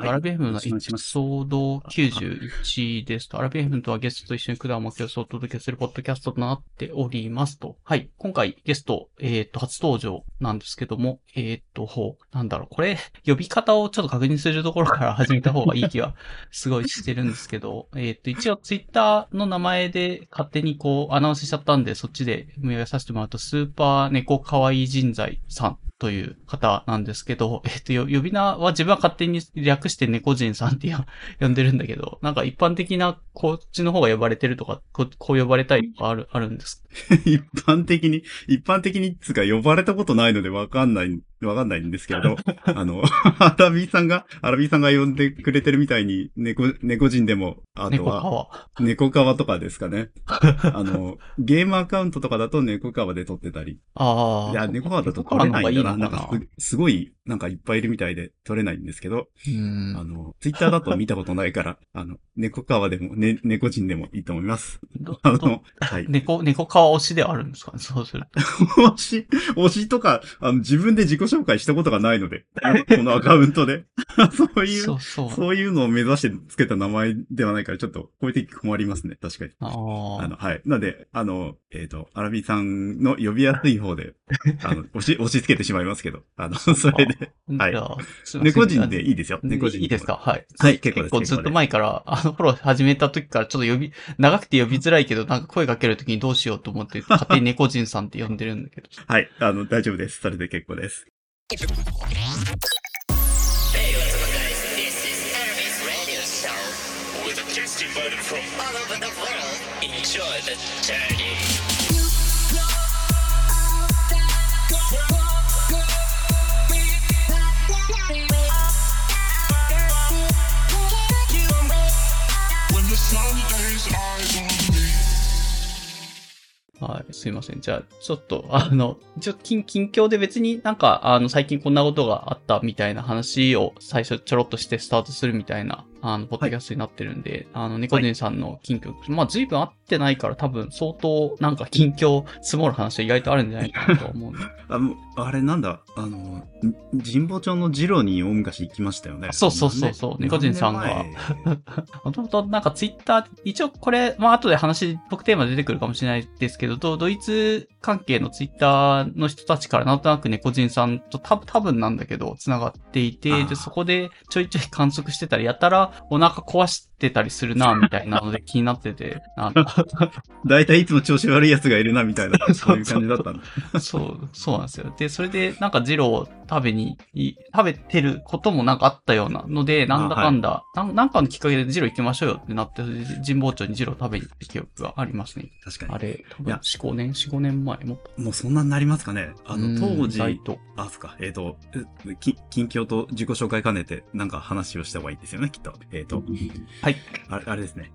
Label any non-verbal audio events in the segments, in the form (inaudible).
アラビエフムのエピソード91ですと、アラビエフムとはゲストと一緒に管を巻きをお届けするポッドキャストとなっておりますと。はい。今回ゲスト、えっ、と、初登場なんですけども、えっ、と、ほう、なんだろう、これ、呼び方をちょっと確認するところから始めた方がいい気はすごいしてるんですけど、(laughs) えっと、一応ツイッターの名前で勝手にこうアナウンスしちゃったんで、そっちで読み上げさせてもらうと、スーパー猫かわいい人材さんという方なんですけど、えっと、呼び名は自分は勝手に略して猫人さんって (laughs) 呼んでるんだけど、なんか一般的なこっちの方が呼ばれてるとか、ここう呼ばれたいとかある、あるんです (laughs) 一般的に、一般的につか呼ばれたことないのでわかんないわかんないんですけど、(laughs) あの、アラビーさんが、アラビーさんが呼んでくれてるみたいに、猫、猫人でも、あとは、猫川とかですかね。あの、ゲームアカウントとかだと猫川で撮ってたり。ああ。いや、猫川だと撮れないんだな。なんかす、すごい、なんかいっぱいいるみたいで撮れないんですけど、あの、ツイッターだと見たことないから、あの、猫川でも、ね、猫人でもいいと思います。あの、はい。猫、猫川推しではあるんですかねそうすると。(laughs) 推し、推しとか、あの、自分で自己紹介したことがないので、このアカウントで。(laughs) そういうそうそう、いうのを目指してつけた名前ではないから、ちょっと、こういう時困りますね、確かに。ああの、はい。なんで、あの、えっ、ー、と、アラビさんの呼びやすい方で、(laughs) あの、押し、押し付けてしまいますけど、あの、(laughs) それで、はい。猫人でいいですよ。猫人。いいですか？はい。はい、結構です。結構ずっと前から、あの、フォロー始めた時からちょっと呼び、長くて呼びづらいけど、なんか声かける時にどうしようと思って、勝手に猫人さんって呼んでるんだけど。はい。あの、大丈夫です。それで結構です。Hey, what's up, guys? This is Aramis Radio Show with a guest invited from all over the world. Enjoy the journey. はい、すいません。じゃあ、ちょっと、あの、ちょ、近、近況で別になんか、あの、最近こんなことがあったみたいな話を最初ちょろっとしてスタートするみたいなあの、ポッドキャストになってるんで、はい、あの、猫人さんの近況、はい、まあ、随分合ってないから多分相当なんか近況積もる話は意外とあるんじゃないかなと思う (laughs) ああれなんだ、あの、神保町のジロに大昔行きましたよね。そうそうそうそう、猫人さんが。もともとなんかツイッター、一応これ、まあ、後で話、僕テーマ出てくるかもしれないですけど、ドイツ関係のツイッターの人たちからなんとなく猫人さんと多分なんだけど、繋がっていて、で、そこでちょいちょい観測してたり、やたらお腹壊してたりするな、みたいなので気になってて、(laughs) なんだいたいいつも調子悪い奴がいるな、みたいな、(laughs) そういう感じだったんだ。そう、そうなんですよ。で、それで、なんかジローを食べに、食べてることもなんかあったようなので、なんだかんだ、はい、なんかのきっかけでジロー行きましょうよってなって、神保町にジロー食べに行った記憶がありますね。確かに。あれ、多分4、5年、4、5年前ももうそんなになりますかね。あの、当時、あ、そっか、えっ、ー、と、近況と自己紹介兼ねて、なんか話をした方がいいですよね、きっと。えっ、ー、と、はい。あれあれですね。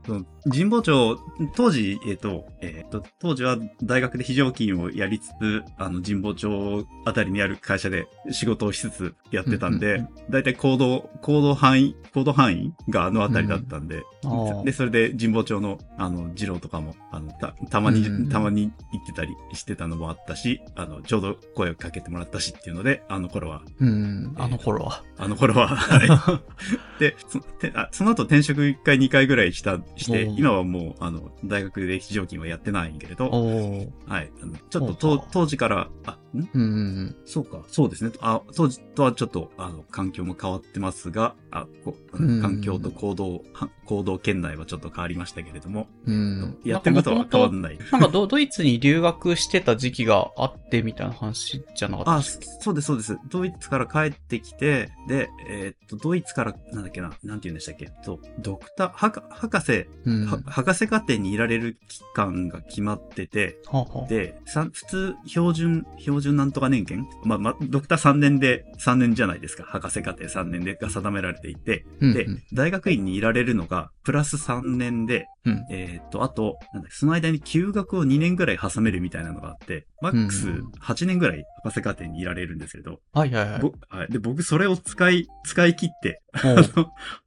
神保町、当時、えっ、ー、と、えっ、と、当時は大学で非常勤をやりつつ、あの、神保町あたりにある会社で仕事をしつつやってたんで、だいたい行動、行動範囲、行動範囲があのあたりだったんで、うん、で、それで神保町の、あの、二郎とかも、あの、た、たまに、たまに行ってたりしてたのもあったし、あの、ちょうど声をかけてもらったしっていうので、あの頃は。うん、あの頃は。あの頃は。はい。(laughs) で、そあその後転職1回2回ぐらいした、して、今はもう、あの、大学で非常勤はやってないんけれど、はい。ちょっと当時から、あ、んうん、そうか、そうですね。あ、当時とはちょっと、あの、環境も変わってますが、あ、こ環境と行動、行動圏内はちょっと変わりましたけれども、うん、やってることは変わんない。なんかド、ドイツに留学してた時期があってみたいな話じゃなかったですかあ、そうです、そうです。ドイツから帰ってきて、で、えー、っと、ドイツから、なんだっけな、なんて言うんでしたっけ、と、ドクター、博博士、うん、博士課程にいられる期間が決まってて、ははで、普通、標準、標準なんとか年限まあ、まあ、ドクター3年で、3年じゃないですか。博士課程3年でが定められていて、うんうん、で、大学院にいられるのが、プラス3年で、うん、えっ、と、あと、なんだその間に休学を2年ぐらい挟めるみたいなのがあって、マックス8年ぐらい博士課程にいられるんですけど、はいはいはい。はい、で僕それを使い、使い切って、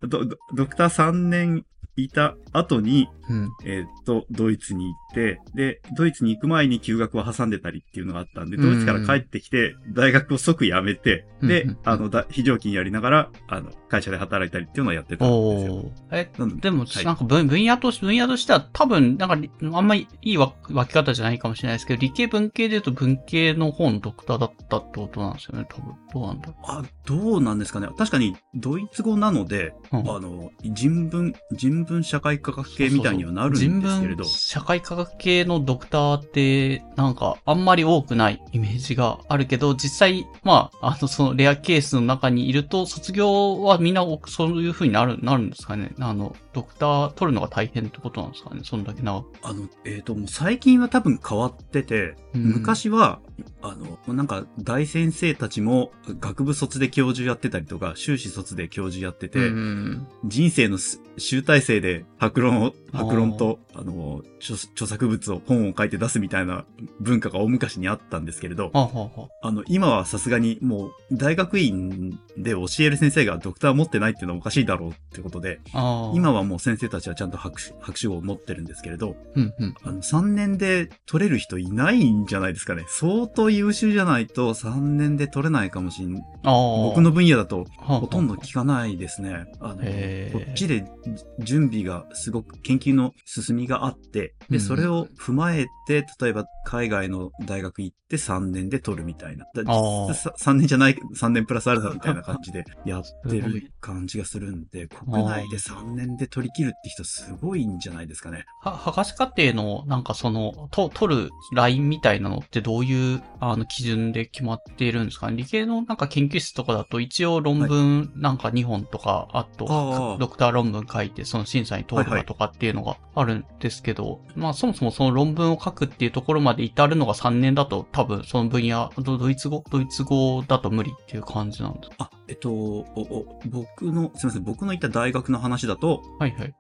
ドドクター3年いた後に、うん。えーっと、ドイツに行って、で、ドイツに行く前に休学を挟んでたりっていうのがあったんで、うんドイツから帰ってきて、大学を即辞めて、でうんうん、あの、だ非常勤やりながら、あの、会社で働いたりっていうのをやってたんですよ。え、でも、はいなんか分分野とし、分野としては多分、なんかり、あんまりいい分分け方じゃないかもしれないですけど、理系文系で言うと文系の方のドクターだったってことなんですよね、多分。どうなんだろあ、どうなんですかね。確かに、ドイツ語なので、う。うんあの、人文、人文社会科学系みたいにはなるんですけれど人文、社会科学系のドクターって、なんか、あんまり多くないイメージがあるけど、実際、まあ、あの、そのレアケースの中にいると、卒業はみんなそういう風になる、なるんですかね。あの、ドクター取るのが大変ってことなんですかね。そんだけ長く。あの、えっ、と、もう最近は多分変わってて、うん昔は、あの、なんか、大先生たちも学部卒で教授やってたりとか、修士卒で教授やってて、うん人生のす集大成で白論を、白論と、あの、著著作物を、本を書いて出すみたいな文化が大昔にあったんですけれど、はあ、はあはあの、今はさすがにもう、大学院で教える先生がドクター持ってないっていうのはおかしいだろうってことで、あ、ああ。今はもう先生たちはちゃんと博士、博士号を持ってるんですけれど、うんうん。あの、3年で取れる人いないんじゃないですかね。相当優秀じゃないと3年で取れないかもしん、ああ。僕の分野だとはあ、ほとんど聞かないですね。あの、へーこっちで準備がすごく研究の進みがあって、で、うんそれを踏まえて、例えば海外の大学行って3年で取るみたいな。だあー。さ3年じゃない、3年プラスアルファみたいな感じでやってる感じがするんで、国内で3年で取り切るって人すごいんじゃないですかね。は、博士課程の、なんかその、と、取るラインみたいなのってどういう、あの、基準で決まっているんですかね？理系のなんか研究室とかだと一応論文なんか2本とか、あとああ、ドクター論文書いてその審査に通るかとかっていうのがあるんですけど、まあそそもそもその論文を書くっていうところまで至るのが3年だと多分その分野、ドドイツ語ドイツ語だと無理っていう感じなんです。あ、えっと、お、お、僕の、すみません、僕の行った大学の話だと、はいはい。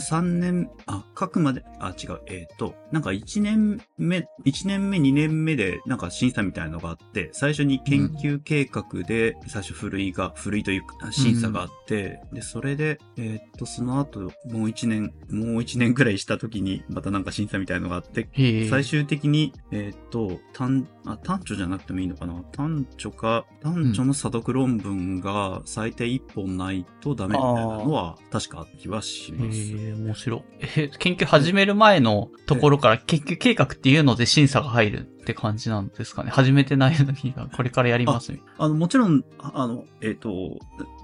3年、あ、書くまで、あ、違う、えっ、と、なんか1年目、1年目、2年目で、なんか審査みたいなのがあって、最初に研究計画で、最初古いが、古いというか、審査があって、で、それで、えっ、と、その後、もう1年、もう1年くらいした時に、またなんか審査みたいなのがあって。最終的に、えっ、と、単、あ、単著じゃなくてもいいのかな？単著か、単著の査読論文が最低1本ないとダメみたいなのは、確かあった気はします。へえ、面白い。え、研究始める前のところから研究計画っていうので審査が入るって感じなんですかね。始めてないのに、これからやりますみたいあの、もちろん、ああの、えっ、と、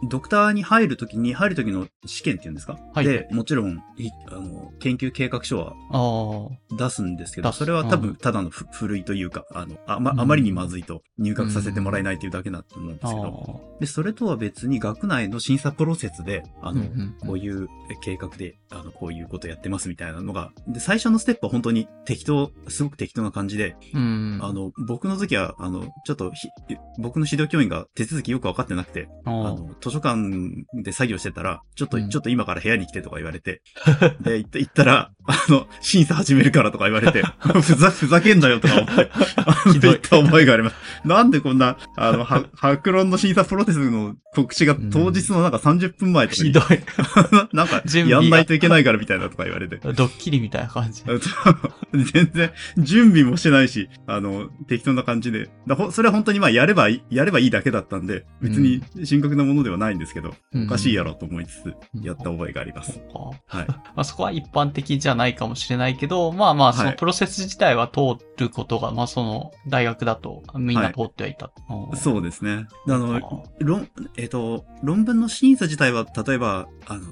ドクターに入るときに、入るときの試験っていうんですか？はい。で、もちろん、いあの、研究計画書は出すんですけど、それは多分、うん。ただのふ古いというか、あの、あま、うんあまりにまずいと入学させてもらえないというだけだと思うんですけあ。ど、で、それとは別に学内の審査プロセスで、あの、うんうんうん。こういう計画で、あの、こういうことやってますみたいなのが、で、最初のステップは本当に適当、すごく適当な感じで、うん。あの、僕の時は、あの、ちょっとひ、僕の指導教員が手続きよくわかってなくて、あの、図書館で作業してたら、ちょっと、うんちょっと今から部屋に来てとか言われて、で、行ったら、あの、審査始めるからとか言われて、(laughs) ふざ、ふざけんなよとか思って、あ (laughs) のひどい言った覚えがあります。なんでこんな、あの、は、白論の審査プロセスの告知が当日のなんか30分前とかに、ひどい。(laughs) なんか、やんないといけないからみたいなとか言われて。ドッキリみたいな感じ。全然、準備もしてないし、あの、適当な感じで。だほそれは本当にまあ、やればいい、やればいいだけだったんで、別に深刻なものではないんですけど、うんおかしいやろと思いつつ、やった覚えがあります。そうかはい。(laughs) まあ、そこは一般的じゃないかもしれないけど、まあまあ、そのはいプロセス自体は通ることが、まあその大学だとみんな通ってはいた。うんそうですね。あのあ、論、えっ、と、論文の審査自体は、例えば、あの、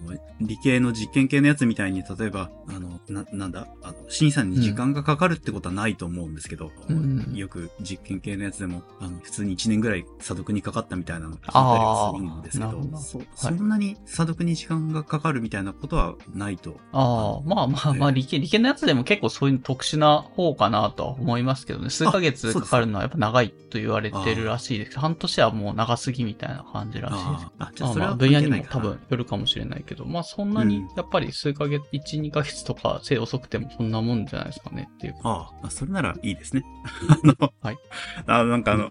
理系の実験系のやつみたいに、例えば、あの、な、なんだ、あの、審査に時間がかかるってことはないと思うんですけど、うんよく実験系のやつでも、あの、普通に1年ぐらい査読にかかったみたいなの聞いたりするんですけど、そはいそんなに査読に時間がかかるみたいなことはないと。ああ、まあまあまあ、理系、理系のやつでも結構そういう特殊な方かなとは思いますけどね。数ヶ月かかるのはやっぱ長いと言われてるらしいです。半年はもう長すぎみたいな感じらしいです。あじゃまあそれは分野にも多分よるかもしれないけど、まあそんなにうん、やっぱり数ヶ月、1、2ヶ月とか、せい遅くてもそんなもんじゃないですかねっていう。ああ、それならいいですね。あの、はいあなんかあの、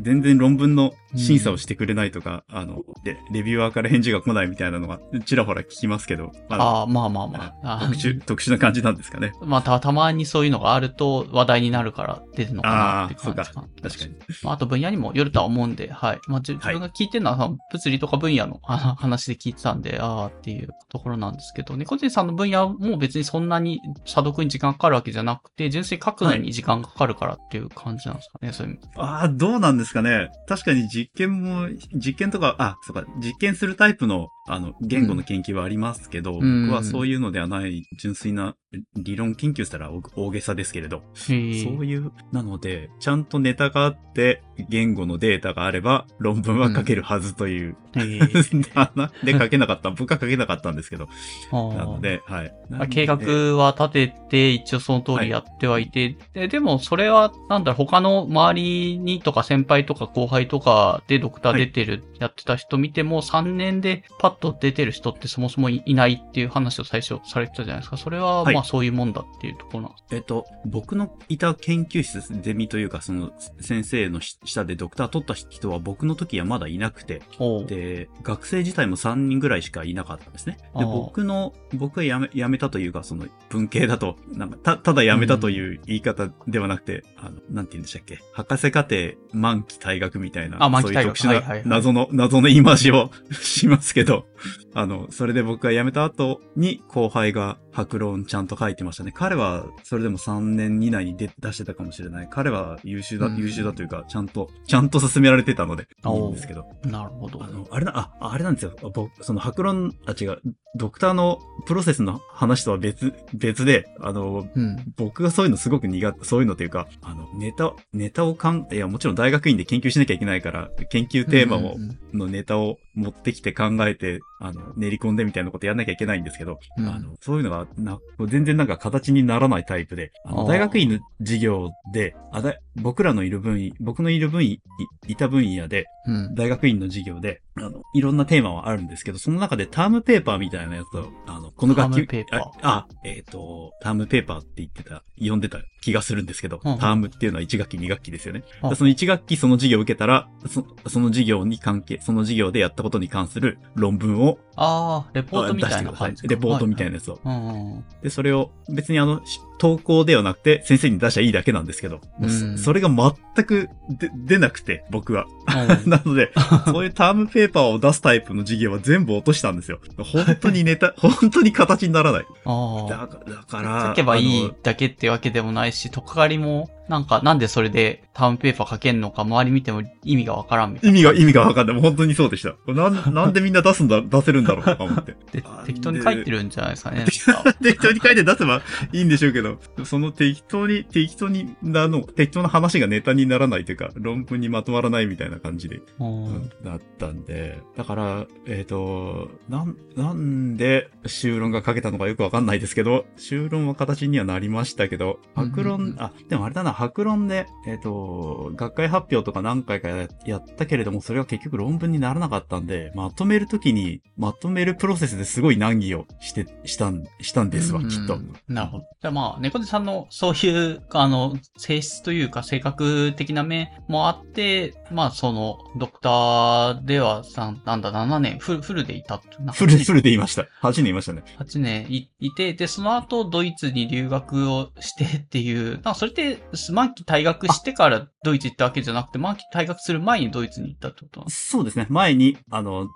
全然論文の審査をしてくれないとか、あのレ、レビュアーから返事が来ないみたいなのがちらほら聞きますけど、あのああ、まあまあまあ。あ特殊、特殊な感じなんですかね。まあ、た、たまにそういうのがあると話題になるから出てるのかなって感じかな。確かに。まあ、あと分野にもよるとは思うんで、はい。まあ、自自分が聞いてるのは、物理とか分野のあ (laughs) 話で聞いてたんで、ああっていうところなんですけど、猫背さんの分野も別にそんなに査読に時間かかるわけじゃなくて、純粋に書くのに時間かかるからっていう感じなんですかね、そういう。ああ、どうなんですかね。確かに実験も、実験とか、あ、そうか、実験するタイプの、あの、言語の研究はありますけど、うん。僕はそういうのではない、純粋な理論研究したら大大げさですけれど、そういう、なので、ちゃんとネタがあって、言語のデータがあれば、論文は書けるはずという、へえ (laughs) で書けなかった、僕は書けなかったんですけど、なので、はい。まあ計画は立てて、一応その通りやってはいて、ででもそれは、なんだろう、他の周りにとか先輩とか後輩とかでドクター出てる、やってた人見ても、3年でパッと出てる人ってそもそもいいないっていう話を最初されてたじゃないですか。それは、はいまあそういうもんだっていうところなんです。えっと、僕のいた研究室ゼミというか、その、先生のし下でドクター取った人は僕の時はまだいなくて、で、学生自体も3人ぐらいしかいなかったんですね。で、僕の、僕が辞め、辞めたというか、その、文系だと、なんか、た、ただ辞めたという言い方ではなくて、あの、なんて言うんでしたっけ、博士課程満期退学みたいな、あ満期退学。そういう特殊はいはいはない。謎の、謎の言い回しを (laughs) しますけど、あの、それで僕が辞めた後に後輩が白論ちゃんと書いてましたね。彼は、それでも3年以内に出出してたかもしれない。彼は優秀だ、うん優秀だというか、ちゃんと、ちゃんと進められてたので、いいんですけど。なるほどあ。の、あれな、あ、あれなんですよ。僕、その白論、あ、違う、ドクターのプロセスの話とは別、別で、あの、うん。僕がそういうのすごく苦手、そういうのというか、あの、ネタ、ネタをかん、いや、もちろん大学院で研究しなきゃいけないから、研究テーマを、のネタを持ってきて考えて、あの、練り込んでみたいなことやんなきゃいけないんですけど、うん。あの、そういうのが、な、全然なんか形にならないタイプで、あの大学院の授業で、あだ僕らのいる分野、僕のいる分野、いいた分野で、うん。大学院の授業で、あの、いろんなテーマはあるんですけど、その中でタームペーパーみたいなやつを、あの、この楽器、タームペーパーあ、あえっ、と、タームペーパーって言ってた、読んでた気がするんですけど、うんうんタームっていうのは1学期2学期ですよね。うんその1学期その授業を受けたら、そその授業に関係、その授業でやったことに関する論文をああ、レポートみたいな感じ。レポートみたいな。なやつを。うんうん。で、それを別にあの、し投稿ではなくて先生に出しゃいいだけなんですけど、もうんそれが全くで出なくて、僕は。うん (laughs) なので、そういうタームペーパーを出すタイプの授業は全部落としたんですよ。本当にネタ、(laughs) 本当に形にならない。だかだから、書けばいあいのだけってわけでもないし、とっかかりも、なんか、なんでそれでタームペーパー書けんのか、周り見ても意味がわからんみたいな。意味が、意味がわかんない。もう本当にそうでした。なん、なんでみんな出すんだ、出せるんだろうとか思って。(laughs) 適当に書いてるんじゃないですかね。(laughs) 適当に書いて出せばいいんでしょうけど、その適当に、適当に、なの、適当な話がネタにならないというか、論文にまとまらないみたいな感じで、うんだったんで、だから、えっ、と、なん、なんで、修論が書けたのかよくわかんないですけど、修論は形にはなりましたけど、白論、うんうんうんあ、でもあれだな、白論で、えっ、と、学会発表とか何回かややったけれども、それは結局論文にならなかったんで、まとめるときに、まとめるプロセスですごい難儀をして、したん、したんですわ、うんきっと。なるほど。じゃあまあ、猫背さんのそういう、(laughs) あの、性質というか性格的な面もあって、まあ、その、ドクターではさ、なんだ、7年、フル、フルでいたフル、フルで言いました。8年いましたね。8年いいて、で、その後ドイツに留学をしてっていう、なそれって満期退学してからドイツ行ったわけじゃなくて、満期退学する前にドイツに行ったってこと？なんですそうですね。前に、あの、ん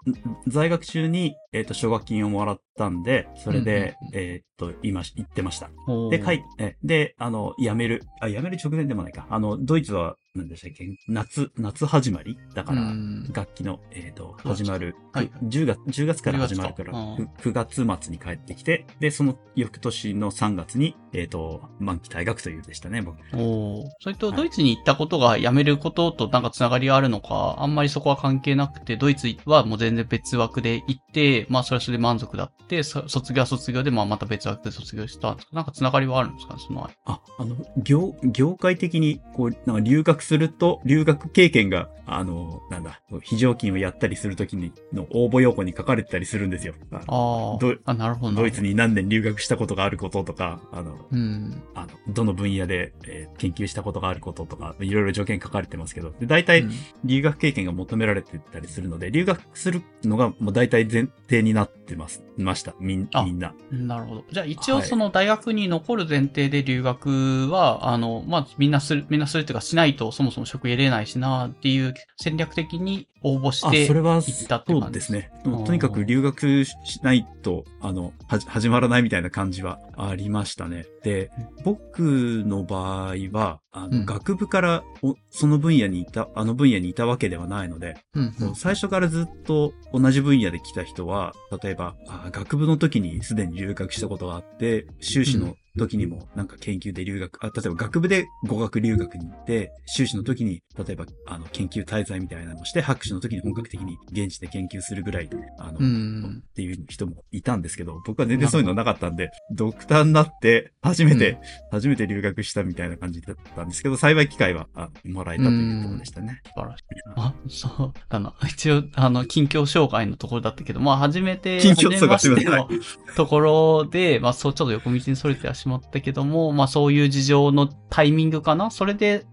在学中に、えっ、と、奨学金をもらったんで、それで、うんうんえっ、と、今、行ってました。かで、書いえ、で、あの、辞める、あ、辞める直前でもないか。あの、ドイツは、何でしたっけ？夏、夏始まり？だから、うん。楽器の、えっ、と、9月始まる、はい。10月、10月から始まるから、10月かふ 9, 月末に帰ってきて、で、その翌年の3月に、えっ、と、満期退学というでしたね、僕。おー。それとはい。ドイツに行ったことが辞めることとなんかつながりがあるのか、あんまりそこは関係なくて、ドイツはもう全然別枠で行って、まあそれはそれで満足だって、そ卒業は卒業で、まあまた別枠で卒業したんですか？なんかつながりはあるんですかねそのあ、あの、業、業界的に、こう、なんか留学すると、留学経験が、あの、なんだ、非常勤をやったりするときに、の応募要項に書かれてたりするんですよ。あどあ。あ、なるほど。ドイツに何年留学したことがあることとか、あの、うん。あの、どの分野で、えー研究したことがあることとか、いろいろ条件書かれてますけど、で、大体、うん留学経験が求められてたりするので、留学するのがもう大体前提になってます、ました。みんあみんな。なるほど。じゃあ一応はいその大学に残る前提で留学は、あの、まあ、みんなする、みんなするっていうかしないとそもそも職入れないしなっていう戦略的に応募しあ、てそれは、行ったってそ感じうですね。とにかく留学しないと、あの、はじ、始まらないみたいな感じはありましたね。で、僕の場合は、あの、うん。学部からおその分野にいた、あの分野にいたわけではないので、うんうん。最初からずっと同じ分野で来た人は、例えば、あ学部の時にすでに留学したことがあって、修士の時にもなんか研究で留学、あ例えば学部で語学留学に行って、修士の時に、例えば、あの、研究滞在みたいなのをして、博士の時に本格的に現地で研究するぐらい、あの、うんっていう人もいたんですけど、僕は全然そういうのなかったんで、ドクターになって、初めて、初めて留学したみたいな感じだったんですけど、幸い機会はあもらえたというところでしたね。素晴らしい。あ、そうだな。一応、あの、近況紹介のところだったけど、まあ、初めて、近況初めましてそうかのところで、まあ、そう、ちょっと横道にそれてはしまったけども、まあ、そういう事情のタイミングかな？それで、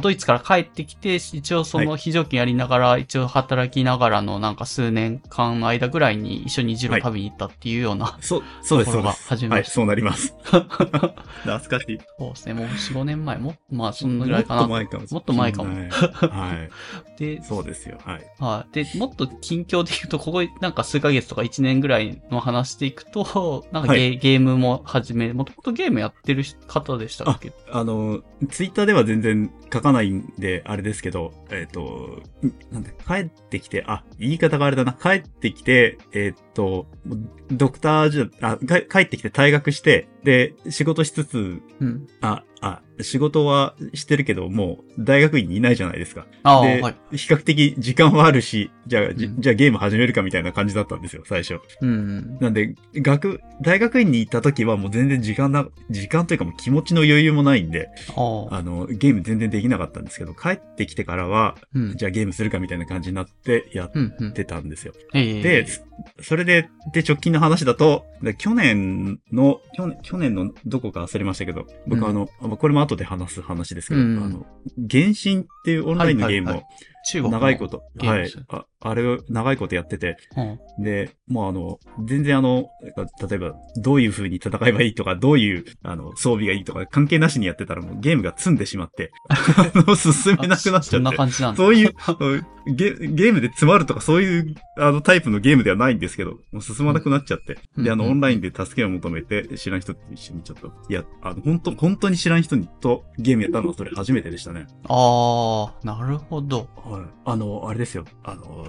ドイツから帰ってきて、一応その非常勤やりながら、一応働きながらのなんか数年間の間ぐらいに一緒にジロー食べに行ったっていうような、そう、そうです、そうです。はい、そうなります。(laughs) 懐かしい。そうですね、もう4、5年前も、まあ、そんなぐもっらいかな。と前かも。もっと前かもはい。はい。(laughs) で、そうですよ。はい。はい。で、もっと近況で言うと、ここなんか数ヶ月とか1年ぐらいの話でいくと、なんかゲ,、はゲームも始め、もともとゲームやってる方でしたっけ？あの、ツイッターでは全然書かないんで、あれですけど、えっ、と、んなんだ、帰ってきて、あ、言い方があれだな、帰ってきて、えっ、と、ドクターじゃ、あ、か帰ってきて退学して、で、仕事しつつ、うん。あ、あ、仕事はしてるけど、もう大学院にいないじゃないですか。ああ、で、はい。比較的時間はあるし、じゃあ、じうんじゃあゲーム始めるかみたいな感じだったんですよ、最初。うん。なんで、学、大学院に行った時はもう全然時間な、時間というかもう気持ちの余裕もないんで、あの、ゲーム全然できなかったんですけど、帰ってきてからは、うん。じゃあゲームするかみたいな感じになってやっうん、うん。てたんですよ。ええで、それで、で、直近の話だと、で去年の、去年、のどこか忘れましたけど、僕あの、まあこれも後で話す話ですけど、うんあの、原神っていうオンラインのゲームを中国の長いこと、はい。あ、あれを長いことやってて、うんで、もうあの、全然あの、例えば、どういう風に戦えばいいとか、どういう、あの、装備がいいとか、関係なしにやってたらもうゲームが積んでしまって、(laughs) あの、進めなくなっちそんなゃって。感じなんだ。そういう、ゲゲームで詰まるとか、そういう、あの、タイプのゲームではないんですけど、もう進まなくなっちゃって。で、あの、うんうんオンラインで助けを求めて、知らん人と一緒にちょっと、いや、あの、本当本当に知らん人にとゲームやったのはそれ初めてでしたね。ああ、なるほど。はい。あの、あれですよ。あの、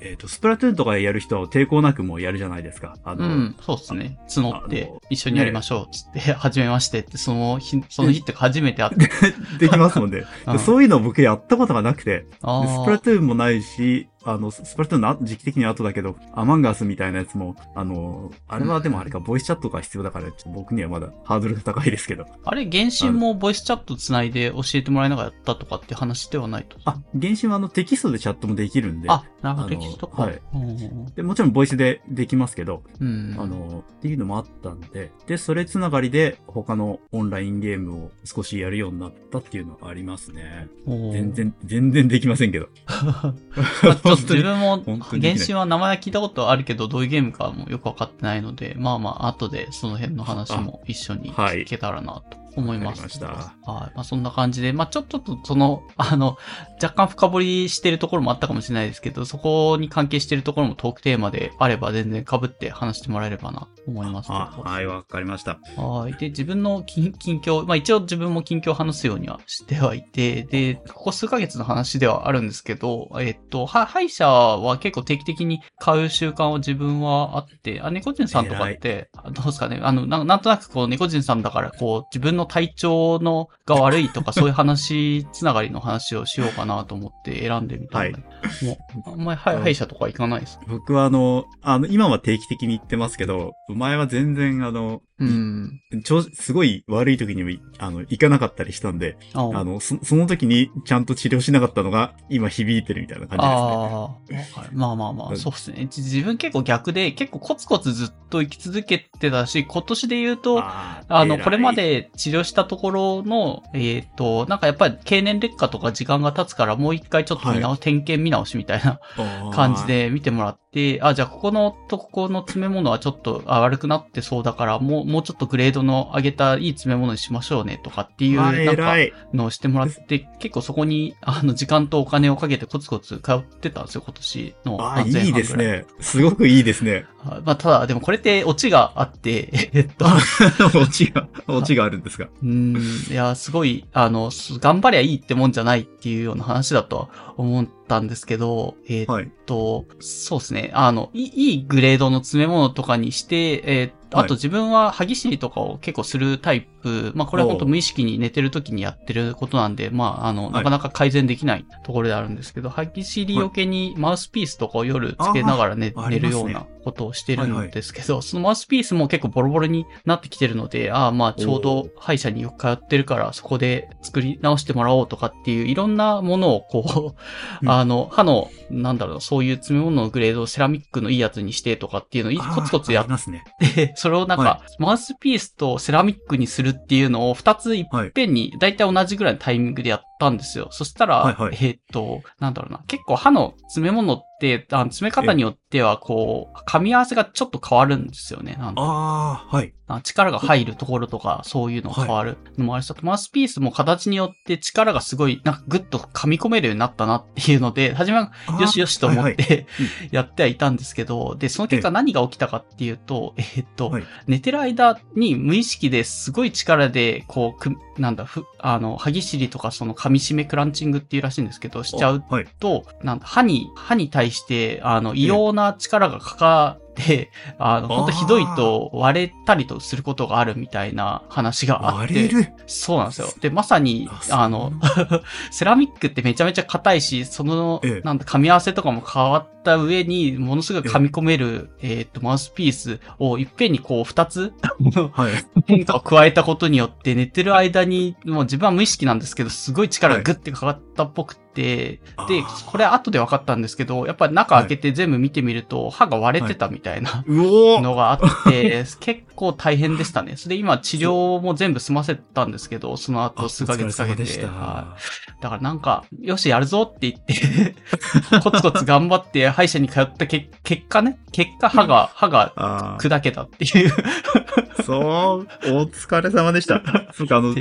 えっ、と、スプラトゥーンとかやる人は抵抗なくもうやるじゃないですか。あの、うん、そうですね。募っあての、一緒にやりましょう。つって、(laughs) 初めましてって、その日、その日って初めて会って。(laughs) できますもんね。うんそういうの僕やったことがなくて、スプラトゥーンもないし、あの、ススプラトゥーンのあ時期的には後だけど、アマンガスみたいなやつも、あの、あれはでもあれか、ボイスチャットが必要だから、僕にはまだハードルが高いですけど。あれ、原神もボイスチャットつないで教えてもらいながらやったとかって話ではないと？あ、原神はあのテキストでチャットもできるんで、あ、なるほど、テキストか。はいうんでもちろんボイスでできますけど、うん。あの、っていうのもあったんで、で、それつながりで他のオンラインゲームを少しやるようになったっていうのがありますね。全。然、全然できませんけど。(laughs) (laughs) まあ、ちょっと自分も原神は名前は聞いたことあるけど、どういうゲームかもよくわかってないので、まあまあ、後でその辺の話も一緒にはい聞けたらなと思います。はい。まあそんな感じで、まあちょっとその、あの、若干深掘りしてるところもあったかもしれないですけど、そこに関係してるところもトークテーマであれば全然被って話してもらえればなと思いますはい、わかりました。はい。で、自分の近近況、まあ一応自分も近況を話すようにはしてはいて、で、ここ数ヶ月の話ではあるんですけど、えっと、は歯医者は結構定期的に買う習慣は自分はあって、あ、猫人さんとかって、あどうですかね、あの、ななんとなくこう、猫人さんだから、こう、自分の体調のが悪いとか、そういう話、つながりの話をしようかなと思って選んでみたんだけどもう、あんまり歯歯医者とか行かないです。僕はあの、あの、今は定期的に行ってますけど、前は全然あの、うん。ちょすごい悪い時にもい、あの、行かなかったりしたんで、ああの、そその時にちゃんと治療しなかったのが、今響いてるみたいな感じですね。ああ、わかるまあまあまあ、うんそうですね。じ自分結構逆で、結構コツコツずっと生き続けてたし、今年で言うと、あの、これまで治療したところの、えっ、と、なんかやっぱり経年劣化とか時間が経つから、もう一回ちょっと見直、点検見直しみたいな感じ。で見てもらって、あ、じゃあここのとここの詰め物はちょっとあ悪くなってそうだから、もう、もうちょっとグレードの上げたいい詰め物にしましょうねとかっていう、なんか。のをしてもらって、結構そこに、あの、時間とお金をかけてコツコツ通ってたんですよ、今年の。あいいです。ね。すごくいいですね。はいまあ、ただ、でもこれってオチがあって、(laughs) えっと、オチが、オチがあるんですが。うーん、いや、すごい、あの、す頑張りゃいいってもんじゃないっていうような話だとは思ったんですけど、えーっはい。と、そうですね。あの、いいいいグレードの詰め物とかにして、えーあとはい自分は歯ぎしりとかを結構するタイプ、まあこれは本当無意識に寝てる時にやってることなんで、まああの、い。なかなか改善できないところであるんですけど、歯ぎしり余計にマウスピースとかを夜つけながら寝,、寝るようなことをしてるんですけど、そのマウスピースも結構ボロボロになってきてるので、ああまあちょうど歯医者によく通ってるからそこで作り直してもらおうとかっていういろんなものをこう、うん。あの、歯の、なんだろう、そういう詰め物のグレードをセラミックのいいやつにしてとかっていうのをコツコツやっありますね。て、それをなんか、はマウスピースとセラミックにするっていうのを二ついっはい。ぺんに、だいたい同じぐらいのタイミングでやったんですよ。そしたら、はいはいえーっと、なんだろうな、結構歯の詰め物って、あの詰め方によっては、こう、噛み合わせがちょっと変わるんですよね。ああ、はい。あ力が入るところとか、そういうの変わるのもあるし、あとマウスピースも形によって力がすごい、なんかグッと噛み込めるようになったなっていうので、初めはよしよしと思っはいはいてやってはいたんですけど、で、その結果何が起きたかっていうと、えーっと、はい。寝てる間に無意識ですごい力で、こう、くなんだ、ふ、あの、歯ぎしりとかその噛み締めクランチングっていうらしいんですけど、しちゃうはい。と、なんだ、歯に、歯に対して、あの、異様な力がかか、あの、ほんとひどいと割れたりとすることがあるみたいな話があって。割れる？そうなんですよ。で、まさにあ、の、(laughs) セラミックってめちゃめちゃ硬いし、その、ええ。なんだ、噛み合わせとかも変わった上に、ものすごい噛み込める、えーっと、マウスピースをいっぺんにこう、二つ、(laughs) はい。変化を加えたことによって、寝てる間に、もう自分は無意識なんですけど、すごい力がグッてかかったっぽくて、であー、これ後で分かったんですけど、やっぱり中開けて全部見てみると、歯が割れてたみたいなうおーのがあって、(laughs) 結構大変でしたね。それで今治療も全部済ませたんですけど、その後数ヶ月かけて。はいだからなんか、よし、やるぞって言って、(laughs) コツコツ頑張って歯医者に通ったけ結果ね、結果歯が、歯があ砕けたっていう。あ、そう、お疲れ様でした。そうか、あの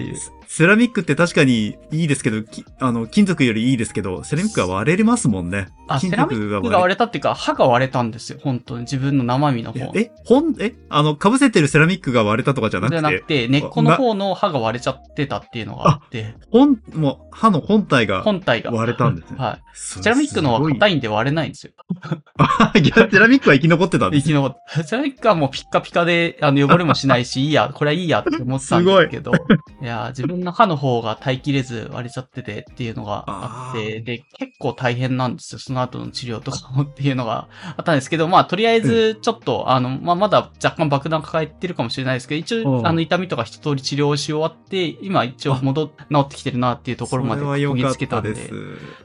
セラミックって確かにいいですけど、きあの、金属よりいいですけど、セラミックは割れますもんね。あ、セ金ラミックが割れたっていうか、歯が割れたんですよ。本当に自分の生身の方。え、ほん、え、あの、被せてるセラミックが割れたとかじゃなじゃくて、なくて、根っこの方の歯が割れちゃってたっていうのがあって、本、もう、歯の本体が本体が。割れたんですね。はい。セセラミックのは硬い。いんで割れないんですよ。(laughs) いや、セラミックは生き残ってたんです生き残った。セラミックはもうピッカピカで、あの、汚れもしないし、いいや、これはいいやって思ってたんですけど、いや、自分の歯の方が耐えきれず割れちゃっててっていうのがあって、あで、結構大変なんですよ。その後の治療とかもっていうのがあったんですけど、まあ、とりあえず、ちょっと、あの、まあ、まだ若干爆弾抱えてるかもしれないですけど、一応、うんあの、痛みとか一通り治療し終わって、今一応戻っ、治ってきてるなっていうところまでそれは良こぎかっつけたんで。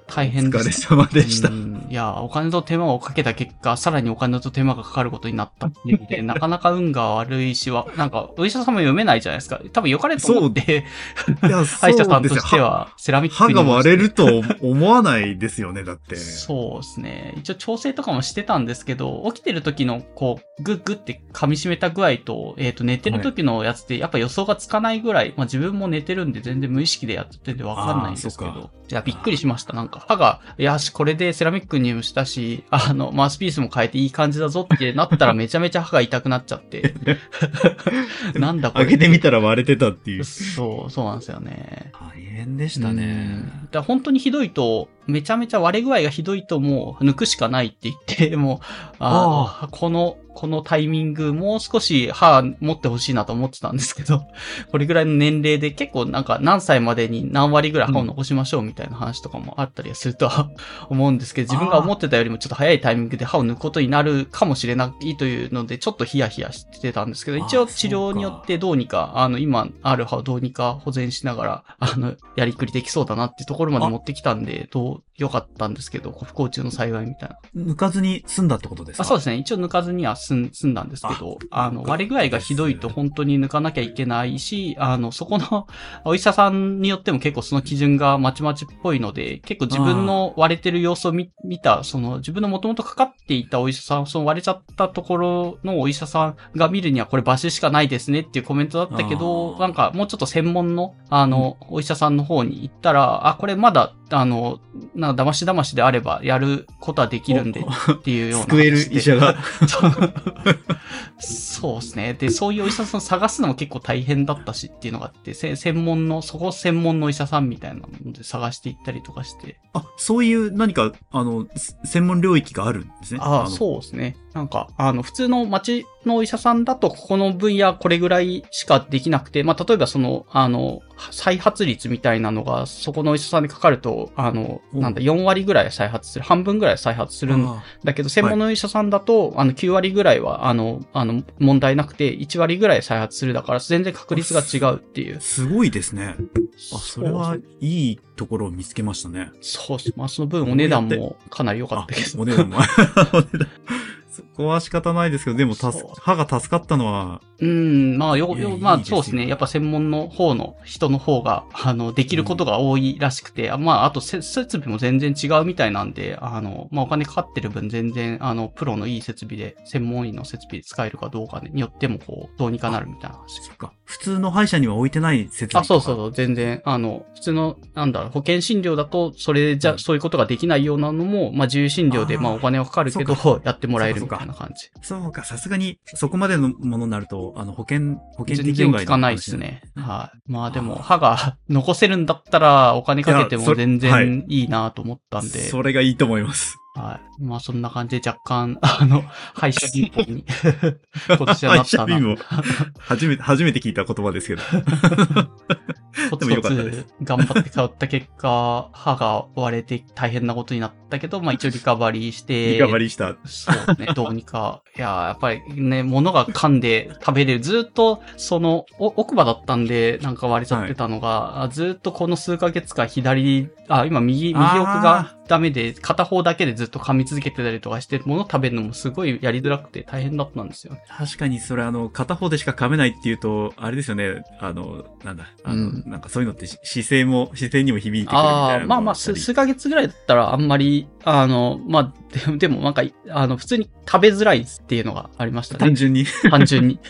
大変でお疲れ。様でしたう。んいや、お金と手間をかけた結果、さらにお金と手間がかかることになったっていうので、(laughs) なかなか運が悪いしは、なんか、お医者さんも読めないじゃないですか。多分良かれと思って、(laughs) 歯医者さんとしては、セラミック歯にが割れると思わないですよね、だって。そうですね。一応調整とかもしてたんですけど、起きてる時の、こう、グッグって噛み締めた具合と、えっ、と、寝てる時のやつって、やっぱ予想がつかないぐらい、まあ自分も寝てるんで全然無意識でやっててわかんないんですけあそっど。いや、びっくりしました。なんか、歯が、よし、これでセラミックにもしたし、あの、マウスピースも変えていい感じだぞってなったら (laughs) めちゃめちゃ歯が痛くなっちゃって。(laughs) なんだこれ。開けてみたら割れてたっていう。そう、そうなんですよね。大変でしたうんね。だ本当にひどいと、めちゃめちゃ割れ具合がひどいともう抜くしかないって言って、もう、ああ、この、このタイミング、もう少し歯持ってほしいなと思ってたんですけど、(laughs) これぐらいの年齢で結構なんか何歳までに何割ぐらい歯を残しましょうみたいな話とかもあったりするとは思うんですけど、(laughs) 自分が思ってたよりもちょっと早いタイミングで歯を抜くことになるかもしれないというので、ちょっとヒヤヒヤしてたんですけど、一応治療によってどうにか、あの、今ある歯をどうにか保全しながら、あの、やりくりできそうだなっていうところまで持ってきたんで、どう、良かったんですけど、不幸中の幸いみたいな。抜かずに済んだってことですか？あそうですね。一応抜かずには済ん済んだんですけど、あの、割れ具合がひどいと本当に抜かなきゃいけないし、あの、そこの (laughs) お医者さんによっても結構その基準がまちまちっぽいので、結構自分の割れてる様子を見見た、その自分の元々かかっていたお医者さん、その割れちゃったところのお医者さんが見るにはこれバシしかないですねっていうコメントだったけど、なんかもうちょっと専門の、あの、お医者さんの方に行ったら、あ、これまだ、あの、なんか騙し騙しであればやることはできるんでっていうような。救える医者が。そ (laughs) うそうですね。で、そういうお医者さん探すのも結構大変だったしっていうのがあって、せ専門の、そこ専門のお医者さんみたいなので探していったりとかして。あ、そういう何か、あの、す専門領域があるんですね。ああ、のそうですね。なんか、あの、普通の町のお医者さんだと、ここの分野これぐらいしかできなくて、まあ、例えばその、あの、再発率みたいなのが、そこのお医者さんにかかると、あの、うんなんだ、4割ぐらい再発する、半分ぐらい再発するんあだけど、専門のお医者さんだと、あの、9割ぐらいは、あの、あの、問題なくて、1割ぐらい再発するだから、全然確率が違うっていう。すごいですね。あ、それはいいところを見つけましたね。そう。まあ、その分お値段もかなり良かあったけど。お値段も。お値段。そこは仕方ないですけど、でも助そう歯が助かったのは、うん、まあ、よ、よ、まあ、そうですね。やっぱ専門の方の人の方が、あの、できることが多いらしくて、あまあ、あとせ、設備も全然違うみたいなんで、あの、まあ、お金かかってる分全然、あの、プロのいい設備で、専門医の設備で使えるかどうかによっても、こう、どうにかなるみたいな話。そっか。普通の歯医者には置いてない設備あ、そうそうう。そう、全然、あの、普通の、なんだろう、保険診療だと、それじゃ、うんそういうことができないようなのも、まあ、自由診療で、まあ、お金はかかるけどやってもらえるみたいな感じ。そうか、さすがに、そこまでのものになると、あの、保険、保険全適用外然効かないですね。はい。まあでも、歯が (laughs) 残せるんだったら、お金かけても全はい然いいなと思ったんで、それがいいと思います。はい。まあそんな感じで若干、(laughs) あの、歯医者貧乏に、(laughs) 今年はなったな。歯医者貧乏初めて、初めて聞いた言葉ですけど。(laughs) コツコツ頑張って通った結果、歯が割れて大変なことになったけど、まあ一応リカバリーして、リカバリーした。そうね、どうにか。いやー、やっぱりね、物が噛んで食べれる。ずっと、その、お奥歯だったんで、なんか割れちゃってたのが、あずっとこの数ヶ月間左、あ、今右、右奥がダメで、片方だけでずっと噛み続けてたりとかして、物食べるのもすごいやりづらくて大変だったんですよね。確かにそれあの、片方でしか噛めないっていうと、あれですよね。あの、なんだ。あの、うんなんかそういうのってし姿勢も、姿勢にも響いてくるみたいなあまあまあ、数数ヶ月ぐらいだったらあんまり、あの、まあ、(laughs) ででもなんか、あの、普通に食べづらいっていうのがありましたね。単純に。単純に。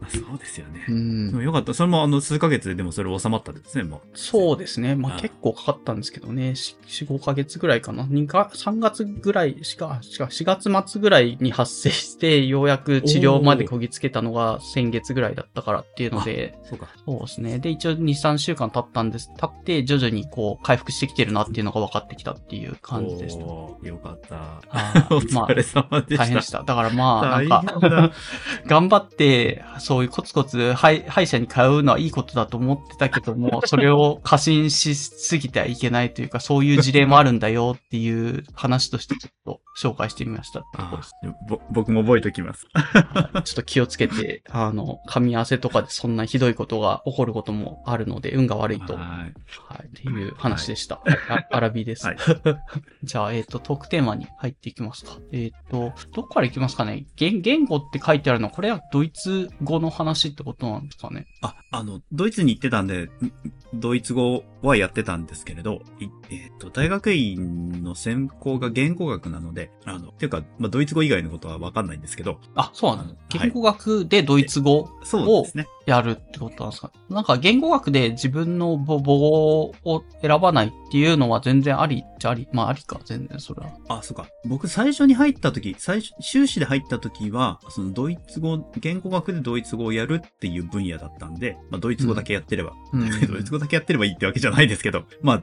まあそうですよねう。んでもよかった。それもあの、数ヶ月ででもそれ収まったんですね、もう。そうですね。まあああ結構かかったんですけどね。4、5ヶ月ぐらいかな。2か、3月ぐらいしか、しか、4月末ぐらいに発生して、ようやく治療までこぎつけたのが先月ぐらいだったからっていうので、そうか。そうですね。で、一応2、3週間経ったんです。経って、徐々にこう、回復してきてるなっていうのが分かってきたっていう感じでした。よかった。あ (laughs) お疲れ様でした。大変でした。だからまあ、なんか、(laughs) 頑張って、そういうコツコツ歯医歯医者に通うのはいいことだと思ってたけども、(laughs) それを過信しすぎてはいけないというか、そういう事例もあるんだよっていう話としてちょっと紹介してみました僕も覚えておきます。はいちょっと気をつけて、あの、噛み合わせとかでそんなひどいことが起こることもあるので、運が悪いと。ははい。い。っていう話でした。あアラビです。はい (laughs) じゃあ、えっ、と、トークテーマに入っていきますか。えっ、と、どっからいきますかね言言語って書いてあるのは、これはドイツ語の話ってことなんですかね。あ、あの、ドイツに行ってたんで、ドイツ語はやってたんですけれど、いえっ、と、大学院の専攻が言語学なので、あの、っていうか、まあ、ドイツ語以外のことはわかんないんですけど、あ、そうなの？はい言語学でドイツ語そうですね。やるってことなんですか？なんか言語学で自分の母母語を選ばないっていうのは全然ありっちゃあり。まあありか、全然それは。あ、そうか。僕最初に入った時、最初、修士で入った時は、そのドイツ語、言語学でドイツ語をやるっていう分野だったんで、まあ、ドイツ語だけやってれば、うん (laughs) ドイツ語だけやってればいいってわけじゃないですけど、まあ、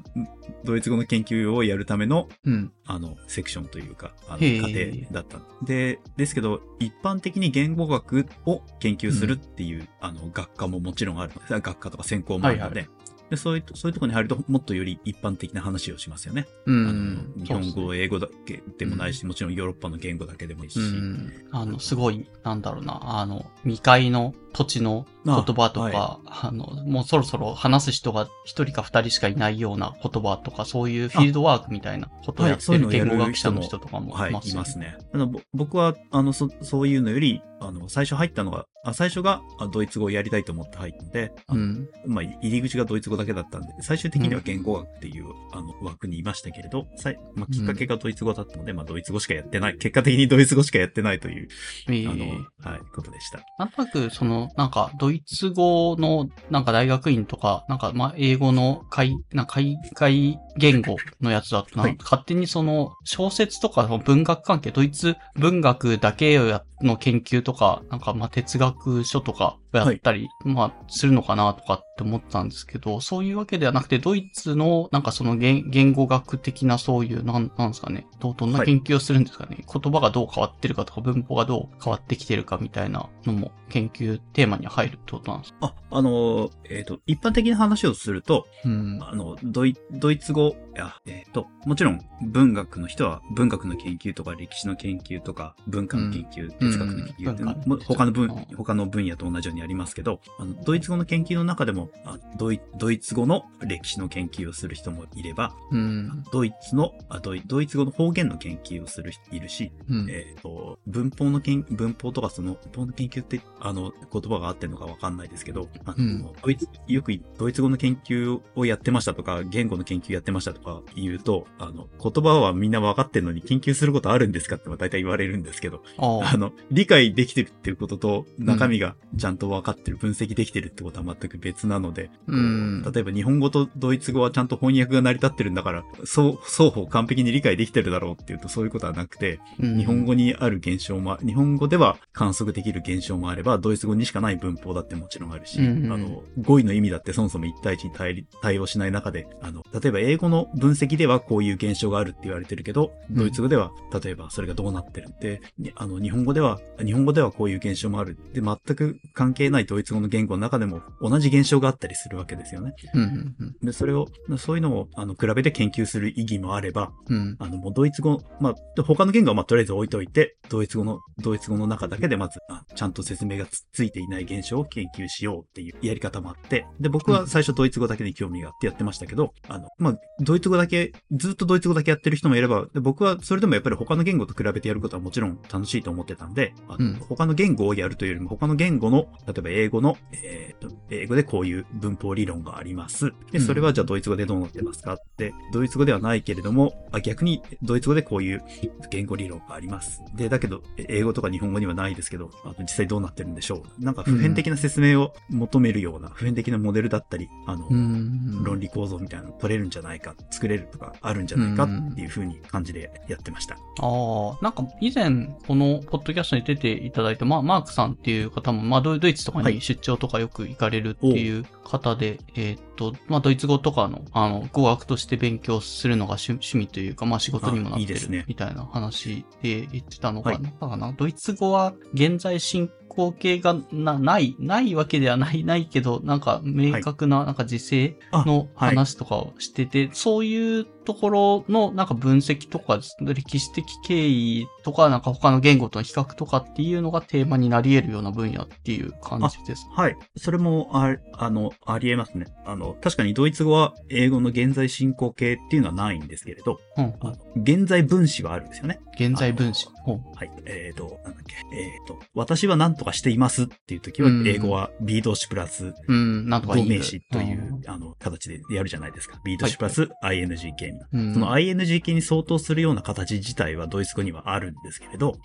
ドイツ語の研究をやるための、うん。あの、セクションというか、あの、過程だった。で、ですけど、一般的に言語学を研究するっていう、あの、学科ももちろんある。学科とか専攻もあるので、はいでそういう、そういうところに入ると、もっとより一般的な話をしますよね。うあんの。日本語、英語だけでもないし、もちろんヨーロッパの言語だけでもいいし。うん。あの、すごい、なんだろうな、あの、未開の土地の言葉とか、あ,、あの、もうそろそろ話す人が一人か二人しかいないような言葉とか、そういうフィールドワークみたいなことをやってる言語学者の人とかもはいいますよますね。あのぼ僕は、あの、そ、そういうのより、あの、最初入ったのが、あ最初があドイツ語をやりたいと思って入ったので、うん。まあ、入り口がドイツ語だけだったんで、最終的には言語学っていう、あの、枠にいましたけれど、さいまあ、きっかけがドイツ語だったので、まあ、ドイツ語しかやってない、結果的にドイツ語しかやってないという、えあのー、はい、ことでした。なんとなく、その、なんか、ドイツ語の、なんか大学院とか、なんか、まあ、英語の海、なんか海外言語のやつだとな、はい。勝手にその、小説とか、文学関係、ドイツ文学だけをや、の研究とか、なんか、まあ、哲学書とかをやったり、まあ、するのかなとかって思ったんですけど、そういうわけではなくて、ドイツの、なんかその言言語学的なそういう、なん、なんですかね、どうどんなはい。研究をするんですかね、言葉がどう変わってるかとか、文法がどう変わってきてるかみたいなのも研究テーマに入るってことなんですか？あ、あの、えっ、と、一般的な話をすると、うん。あの、ドイ、ドイツ語、いや、えっ、と、もちろん文学の人は文学の研究とか歴史の研究とか文化の研究、哲学の研究って、うん。他の分うん、他の分野と同じようにありますけど、あの、ドイツ語の研究の中でも、あドイドイツ語の歴史の研究をする人もいれば、うん。ドイツの、あドイドイツ語の方言の研究をする人いるし、うん。えっ、と、文法の研、文法とかその、文法の研究って、あの、言葉が合ってるのかわかんないですけど、あの、うんドイツ、よくドイツ語の研究をやってましたとか、言語の研究やってましたとか言うと、あの、言葉はみんなわかってるのに研究することあるんですかって大体言われるんですけど、ああの、理解できてるっていうことと、中身がちゃんと分かってる、分析できてるってことは全く別なので、うん。例えば日本語とドイツ語はちゃんと翻訳が成り立ってるんだから、そう、双方完璧に理解できてるだろうっていうとそういうことはなくて、うん日本語にある現象も、日本語では観測できる現象もあれば、ドイツ語にしかない文法だってもちろんあるし、うんうんあの、語彙の意味だってそもそも一対一に対対応しない中で、あの、例えば英語の分析ではこういう現象があるって言われてるけど、うんドイツ語では、例えばそれがどうなってるって、にあの、日本語では、日本語ではこういう現象もある。で、全く関係ないドイツ語の言語の中でも同じ現象があったりするわけですよね。うん。うん。で、それを、そういうのを、あの、比べて研究する意義もあれば、うん。あの、もうドイツ語、まあ、で他の言語はまあ、とりあえず置いといて、ドイツ語の、ドイツ語の中だけでまず、あちゃんと説明がつついていない現象を研究しようっていうやり方もあって、で、僕は最初ドイツ語だけに興味があってやってましたけど、あの、まあ、ドイツ語だけ、ずっとドイツ語だけやってる人もいれば、で僕はそれでもやっぱり他の言語と比べてやることはもちろん楽しいと思ってたんで、あのうん他の言語をやるというよりも、他の言語の、例えば英語の、えーと、英語でこういう文法理論があります。で、それはじゃあドイツ語でどうなってますかって、ドイツ語ではないけれども、あ逆にドイツ語でこういう言語理論があります。で、だけど、え英語とか日本語にはないですけど、あの実際どうなってるんでしょう。なんか普遍的な説明を求めるような、普遍的なモデルだったり、あの、うん。論理構造みたいなの取れるんじゃないか、作れるとかあるんじゃないかっていう風に感じでやってました。ああ、なんか以前、このポッドキャストに出ていただいた、まあ、マークさんっていう方も、まあ、ドイドイツとかはい。に出張とかよく行かれるっていう方で、えーっと、まあ、ドイツ語とかの、あの、語学として勉強するのが趣趣味というか、まあ、仕事にもなってるみたいな話で言ってたのが、はい。なんだかな、ドイツ語は現在進行形がな、ない、ないわけではない、ないけど、なんか明確な、なんか時勢あのはい話とかをしてて、そういうところのなんか分析とか歴史的経緯とか、なんか他の言語との比較とかっていうのがテーマになり得るような分野っていう感じです。はい。それも、あ、あの、ありえますね。あの、確かにドイツ語は英語の現在進行形っていうのはないんですけれど、うんあの現在分詞はあるんですよね。現在分子。はい。えっ、と、なんだっけ。えっ、と、私は何とかしていますっていう時はう、ん英語は B 動詞プラス動名詞という、あの、形でやるじゃないですか。B 動詞プラス ING 形みたいな。うん。その ING 形に相当するような形自体はドイツ語にはあるんですけれど、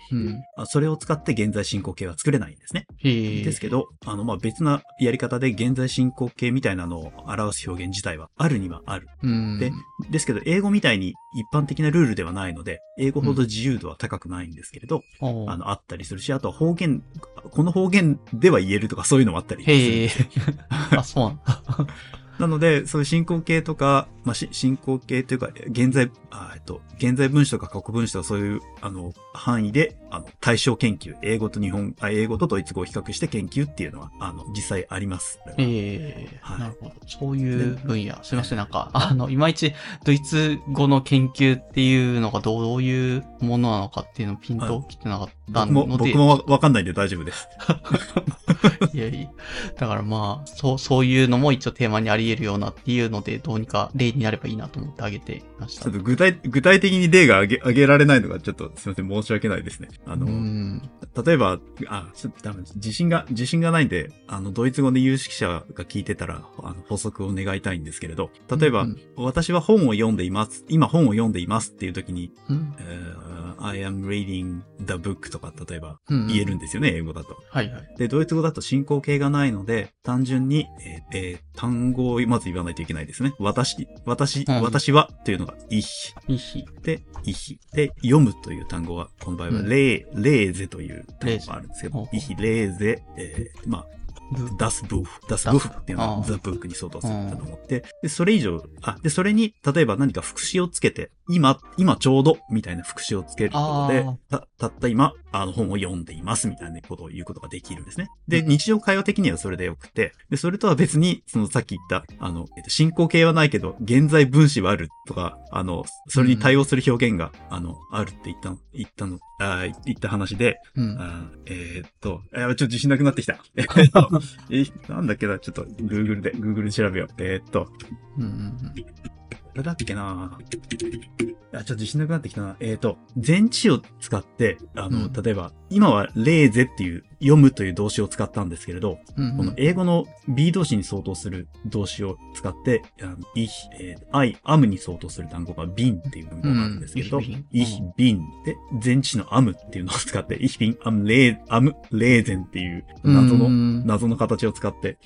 それを使って現在進行形は作れないんですね。ですけど、あの、まあ、別なやり方で現在進行形みたいなのを表す表現自体はあるにはある。うん。でですけど、英語みたいに一般的なルールではないので、英語ほど自由度は高くないんですけれど、あの、あったりするし、あとは方言、この方言では言えるとかそういうのもあったりする。へえ。あ、そうなんだ。なので、そういう進行形とか、まあ、し進行形というか、現在、あえっと、現在分詞とか過去分詞とかそういう、あの、範囲で、あの、対象研究、英語と日本、あ英語とドイツ語を比較して研究っていうのは、あの、実際あります。ええはいなるほど。そういう分野。すいません、なんか、(laughs) あの、いまいち、ドイツ語の研究っていうのがどういうものなのかっていうのをピンときてなかった僕も、ので、僕もわわかんないんで大丈夫です。(laughs) いやいや。だからまあ、そう、そういうのも一応テーマにあり得るようなっていうので、どうにか例になればいいなと思ってあげていましたちょっ。と具体、具体的に例が挙げ、挙げられないのがちょっとすいません、申し訳ないですね。あうの、ん。例えば、あ、ちょっと多分自信が、自信がないんで、あの、ドイツ語で有識者が聞いてたら、あの、補足を願いたいんですけれど、例えば、うん私は本を読んでいます、今本を読んでいますっていう時に、うん。えー I am reading the book とか、例えばうん。言えるんですよね、英語だと。はいはい。で、ドイツ語だと進行形がないので、単純に、えーえー単語をまず言わないといけないですね。私、私、うん私はというのが、いい日。で、ich で、読むという単語は、この場合は、うん。レー、レーゼという単語があるんですけどレーゼ、ich レーゼ、えーまあ、ブ。das Buch、das Das Buch っていうのはああ the book に相当するんだと思って、で、それ以上、あ、で、それに、例えば何か副詞をつけて、今、今ちょうど、みたいな副詞をつけることであ、た、たった今、あの本を読んでいます、みたいなことを言うことができるんですね。で、日常会話的にはそれでよくて、で、それとは別に、そのさっき言った、あの、えっと、進行形はないけど、現在分詞はあるとか、あの、それに対応する表現が、あの、あるって言ったの、言ったの、あー言った話で、うん。あーえーっと、えーちょっと自信なくなってきた。(laughs) えーっとえなんだっけな、ちょっと Google で、Google で調べよう。えーっと、うんうんどれだっけなあ、ちょっと自信なくなってきたな。えーっと、前置を使って、あの、うん例えば、今はレーゼっていう、読むという動詞を使ったんですけれど、うんうん。この英語の B 動詞に相当する動詞を使って、あの ich、えー I am に相当する単語が bin っていう文法があるんですけれど、うん ich bin で、前置詞の am っていうのを使って、ich bin am le am lesen っていう謎の、うん謎の形を使って。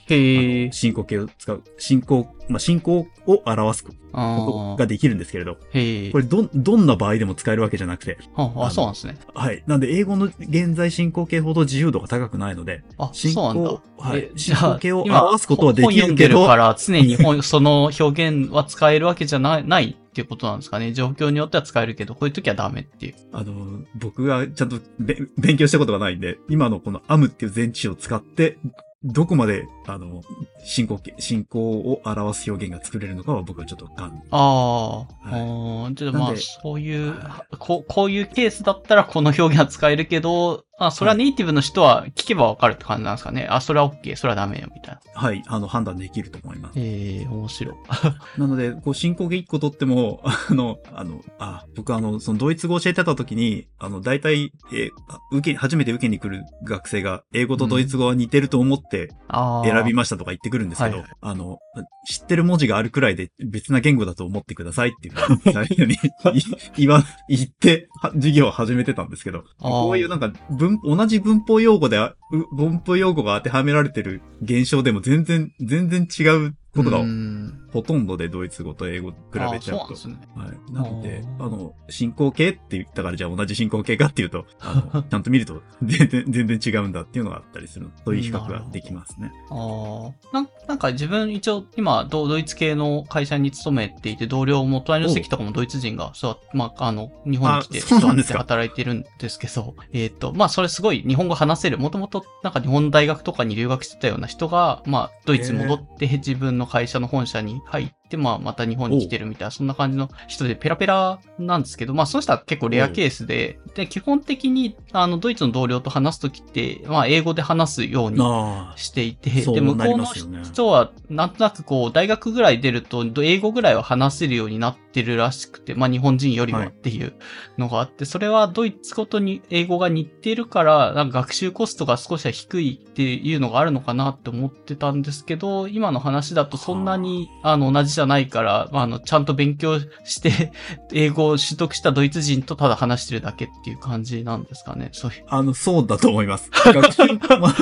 進行形を使う、進行、まあ、進行を表すことあができるんですけれど。これど、どんな場合でも使えるわけじゃなくて、ああ、そうなんですね。はい。なんで、英語の現在進行形ほど自由度が高くないので、あ、進そうなんだ行。、はいえ。進行形を今表すことはでき本読んでるけど、るから、常に本、その表現は使えるわけじゃない、ないっていうことなんですかね。状況によっては使えるけど、こういう時はダメっていう。あの、僕がちゃんとべ勉強したことがないんで、今のこの am っていう前置詞を使って、どこまで、あの、進行形、進行を表す表現が作れるのかは僕はちょっと感ああ、はいあーじゃあまあ、そういうは、こう、こういうケースだったらこの表現は使えるけど、あ、それはネイティブの人は聞けばわかるって感じなんですかね。あ、それは OK、それはダメよ、みたいな。はい、あの、判断できると思います。ええ面白い。(laughs) なので、こう、進行形一個取っても、(laughs) あの、あの、あ、僕あの、そのドイツ語を教えてた時に、あの、大体、えーあ受け、初めて受けに来る学生が、英語とドイツ語は似てると思ってああ。選びましたとか言ってくるんですけど、はいはいあの、知ってる文字があるくらいで別な言語だと思ってくださいっていう (laughs) 最初に言わ、言って、は授業を始めてたんですけど、あーこういうなんか文、同じ文法用語で、文法用語が当てはめられてる現象でも全然、全然違うことがほとんどでドイツ語と英語比べちゃうあそうなんと。ですね。はい。なので、あの、進行形って言ったからじゃあ同じ進行形かっていうと、あの、(laughs) ちゃんと見ると全然、全然違うんだっていうのがあったりする。そういう比較ができますね。ああ。なんなんか自分一応今ドドイツ系の会社に勤めていて同僚も隣の席とかもドイツ人がそう、まあ、あの、日本に来てあそうなんですか座って働いてるんですけど、えっ、と、まあそれすごい日本語話せる。もともとなんか日本大学とかに留学してたような人が、まあドイツに戻って自分の会社の本社にはい。まあまた日本に来てるみたいな、そんな感じの人でペラペラなんですけど、まあその人は結構レアケースで、で、基本的にあのドイツの同僚と話すときって、まあ英語で話すようにあしていて、で、向こうの人は、なんとなくこう、大学ぐらい出ると、英語ぐらいは話せるようになってるらしくて、まあ日本人よりははい。っていうのがあって、それはドイツ語とに英語が似てるから、なんか学習コストが少しは低いっていうのがあるのかなって思ってたんですけど、今の話だとそんなに、あ。の、同じじゃゃないから、まあ、あの、ちゃんと勉強して、(laughs) 英語を取得したドイツ人とただ話してるだけっていう感じなんですかね。そういう。あの、そうだと思います。学習、(laughs) ま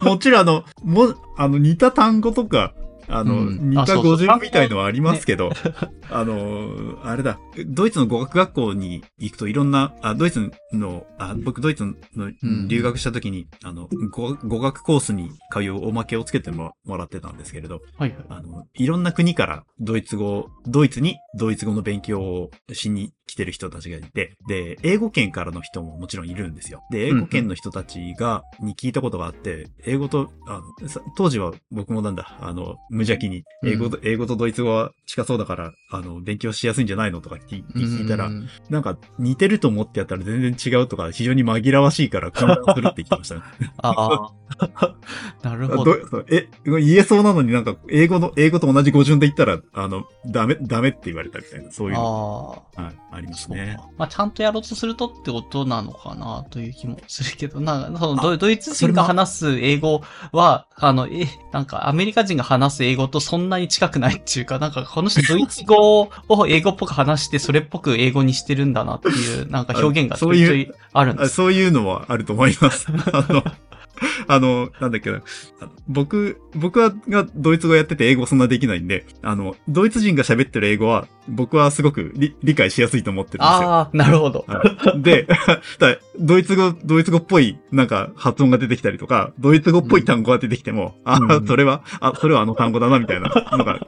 あもちろんあの、も、あの、似た単語とか、あの、うん。二かあそうそう。五順みたいのはありますけど、(laughs) あの、あれだ、ドイツの語学学校に行くといろんな、あドイツの、あ僕ドイツのん。留学した時に、あの語、語学コースに通うおまけをつけてももらってたんですけれど、はいはい。あの、いろんな国からドイツ語、ドイツにドイツ語の勉強をしに来てる人たちがいて、で、英語圏からの人ももちろんいるんですよ。で、英語圏の人たちが、に聞いたことがあって、英語と、あの、さ当時は僕もなんだ、あの、無邪気に、英語と、英語とドイツ語は近そうだから、あの、勉強しやすいんじゃないのとか聞聞いたらう、んなんか似てると思ってやったら全然違うとか、非常に紛らわしいから混乱するって言ってましたね。ああ。(laughs) なるほどえ、言えそうなのになんか、英語の、英語と同じ語順で言ったら、あの、ダメ、ダメって言われたみたいな、そういうの、ああ。はい、ありますそうね。か。まあ、ちゃんとやろうとするとってことなのかなという気もするけど、なんか、そのあドドイツ人が話す英語は、あの、(laughs) え、なんかアメリカ人が話す英語とそんなに近くないっていうか、なんかこの人ドイツ語を英語っぽく話して、それっぽく英語にしてるんだなっていう、なんか表現がちょいちょいあるんです。あそういうのはあると思います。あの、(laughs) あの、なんだっけな。僕、僕は、がドイツ語やってて英語そんなできないんで、あの、ドイツ人が喋ってる英語は、僕はすごく理理解しやすいと思ってるんですよ。ああ、なるほど。はいで、(laughs) だドイツ語、ドイツ語っぽい、なんか、発音が出てきたりとか、ドイツ語っぽい単語が出てきても、ああ、うんそれは、あ、それはあの単語だな、みたいなのが、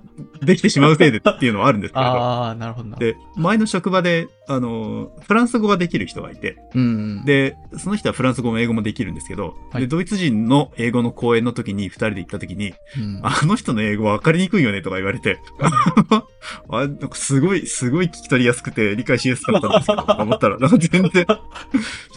できてしまうせいでっていうのはあるんですけれど。ああ、なるほどな。で、前の職場で、あの、フランス語ができる人がいて、うん。で、その人はフランス語も英語もできるんですけど、はいで、ドイツ人の英語の講演の時に二人で行った時に、うん、あの人の英語わかりにくいよねとか言われて、(laughs) あなんかすごい、すごい聞き取りやすくて理解しやすかったんですけど、思ったら、なんか全然、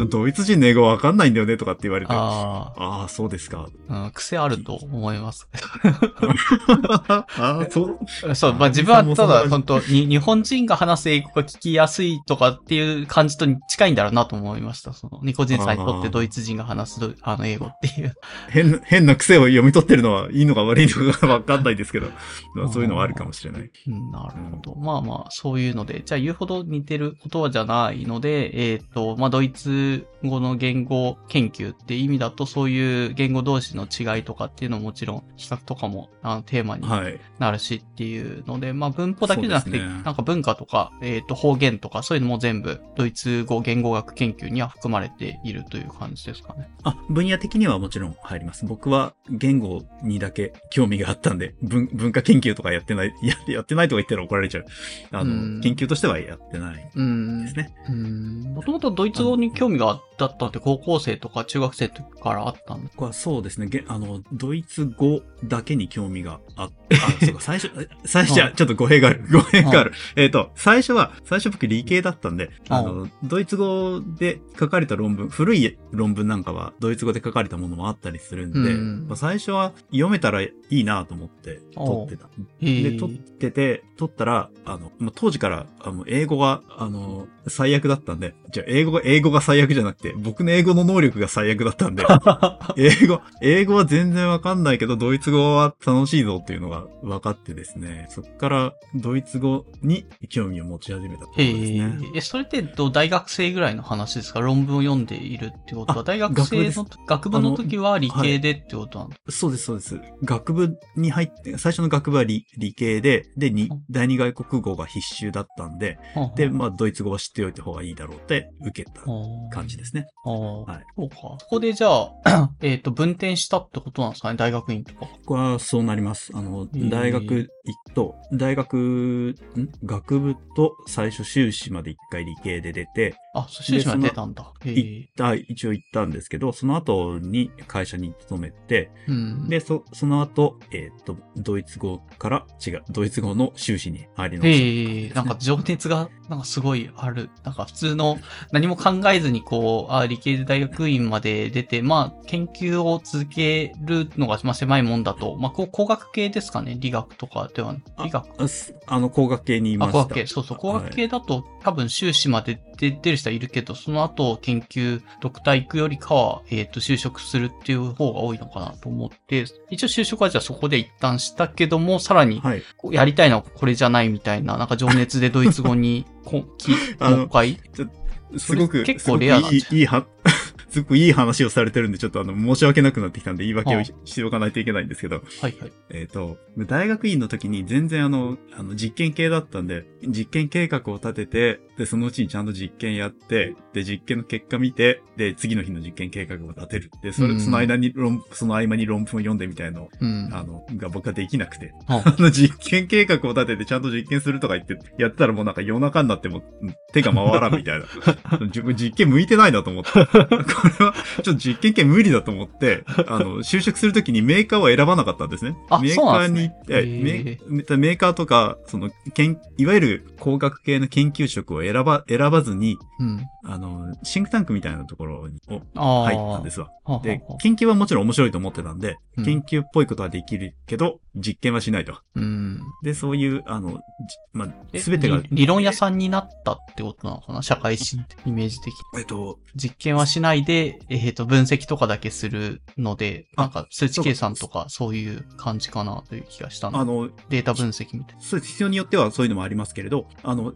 ドイツ人の英語わかんないんだよねとかって言われて、ああそうですか。あ、うん、癖あると思います。(laughs) ああ、そう、そう、まあ自分はただ、本当に日本人が話す英語が聞きやすいとかっていう感じと近いんだろうなと思いました。その、ニコ人さんにとってドイツ人が話すドあの英語っていう。変な、変な癖を読み取ってるのはいいのか悪いのかわかんないですけど、まあそういうのはあるかもしれない。うん、なるほど。まあまあ、そういうので、じゃあ言うほど似てることはじゃないので、えっ、と、まあドイツ語の言語研究って意味だと、そういう言語同士の違いとかっていうのももちろん、比較とかもあのテーマにはい。なるしっていうので、まあ文法だけじゃなくて、ねなんか文化とか、えっ、と方言とか、そういうのも全部、ドイツ語言語学研究には含まれているという感じですかね。あ、分野的にはもちろん入ります。僕は言語にだけ興味があったんで、文文化研究とかやってない、(laughs) ややってないとか言ったら怒られちゃう。あの、うん研究としてはやってないうんですね。うん。もともとドイツ語に興味があったって高校生とか中学生とかからあったんです僕はそうですね。げあの、ドイツ語だけに興味があって、あ、そうか、最初、え (laughs) 最初、うんちょっと語弊がある。語弊がある。えっと、最初は、最初僕理系だったんで、あの、ドイツ語で書かれた論文、古い論文なんかはドイツ語で書かれたものもあったりするんで、うん。まあ最初は読めたらいいなと思って撮ってた。で、撮ってて、撮ったら、あの、まあ、当時から、あの、英語が、あの、最悪だったんで、じゃあ、英語が、英語が最悪じゃなくて、僕の英語の能力が最悪だったんで、(laughs) 英語、英語は全然わかんないけど、ドイツ語は楽しいぞっていうのが分かってですね、そっから、ドイツ語に興味を持ち始めたところへですね。え。え、それってど大学生ぐらいの話ですか？論文を読んでいるってことは、あ大学生の、学部の時は理系でってことなんだ。そうです、そうです。学部に入って、最初の学部は理理系で、で、第二外国語が必修だったんで、で、まあ、ドイツ語は知っておいた方がいいだろうって受けた感じですね。ああ、はいそうか。そこでじゃあ、(clears throat) えっと、分転したってことなんですかね大学院とか。ここはそうなります。あの、ー大学行くと、大学、ん？学部と最初修士まで一回理系で出て、あ、修士まで出たんだ。へ行っえ。た、一応行ったんですけど、その後に会社に勤めて、うん。で、そ、その後、えっ、と、ドイツ語から、違う、ドイツ語の修士に入り直した、へえ、なんか情熱が、なんかすごいある。なんか普通の何も考えずにこう、あ理系で大学院まで出て、まあ研究を続けるのが、まあ狭いもんだと、まあこう工学系ですかね理学とかでは、理学あの、工学系にいまあ、した。工学系。そうそう。工学系だと、多分修士まで出てる人はいるけど、その後研究、ドクター行くよりかは、えっ、と、就職するっていう方が多いのかなと思って、一応就職はじゃあそこで一旦したけども、さらに、やりたいのはこれじゃないみたいな、なんか情熱でドイツ語に、こき、あ回すごく、結構レアいい、いいは、すごくいい話をされてるんで、ちょっとあの、申し訳なくなってきたんで、言い訳をはあしておかないといけないんですけど、はいはい。えっ、と、大学院の時に全然あの、あの、実験系だったんで、実験計画を立てて、で、そのうちにちゃんと実験やって、で、実験の結果見て、で、次の日の実験計画を立てる。で、それ、うんその間に論、その合間に論文を読んでみたいのを、うん。あの、が僕はできなくて、はあの、実験計画を立ててちゃんと実験するとか言って、やってたらもうなんか夜中になってもうん手が回らんみたいな。(laughs) 自分実験向いてないなと思って。これは、ちょっと実験系無理だと思って、(laughs) あの、就職するときにメーカーを選ばなかったんですね。あメーカーに行って、ねメーカーとか、その、けんいわゆる工学系の研究職を選ば、選ばずに、うん。あの、シンクタンクみたいなところに。入ったんですわ。で、研究はもちろん面白いと思ってたんで、うん研究っぽいことはできるけど、実験はしないと。うん。で、そういう、あの、じまあ、えすべてが理、理論屋さんになったってことなのかな？社会人って、イメージ的に。えっと、実験はしないで、えっ、と、分析とかだけするので、あなんか数値計算とかそういう感じかなという気がしたの。あの、データ分析みたいそう必要によってはそういうのもありますけれど、あの、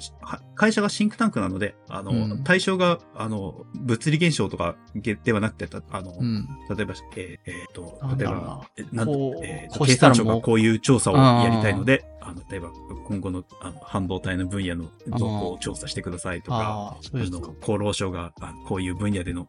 会社がシンクタンクなので、あの、うん対象が、あの、物理現象とかではなくて、たあの、な。うん。例えば、えーえーとなん、例えだろうなば、えなんこうえーとこうしたら経産省もうがこういう調査をやりたいので、あの、例えば、今後のあの半導体の分野の動向を調査してくださいとか、あの。厚労省があこういう分野での、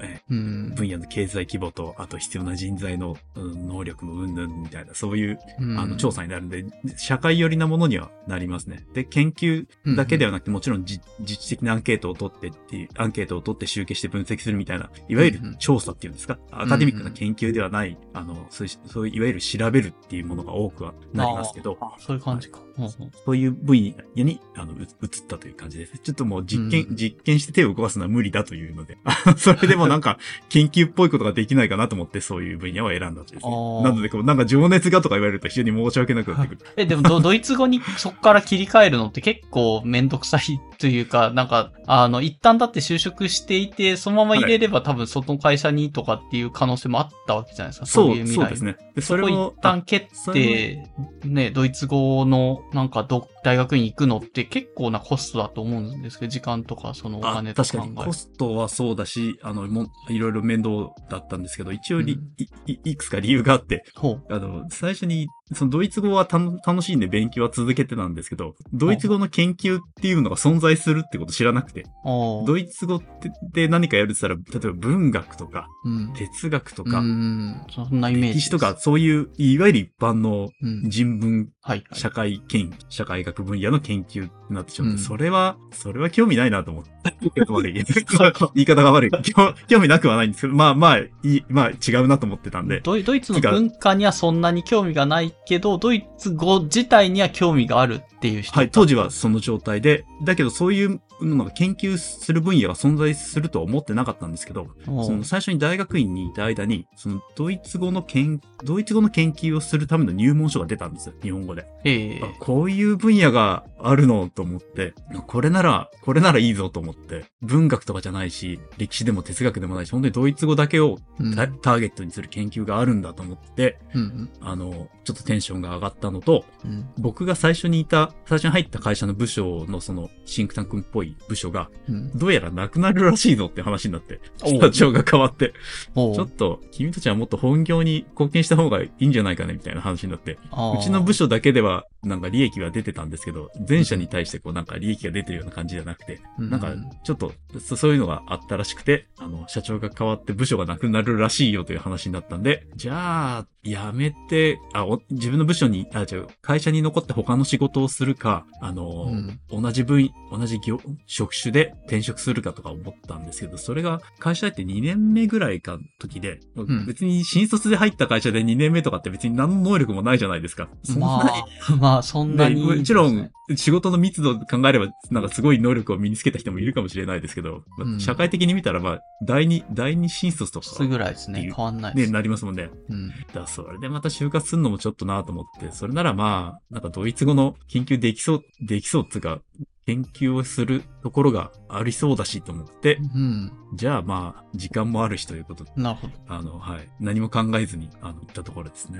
え。分野の経済規模と、あと必要な人材の、うん能力の云々みたいな、そういううんあの、調査になるんで、社会寄りなものにはなりますね。で、研究だけではなくて、もちろんじ実地的なアンケートを取ってっていう、アンケートを取って集計して分析するみたいな、いわゆる調査っていうんですか、アカデミックな研究ではない、あの、そういう、そういういわゆる調べるっていうものが多くはなりますけど、ああそういう感じか。うんうんそういう分野に、あの、う移ったという感じです。ちょっともう実験、うん実験して手を動かすのは無理だというので、(laughs) それでもなんか、(laughs) 研究っぽいことができないかなと思って、そういう分野を選んだんですね。なので、こう、なんか情熱がとか言われると非常に申し訳なくなってくる。(laughs) え、でもド、ドイツ語にそこから切り替えるのって結構めんどくさいというか、なんか、あの、一旦だって就職していて、そのまま入れれば多分その会社にとかっていう可能性もあったわけじゃないですか。そうそう、いう未来。そうですね。で、それを一、旦蹴って、ね、ドイツ語のなんかど大学に行くのって結構なコストだと思うんですけど、時間とかそのおあ金と確かに、か考えコストはそうだし、あの、も、いろいろ面倒だったんですけど、一応り、うんい、いいくつか理由があって。あの、最初に、そのドイツ語はたの楽しいんで勉強は続けてたんですけど、ドイツ語の研究っていうのが存在するってこと知らなくて、ドイツ語ってで何かやるって言ったら、例えば文学とか、うん。哲学とうか、ん。そんなイメージ。歴史とか、そういう、いわゆる一般のうん。人文、はい、はい。社会研、社会学分野の研究になってしまって、うんそれは、それは興味ないなと思って。(laughs) 言い方が悪い。(laughs) 興興味なくはないんですけど、まあまあ、いい、まあ違うなと思ってたんで。ドイドイツの文化にはそんなに興味がないけど、ドイツ語自体には興味があるっていう人はい、当時はその状態で、だけどそういうのが研究する分野が存在するとは思ってなかったんですけど、おその最初に大学院にいた間に、そのドイツ語の研、ドイツ語の研究をするための入門書が出たんですよ、日本語で。ええ。あこういう分野があるのと思って、これなら、これならいいぞと思って、文学とかじゃないし、歴史でも哲学でもないし、本当にドイツ語だけをうん。タターゲットにする研究があるんだと思って、うんあの、ちょっとテンションが上がったのと、うんうん。僕が最初にいた、最初に入った会社の部署のそのシンクタンクっぽい部署が、うん。どうやらなくなるらしいぞって話になって、社長が変わって、ちょっと君たちはもっと本業に貢献した方がいいんじゃないかねみたいな話になって、うちの部署だけではなんか利益は出てたんですけど、全社に対してこうなんか利益が出てるような感じじゃなくて、なんかちょっとそそういうのがあったらしくて、あの、社長が変わって部署がなくなるらしいよという話になったんで、じゃあ、やめて、あ、お自分の部署に、あ、違う、会社に残って他の仕事をするか、あの、うん。同じ分、同じ業、職種で転職するかとか思ったんですけど、それが会社入って2年目ぐらいかの時で、ん別に新卒で入った会社で2年目とかって別に何の能力もないじゃないですか。そんなにまあ、まあ、そんな (laughs) ねに、もちろん、仕事の密度を考えれば、なんかすごい能力を身につけた人もいるかもしれないですけど、社会的に見たら、まあ、第二、第二新卒とか質ぐらいですね。変わんないでね、す。なりますもんね。うん。だからそれでまた就活するのもちょっとなと思って、それならまあ、なんかドイツ語の研究できそう、できそうっつうか、研究をする、ところがありそうだしと思って、うん。じゃあまあ、時間もあるしということで、なるほど。あの、はい。何も考えずに、あの、行ったところですね。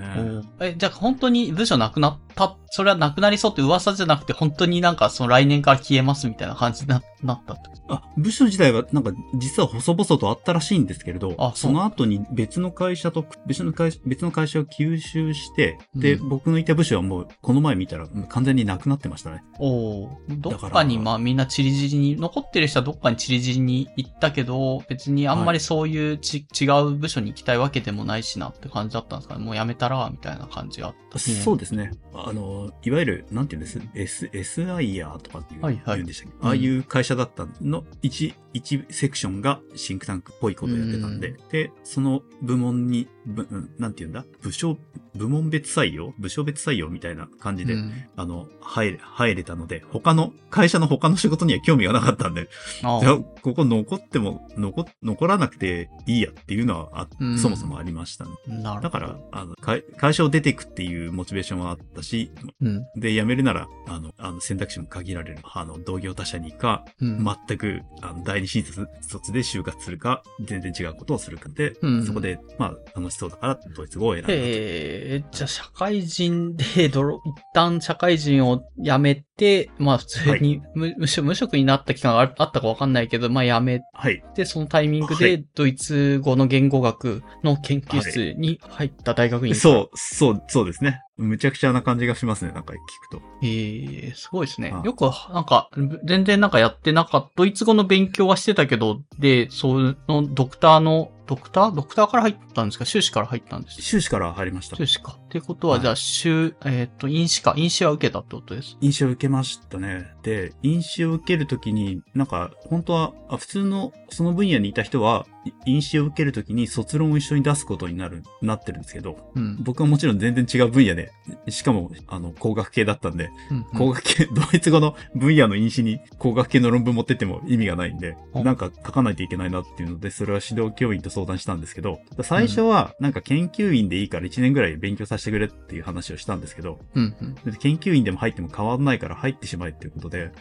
え、じゃあ本当に部署なくなった、それはなくなりそうって噂じゃなくて、本当になんかその来年から消えますみたいな感じにななったってあ、部署自体はなんか実は細々とあったらしいんですけれど、あその後に別の会社と、別の会社、別の会社を吸収して、で、うん僕のいた部署はもうこの前見たら完全になくなってましたね。おおどっだかにまあみんなチリジリに、残ってる人はどっかにチリジリに行ったけど、別にあんまりそういうち、違う部署に行きたいわけでもないしなって感じだったんですかね。もう辞めたら、みたいな感じがあった。そうですね。あの、いわゆる、なんていうんです、S、SIR とかっていう、はいはい言うんでしたっけ、ああいう会社だったの、一、一セクションがシンクタンクっぽいことをやってたんで、うで、その部門に、ぶうんなんていうんだ？部署、部門別採用？部署別採用みたいな感じで、うんあの、入れ、入れたので、他の、会社の他の仕事には興味がなかったんで、ここ残っても、残、残らなくていいやっていうのはあ、うんそもそもありましたね。なるほど。だから、あの、会会社を出ていくっていうモチベーションはあったし、うん。で、辞めるなら、あの、あの選択肢も限られる、あの、同業他社にか、うん。全く、あの、第二新卒で就活するか、全然違うことをするかで、うんそこで、まあ、楽しそうだから、ドイツ語を選んだと。ええじゃあ社会人で、ドロ、一旦社会人を辞めて、まあ普通に無,、無職無職になった期間がああったかわかんないけど、まあ辞めはい。て、そのタイミングはでドイツ語の言語学の研究室に入った大学院。そう、そう、そうですね。むちゃくちゃな感じがしますね、なんか聞くと。ええすごいですねあ。よく、なんか、全然なんかやってなかった、ドイツ語の勉強はしてたけど、で、そのドクターの、ドクター？ドクターから入ったんですか？修士から入ったんですか？修士から入りました。修士か。ってことは、はいじゃあ、修、えっ、と、院士か。院士は受けたってことです？飲酒を受けましたね。で、飲酒を受けるときに、なんか、本当は、あ普通の、その分野にいた人は、い飲酒を受けるときに卒論を一緒に出すことになる、なってるんですけど、うん。僕はもちろん全然違う分野で、しかも、あの、工学系だったんで、うん工学系、ドイツ語の分野の飲酒に工学系の論文持ってっても意味がないんで、うんなんか書かないといけないなっていうので、それは指導教員と相談したんですけど、最初は、なんか研究員でいいから1年ぐらい勉強させてくれっていう話をしたんですけど、うん。うん。で研究員でも入っても変わんないから入ってしまえっていうことで、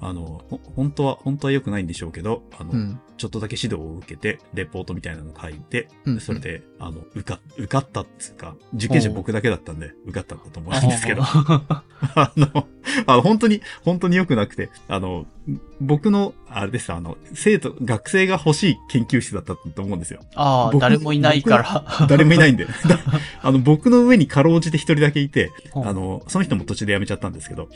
あの、ほ本当は、本当は良くないんでしょうけど、あの、うん。ちょっとだけ指導を受けて、レポートみたいなの書いて、うんそれで、あの、受か、受かったっつうか、受験者僕だけだったんで、受かったんだと思うんですけど、あ (laughs) あの、あの本当に、本当に良くなくて、あの、僕の、あれです、あの、生徒、学生が欲しい研究室だったと思うんですよ。あー、僕誰もいないから。誰もいないんで。だ (laughs) あの、僕の上にかろうじて一人だけいて、うんあの、その人も途中で辞めちゃったんですけど、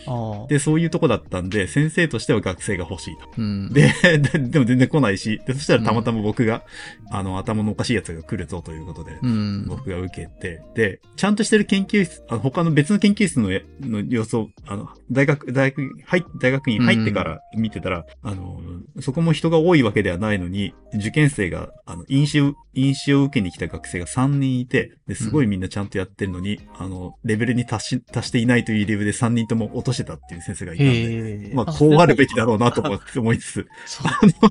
で、そういうとこだったんで、先生としては学生が欲しいと。うん。で、ででも全然来ないし、で、そしたらたまたま僕が、あの、頭のおかしいやつが来るぞということで、うん。僕が受けて、で、ちゃんとしてる研究室、あの他の別の研究室のえの様子を、あの、大学、大学、入っ大学院入ってから見てたら、あの、そこも人が多いわけではないのに、受験生が、あの、飲酒、飲酒を受けに来た学生が3人いて、で、すごいみんなちゃんとやってるのに、あの、レベルに達し、達していないという理由で3人とも落としてたっていう先生がいたんで。まあ、こうあるべきだろうなと思って思いつつ、そう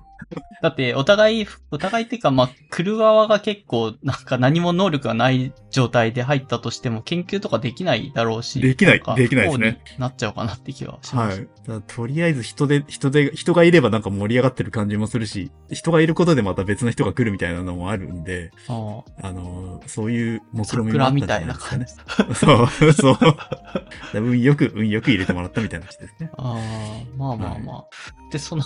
だって、お互い、お互いっていうか、まあ、来る側が結構、なんか何も能力がない状態で入ったとしても、研究とかできないだろうし。できないできないですねなっちゃうかなって気はします。はい。とりあえず人で、人で、人がいればなんか盛り上がってる感じもするし、人がいることでまた別の人が来るみたいなのもあるんで、ああのーそういう目あ論見もあったんじゃ桜みたいなですかね感じ。(laughs) そう、そう。運よく、運よく入れてもらったみたいな感じですね。ああ、まあまあまあ。で、その、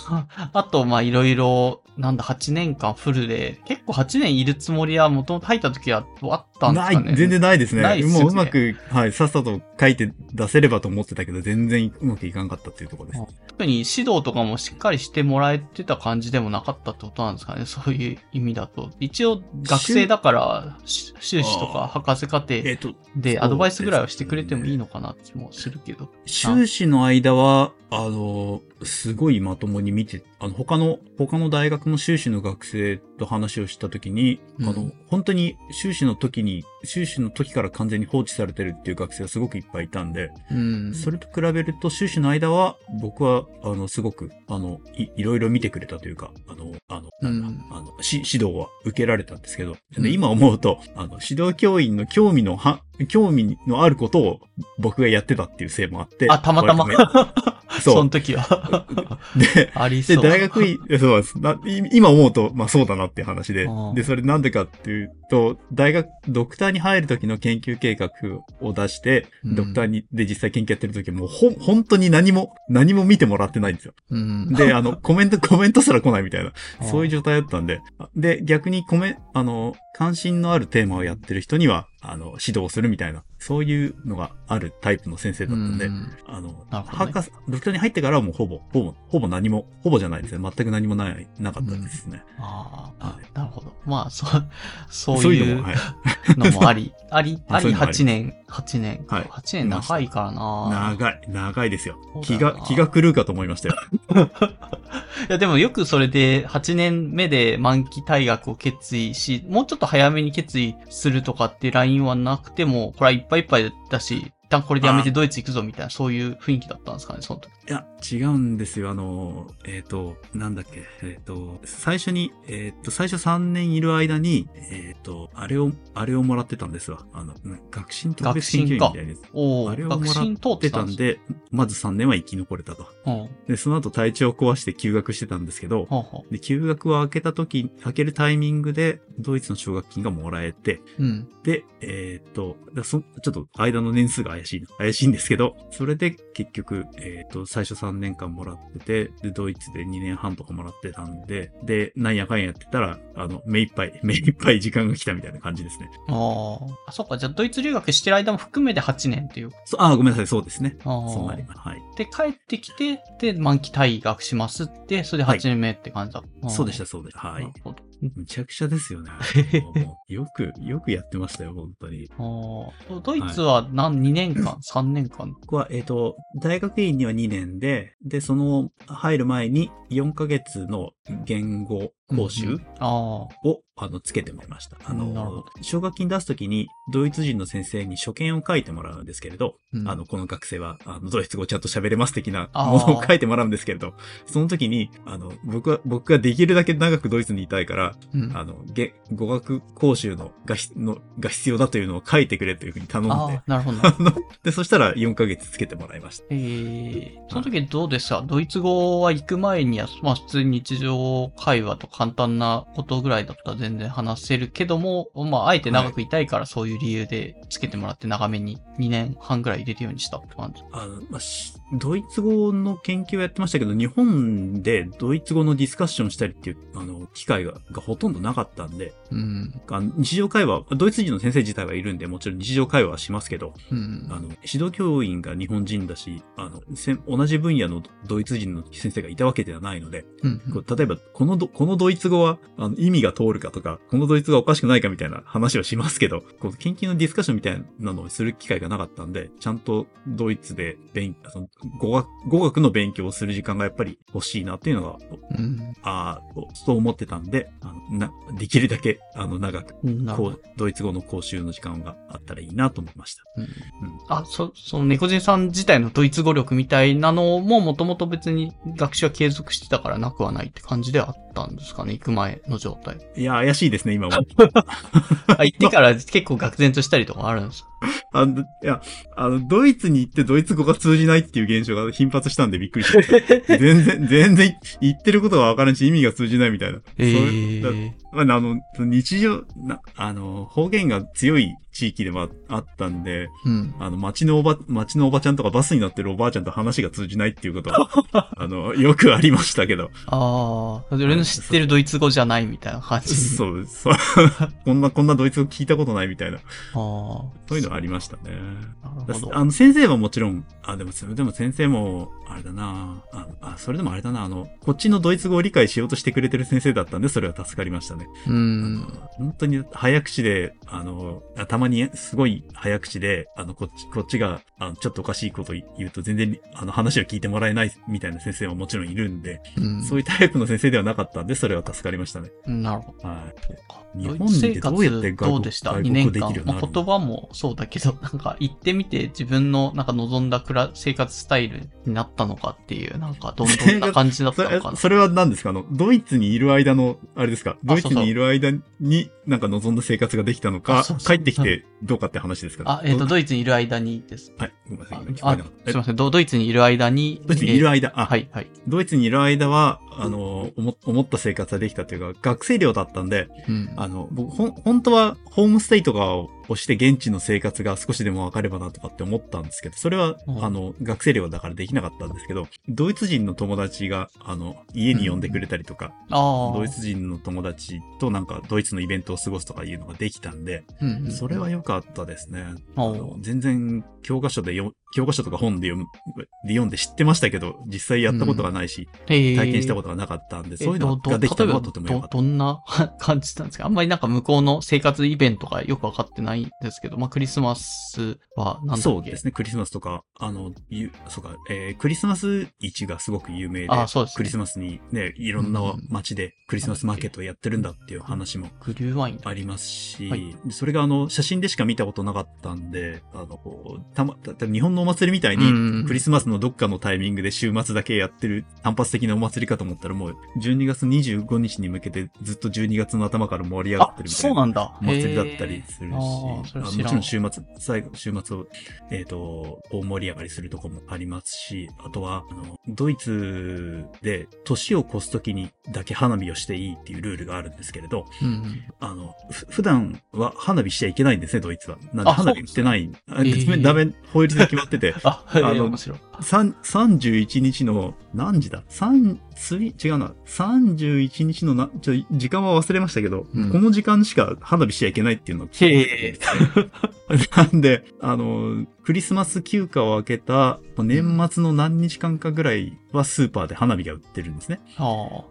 あと、まあいろいろ、なんだ、8年間フルで、結構8年いるつもりは、もともと入った時はあったんですかね。ない、全然ないですね。ないっすよねもううまく、はい、さっさと書いて出せればと思ってたけど、全然うまくいかんかったっていうところです。特に指導とかもしっかりしてもらえてた感じでもなかったってことなんですかね？そういう意味だと。一応、学生だから、し修士とか博士課程えっ、と、でアドバイスぐらいはしてくれてもいいのかなって気もするけど。修士の間は、あの、すごいまともに見て、あの、他の、他の大学の修士の学生と話をしたときに、うん。あの、本当に修士の時に、修士の時から完全に放置されてるっていう学生がすごくいっぱいいたんで、うん。それと比べると修士の間は、僕は、あの、すごく、あの、い、いろいろ見てくれたというか、あの、あの、なんだ、うん。あの、し、指導は受けられたんですけど、今思うと、あの、指導教員の興味のは、興味のあることを僕がやってたっていうせいもあって。あ、たまたま。(laughs) そう。その時は。で、で、(laughs) ありそう。大学院、(laughs) そうですな。今思うと、まあそうだなっていう話でうん。で、それなんでかっていうと、大学、ドクターに入る時の研究計画を出して、うんドクターに、で実際研究やってる時もうほん、本当に何も、何も見てもらってないんですよ。うん。で、あの、コメント、コメントすら来ないみたいな、うんそういう状態だったんで、で、逆にコメ、あの、関心のあるテーマをやってる人には、あの、指導するみたいな、そういうのがあるタイプの先生だったんで、うんあの、ね博士、ドクターに入ってからはもうほぼ、ほぼ、ほぼ何も、ほぼじゃないですね。全く何もない、なかったですね。ああは、なるほど。まあ、そう、(laughs) そういいうのも、うはい。のもあり、(laughs) あり、あり8年、8年か。はい8年長いからな長い、長いですよ。気が、気が狂うかと思いましたよ。(laughs) いや、でもよくそれで8年目で満期退学を決意し、もうちょっと早めに決意するとかってラインはなくても、これはいっぱいいっぱいだし、一旦これでやめてドイツ行くぞみたいな、そういう雰囲気だったんですかね、その時。いや、違うんですよ。あの、えっ、と、なんだっけ、えっ、と、最初に、えっ、と、最初3年いる間に、えっ、と、あれを、あれをもらってたんですわ。あの、な学習特別研究員みたいなやつ。おおあれをもらってたんでまず3年は生き残れたと。うん。で、その後体調を壊して休学してたんですけど、で、休学を開けた時、開けるタイミングで、ドイツの奨学金がもらえて、う。うん。で、えーっと、だそちょっと間の年数が怪しいな、怪しいんですけど、それで結局、えーっと、最初3年間もらってて、で、ドイツで2年半とかもらってたんで、で、なんやかんややってたら、あの、目いっぱい、(laughs) 目いっぱい時間が来たみたいな感じですね。ああ。あ、そっか。じゃあ、ドイツ留学してる間も含めて8年っていう。そあ、ごめんなさい、そうですね。ああ。そうなります。はい。で、帰ってきて、で、満期退学しますって、それで8年目って感じだった。そうでした、そうでした。ははいないる。ほど。(laughs) むちゃくちゃですよね。(laughs) よく、よくやってましたよ、本当に。ドイツは何、2年間 ?3 年間？僕は、えっ、と、大学院には2年で、で、その、入る前に4ヶ月の言語講習？を、あの、つけてもらいました。あの、奨学金出すときに、ドイツ人の先生に書簡を書いてもらうんですけれど、うんあの、この学生は、あの、ドイツ語ちゃんと喋れます的なものを書いてもらうんですけれど、その時に、あの、僕は、僕ができるだけ長くドイツにいたいから、うん。あの、げ語学講習のがひのが必要だというのを書いてくれというふうに頼んでなるほどな。(laughs) あの、で、そしたら4ヶ月つけてもらいました。えー、その時どうですかドイツ語は行く前には、まあ普通に日常会話と簡単なことぐらいだったら全然話せるけども、まああえて長くいたいからそういう理由でつけてもらって長めに2年半ぐらい入れるようにしたって感じ。あの、まあ、しドイツ語の研究をやってましたけど、日本でドイツ語のディスカッションしたりっていう、あの、機会ががほとんどなかったんで、うん。あの日常会話、ドイツ人の先生自体はいるんで、もちろん日常会話はしますけど、うん。あの、指導教員が日本人だし、あの、同じ分野のドイツ人の先生がいたわけではないので、うん。こう例えば、このど、このドイツ語は、あの、意味が通るかとか、このドイツ語がおかしくないかみたいな話はしますけど、こう、研究のディスカッションみたいなのをする機会がなかったんで、ちゃんとドイツで勉、その語学、語学の勉強をする時間がやっぱり欲しいなっていうのが、うん。ああ、そう思ってたんで、あの、な、できるだけ、あの、長く、こう、ドイツ語の講習の時間があったらいいなと思いました。うんうんあ、そ、その猫人さん自体のドイツ語力みたいなのももともと別に学習は継続してたからなくはないって感じではあったんですかね行く前の状態。いや、怪しいですね、今は。(laughs) あ、行ってから結構愕然としたりとかあるんですか？(laughs) あの、いや、あの、ドイツに行ってドイツ語が通じないっていう現象が頻発したんでびっくりした。(laughs) 全然、全然言ってることがわからんし意味が通じないみたいな。えそうえだまあ、あの、日常、な、あの、方言が強い地域でもああったんで、うん。あの、町のおば、町のおばちゃんとかバスに乗ってるおばあちゃんと話が通じないっていうことは、(laughs) あの、よくありましたけど。ああ、俺の知ってるドイツ語じゃないみたいな感じ。そう、そう。こんな、こんなドイツ語聞いたことないみたいな。ああ。そういうのありましたね。あの、先生はもちろん、あ、でも、それでも先生も、あれだなああ、それでもあれだなあの、こっちのドイツ語を理解しようとしてくれてる先生だったんで、それは助かりましたね。うん。本当に早口で、あの、あたまにすごい早口で、あの、こっち、こっちが、あの、ちょっとおかしいこと言うと全然、あの、話を聞いてもらえないみたいな先生ももちろんいるんで、うんそういうタイプの先生ではなかったんで、それは助かりましたね。なるほど。はい。日本でどうやって活外国でした？外 ?2 国年間語できるよう。になるの？まあ言葉もそうだけど、(laughs) なんか行ってみて自分のなんか望んだ暮ら生活スタイルになったのかっていう、なんかどんどんな (laughs) 感じだったのかな。それは何ですか？あの、ドイツにいる間の、あれですか？ドイツにいる間に、なんか望んだ生活ができたのあか、帰ってきてどうかって話ですか？ら。あ、えっ、と、ドイツにいる間にです。はい、ごめんなさい。聞こえなかったすいません。ドドイツにいる間に。ドイツにいるえ間、あ、ーはい、はい。ドイツにいる間は、あの、思思った生活ができたというか、学生寮だったんで、うん。あの、僕、ほん、本当は、ホームステイとかをして現地の生活が少しでもわかればなとかって思ったんですけど、それは、うんあの、学生寮だからできなかったんですけど、ドイツ人の友達が、あの、家に呼んでくれたりとか。ドイツ人の友達となんか、ドイツのイベントを過ごすとかいうのができたんで、うんうんそれは良かったですね。全然、教科書でよ、教科書とか本で読む、で読んで知ってましたけど、実際やったことがないし、体体験したことがなかったんで、そういうのができたのはとても良かった。ど、どんな (laughs) 感じなんですか？あんまりなんか向こうの生活イベントがよくわかってないんですけど、まあクリスマスはなんだそうですね、クリスマスとか、あの、ゆそうか、えークリスマス市がすごく有名で、あそうですね。クリスマスにね、いろんな街でクリスマスマーケットをやってるんだっていう話も。ありますし、はい。それがあの、写真でしか見たことなかったんで、あの、たま、たた日本のお祭りみたいに、クリスマスのどっかのタイミングで週末だけやってる単発的なお祭りかと思ったらもう、12月25日に向けてずっと12月の頭から盛り上がっあてる、みたいうな。そなんだ。お祭りだったりするし、あもちろん週末、最後、週末を、えっ、と、大盛り上がりするとこもありますし、あとは、あの、ドイツで年を越すときにだけ花火をしていいっていうルールがあるんですけれど、うんうん。あの、ふ普段は花火しちゃいけないんですね、ドイツは。なんであ花火売ってない。あそうですねダメ、法律で決まってて、あ、はい、あの面白い。三31日の、何時だ？三、つい、違うな。31日のな、ちょ、時間は忘れましたけど、うんこの時間しか花火しちゃいけないっていうのを決めてて (laughs) なんで、あの、クリスマス休暇を明けた年末の何日間かぐらいはスーパーで花火が売ってるんですね。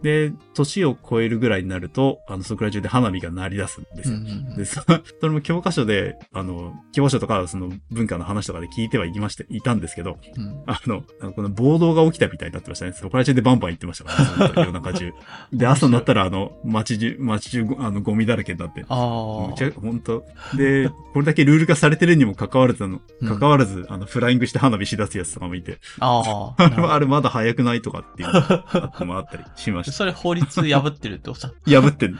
で、年を超えるぐらいになると、あの、そこら中で花火が鳴り出すんですよ。うんうんで、そ (laughs) それも教科書で、あの、教科書とか、その文化の話とかで聞いてはいきまして、いたんですけど、うん。あの、この暴動が起きたみたいになってましたね。そこら中でバンバン行ってましたからね、ずっと夜中中。(laughs) で、朝になったら、あの、街中、街中、あの、ゴミだらけになって。ああ。むちゃ、本当で、これだけルール化されてるにも関わらず、あの、うん関わらず、あの、フライングして花火し出すやつとかもいて、ああれあ。あれまだ早くないとかっていうのがもあったりしました。それ法律破ってるってこと破ってんの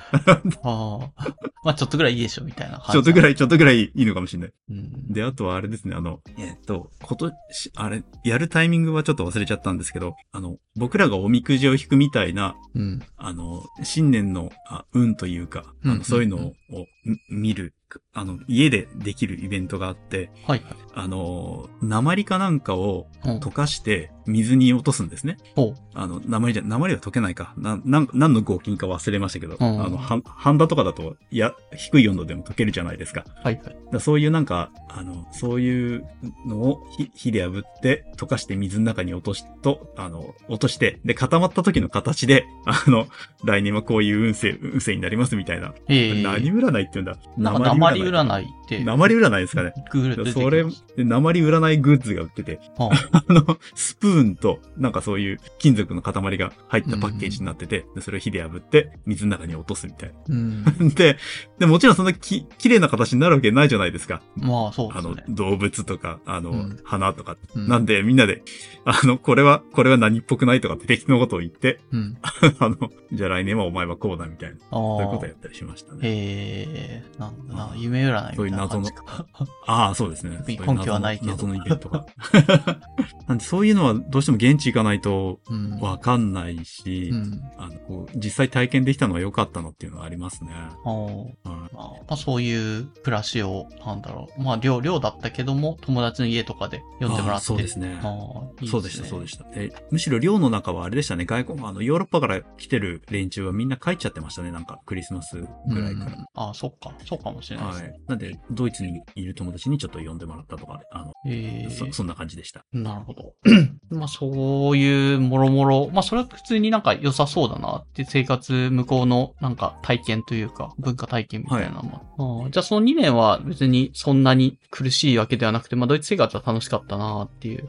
(laughs) ああ。まあちょっとぐらいいいでしょ、みたいな。ちょっとぐらい。い、ちょっとぐらいいいのかもしれない。うん。で、あとはあれですね、あの、えっと、ことし、あれ、やるタイミングはちょっと忘れちゃったんですけど、あの、僕らがおみくじを引くみたいな、うん。あの、新年の、あ運というか、あうんのそういうのをみ見る、あの、家でできるイベントがあって、はい。あの、鉛かなんかをうん溶かして水に落とすんですね。ほう。あの、鉛じゃ、鉛は溶けないか。な、なん、何の合金か忘れましたけど、うんあの、は、ハンダとかだと、いや、低い温度でも溶けるじゃないですか。はいはい。だそういうなんか、あの、そういうのを火火で炙って、溶かして水の中に落としと、あの、落として、で、固まった時の形で、あの、来年はこういう運勢、運勢になりますみたいな。ええ何占いって言うんだ？なんか鉛占いって。鉛占いですかね。グールそれ、で鉛占いグッズが売ってて、はあの、スプーンと、なんかそういう金属の塊が入ったパッケージになってて、でそれを火で炙って、水の中に落とすみたいうん。な。(laughs) で、で、もちろんそんなき、綺麗な形になるわけないじゃないですか。まあ、そうであのすね、。動物とか、あの、うん花とか。うんなんで、みんなで、(laughs) あの、これは、これは何っぽくないとかって適当なことを言って、うん。(laughs) あの、じゃあ来年はお前はこうだみたいな、あそういうことあ。やったりしましたね。ええなんだな、夢占いみたいな感じか。ああ、そうですね。根拠はないけど謎の謎のイベントが。なんで、そういうのはどうしても現地行かないとうん。わかんないし、うん。あの、こう、実際体験できたのは良かったなっていうのはありますね。ああ。はいまあ、まあ、そういう暮らしを、なんだろう。まあ、寮、寮だったけども、友達の家とかで読んでもらって。そうですねいいそうでした、そうでしした。でむしろ寮の中はあれでしたね。外国、あの、ヨーロッパから来てる連中はみんな帰っちゃってましたね。なんか、クリスマスぐらいから。ああ、そっか。そうかもしれないですね。はい。なんで、ドイツにいる友達にちょっと呼んでもらったとか、あの、ええそそんな感じでした。なるほど。まあそういうもろもろ、まあそれは普通になんか良さそうだなって生活向こうのなんか体験というか文化体験みたいなのは、うんじゃあその2年は別にそんなに苦しいわけではなくて、まあドイツ生活は楽しかったなっていう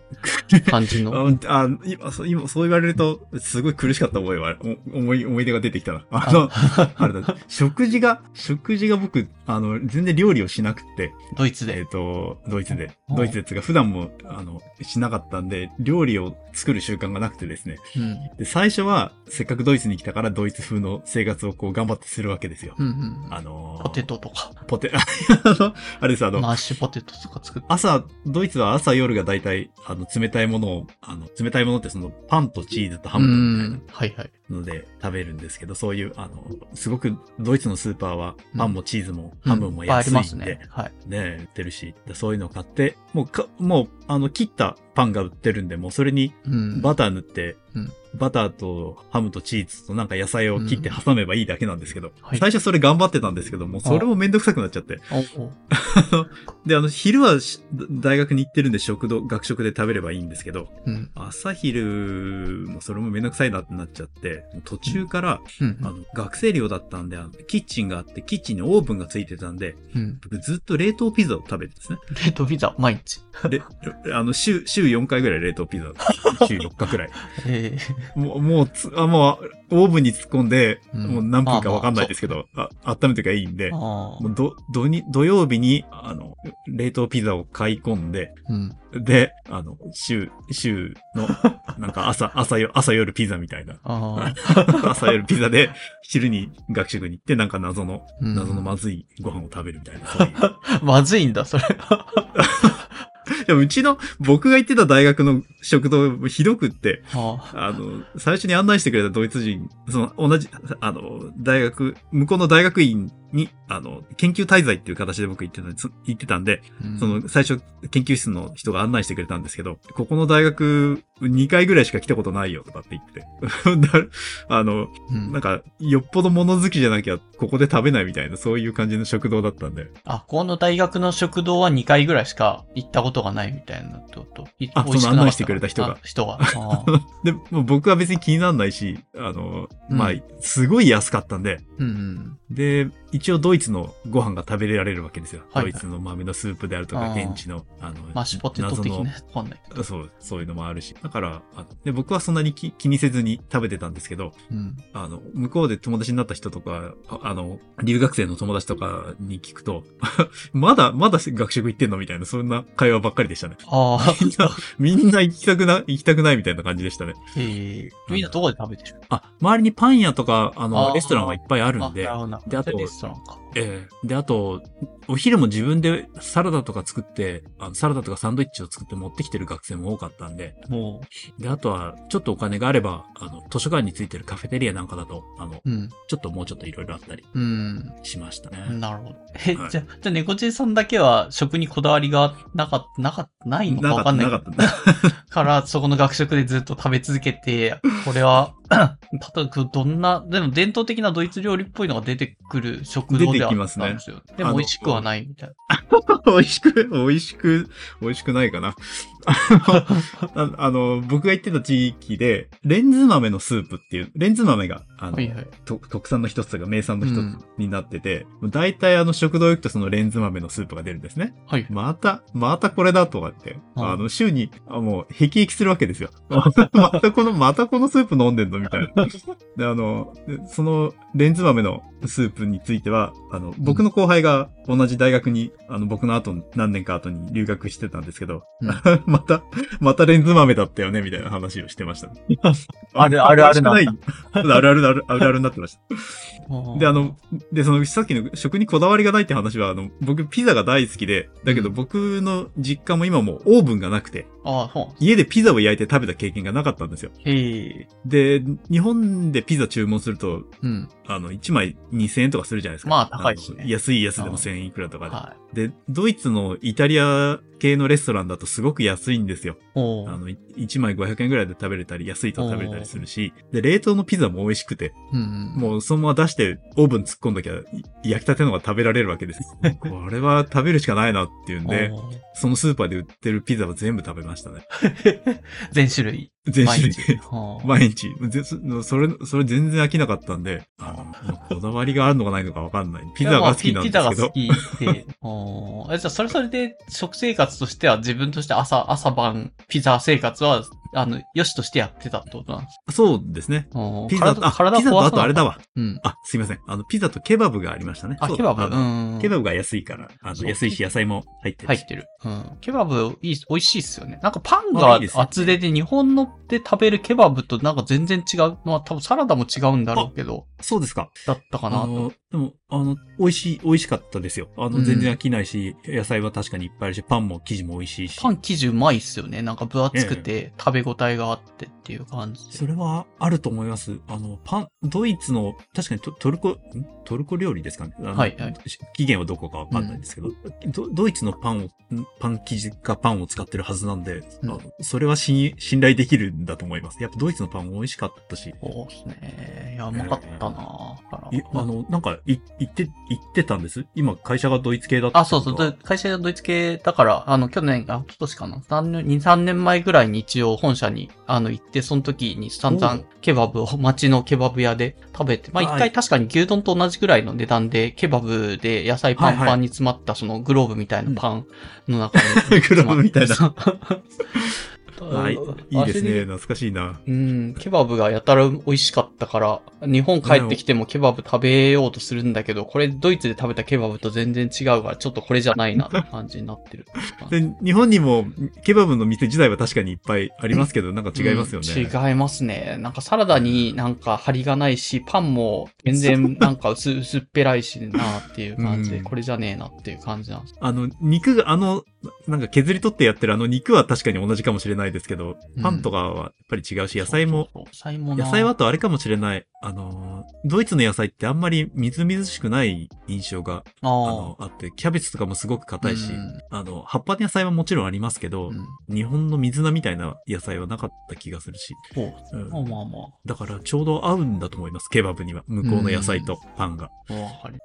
感じの。(laughs) あ、あ今、そう今そう言われると、すごい苦しかった覚えは、お思い、思い出が出てきたな。あの、あれだ、食事が、食事が僕、あの、全然料理をしなくて、ドイツで。えっ、と、ドイツで。うんドイツでつうか、普段も、あの、しなかったんで、料理理を作る習慣がなくてですね。うん。で、最初は、せっかくドイツに来たからドイツ風の生活をこう頑張ってするわけですよ。うんうん。あのーポテトとか、ポテ、(laughs) あれです、あの、マッシュポテトとか作って。朝、ドイツは朝夜が大体、あの、冷たいものを、あの、冷たいものってその、パンとチーズとハムみたいなうんはいはい。ので食べるんですけど、そういう、あの、すごく、ドイツのスーパーは、パンもチーズも、ハムも安いんで、りますね。はい。ね、売ってるし、そういうのを買って、もうか、もう、あの、切ったパンが売ってるんで、もうそれにうん。バター塗って、うんバターとハムとチーズとなんか野菜を切って挟めばいいだけなんですけど、はい最初それ頑張ってたんですけども、それもめんどくさくなっちゃって。(laughs) で、あの、昼はし大学に行ってるんで食堂、学食で食べればいいんですけど、うん。朝昼もそれもめんどくさいなってなっちゃって、途中から、うんあの、学生寮だったんで、あのキッチンがあって、キッチンにオーブンがついてたんで、ずっと冷凍ピザを食べてですね。冷凍ピザ、毎日。で、あの、週、週4回ぐらい冷凍ピザ、週4日くらい。(laughs) ええもう、もうつ、あ、もう、オーブンに突っ込んで、うんもう何分かわかんないですけど、あ温めてかいいんで、もうど、土に、土曜日に、あの、冷凍ピザを買い込んで、うん。で、あの、週、週の、なんか朝、(laughs) 朝よ、朝夜ピザみたいな。あ (laughs) 朝夜ピザで、昼に学食に行って、なんか謎の、あ。うん謎のまずいご飯を食べるみたいな。そういう (laughs) まずいんだ、それ。(laughs) でもうちの、僕が行ってた大学の食堂、ひどくって、あ。あの、最初に案内してくれたドイツ人、その、同じ、あの、大学、向こうの大学院に、あの、研究滞在っていう形で僕行ってたんで、そ行ってたんで、あその、最初、研究室の人が案内してくれたんですけど、ここの大学、2回ぐらいしか来たことないよとかって言って (laughs) あの、うんなんか、よっぽど物好きじゃなきゃ、ここで食べないみたいな、そういう感じの食堂だったんで。あ、この大学の食堂は2回ぐらいしか行ったことがないみたいなと？いあその案内してくれた人があ人が？(laughs) で、もう僕は別に気にならないし、あの、まあうん、すごい安かったんで、うんうん。で、一応ドイツのご飯が食べられるわけですよ。はいはいドイツの豆のスープであるとか、現地の、あの、マッシュポテト的な、わかんないけど。そう、そういうのもあるし。だから、あので、僕はそんなに気気にせずに食べてたんですけど、うん。あの、向こうで友達になった人とか、ああの、留学生の友達とかに聞くと、(laughs) まだ、まだ学食行ってんのみたいな、そんな会話ばっかりでしたね。ああ。みんな、みんな行きたくな、行きたくないみたいな感じでしたね。ええみんなどこで食べてる？あ、周りにパン屋とか、あの、あーレストランはいっぱいあるんでであとトランか。ええで、あと、お昼も自分でサラダとか作って、あのサラダとかサンドイッチを作って持ってきてる学生も多かったんで、もで、あとは、ちょっとお金があれば、あの、図書館についてるカフェテリアなんかだと、あの、う、うん。ちょっともうちょっといろいろあったりうん。しましたね。なるほど。え、はいじゃ、じゃあ、猫ちさんだけは食にこだわりがなかった、なかった、ないのかわかんないなかった。(laughs) から、そこの学食でずっと食べ続けて、これは、(clears throat) 例えばどんな、でも伝統的なドイツ料理っぽいのが出てくる食堂ではあったんですよ。でも美味しくはないみたいな。(laughs) (laughs) 美味しく、美味しく、美味しくないかな。あの、あの僕が行ってた地域で、レンズ豆のスープっていう、レンズ豆が、あの、はいはい。と特産の一つとか名産の一つうんになってて、大体あの食堂行くとそのレンズ豆のスープが出るんですね。はい。また、またこれだとかって、うんあの、週に、あもう、辟易するわけですよ。(laughs) またこの、またこのスープ飲んでんのみたいな。で、あの、でその、レンズ豆のスープについては、あの、僕の後輩が同じ大学に、あの、僕の後、何年か後に留学してたんですけど、うん。(laughs) また、またレンズ豆だったよね、みたいな話をしてました。あるあるあるなあるあるあるあるあるになってました。で、あの、で、その、さっきの食にこだわりがないって話は、あの、僕、ピザが大好きで、だけどうん。僕の実家も今もうオーブンがなくて、ああ、そう。家でピザを焼いて食べた経験がなかったんですよ。へえ。で、日本でピザ注文すると、うん。あの、1枚2000円とかするじゃないですか。まあ高いですね安いやつでもうん1000円いくらとかで。はで、ドイツのイタリア系のレストランだとすごく安いんですよ。あの、い1枚500円ぐらいで食べれたり、安いと食べれたりするし、で、冷凍のピザも美味しくて、うんうん。もうそのまま出してオーブン突っ込んだきゃ、い焼きたてのが食べられるわけです。(laughs) これは食べるしかないなっていうんで、そのスーパーで売ってるピザは全部食べましたね。(laughs) 全種類。全種類毎日で。はあ毎日。ぜそそれ、それ全然飽きなかったんで、こだわりがあるのかないのかわかんない。ピザが好きなんですけどピ。ピザが好きで。(laughs) じゃあ、それそれで食生活としては自分として朝、朝晩、ピザ生活はあの、良しとしてやってたってことなんですそうですね。かピザと、あ、体ピザとあとあれだわ。わ。うん。あ、すいません。あの、ピザとケバブがありましたね。あ、ケバブ？うん。ケバブが安いから、あの、安いし野菜も入ってるし。入ってる。うん。ケバブいい、美味しいっすよね。なんかパンあが厚手で日本ので食べるケバブとなんか全然違うのは多分サラダも違うんだろうけど、そうですか。だったかなと。でも、あの、美味しい、美味しかったですよ。あの、うん全然飽きないし、野菜は確かにいっぱいあるし、パンも生地も美味しいし。パン生地うまいっすよね。なんか分厚くて食べ応えがあってっていう感じで。それはあると思います。あの、パン、ドイツの、確かにトトルコ、ん？トルコ料理ですかね？はいはいし起源はどこかわかんないですけど、ド、ドイツのパンを、んパン生地かパンを使ってるはずなんで、うんそれは信信頼できるんだと思います。やっぱドイツのパンも美味しかったし、そうですね。いや、うまかったなだからいあの、なんか、い、言って、言ってたんです？今、会社がドイツ系だったあ、そうそう。会社がドイツ系だから、あの、去年、あ、今年かな？3年、2、3年前ぐらいに一応本社に、あの、行って、その時に散々ケバブを街のケバブ屋で食べて、まあ一はい回確かに牛丼と同じぐらいの値段で、ケバブで野菜パンパンに詰まったそのグローブみたいなパンの中に。(laughs) グローブみたいな。はい。いいですね。懐かしいな。うん、ケバブがやたら美味しかったから、日本帰ってきてもケバブ食べようとするんだけど、これドイツで食べたケバブと全然違うから、ちょっとこれじゃないなって感じになってる。(laughs) で、日本にも、ケバブの店自体は確かにいっぱいありますけど、なんか違いますよね。うん違いますね。なんかサラダになんか張りがないし、パンも全然 (laughs) なんか薄薄っぺらいしなっていう感じで、うんこれじゃねえなっていう感じなんです。あの、肉が、あの、なんか削り取ってやってるあの肉は確かに同じかもしれないですけど、うん。パンとかはやっぱり違うし、野菜も、野菜はあとあれかもしれない。あの、ドイツの野菜ってあんまりみずみずしくない印象が、ああの、あって、キャベツとかもすごく硬いし、うんあの、葉っぱの野菜はもちろんありますけど、うん日本の水菜みたいな野菜はなかった気がするし、そう。うんまあまあまだからちょうど合うんだと思います、ケバブには。向こうの野菜とパンが。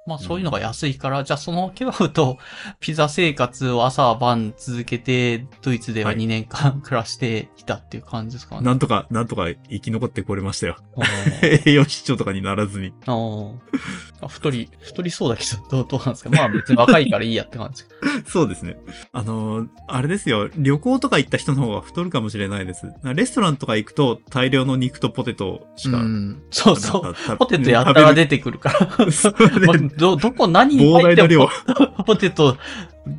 まあそういうのが安いから、じゃあそのケバブとピザ生活を朝晩続けて、ドイツでははい2年間 (laughs) 暮らしてきたっていう感じですかね。なんとか、なんとか生き残ってこれましたよ。(laughs) あー栄養失調とかにならずに。あーあ。太り、太りそうだけど、どう、どうなんですか？まあ別に若いからいいやって感じ。(laughs) そうですね。あのーあれですよ。旅行とか行った人の方が太るかもしれないです。レストランとか行くと大量の肉とポテトしか。うん。そうそう。ポテトやったら食出てくるから。(laughs) (laughs) ど、どこ何に膨入って大な量も。ポテト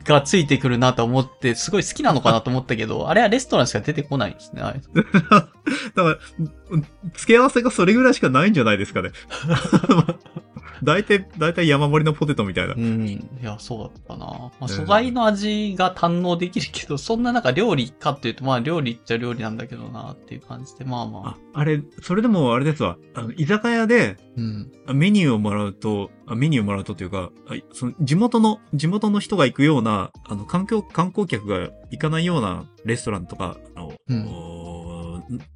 がついてくるなと思って、すごい好きなのかなと思ったけど、あれはレストランしか出てこないんですね。あれ (laughs) だから、うん付け合わせがそれぐらいしかないんじゃないですかね。(laughs) 大体、大体山盛りのポテトみたいなう。ん。いや、そうだったな。まあ、ん素材の味が堪能できるけど、そんななんか料理かっていうと、まあ料理っちゃ料理なんだけどなっていう感じで、まあまあ。あ、あれ、それでもあれですわ。あの、居酒屋でうん。メニューをもらうと、あメニューをもらうとというか、あその地元の、地元の人が行くような、あの、環境、観光客が行かないようなレストランとか、あの、うんお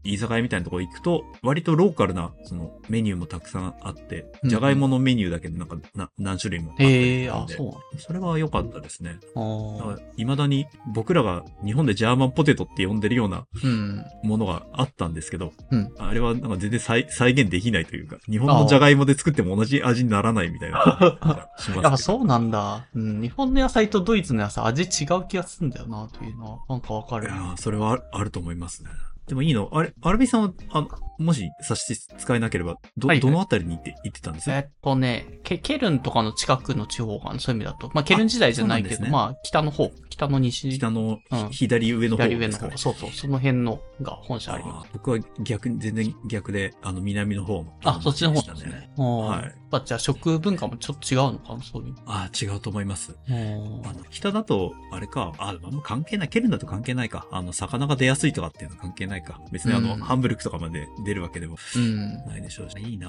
居酒屋みたいなところ行くと、割とローカルな、その、メニューもたくさんあって、うんじゃがいものメニューだけでなんか、な何種類もあっあ、そうそれは良かったですね。あー未だに僕らが日本でジャーマンポテトって呼んでるようなうん。ものがあったんですけど、うんあれはなんか全然再再現できないというか、日本のじゃがいもで作っても同じ味にならないみたいなしますそうなんだ。うん。日本の野菜とドイツの野菜味違う気がするんだよな、というのは。なんかわかるいや。ーそれはあるあると思いますね。でもいいの？あれ、アルビさんは、あの、もし差し支えなければ、ど、はいはいどのあたりに行って、行ってたんです？えっとね、ケケルンとかの近くの地方かな、そういう意味だと。まあ、ケルン時代じゃないけど、ねまあ、北の方、北の西、北の、うん左上の方左上の方。そうそう、その辺のが本社あります。僕は逆に、全然逆で、あの、南の方の。あ、そっちの方ですね。ははいい。やっぱじゃあ食文化もちょっと違うのかな、そういう。ああ、違うと思います。うんあの、北だと、あれか、あ、あんま関係ない。ケルンだと関係ないか。あの、魚が出やすいとかっていうのは関係ないか。別にあの、うんハンブルクとかまで出るわけでもうん。ないでしょうし。いいな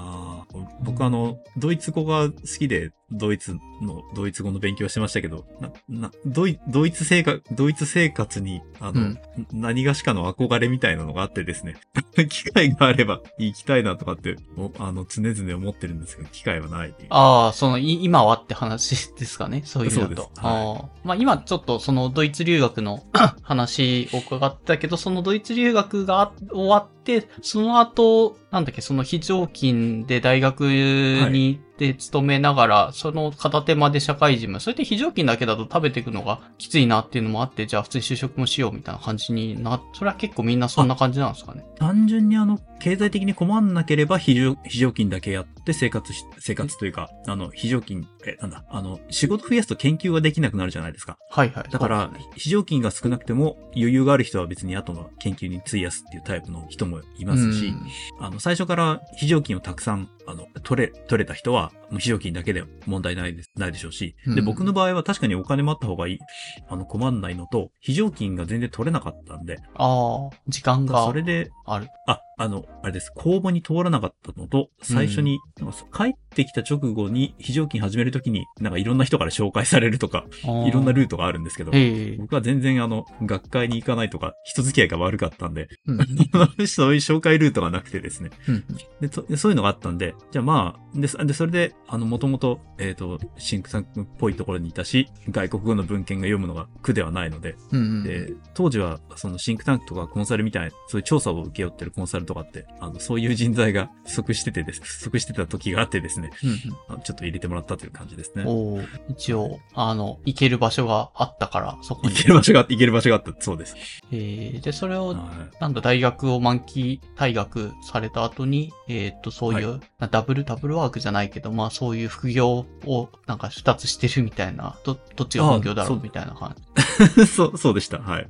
ぁ僕あの、ドイツ語が好きで、ドイツの、ドイツ語の勉強してましたけど、な、な、ドイ、ドイツ生活、ドイツ生活に、あの、うん何がしかの憧れみたいなのがあってですね。(laughs) 機会があれば行きたいなとかって、おあの、常々思ってるんですけど、機会はない。ああ、その、い今はって話ですかね、そういうのと。はいああまあ今ちょっとそのドイツ留学の (coughs) 話を伺ったけど、そのドイツ留学が終わって、その後、なんだっけ、その非常勤で大学に、で勤めながら、その片手間で社会人も、それで非常勤だけだと食べていくのがきついなっていうのもあって、じゃあ普通に就職もしようみたいな感じにな、それは結構みんなそんな感じなんですかね？単純にあの、経済的に困んなければ非常、非常勤だけやって生活し、生活というか、あの、非常勤、え、なんだ、あの、仕事増やすと研究ができなくなるじゃないですか。はいはい。だから、非常勤が少なくても余裕がある人は別に後の研究に費やすっていうタイプの人もいますし、あの、最初から非常勤をたくさん、あの、取れ、取れた人は、もう非常勤だけで問題ないです、ないでしょうし、で、僕の場合は確かにお金もあった方がいい、あの、困んないのと、非常勤が全然取れなかったんで、ああ、時間が。それで、ある。あ、あの、あれです。公募に通らなかったのと、最初に、なんか帰ってきた直後に非常勤始めるときに、なんかいろんな人から紹介されるとか、いろんなルートがあるんですけど、僕は全然あの、学会に行かないとか、人付き合いが悪かったんで、うん、そういう紹介ルートがなくてですね、うん。で。そういうのがあったんで、じゃあまあ、で、でそれで、あの、もともと、えっ、ー、と、シンクタンクっぽいところにいたし、外国語の文献が読むのが苦ではないので、うんうん、で、当時は、そのシンクタンクとかコンサルみたいな、そういう調査を受け負ってるコンサルとかって、あの、そういう人材が不足しててです、不足してた時があってですね、うんうん、ちょっと入れてもらったという感じですね。お一応、あの、行ける場所があったから、そこに。行ける場所が、行ける場所があった、そうです。えー、で、それを、はい、なんだ、大学を満期退学された後に、えー、っと、そういう、はい、ダブル、ダブルワークじゃないけど、まあ、そういう副業を、なんか二つしてるみたいな、ど、どっちが本業だろうみたいな感じ。(laughs) そう、そうでした。はい。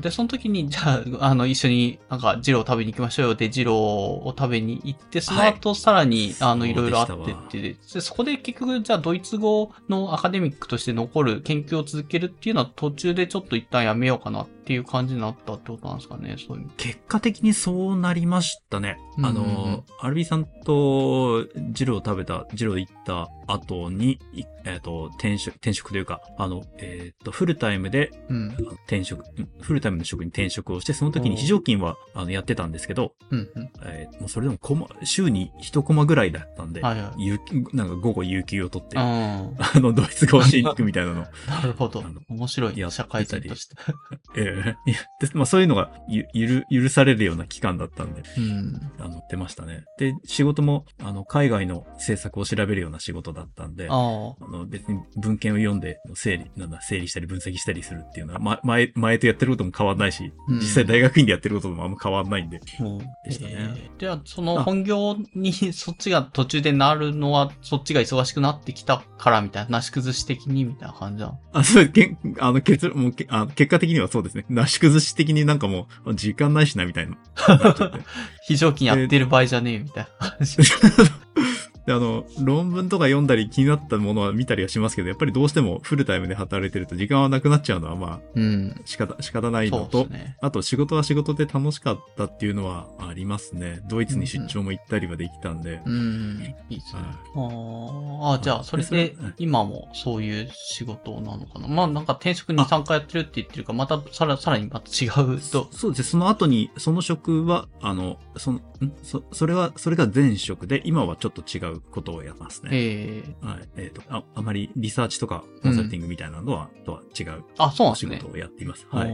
で、その時に、じゃあ、あの、一緒になんか、ジロー食べに行きましょうよで、ジローを食べに行って、その後、さらに、はい、あの、いろいろあってって。で、そこで結局、じゃあ、ドイツ語のアカデミックとして残る研究を続けるっていうのは、途中でちょっと一旦やめようかなっていう感じになったってことなんですかね、そういう。結果的にそうなりましたね。あの、アルビーさんとジローを食べた、ジロー行った後に、えっ、ー、と、転職、転職というか、あの、えっ、ー、と、フルタイムで、うん、転職、フルタイムの職に転職をして、その時に非常勤は、あの、やってたんですけど、うんうん、えー、もうそれでもコマ、週に一コマぐらいだったんで、はいはい、なんか午後有給を取って、あの、ドイツ語をしに行くみたいなの。(laughs) なるほど。面白い。社会人として。(laughs) ええー、いや、でまあそういうのがゆ、ゆる、許されるような期間だったんで、うん、あの、出ましたね。で、仕事も、あの、海外の政策を調べるような仕事だったんで、あの別に文献を読んで整理、なんだ、整理したり分析したりするっていうのは、ま、(laughs) 前、前とやってることも変わんないし、うん、実際大学院でやってることもあんま変わんないんで、うん、でしたね。えー、では、その本業にそっちが途中でなるのは、そっちが忙しくなってきたからみたいな、なし崩し的にみたいな感じなの？あ、そう、けあの、結論、もうあ結果的にはそうですね。なし崩し的になんかもう、時間ないしな、みたいな。(laughs) 非常勤やってる場合じゃねえ、みたいな。(laughs) で、あの、論文とか読んだり気になったものは見たりはしますけど、やっぱりどうしてもフルタイムで働いてると時間はなくなっちゃうのは、まあ、うん。仕方、仕方ないのと、ね、あと仕事は仕事で楽しかったっていうのはありますね。ドイツに出張も行ったりはできたんで。うん、うん、いいですね。ああ、じゃあ、それで、今もそういう仕事なのかな。まあ、なんか転職に3回やってるって言ってるかまたさら、さらにまた違うと。(laughs) そうですね。その後に、その職は、あの、その、ん？そ、それは、それが前職で、今はちょっと違ううことをやりますね。えー、はい。えっ、ー、とあ、あまりリサーチとかコンサルティングみたいなのは、うん、とは違う。あ、そうなんですね。仕事をやっています。はい。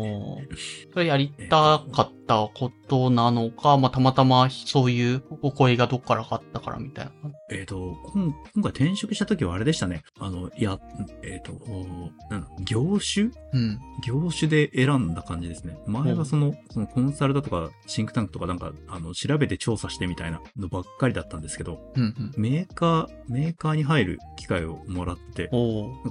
それやりたかったことなのか、まあ、たまたまそういうお声がどっからかったからみたいな。えっ、ー、と、今回転職した時はあれでしたね。あの、いや、えっ、ー、と、なん業種？うん。業種で選んだ感じですね。前はその、そのコンサルだとか、シンクタンクとかなんか、あの、調べて調査してみたいなのばっかりだったんですけど、うんうん、メーカー、メーカーに入る機会をもらって、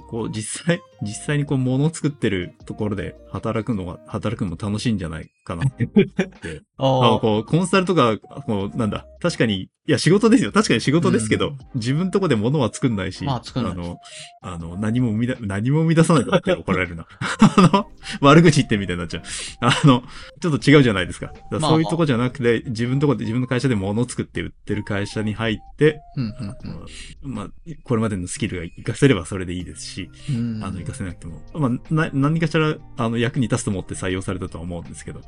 こう、実際、実際にこう、物を作ってるところで働くのが、働くのも楽しいんじゃないかなって。(laughs) ああこう、コンサルとか、こう、なんだ、確かに、いや、仕事ですよ。確かに仕事ですけど、うん、自分とこで物は作んないし、まあ、作んない。あの、あの、何も生み出、何も生み出さないって怒られるな。(laughs) あの、悪口言ってみたいになっちゃう。あの、ちょっと違うじゃないですか。かそういうとこじゃなくて、自分とこで自分の会社で物を作って売ってる会社に入って、うんうんうん、まあ、これまでのスキルが活かせればそれでいいですし、うん、あの、活かせなくても、まあ、な、何かしら、あの、役に立つと思って採用されたとは思うんですけど、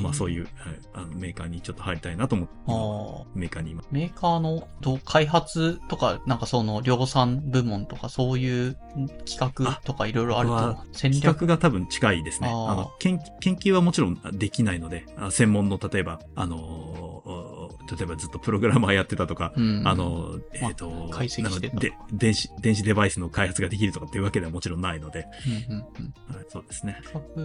まあ、そういう、はい、あの、メーカーにちょっと入りたいなと思って、メーカーに今。メーカーの、と、開発とか、なんかその、量産部門とか、そういう企画とかいろいろあると、戦略。企画が多分近いですね。あの研、研究はもちろんできないので、専門の、例えば、あの例えばずっとプログラマーやってたとか、うん。あ、の、えっ、と、解析してで、電子、電子デバイスの開発ができるとかっていうわけではもちろんないので、うんうんうん。はい、そうですね。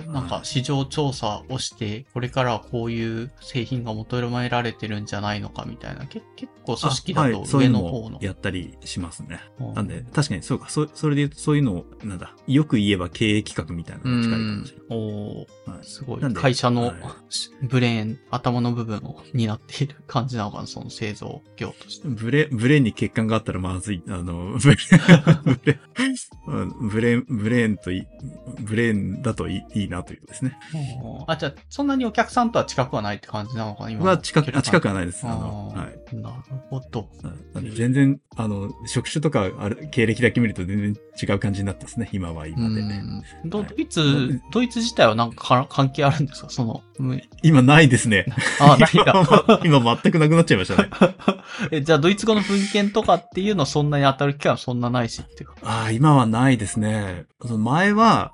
なんか市場調査をして、これからはこういう製品が求められてるんじゃないのかみたいな、け結構組織だとあはい、そうい上うのやったりしますね。うん。なんで、確かにそうか、そそれでそういうのを、なんだ、よく言えば経営企画みたいなのが近いかもしれない。おー。はい。すごい。会社のはい。ブレーン、頭の部分を担っている感じなのかな、その製造業として。ブレ、ブレーンに欠陥があったらまずい。あの、(laughs) ブレーン、ブレブレブレーンといい、ブレーンだといいいいなというですね。あ、じゃあ、そんなにお客さんとは近くはないって感じなのかな、今の。は近く、あ近くはい。ないです。あの、はい。なるほど。全然、あの、職種とか、ある、経歴だけ見ると全然違う感じになってますね。今は今でね。うんどはいドイツ、ドイツ自体はなんかか関係あるんですか？その、む今ないですね。あ、ないんだ。(laughs) 今全くなくなっちゃいましたね。(laughs) え、じゃあ、ドイツ語の文献とかっていうのそんなに当たる機会はそんなないしっていうか。ああ、今はないですね。前は、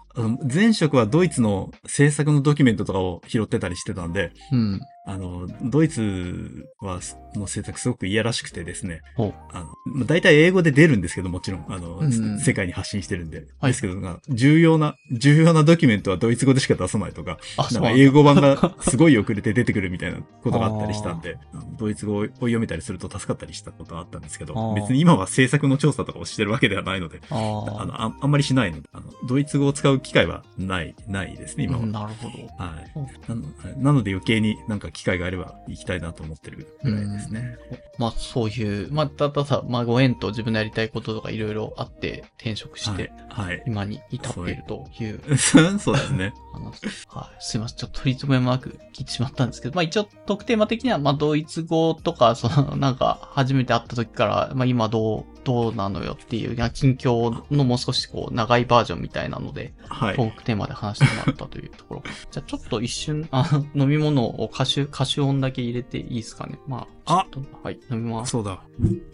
前職はドイツの制作のドキュメントとかを拾ってたりしてたんで、うん。あの、ドイツは、の制作すごく嫌らしくてですね。あの、まあ、大体英語で出るんですけど、もちろん、あの、うん世界に発信してるんで。はい。ですけど、重要な、重要なドキュメントはドイツ語でしか出さないとか、あ、なんか英語版がすごい遅れて出てくるみたいなことがあったりしたんで、ドイツ語を読めたりすると助かったりしたことがあったんですけど別に今は制作の調査とかをしてるわけではないので、あの、ああんまりしないので、あの、ドイツ語を使う機会はない、ないですね、今は。うんなるほど。はい。うん。なのなので余計になんか機会があれば行きたいなと思ってるぐらいですね。まあ、そういう、まあ、たださ、まあ、ご縁と自分のやりたいこととかいろいろあって転職して、はい。はい。今に至っているというそうですね。話。はい。すいません。ちょっと取り留めもなく聞いてしまったんですけど、まあ一応特テーマ的には、まあドイツ語とか、その、なんか初めて会った時から、まあ今どう、どうなのよっていう、近況のもう少しこう長いバージョンみたいなので、はいト。ークテーマで話してもらったというところ。(laughs) じゃあちょっと一瞬、あの、飲み物を歌手、歌手音だけ入れていいですかね？まあ、あはい、飲みます。そうだ。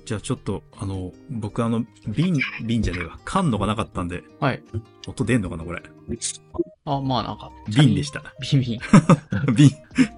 じゃあちょっと、あの、僕あの、瓶、瓶じゃねえわ。缶のがなかったんで、はい。音出んのかなこれ。あ、まあなんか、瓶でした。瓶ビール。(laughs) 瓶、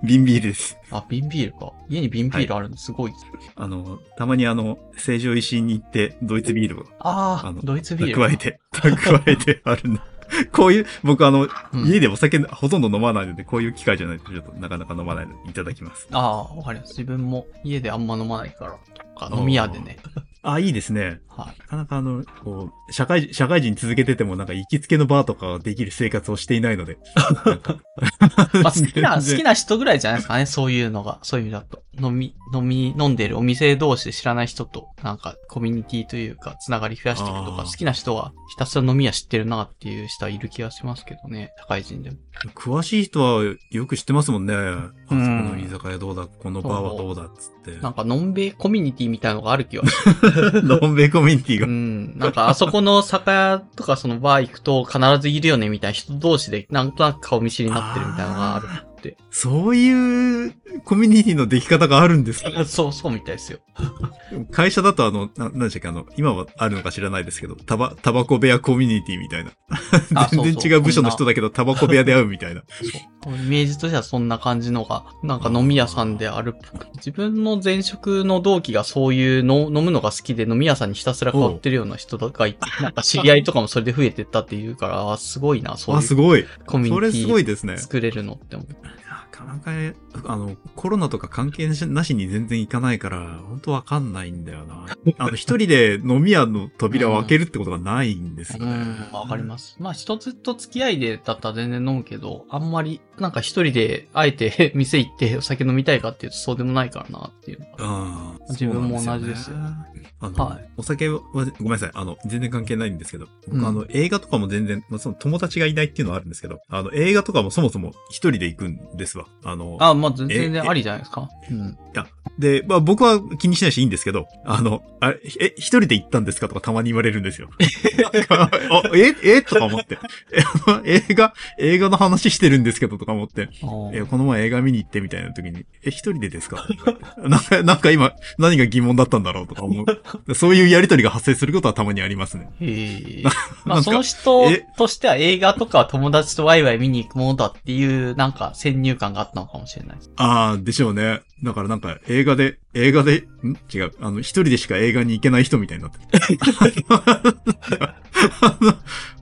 瓶ビールです。あ、瓶ビールか。家に瓶ビールあるのすごい。あの、たまにあの、成城石井に行って、ドイツビールをああドイツビール。加えて、加えてあるんだ。(laughs) こういう、僕あの、うん家でお酒ほとんど飲まないので、こういう機会じゃないとちょっとなかなか飲まないので、いただきます。ああ、わかります。自分も家であんま飲まないから、飲み屋でね。あ、いいですね。はい。なかなかあの、こう、社会人、社会人続けててもなんか行きつけのバーとかができる生活をしていないので。(laughs) まあ、好きな、好きな人ぐらいじゃないですかね、そういうのが。そういう意味だと。飲み、飲み、飲んでるお店同士で知らない人と、なんか、コミュニティというか、つながり増やしていくとか、好きな人は、ひたすら飲み屋知ってるなっていう人はいる気がしますけどね、社会人でも。詳しい人はよく知ってますもんね。あそこの居酒屋どうだ、このバーはどうだっつって。なんか、のんべいコミュニティみたいなのがある気はする。ノンベイコミュニティうが。ん。なんか、あそこの酒屋とかそのバー行くと必ずいるよねみたいな人同士で、なんとなく顔見知りになってるみたいなのがあるって。そういうコミュニティの出来方があるんですか (laughs) そう、そうみたいですよ。会社だとあの、な、なんでしたっけ？あの、今はあるのか知らないですけど、タバ、タバコ部屋コミュニティみたいな。あ全然違う部署の人だけど、タバコ部屋で会うみたいな。そう。イメージとしてはそんな感じのが、なんか飲み屋さんであるっぽく。自分の前職の同期がそういうの飲むのが好きで飲み屋さんにひたすら変わってるような人がいて、なんか知り合いとかもそれで増えてったっていうから、あすごいな、そうあ、いうすごい。コミュそれすニティごいですね。作れるのって思う。なかなか、あの、コロナとか関係なしに全然行かないから、本当わかんないんだよな。(laughs) あの、一人で飲み屋の扉を開けるってことがないんですよね。うん、わかります。まあ、人ずっと付き合いでだったら全然飲むけど、あんまり、なんか一人で、あえて (laughs) 店行ってお酒飲みたいかっていうとそうでもないからなっていうのが。ああ自分も同じですよはいお酒は、ごめんなさい。あの、全然関係ないんですけど、僕、うんあの、映画とかも全然、まあ、その友達がいないっていうのはあるんですけど、あの、映画とかもそもそも一人で行くんですわ。あの、あ、まあ、全然ありじゃないですか。うん。で、まあ僕は気にしないしいいんですけど、あの、あれ、え、一人で行ったんですかとかたまに言われるんですよ。(laughs) あえ、えとか思って。映画、映画の話してるんですけどとか思って。おえ、この前映画見に行ってみたいな時に、え、一人でですか？(laughs) なんか、なんか今、何が疑問だったんだろうとか思う。そういうやりとりが発生することはたまにありますね。へ (laughs) まあ、その人え？としては映画とかは友達とワイワイ見に行くものだっていう、なんか先入観感があったのかもしれない。ああ、でしょうね。だからなんか映画で、映画で、ん？違う。あの、一人でしか映画に行けない人みたいになってる。あ (laughs) の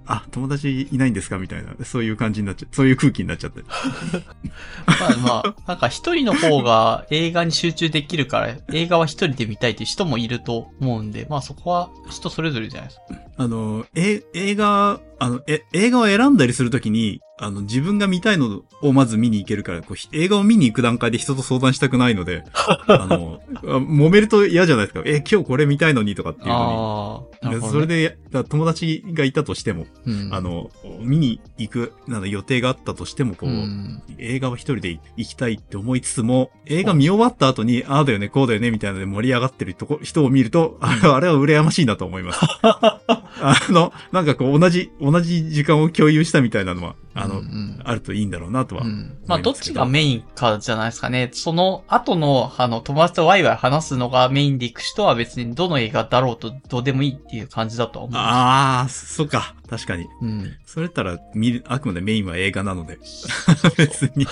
あ、友達いないんですかみたいな。そういう感じになっちゃう。そういう空気になっちゃって。(laughs) まあまあ、なんか一人の方が映画に集中できるから、映画は一人で見たいっていう人もいると思うんで、まあそこは人それぞれじゃないですか。あの、え、映画、あの、え、映画を選んだりするときに、あの、自分が見たいのをまず見に行けるから、こうひ映画を見に行く段階で人と相談したくないので、(laughs) あの、あ揉めると嫌じゃないですか。え、今日これ見たいのにとかっていうのああ、なるに。ね。それで、だ友達がいたとしても、うん、あの、見に行く、なんだ予定があったとしても、こう、うん、映画は一人で行きたいって思いつつも、映画見終わった後に、ああだよね、こうだよね、みたいなので盛り上がってるとこ、人を見ると、あれは、あれは羨ましいなと思います。(laughs) あの、なんかこう、同じ、同じ時間を共有したみたいなのは、あの、うんうんあるといいんだろうなとは。うん。まあ、どっちがメインかじゃないですかね。その後の、あの、友達とワイワイ話すのがメインで行く人は別にどの映画だろうとどうでもいいっていう感じだとは思う。ああ、そっか。確かに。うん。それったら、見る、あくまでメインは映画なので、(laughs) 別に、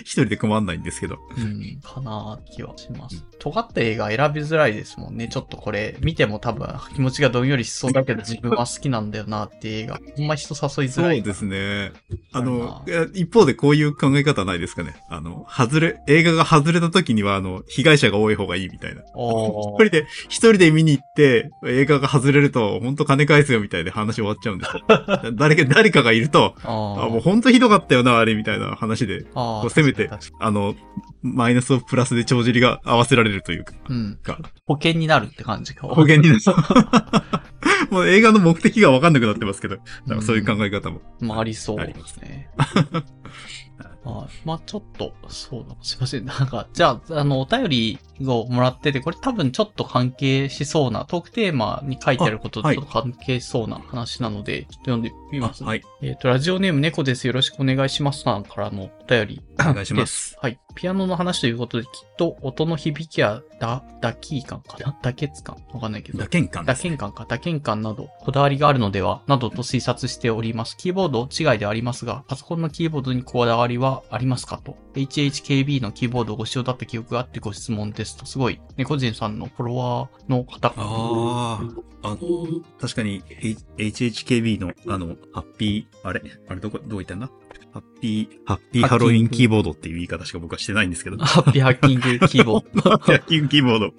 一人で困んないんですけど。うん、かなー気はします。尖った映画選びづらいですもんね。ちょっとこれ、見ても多分気持ちがどんよりしそうだけど自分は好きなんだよなっていう映画。(laughs) ほんま人誘いづそらい。うですね。ああの、一方でこういう考え方ないですかね。あの、外れ、映画が外れた時には、あの、被害者が多い方がいいみたいな。お一人で、一人で見に行って、映画が外れると、本当金返すよみたいで話終わっちゃうんですよ。(laughs) 誰か、誰かがいると、ああ、もう本当ひどかったよな、あれみたいな話で、あこうせめてあの、マイナスをプラスで帳尻が合わせられるというか、にうん。か保険になるって感じか。保険になる。もう映画の目的がわかんなくなってますけど、なんかそういう考え方も。まあ、ありそうでありますね。はい。まあ、ちょっと、そうだ。すいません。なんか、じゃあ、あの、お便りをもらってて、これ多分ちょっと関係しそうな、トークテーマに書いてあることとあはいちょっと関係しそうな話なので、ちょっと読んでみます。はい。えっ、と、ラジオネーム猫です。よろしくお願いします。さんからのお便り。お願いしま (laughs) す。はい。ピアノの話ということで、きっと音の響きや、だ、打キ感かな？打血感？わかんないけど。打鍵感ね。鍵感か、打鍵感など、こだわりがあるのでは、などと推察しております。キーボード違いではありますが、パソコンのキーボードにこだわりはありますかと。HHKB のキーボードをご使用だった記憶があってご質問ですと。すごい、猫人さんのフォロワーの方かああ、あの、確かに、H- HHKB の、あの、ハッピー、あれ？あれどこ、どこ行ったんだ？ハッピー、ハッピーハロウィンキーボードっていう言い方しか僕はしてないんですけど。ハッピーハッキングキーボード。(laughs) ハッピーハッキングキーボード。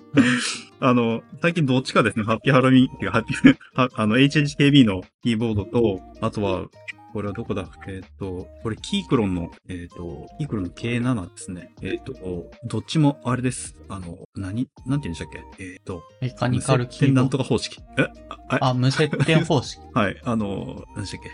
あの、最近どっちかですね、ハッピーハロウィン、っていうかハッピー、(laughs) はあの、HHKB のキーボードと、あとは、これはどこだえっ、と、これキークロンの、えっ、と、キークロンの K7 ですね。えっ、と、どっちもあれです。あの、何？なんて言うんでしたっけ？えっ、と、メカニカルキーボード。なんとか方式。え？あ、無接点方式。(laughs) はい、あの、何でしたっけ？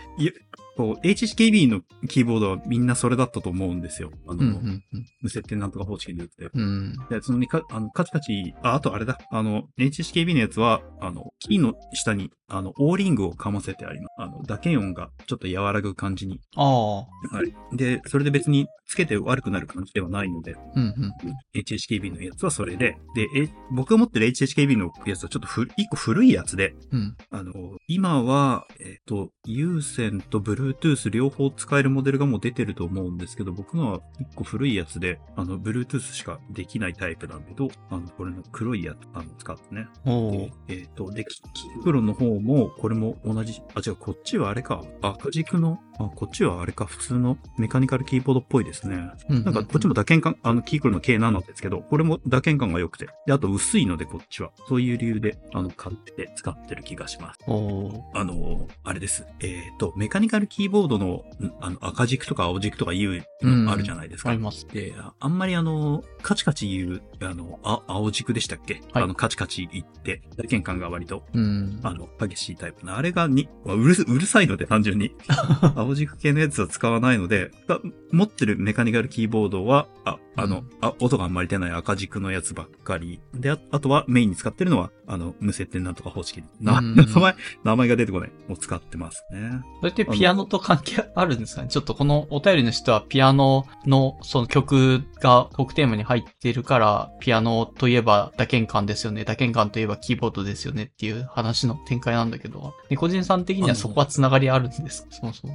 こう、HHKB のキーボードはみんなそれだったと思うんですよ。あの、うん、うん、うん。無接点なんとか方式で言って。うん。で、そのにか、あの、カチカチ、あ、あとあれだ。あの、HHKB のやつは、あの、キーの下に、あの、オーリングをかませてあります。あの、打鍵音がちょっと和らぐ感じに。ああ。はい。で、それで別につけて悪くなる感じではないので、うん、うん。HHKB のやつはそれで、で、え、僕が持ってる HHKB のやつはちょっとふ、一個古いやつで、うん。あの、今は、えっ、と、有線と Bluetooth 両方使えるモデルがもう出てると思うんですけど、僕のは一個古いやつで、あの、Bluetooth しかできないタイプなんだけど、あの、これの黒いやつ、あの、使ってね。お。えっ、と、で、キキープロの方も、これも同じ、あ、違う、こっちはあれか、赤軸の、あ、こっちはあれか、普通のメカニカルキーボードっぽいですね。うんなんか、こっちも打鍵感、あの、キークルの K7 ですけど、これも打鍵感が良くて。で、あと薄いので、こっちは。そういう理由で、あの、買って使ってる気がします。あの、あれです。えっ、と、メカニカルキーボードの、んあの、赤軸とか青軸とかいうのあるじゃないですか。あります。で、ああんまりあの、カチカチ言う、あの、あ青軸でしたっけ、はいあの、カチカチ言って、打鍵感が割と、うん。あの、激しいタイプの。あれがに、まあうるす、うるさいので単純に。(laughs) 青軸系のやつは使わないので、が持ってるメカニカルキーボードは、あ、あの、うんあ、音があんまり出ない赤軸のやつばっかり。で、ああとはメインに使ってるのは、あの、無接点なんとか方式。な、うん (laughs) 名前、名前が出てこない。を使ってますね。それってピアノと関係あるんですかね？ちょっとこのお便りの人はピアノのその曲がトークテーマに入ってるから、ピアノといえば打鍵感ですよね。打鍵感といえばキーボードですよねっていう話の展開なんだけど、猫人さん的にはそこはつながりあるんですか？そもそも。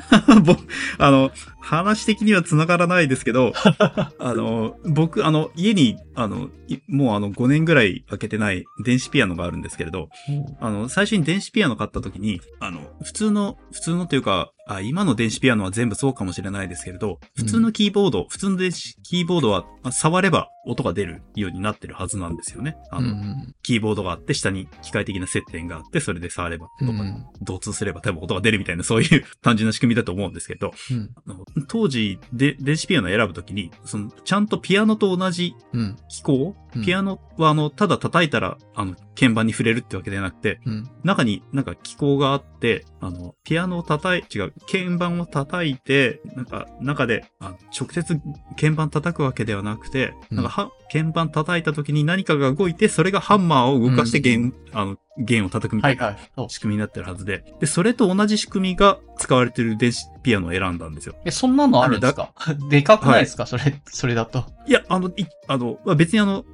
(laughs) ぼあの、話的には繋がらないですけど、(laughs) あの、僕、あの、家に、あの、いもうあの、5年ぐらい開けてない電子ピアノがあるんですけれど、あの、最初に電子ピアノ買った時に、あの、普通の、普通のというか、あ今の電子ピアノは全部そうかもしれないですけれど、普通のキーボード、普通の電子キーボードは、まあ触れば音が出るようになってるはずなんですよね。あの、うんキーボードがあって、下に機械的な接点があって、それで触れば音が、うん同通すれば多分音が出るみたいな、そういう単純な仕組みだと思うんですけど、当時で、電子ピアノを選ぶときに、その、ちゃんとピアノと同じうん。機構、うん。ピアノはあの、ただ叩いたら、あの、鍵盤に触れるってわけではなくて、うん。中になんか機構があって、あの、ピアノを叩い、違う、鍵盤を叩いて、なんか、中で、あ直接鍵盤叩くわけではなくて、うんなんかは、鍵盤叩いた時に何かが動いて、それがハンマーを動かして弦、あの、弦を叩くみたなはいいはい。そう。仕組みになってるはずで、で、それと同じ仕組みが使われてる電子ピアノを選んだんですよ。え、そんなのあるんですか？(laughs) でかくないですか、それ、(laughs) それだと。いや、あの、い、あの、まあ別にあの、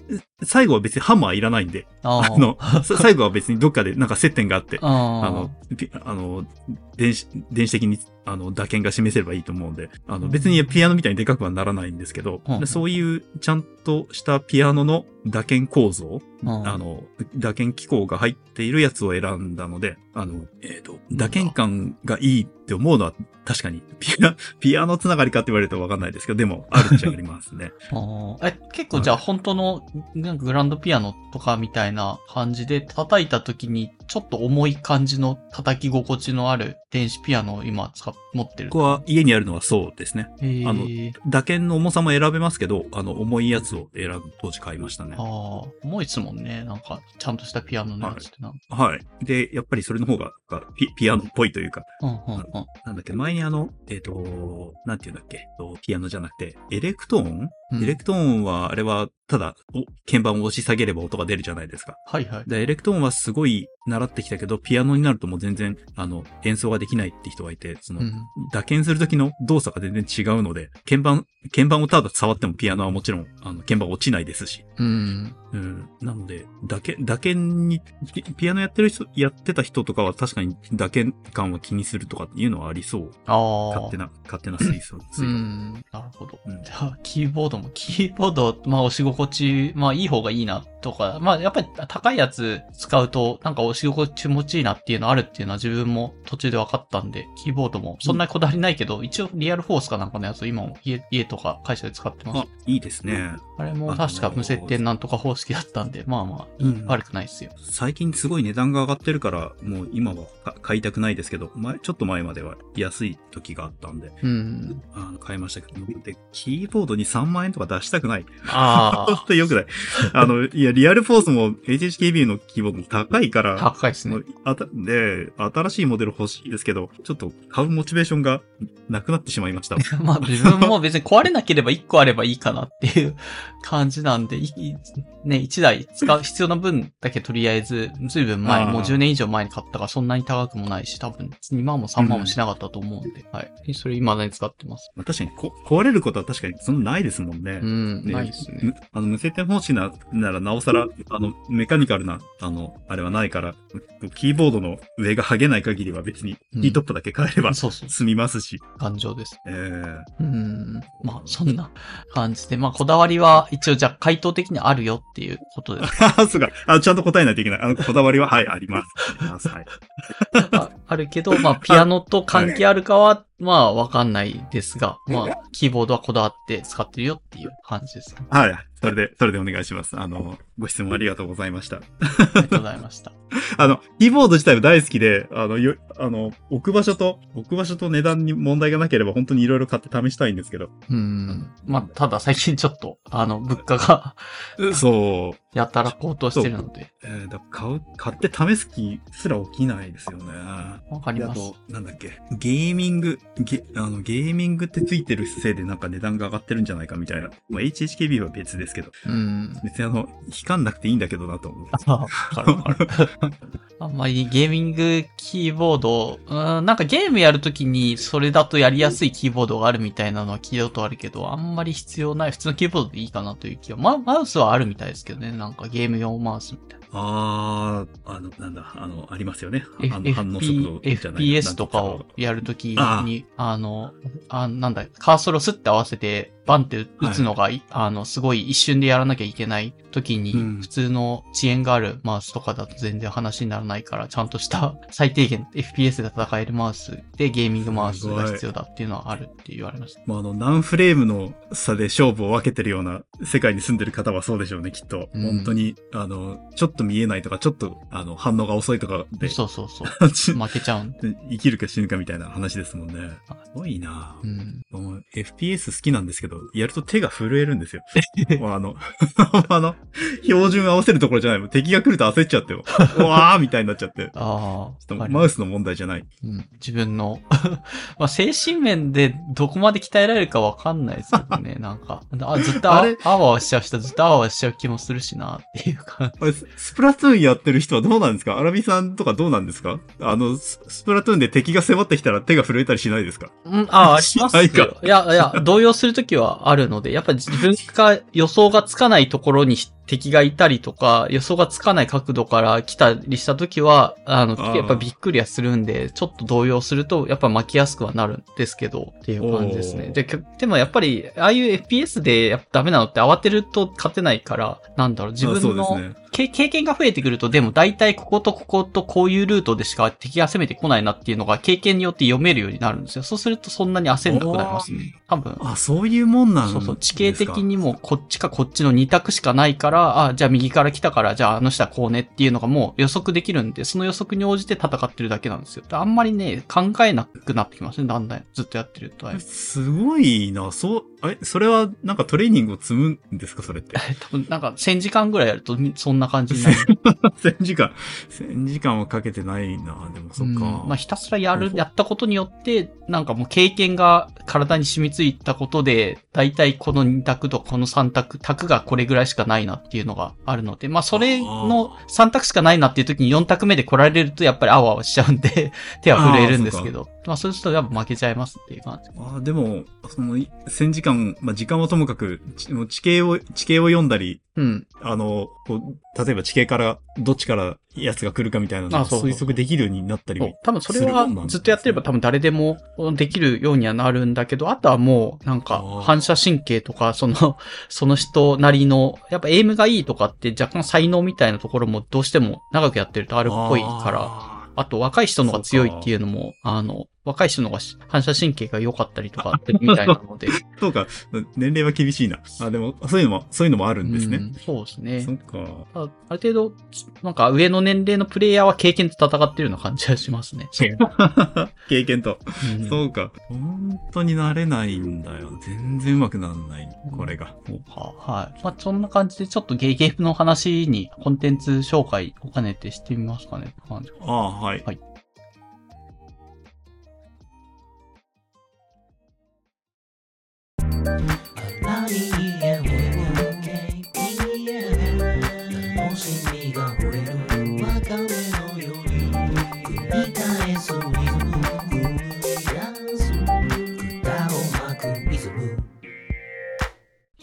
最後は別にハンマーいらないんで、あの、(laughs) さ最後は別にどっかでなんか接点があって、ああの、ピあの、電子、電子的に、あの、打鍵が示せればいいと思うんで、あの、別にピアノみたいにでかくはならないんですけど、うん。でそういうちゃんとしたピアノの打鍵構造、ーあの、打鍵機構が入っているやつを選んだので、あの、えっ、と、打鍵感がいいって思うのは確かに、ピア、ピアノつながりかって言われるとわかんないですけど、でも、あるっちゃありますね。(laughs) え、結構じゃあ本当の、なんかグランドピアノとかみたいな感じで叩いた時に、ちょっと重い感じの叩き心地のある電子ピアノを今使っ、持ってる。ここは家にあるのはそうですね。あの打鍵の重さも選べますけど、あの、重いやつを選ぶ、当時買いましたねあ。あ、重いですもんね。なんか、ちゃんとしたピアノのやつってなんか。はい。で、やっぱりそれの方が、がピピアノっぽいというか、うんうんうん。なんだっけ、前にあの、えっ、と、なんていうんだっけ、えっとピアノじゃなくて、エレクトーン、うんエレクトーンは、あれは、ただ、お鍵盤を押し下げれば音が出るじゃないですか。はいはい。で、エレクトーンはすごい習ってきたけど、ピアノになるともう全然、あの、演奏ができないって人がいて、その、うん。打鍵する時の動作が全然違うので、鍵盤、鍵盤をただ触ってもピアノはもちろん、あの、鍵盤落ちないですし。うん。うん。なので、打鍵、打鍵に、ピピアノやってる人、やってた人とかは確かに打鍵感は気にするとかっていうのはありそう。ああ。勝手な、勝手な推測。う推論ん。なるほど。うんじゃあ、キーボードも、キーボード、まあ、押し心地、まあ、いい方がいいな、とか、まあ、やっぱり高いやつ使うと、なんか押し心地気持ちいいなっていうのあるっていうのは自分も途中で分かったんで、キーボードもそんなにこだわりないけど、一応リアルフォースかなんかのやつを今も家、家とか会社で使ってますあ。、いいですね。あれも確か無接点なんとか方式だったんで、まあまあ、うん悪くないですよ。最近すごい値段が上がってるから、もう今はか買いたくないですけど、前、ちょっと前までは安い時があったんで、うん。あの買いましたけど、で、キーボードに3万円とか出したくない。あ (laughs) 本当に良くない。(laughs) あの、いや、リアルフォースも HHKB のキーボードも高いかあ、ら、高いですねあたで、新しいモデル欲しいですけど、ちょっと買うモチベーションがなくなってしまいました。まあ自分も別に壊れなければ1個あればいいかなっていう感じなんで、いいね、1台使う (laughs) 必要な分だけとりあえず、ずいぶん前、もう10年以上前に買ったからそんなに高くもないし、多分2万も3万もしなかったと思うんで、はい。それ未だに使ってます。まあ確かにこ、壊れることは確かにそんなないですもんね。うん、ねないですねむ。あの、無接点方式な、ならなおさら、あの、メカニカルな、あの、あれはないから、キーボードの上が剥げない限りは別に、うんキートップだけ変えればそうそう、済みますし。頑丈です。ええうん。まあ、そんな感じで、まあ、こだわりは一応じゃあ回答的にあるよっていうことです。(laughs) あ、そうか。あ、ちゃんと答えないといけない。あの、こだわりは、はい、あります。あります。はい。ああるけど、まあ、ピアノと関係あるかは、まあ、わかんないですが、まあ、キーボードはこだわって使ってるよっていう感じですね。はい。それで、それでお願いします。あの、ご質問ありがとうございました。ありがとうございました。(laughs) あの、キーボード自体は大好きで、あの、よ、あの、置く場所と、置く場所と値段に問題がなければ本当にいろいろ買って試したいんですけど。うん。まあ、ただ最近ちょっと、あの、物価が (laughs) そう。(laughs) やたら高騰してるので、えー、だ買う、買って試す気すら起きないですよね。わかります。であと、なんだっけ、ゲーミング、ゲ、あの、ゲーミングってついてるせいでなんか値段が上がってるんじゃないかみたいな。まあ、HHKB は別ですけど。うん。別にあの、光んなくていいんだけどなと思う。(laughs) あ、わかるわかる。(laughs) あんまりゲーミングキーボード、うん、なんかゲームやるときにそれだとやりやすいキーボードがあるみたいなのは聞いたことあるけど、あんまり必要ない普通のキーボードでいいかなという気は。ま、マウスはあるみたいですけどね。なんかゲーム用マウスみたいな。あー、あの、なんだ、あの、ありますよね。あの、反応速度じゃない FPS とかをやるときあに、あの、あ、なんだ、カーソルをスッて合わせて、バンって打つのが、いあの、すごい一瞬でやらなきゃいけないときに、うん普通の遅延があるマウスとかだと全然話にならないから、ちゃんとした (laughs) 最低限 FPS で戦えるマウスでゲーミングマウスが必要だっていうのはあるって言われました。まあ、あの、何フレームの差で勝負を分けてるような世界に住んでる方はそうでしょうね、きっと。うん本当に、あの、ちょっと見えないとか、ちょっと、あの、反応が遅いとかで、そうそうそう。(laughs) 負けちゃうんで。生きるか死ぬかみたいな話ですもんね。すごいなうん。FPS 好きなんですけど、やると手が震えるんですよ。(laughs) もうあの、(laughs) あの、標準合わせるところじゃない。敵が来ると焦っちゃってわーみたいになっちゃって。ちああ。マウスの問題じゃない。うん、自分のまあ精神面でどこまで鍛えられるかわかんないですけどね。なんか、あずっとああわあわしちゃう人ずっとあわしちゃう気もするしなっていうか。あれ、ススプラトゥーンやってる人はどうなんですか？アラビさんとかどうなんですか？あの、ススプラトゥーンで敵が迫ってきたら手が震えたりしないですか？うん、あ、ありますないか。よ。いや、いや、動揺するときはあるので、やっぱ自分が予想がつかないところに敵がいたりとか、予想がつかない角度から来たりしたときは、あの、やっぱびっくりはするんで、ちょっと動揺すると、やっぱ巻きやすくはなるんですけど、っていう感じですね。で、でもやっぱり、ああいう FPS でダメなのって慌てると勝てないから、なんだろう、自あ分の、経験が増えてくると、でも大体こことこことこういうルートでしか敵が攻めてこないなっていうのが経験によって読めるようになるんですよ。そうするとそんなに焦んなくなりますね。多分。あ、そういうもんなんですか？そうそう。地形的にもこっちかこっちの2択しかないから、あ、じゃあ右から来たから、じゃああの人はこうねっていうのがもう予測できるんで、その予測に応じて戦ってるだけなんですよ。あんまりね、考えなくなってきますね、だんだん。ずっとやってると。すごいな。そう、え、それはなんかトレーニングを積むんですかそれって？(laughs) 多分なんか1000時間ぐらいやるとみそんな感じになる。(laughs) 1000時間。1000時間はかけてないな。でもそっか。うんまあ、ひたすらやる、やったことによって、なんかもう経験が体に染みついたことで、だいたいこの2択とこの3択、択がこれぐらいしかないなっていうのがあるので、まあ、それの3択しかないなっていう時に4択目で来られると、やっぱりあわあわしちゃうんで、(laughs) 手は震えるんですけど、まあ、そうするとやっぱ負けちゃいますっていう感じ。あでも、その、1000時間、まあ、時間はともかく、地形を、地形を読んだり、うん。あの、こう例えば地形から、どっちからやつが来るかみたいなのを推測できるようになったりそう多分それはずっとやってれば多分誰でもできるようにはなるんだけど、あとはもうなんか反射神経とか、その、(laughs) その人なりの、やっぱエイムがいいとかって若干才能みたいなところもどうしても長くやってるとあるっぽいから、ら。あと若い人の方が強いっていうのも、あの、若い人の方が反射神経が良かったりとかってみたいなので。(laughs) そうか、年齢は厳しいな。あ、でも、そういうのも、そういうのもあるんですね。うんそうですねそ。っか。あある程度、なんか上の年齢のプレイヤーは経験で戦ってるような感じがしますね。そう。経験と。うんそうか。本当になれないんだよ。全然上手くならない。これが。そうか。はい。まあ、そんな感じで、ちょっとゲーゲームの話にコンテンツ紹介を兼ねてしてみますかね。ああ、はい。はい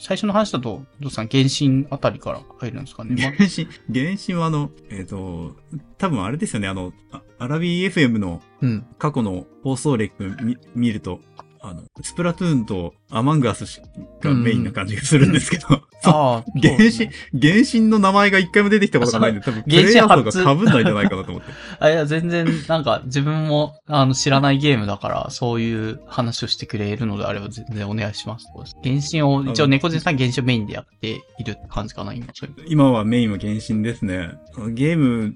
最初の話だと、どうさん、原神あたりから入るんですかね。ま (laughs) あ原神、原神はあの、えっ、と、多分あれですよね、あの、あアラビー FM のうん。過去の放送歴見見ると、あの、スプラトゥーンとアマンガースがメインな感じがするんですけど、(laughs) そうああ、原そうです神ね、原神の名前が一回も出てきたことがないんで、多分、プ原神レイヤー初層が被んないんじゃないかなと思って。(laughs) あ、いや、全然、なんか、自分も、あの、知らないゲームだから、そういう話をしてくれるのであれば、全然お願いします。原神を、一応、猫背さん原神をメインでやっている感じかな、今。今はメインは原神ですね。ゲーム、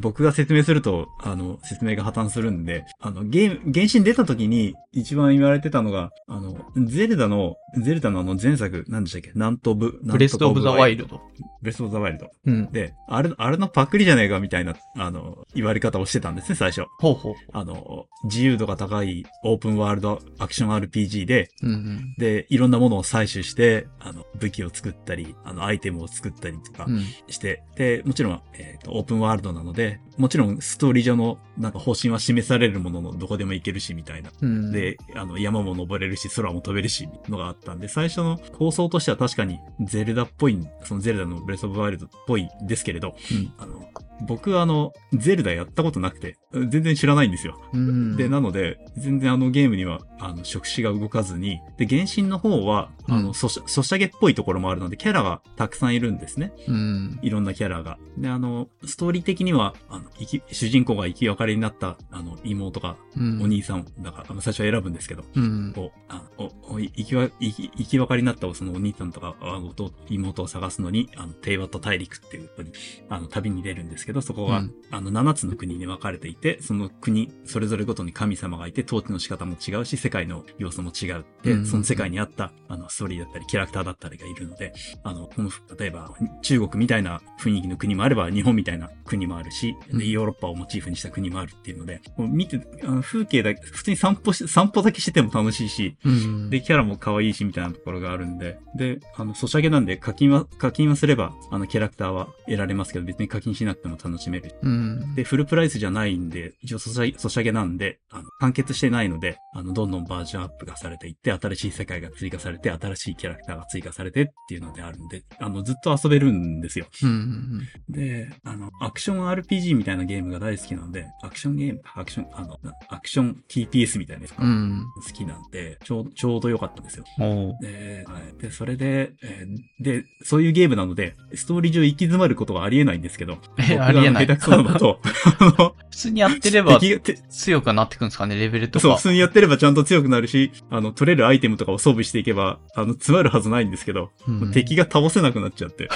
僕が説明すると、あの、説明が破綻するんで、あの、ゲーム、原神出た時に一番言われてたのが、あの、ゼルダの、ゼルダのあの前作、何でしたっけ？なんとかオブ、ブレスオブザワイルド。ブレスオブザワイルド。うん。で、あれ、あれのパクリじゃねえかみたいな、あの、言われ方をしてたんですね、最初。ほうほう。あの、自由度が高いオープンワールドアクション RPG で、うんうん。で、いろんなものを採取して、あの、武器を作ったり、あの、アイテムを作ったりとかうん。して、で、もちろん、えっ、と、オープンワールドなので、もちろんストーリー上の、なんか方針は示されるもののどこでも行けるし、みたいな。うん。で、あの、山も登れるし、空も飛べるし、のがあったんで、最初の構想としては確かに、ゼルダっぽい、そのゼルダのブレスオブワイルドっぽいですけれど、うん。あの、僕あの、ゼルダやったことなくて、全然知らないんですよ。うん。で、なので、全然あのゲームには、あの、触手が動かずに、で、原神の方は、あうんの、ソシャゲっぽいところもあるので、キャラがたくさんいるんですね。うん。いろんなキャラが。で、あの、ストーリー的には、あの、主人公が生き別れになった、あの、妹が、うん。お兄さん、だから、あの、最初は選ぶんですけど、うん。こう、あお、お、生きわ、生き、生き別れになったそのお兄さんとか、あの、弟妹を探すのに、あの、テイワット大陸っていうに、あの、旅に出るんですけど、そこが、うんあの、7つの国に分かれていて、その国、それぞれごとに神様がいて、統治の仕方も違うし、世界の要素も違う。で、うんその世界にあった、あの、ストーリーだったり、キャラクターだったりがいるので、あの、この、例えば、中国みたいな雰囲気の国もあれば、日本みたいな国もあるし、うんで、ヨーロッパをモチーフにした国もあるっていうので、こう見て、あの風景だけ、普通に散歩し、散歩だけしてても楽しいし、うん。で、キャラも可愛いし、みたいなところがあるんで。で、あの、ソシャゲなんで課金は、課金はすれば、あの、キャラクターは得られますけど、別に課金しなくても楽しめる。うん。で、フルプライスじゃないんで、一応ソシャゲ、ソシャゲなんで、あの、完結してないので、あの、どんどんバージョンアップがされていって、新しい世界が追加されて、新しいキャラクターが追加されてっていうのであるんで、あの、ずっと遊べるんですよ。うん。で、あの、アクション RPG みたいなゲームが大好きなので、アクションゲーム、アクション、あの、なアクション TPS みたいなやつがうん。好きなんで、ちょうちょうど良かったんですよ。で、はい。で、それで、えーで、そういうゲームなので、ストーリー上行き詰まることがありえないんですけど、え、ありえない。下手くそなのと、普通にやってれば強くなってくんですかね、レベルとそう、か普。通にやってればちゃんと強くなるし、あの、取れるアイテムとかを装備していけば、あの、詰まるはずないんですけど、うん。敵が倒せなくなっちゃって、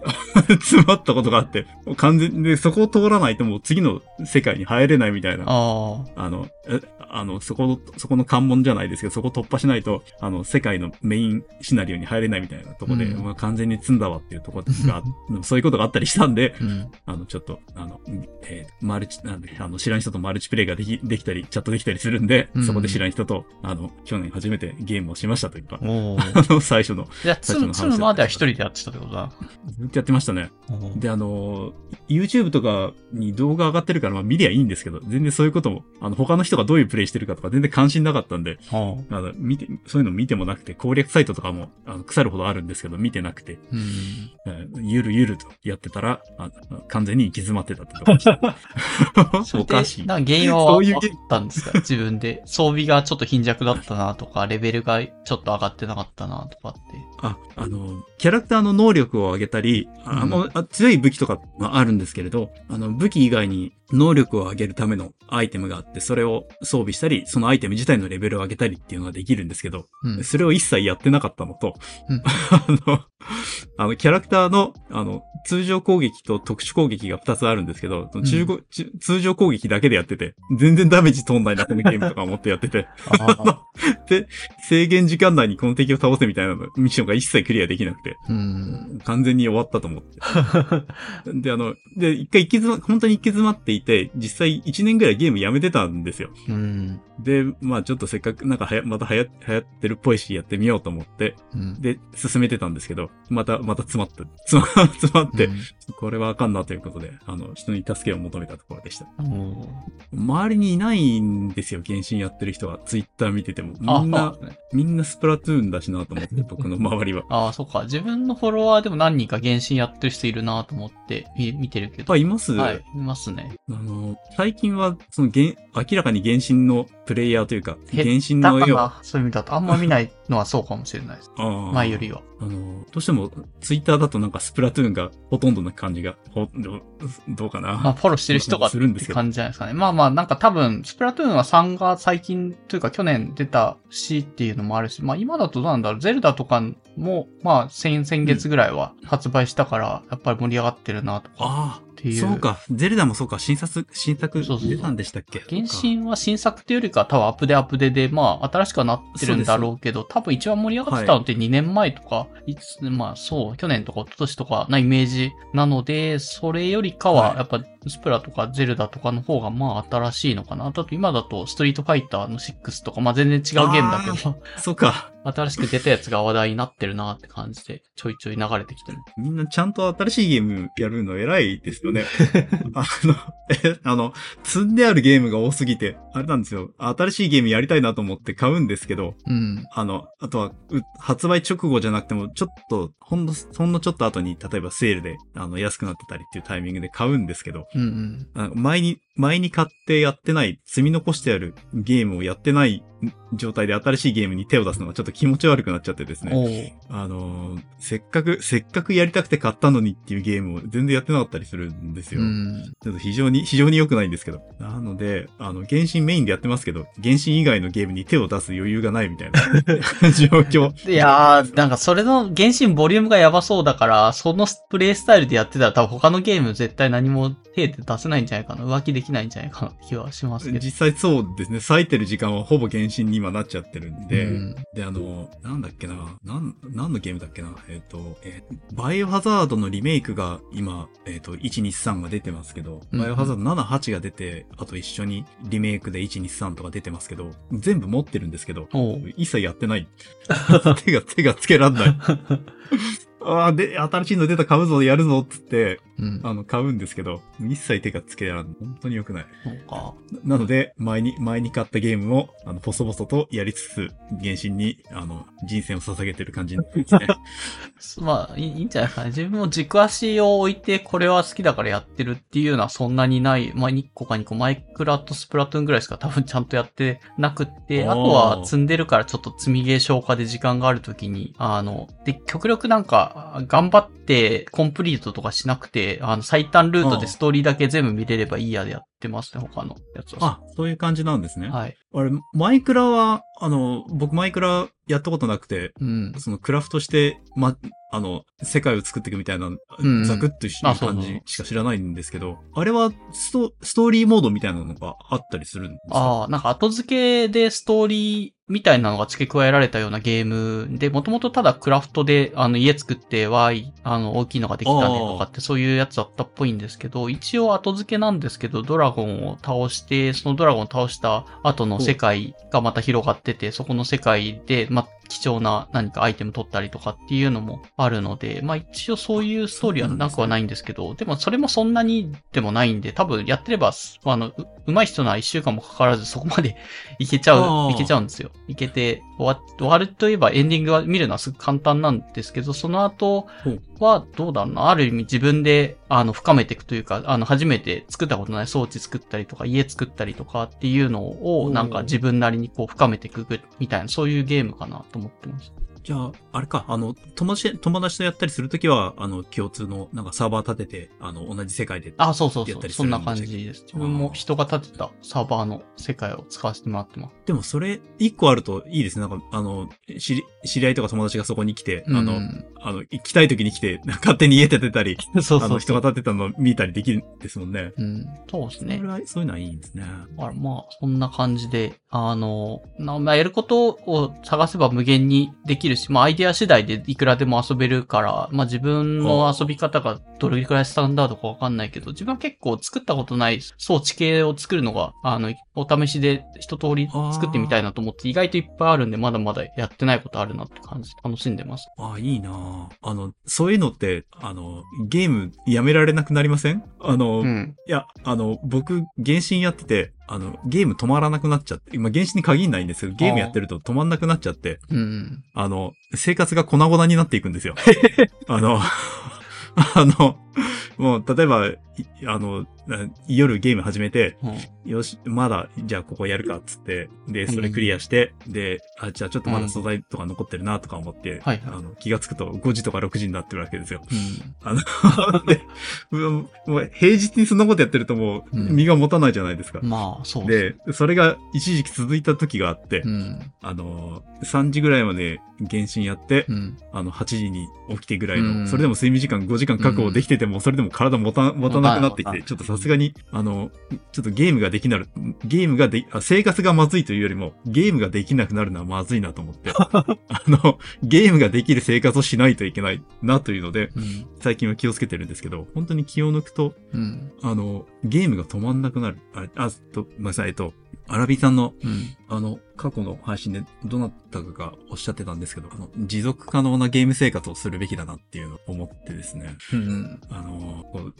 (laughs) 詰まったことがあって、もう完全で、そこを通らないともう次の世界に入れないみたいな、あの、えあの、そこの、そこの関門じゃないですけど、そこ突破しないと、あの、世界のメインシナリオに入れないみたいなとこで、うん。まあ完全に積んだわっていうところが、(laughs) そういうことがあったりしたんで、うん。あの、ちょっと、あの、えーマルチ、なんで、あの、知らん人とマルチプレイができ、できたり、チャットできたりするんで、うんそこで知らん人と、あの、去年初めてゲームをしましたというか。(laughs) あの、最初の、じゃあ、つむ、つむまでは一人でやってたってことだ。ずっとやってましたね。おで、あの、YouTube とかに動画上がってるから、まあ見りゃいいんですけど、全然そういうことも、あの、他の人がどういうプレイしてるかとか全然関心なかったんで、おあの、見て、そういうの見てもなくて、攻略サイトとかも、あの、腐るほどあるんですけど、見てなくて、うん。えーゆるゆるとやってたら、あ完全に行き詰まってたってとこでした。(laughs) おかしい。な原因はそういう分かったんですか？(laughs) 自分で。装備がちょっと貧弱だったなとか、レベルがちょっと上がってなかったなとかって。あ、あの、キャラクターの能力を上げたり、あうん。の、あ強い武器とかはあるんですけれど、あの、武器以外に能力を上げるためのアイテムがあって、それを装備したり、そのアイテム自体のレベルを上げたりっていうのができるんですけど、うん。それを一切やってなかったのと、うん。(laughs) あの、あの、キャラクターの、あの、通常攻撃と特殊攻撃が2つあるんですけど、その中通常攻撃だけでやってて、全然ダメージ通んないな、このゲームとか思ってやってて、あ (laughs) で、制限時間内にこの敵を倒せみたいなのミッションが一切クリアできなくて、ーうん。完全に終わったと思って。で、あの、で、一回行き詰ま、本当に行き詰まっていて、実際1年ぐらいゲームやめてたんですよ。うん。で、まあちょっとせっかくなんかはや、またはや、流行ってるっぽいしやってみようと思って、うん。で、進めてたんですけど、また、また詰まって、詰ま、(laughs) 詰まって、うんこれはあかんなということで、あの、人に助けを求めたところでした。周りにいないんですよ、原神やってる人が。ツイッター見てても。あみんなみんなスプラトゥーンだしなと思って、僕の周りは。ああ、そっか。自分のフォロワーでも何人か原神やってる人いるなと思って見見てるけど。あ、います？はい、いますね。あの、最近は、その、原、明らかに原神のプレイヤーというか、原減神の絵を、そういう意味だとあんま見ないのはそうかもしれないです。前よりは。あの、どうしても、ツイッターだとなんかスプラトゥーンがほとんどな感じが、ほどうどうかな。まあ、フォローしてる人がするんですけど感じじゃないですかね。まあまあ、なんか多分、スプラトゥーンは3が最近というか去年出たしっていうのもあるし、まあ今だとどうなんだろう。ゼルダとかも、まあ、先、先月ぐらいは発売したから、やっぱり盛り上がってるなとかあっていう。そうか。ゼルダもそうか。新作、新作出たんでしたっけ？原神は新作っていうよりかは多分アップデアップデで、まあ、新しくはなってるんだろうけど、多分一番盛り上がってたのって2年前とか、いつ、まあそう、去年とか一昨年とかなイメージなので、それよりかはは、いやっぱ、スプラとかゼルダとかの方がまあ新しいのかな。あと今だとストリートファイターの6とか、まあ全然違うゲームだけど、(laughs) そうか。新しく出たやつが話題になってるなって感じで、ちょいちょい流れてきてる。みんなちゃんと新しいゲームやるの偉いですよね。(laughs) あの、え、あの、積んであるゲームが多すぎて、あれなんですよ。新しいゲームやりたいなと思って買うんですけど、うん。あの、あとは、う発売直後じゃなくても、ちょっと、ほんの、ほんのちょっと後に、例えばセールで、あの、安くなってたりっていうタイミングで買うんですけど、うんうん。前に、前に買ってやってない、積み残してあるゲームをやってない状態で新しいゲームに手を出すのがちょっと気持ち悪くなっちゃってですね。あのーせっかく、せっかくやりたくて買ったのにっていうゲームを全然やってなかったりするんですよ。うん。ちょっと非常に、非常に良くないんですけど。なので、あの、原神メインでやってますけど、原神以外のゲームに手を出す余裕がないみたいな (laughs) 状況。いやー、なんかそれの原神ボリュームがやばそうだから、そのプレイスタイルでやってたら多分他のゲーム絶対何も手で出せないんじゃないかな。浮気できないんじゃないかなって気はしますけど。実際そうですね。割いてる時間はほぼ原神に今なっちゃってるんで、うんで、あの、なんだっけな、なん、何のゲームだっけな、えっ、と、えーバイオハザードのリメイクが今、えっ、と、1、2、3が出てますけど、うんバイオハザード7、8が出て、あと一緒にリメイクで1、2、3とか出てますけど、全部持ってるんですけど、一切やってない。(laughs) 手が、手がつけらんない。(laughs) ああ、で、新しいの出た買うぞ、やるぞ、つって、うん。あの、買うんですけど、一切手がつけらんない。本当に良くない。そうか。なので、前に、前に買ったゲームを、あの、細々とやりつつ、原神に、あの、人生を捧げてる感じですね。(laughs) まあ、いいんじゃないですかね。自分も軸足を置いて、これは好きだからやってるっていうのはそんなにない。まあ、1個か2個、マイクラとスプラトゥーンぐらいしか多分ちゃんとやってなくって、あとは積んでるからちょっと積みゲー消化で時間があるときに、あの、で、極力なんか、頑張ってコンプリートとかしなくて、あの、最短ルートでストーリーだけ全部見れればいいやでやってますね、他のやつは。あ、そういう感じなんですね。はい。あれ、マイクラは、あの、僕マイクラやったことなくて、うん。そのクラフトして、ま、あの、世界を作っていくみたいな、んザクッとしあそうそう感じしか知らないんですけど、あれはスト、ストーリーモードみたいなのがあったりするんですか？ああ、なんか後付けでストーリーみたいなのが付け加えられたようなゲームで、もともとただクラフトで、あの、家作って、わーい、あの、大きいのができたねとかって、そういうやつだったっぽいんですけど、一応後付けなんですけど、ドラゴンを倒して、そのドラゴンを倒した後の世界がまた広がってて、そこの世界で、ま、貴重な何かアイテム取ったりとかっていうのもあるので、まあ一応そういうストーリーはなくはないんですけど、でもそれもそんなにでもないんで、多分やってれば、あの、う上手い人なら一週間もかからずそこまでいけちゃあう、ーいけちゃうんですよ。いけて、終わ終わるといえばエンディングは見るのはすごく簡単なんですけど、その後はどうだろうな。ある意味自分で、あの、深めていくというか、あの、初めて作ったことない装置作ったりとか、家作ったりとかっていうのを、なんか自分なりにこう深めていくみたいな、そういうゲームかなと思ってます。じゃあ、あれか、あの、友達、友達とやったりするときは、あの、共通の、なんかサーバー立てて、あの、同じ世界で。あ、そうそうやったそう。そんな感じです。自分も人が立てたサーバーの世界を使わせてもらってます。でもそれ、一個あるといいですね。なんか、あの、知り、知り合いとか友達がそこに来て、あの、うんあの、行きたい時に来て、勝手に家建てたり、(laughs) そうそうそう。あの、人が建てたの見たりできるんですもんね。うん。そうですねそれ。は、そういうのはいいんですね。だからまあ、そんな感じで、あの、なまあ、やることを探せば無限にできるし、まあ、アイデア次第でいくらでも遊べるから、まあ、自分の遊び方がどれくらいスタンダードかわかんないけど、自分は結構作ったことない装置系を作るのが、あの、お試しで一通り作ってみたいなと思って、意外といっぱいあるんで、まだまだやってないことあるなって感じ、楽しんでます。ああ、いいな。ああの、そういうのって、あの、ゲームやめられなくなりません？あの、いうん。や、あの、僕、原神やってて、あの、ゲーム止まらなくなっちゃって、今原神に限んないんですけど、ゲームやってると止まんなくなっちゃって、うん。あの、生活が粉々になっていくんですよ。(laughs) あの、(laughs) あの、(laughs) もう、例えば、いあの、な夜ゲーム始めて、うん。よし、まだ、じゃあここやるかっつって、で、それクリアして、で、あ、じゃあちょっとまだ素材とか残ってるなとか思って、はいはいあの、気がつくと5時とか6時になってるわけですよ。うん。あの、(laughs) で、もう平日にそんなことやってるともう、うん身が持たないじゃないですか。まあ、そうで。で、それが一時期続いた時があって、うん。あの、3時ぐらいまで原神やって、うん。あの、8時に起きてぐらいの、うんそれでも睡眠時間5時間確保できてても、それでも体持た、持たなくなってきて、ちょっとさすがに、あの、ちょっとゲームができなる、ゲームがであ、生活がまずいというよりも、ゲームができなくなるのはまずいなと思って、(laughs) あの、ゲームができる生活をしないといけないなというので、うん。最近は気をつけてるんですけど、本当に気を抜くと、うん。あの、ゲームが止まんなくなる。あ、あ、と、ごめんなさい、えっと、アラビさんのうん。あの、過去の配信でどなたかがおっしゃってたんですけど、あの、持続可能なゲーム生活をするべきだなっていうのを思ってですね。うん。あの、こうう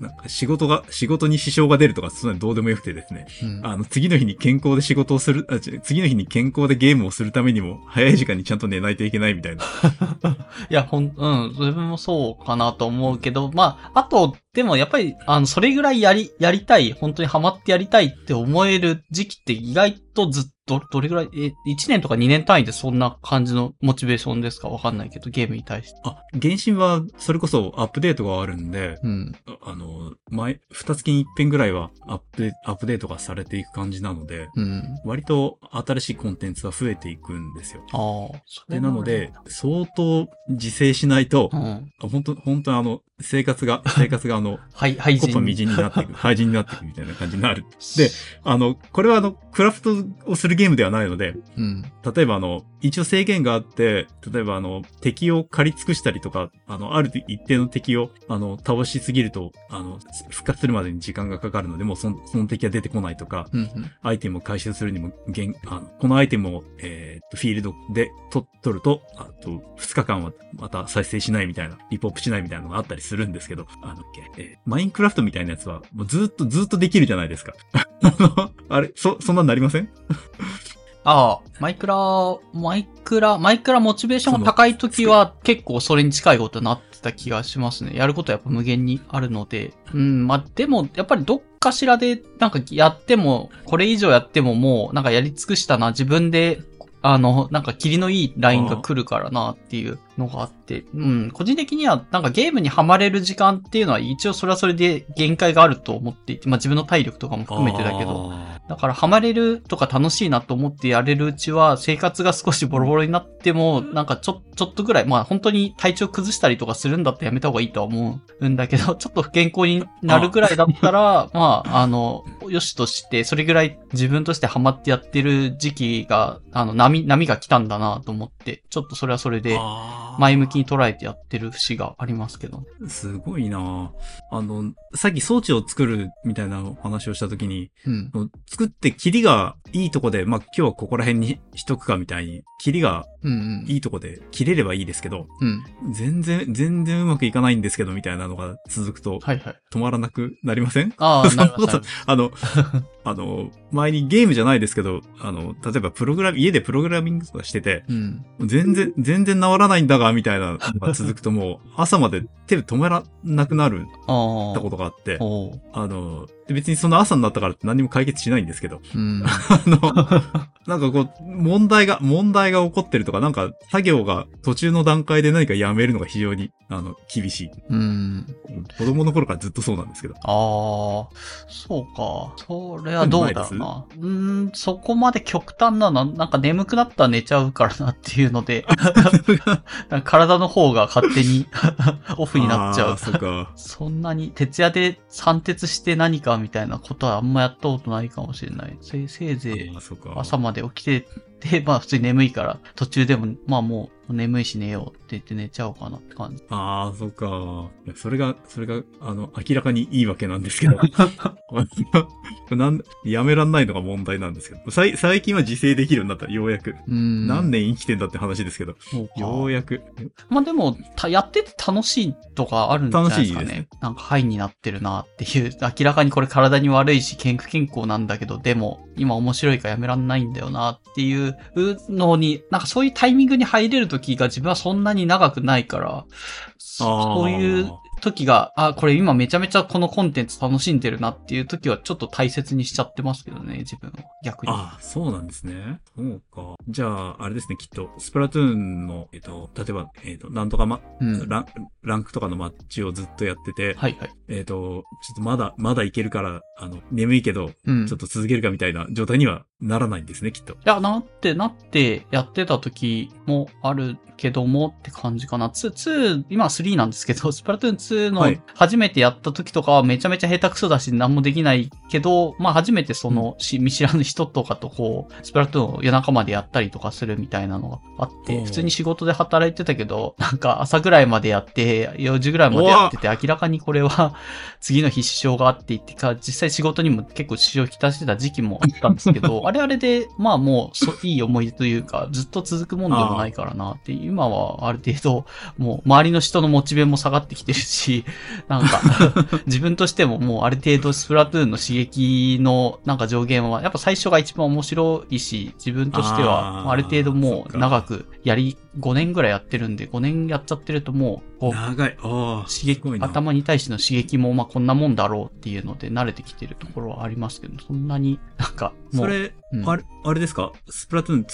なんか仕事が、仕事に支障が出るとか、そういうのどうでもよくてですね。うん。あの、次の日に健康で仕事をする、あ次の日に健康でゲームをするためにも、早い時間にちゃんと寝ないといけないみたいな。(laughs) いや、ほん、うん、自分もそうかなと思うけど、まあ、あと、でもやっぱり、あの、それぐらいやり、やりたい、本当にハマってやりたいって思える時期って意外とずっと、どれぐらい、え、1年とか2年単位でそんな感じのモチベーションですか？わかんないけど、ゲームに対して。あ、原神は、それこそアップデートがあるんで、うん。ああの、前、二月に一遍ぐらいはアップデアップデートがされていく感じなので、うん。割と新しいコンテンツは増えていくんですよ。ああ、それで、なので、相当自制しないとう、ん。本当本当あの、生活が、(laughs) 生活があの、はい、廃人。みじんになっていく、(laughs) 廃人になっていくみたいな感じになる。で、あの、これはあの、クラフトをするゲームではないので、うん。例えばあの、一応制限があって、例えばあの、敵を狩り尽くしたりとか、あの、ある一定の敵を、あの、倒しすぎると、あの、復活するまでに時間がかかるので、もうその、その敵が出てこないとか、うん。アイテムを回収するにも、現あのこのアイテムを、えーっと、フィールドでと取ると、あと、2日間はまた再生しないみたいな、リポップしないみたいなのがあったりするんですけど、あの、えーマインクラフトみたいなやつは、もうずっとずっとできるじゃないですか。(laughs) あの、あれ、そ、そんなんなりません？ああ、マイクラ、マイクラ、マイクラモチベーションが高い時は結構それに近いことになってた気がしますね。やることはやっぱ無限にあるので。うん、まあ、でも、やっぱりどっかしらで、なんかやっても、これ以上やってももう、なんかやり尽くしたな、自分で、あの、なんか霧のいいラインが来るからなっていうのがあって、うん、個人的にはなんかゲームにはまれる時間っていうのは一応それはそれで限界があると思っていて、まあ自分の体力とかも含めてだけど、あだからハマれるとか楽しいなと思ってやれるうちは生活が少しボロボロになっても、なんかちょ、ちょっとぐらい、まあ本当に体調崩したりとかするんだったらやめた方がいいとは思うんだけど、(laughs) ちょっと不健康になるぐらいだったら、(laughs) まあ、あの、よしとして、それぐらい自分としてハマってやってる時期が、あの、波、波が来たんだなと思って、ちょっとそれはそれーで、前向きに捉えてやってる節がありますけど。すごいなあの、さっき装置を作るみたいな話をしたときに、うん。作ってキリがいいとこで、まあ、今日はここら辺にしとくかみたいに、キリがうんうん。いいとこで切れればいいですけど、うん。全然、全然うまくいかないんですけど、みたいなのが続くとはいはい。止まらなくなりません？ああ、なるほど。あの、(laughs) あの、前にゲームじゃないですけど、あの、例えばプログラム、家でプログラミングとかしてて、うん。全然、全然治らないんだが、みたいなのが続くともう、朝まで手止めらなくなるああ。たことがあって、あの、で別にその朝になったからって何も解決しないんですけど、うん。(laughs) あの、なんかこう、問題が、問題が起こってるとか、なんか作業が途中の段階で何かやめるのが非常に、あの、厳しい。うん。子供の頃からずっとそうなんですけど。ああ、そうか。それはどうだろうな。うーん、そこまで極端なの、なんか眠くなったら寝ちゃうからなっていうので、(laughs) 体の方が勝手に (laughs) オフになっちゃう。そ。そんなに徹夜で三徹して何かみたいなことはあんまやったことないかもしれない。せせいぜい。朝まで起きてて、まあ普通に眠いから、途中でも、まあもう眠いし寝ようって言って寝ちゃおうかなって感じ。ああ、そっか。いやそれが、それが、あの、明らかにいいわけなんですけど。(laughs) なんやめらんないのが問題なんですけど。最近は自制できるようになった、ようやく。うん。何年生きてんだって話ですけど。そうかようやく。まあでも、たやってて楽しいとかあるんじゃないですかね。楽しいですねなんかハイになってるなっていう、(laughs) 明らかにこれ体に悪いし健不健康なんだけど、でも今面白いからやめらんないんだよなっていうのに、なんかそういうタイミングに入れる時が自分はそんなに長くないから、そういう時が、あ、これ今めちゃめちゃこのコンテンツ楽しんでるなっていう時はちょっと大切にしちゃってますけどね、自分を。逆に。ああ、そうなんですね。そうか。じゃあ、あれですね、きっと、スプラトゥーンの、えっと、例えば、えっと、なんとかま、うん。ラン、ランクとかのマッチをずっとやってて、はいはい。えっと、ちょっとまだ、まだいけるから、あの、眠いけど、うん。ちょっと続けるかみたいな状態にはならないんですね、きっと。いや、なって、なってやってた時もあるけどもって感じかな。2、2、今は3なんですけど、(laughs) スプラトゥーン2のはい初めてやった時とかはめちゃめちゃ下手くそだし何もできないけど、まあ初めてその、し見知らぬ人とかとこう、スプラトゥーンを夜中までやったりとかするみたいなのがあって、普通に仕事で働いてたけど、なんか朝ぐらいまでやって、4時ぐらいまでやってて、明らかにこれは次の日支障があって言ってか、実際仕事にも結構支障をきたしてた時期もあったんですけど、(laughs) あれあれで、まあもうそ、いい思い出というか、ずっと続くもんでもないからなって、今はある程度、もう周りの人のモチベも下がってきてるし、(laughs) なんか、自分としてももうある程度スプラトゥーンの刺激のなんか上限は、やっぱ最初が一番面白いし、自分としてあは、ーある程度もう長くやり、5年ぐらいやってるんで、5年やっちゃってるともう、こう、長い。刺激。頭に対しての刺激も、まあ、こんなもんだろうっていうので慣れてきてるところはありますけど、そんなになんか、も、そうれ、うん。あれ、あれですか？スプラトゥーン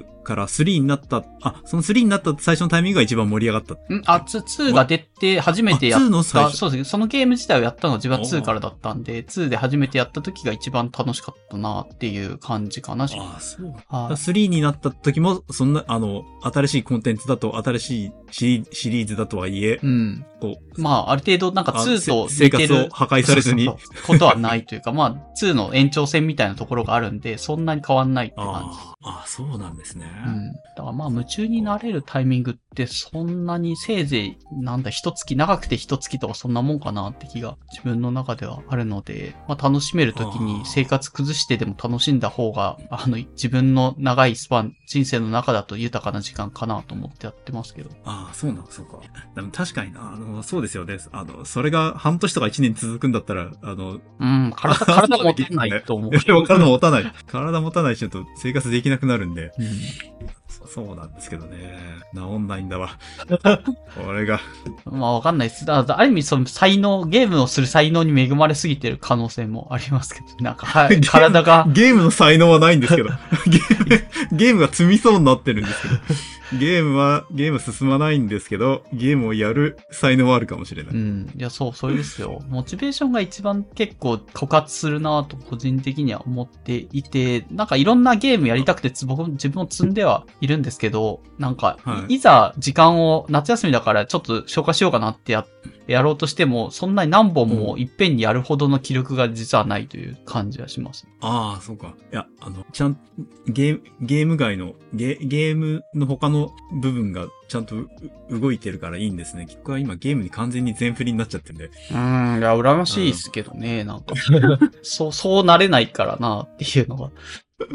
2から3になった、あ、その3になった最初のタイミングが一番盛り上がった。ん？あ、2、2が出て初めてやっあ2の最た、初そうですね。そのゲーム自体をやったのは自分は2おーからだったんで、2で初めてやった時が一番楽しかったなっていう感じかな。ああ、そう。はい3になった時も、そんな、あの、新しいコンテンツだと、新しいシリシリーズだとはいえ、うん。こう、まあ、ある程度なんかあ2と似てる活を破壊されずに。そうそうそうことはないというか、まあ、2の延長線みたいなところがあるんで、そんなに変わんないって感じ。ああそうなんですね。うん。だからまあ夢中になれるタイミングってそんなにせいぜいなんだ一月、長くて一月とかそんなもんかなって気が自分の中ではあるので、まあ楽しめる時に生活崩してでも楽しんだ方が、あの自分の長いスパン、人生の中だと豊かな時間かなと思ってやってますけど。ああ、そうなんそうか。でも確かにな、あの、そうですよね。あの、それが半年とか一年続くんだったら、あの、うん、体、体持てないと思う。(laughs) 体持たない。体持たないし、ちょっと生活できなくなるんで。うんそ (laughs) そうなんですけどね。治んないんだわ。(laughs) これが。まあわかんないです。ある意味その才能、ゲームをする才能に恵まれすぎてる可能性もありますけど、(laughs) なんか、はい、体が、ゲームの才能はないんですけど。ゲーム、ゲームが積みそうになってるんですけど。ゲームは、ゲーム進まないんですけど、ゲームをやる才能はあるかもしれない。うん。いや、そう、それですよ。モチベーションが一番結構枯渇するなと個人的には思っていて、なんかいろんなゲームやりたくてつ、僕も自分も積んではいるんですけど、なんか、はいい、ざ時間を夏休みだからちょっと消化しようかなってや、やろうとしても、そんなに何本もいっぺんにやるほどの気力が実はないという感じはします。ああ、そうか。いや、あの、ちゃん、ゲーム、ゲーム外の、ゲ、ゲームの他の部分がちゃんとう動いてるからいいんですね。僕は今ゲームに完全に全振りになっちゃってるんで。うん、いや、羨ましいですけどね、なんか。(laughs) そう、そうなれないからな、っていうのが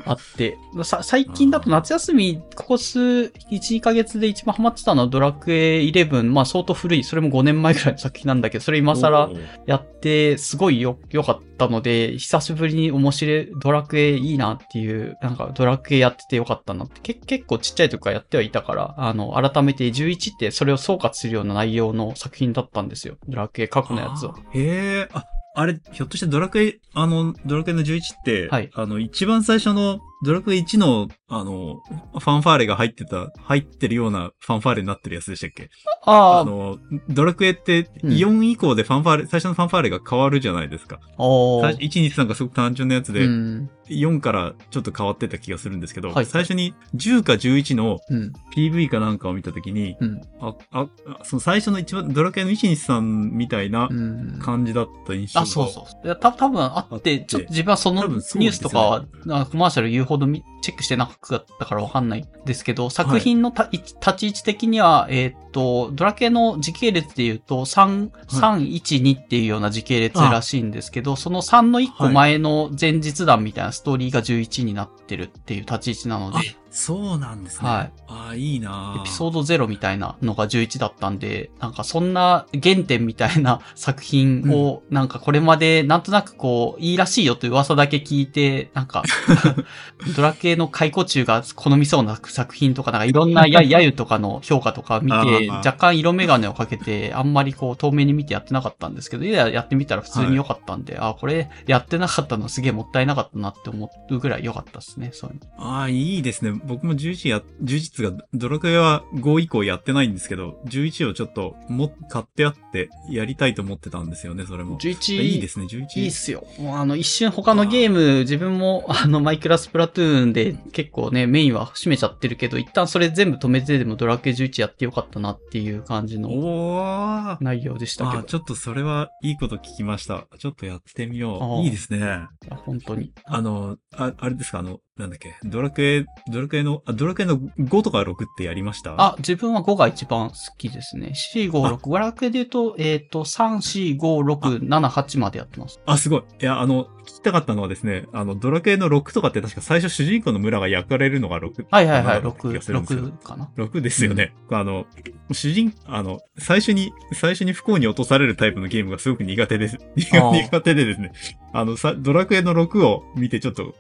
あって。さ、最近だと夏休み、ここ数、1、2ヶ月で一番ハマってたのはドラクエ11。まあ相当古い、それも5年前くらいの作品なんだけど、それ今更やって、すごいよ、良かったので、久しぶりに面白い、ドラクエいいなっていう、なんかドラクエやっててよかったなって、け結構ちっちゃい時からやってはいたから、あの、改めて11ってそれを総括するような内容の作品だったんですよ。ドラクエ過去のやつを。へえ、あ、あれ、ひょっとしてドラクエ、あの、ドラクエの11って、はい。あの、一番最初の、ドラクエ1の、あの、ファンファーレが入ってた、入ってるようなファンファーレになってるやつでしたっけ？ああ、あの、ドラクエって、うん4以降でファンファーレ、最初のファンファーレが変わるじゃないですか。おー最初1、2、3がすごく単純なやつで、うん。4からちょっと変わってた気がするんですけど、はい最初に10か11のうん。PV かなんかを見たときに、うん。あ、あ、あその最初の一番ドラクエの1、2、3みたいなうん。感じだった印象が。あ、そうそう。いや、た多分ああってちょっと自分はそのニュースとかは、コマーシャル言うほどみチェックしてなかったからわかんないんですけど、作品のた、い立ち位置的には、えーっと、ドラケの時系列で言うと、3、312っていうような時系列らしいんですけど、その3の1個前の前日談みたいなストーリーが11になってるっていう立ち位置なので、そうなんですね。はい。ああ、いいな。エピソード0みたいなのが11だったんで、なんかそんな原点みたいな作品を、なんかこれまでなんとなくこう、いいらしいよという噂だけ聞いて、なんか、ド (laughs) ラ (laughs) 系の解雇中が好みそうな作品とか、なんかいろんなや、(laughs) やゆとかの評価とか見あて、ー若干色眼鏡をかけて、あんまりこう、透明に見てやってなかったんですけど、いや、やってみたら普通に良かったんで、あ、これやってなかったのすげえもったいなかったなって思うぐらい良かったですね、そういうの。ああ、いいですね。僕も11や、11が、ドラクエは5以降やってないんですけど、11をちょっと、も、買ってあって、やりたいと思ってたんですよね、それも。11いいですね、11。いいっすよ。もうあの、一瞬他のゲーム、自分もあの、マイクラスプラトゥーンで結構ね、メインは占めちゃってるけど、一旦それ全部止めてでもドラクエ11やってよかったなっていう感じの。内容でしたけどあー。ちょっとそれはいいこと聞きました。ちょっとやってみよう。いいですね。本当に。あの、あ、あれですか、あの、なんだっけ、ドラクエ、ドラクエの、あ、ドラクエの5とか6ってやりました？あ、自分は5が一番好きですね。4、5、6。ドラクエで言うと、えっ、と、3、4、5、6、7、8までやってます。あ、すごい。いや、あの、聞きたかったのはですね、あの、ドラクエの6とかって確か最初主人公の村が焼かれるのが6。はいはいはい、だった気が6、するんですよ6かな。6ですよね。あの、主人、あの、最初に、最初に不幸に落とされるタイプのゲームがすごく苦手です。(laughs) 苦手でですね。あの、さ、ドラクエの6を見てちょっと、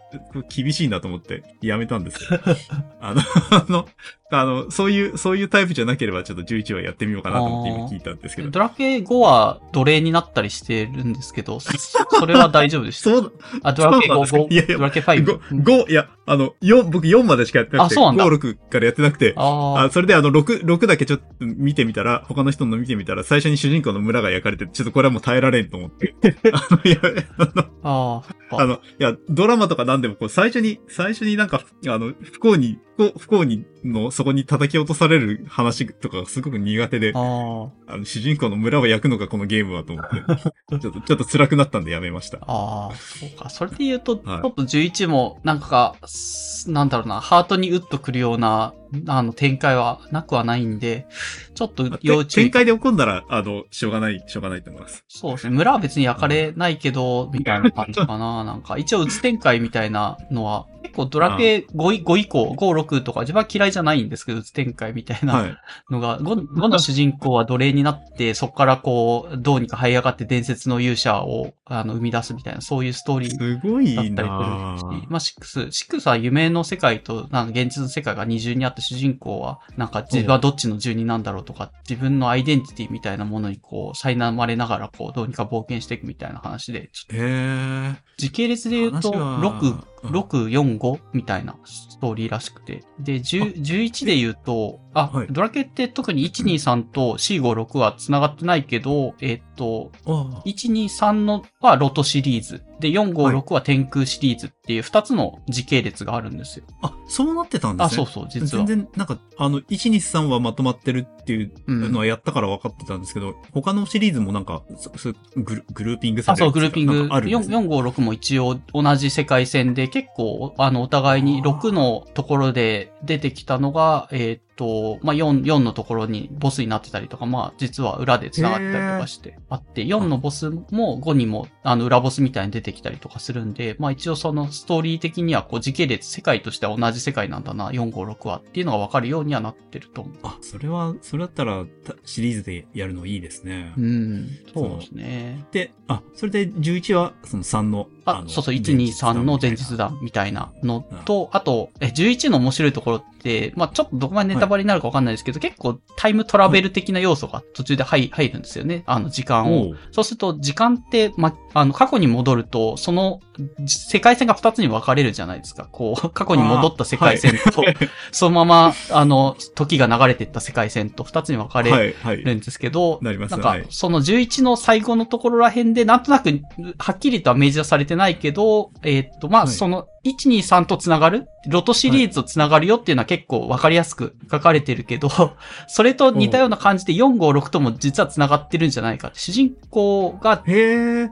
厳しいなと思ってやめたんですけど。(laughs) あの、あの、あの、そういう、そういうタイプじゃなければちょっと11話やってみようかなと思って今聞いたんですけど。ドラクエ5は奴隷になったりしてるんですけど、そそれは大丈夫でした？そう、あ、ドラクエそうなんですか5、いやいやドラクエ5。5、5、いや、あの、4、僕4までしかやってなくて、あそうなんだ5、6からやってなくて、ああ、それであの、6、6だけちょっと見てみたら、他の人の見てみたら、最初に主人公の村が焼かれて、ちょっとこれはもう耐えられんと思って。(laughs) あの、いや、あの、あ、ああ、あの、いや、ドラマとかなんでも、こう、最初に、最初になんか、あの、不幸に、不幸にの、そこに叩き落とされる話とかがすごく苦手で、あの、主人公の村を焼くのがこのゲームはと思って、(laughs) ちょっと、ちょっと辛くなったんでやめました。ああ、そうか。それで言うと、はいちょっと11も、なんか、すなんだろうな、ハートにウッとくるような、あの、展開はなくはないんで、ちょっと要注意。展開で起こんだら、あの、しょうがない、しょうがないと思います。そうですね。村は別に焼かれないけど、みたいな感じかな。(laughs) なんか、一応、うつ展開みたいなのは、結構ドラクエ5以 ,5 以降、5、6とか自分は嫌いじゃないんですけど、うつ展開みたいなはい。のが、5, 5の主人公は奴隷になって、そこからこう、どうにか這い上がって伝説の勇者を、あの、生み出すみたいな、そういうストーリーすごいだったりするし、なまあ、シックス、シックスは夢の世界と、なんか現実の世界が二重にあって主人公は、なんか自分はどっちの住人なんだろうとか、自分のアイデンティティみたいなものにこう、苛まれながらこう、どうにか冒険していくみたいな話で、ちょっと。時系列で言うと、話は6、うん6、4、5みたいなストーリーらしくて。で、10 11で言うと、あ、はいドラケって特に1、2、3と4、5、6は繋がってないけど、えっと、あ1、2、3のはロトシリーズ。で、4、5、はい6は天空シリーズっていう2つの時系列があるんですよ。あ、そうなってたんですね。あ、そうそう、実は全。然、なんか、あの、1、2、3はまとまってるっていううんのはやったから分かってたんですけど、他のシリーズもなんか、そそグルグルーピングさあ、そう、れてグルーピング。あるん4、ですね4、5、6も一応同じ世界線で、結構、あの、お互いに6のところで出てきたのが、えーっと、まあ、4、4のところにボスになってたりとか、まあ、実は裏で繋がってたりとかして、あって、4のボスも5にも、あの、裏ボスみたいに出てきたりとかするんで、まあ、一応そのストーリー的には、こう、時系列、世界としては同じ世界なんだな、4、5、6はっていうのがわかるようにはなってると思う。あ、それは、それだったら、たシリーズでやるのいいですね。うん、そうですね。で、あ、それで11は、その3の、あ、のそうそう、1、2、3の前日談みたいなのと、あと、え、11の面白いところって、まあちょっとどこまでネタバレになるかわかんないですけど、結構タイムトラベル的な要素が途中で入入るんですよね。あの、時間を。そうすると、時間って、ま、あの、過去に戻ると、その、じ世界線が2つに分かれるじゃないですか。こう、(laughs) 過去に戻った世界線と、(laughs) そのまま、あの、時が流れていった世界線と2つに分かれはい、はい。るんですけど、なりますなんかはい、その11の最後のところら辺で、なんとなく、はっきりとは明示はされてないけど、えーっと、まあ、はいその、1、2、3と繋がる？ロトシリーズと繋がるよっていうのは結構わかりやすく書かれてるけど、(laughs) それと似たような感じで4、5、6とも実は繋がってるんじゃないか。主人公が、へ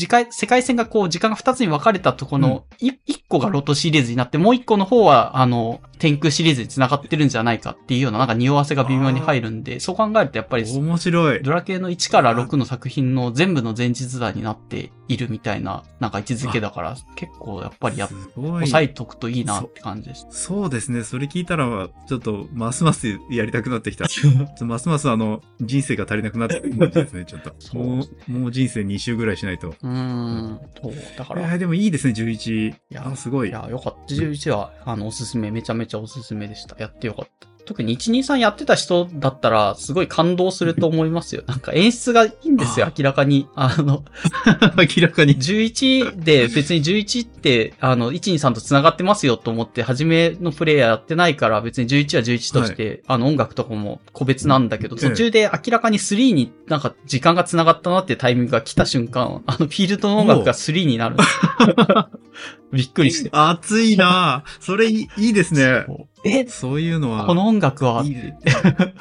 次回、世界線がこう、時間が2つに分かれたところの、い1個がロトシリーズになって、もう1個の方は、あの、天空シリーズに繋がってるんじゃないかっていうようななんか匂わせが微妙に入るんで、そう考えるとやっぱり面白い。ドラケの1から6の作品の全部の前日談になっているみたいな、なんか位置づけだから、結構やっぱりや。押さえとくといいなって感じです。そうですね。それ聞いたら、ちょっと、ますますやりたくなってきた。(laughs) ますますあの、人生が足りなくなってきた感じですね、ちょっと。(laughs) そうもう、もう人生2周ぐらいしないと。うーん。そう。だから、えー、でもいいですね、11。いやあ、すごい。いや、よかった。11は、あの、おすすめ、めちゃめちゃおすすめでした。やってよかった。特に123やってた人だったら、すごい感動すると思いますよ。なんか演出がいいんですよ、あ明らかに。あの、(laughs) 明らかに。11で別に11って、あの、123と繋がってますよと思って、初めのプレイヤーやってないから、別に11は11として、あの、音楽とかも個別なんだけど、ええ途中で明らかに3になんか時間が繋がったなってタイミングが来た瞬間、あの、フィールドの音楽が3になる。(laughs) びっくりして。熱いなぁそれいいいいですね。え、そういうのは。この音楽は？いいね (laughs)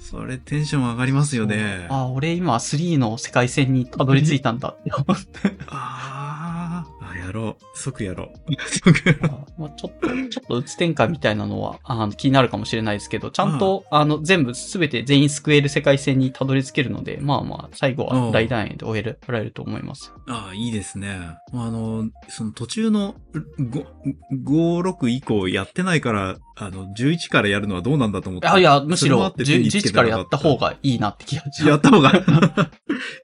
それテンション上がりますよね。あ、俺今3の世界線にたどり着いたんだって思って。あーあ、やろう。即やろう。即やろ (laughs) まあ、ちょっと、ちょっとうつ展開みたいなのは、あの、気になるかもしれないですけど、ちゃんと、あの、全部、すべて全員救える世界線にたどり着けるので、まあまあ、最後は大団円で終える、られると思います。う。ああ、いいですね。あの、その途中の5、5、6以降やってないから、あの、11からやるのはどうなんだと思って。あいや、むしろ、それもあって手につけ11からやった方がいいなって気がします。やった方が。(laughs)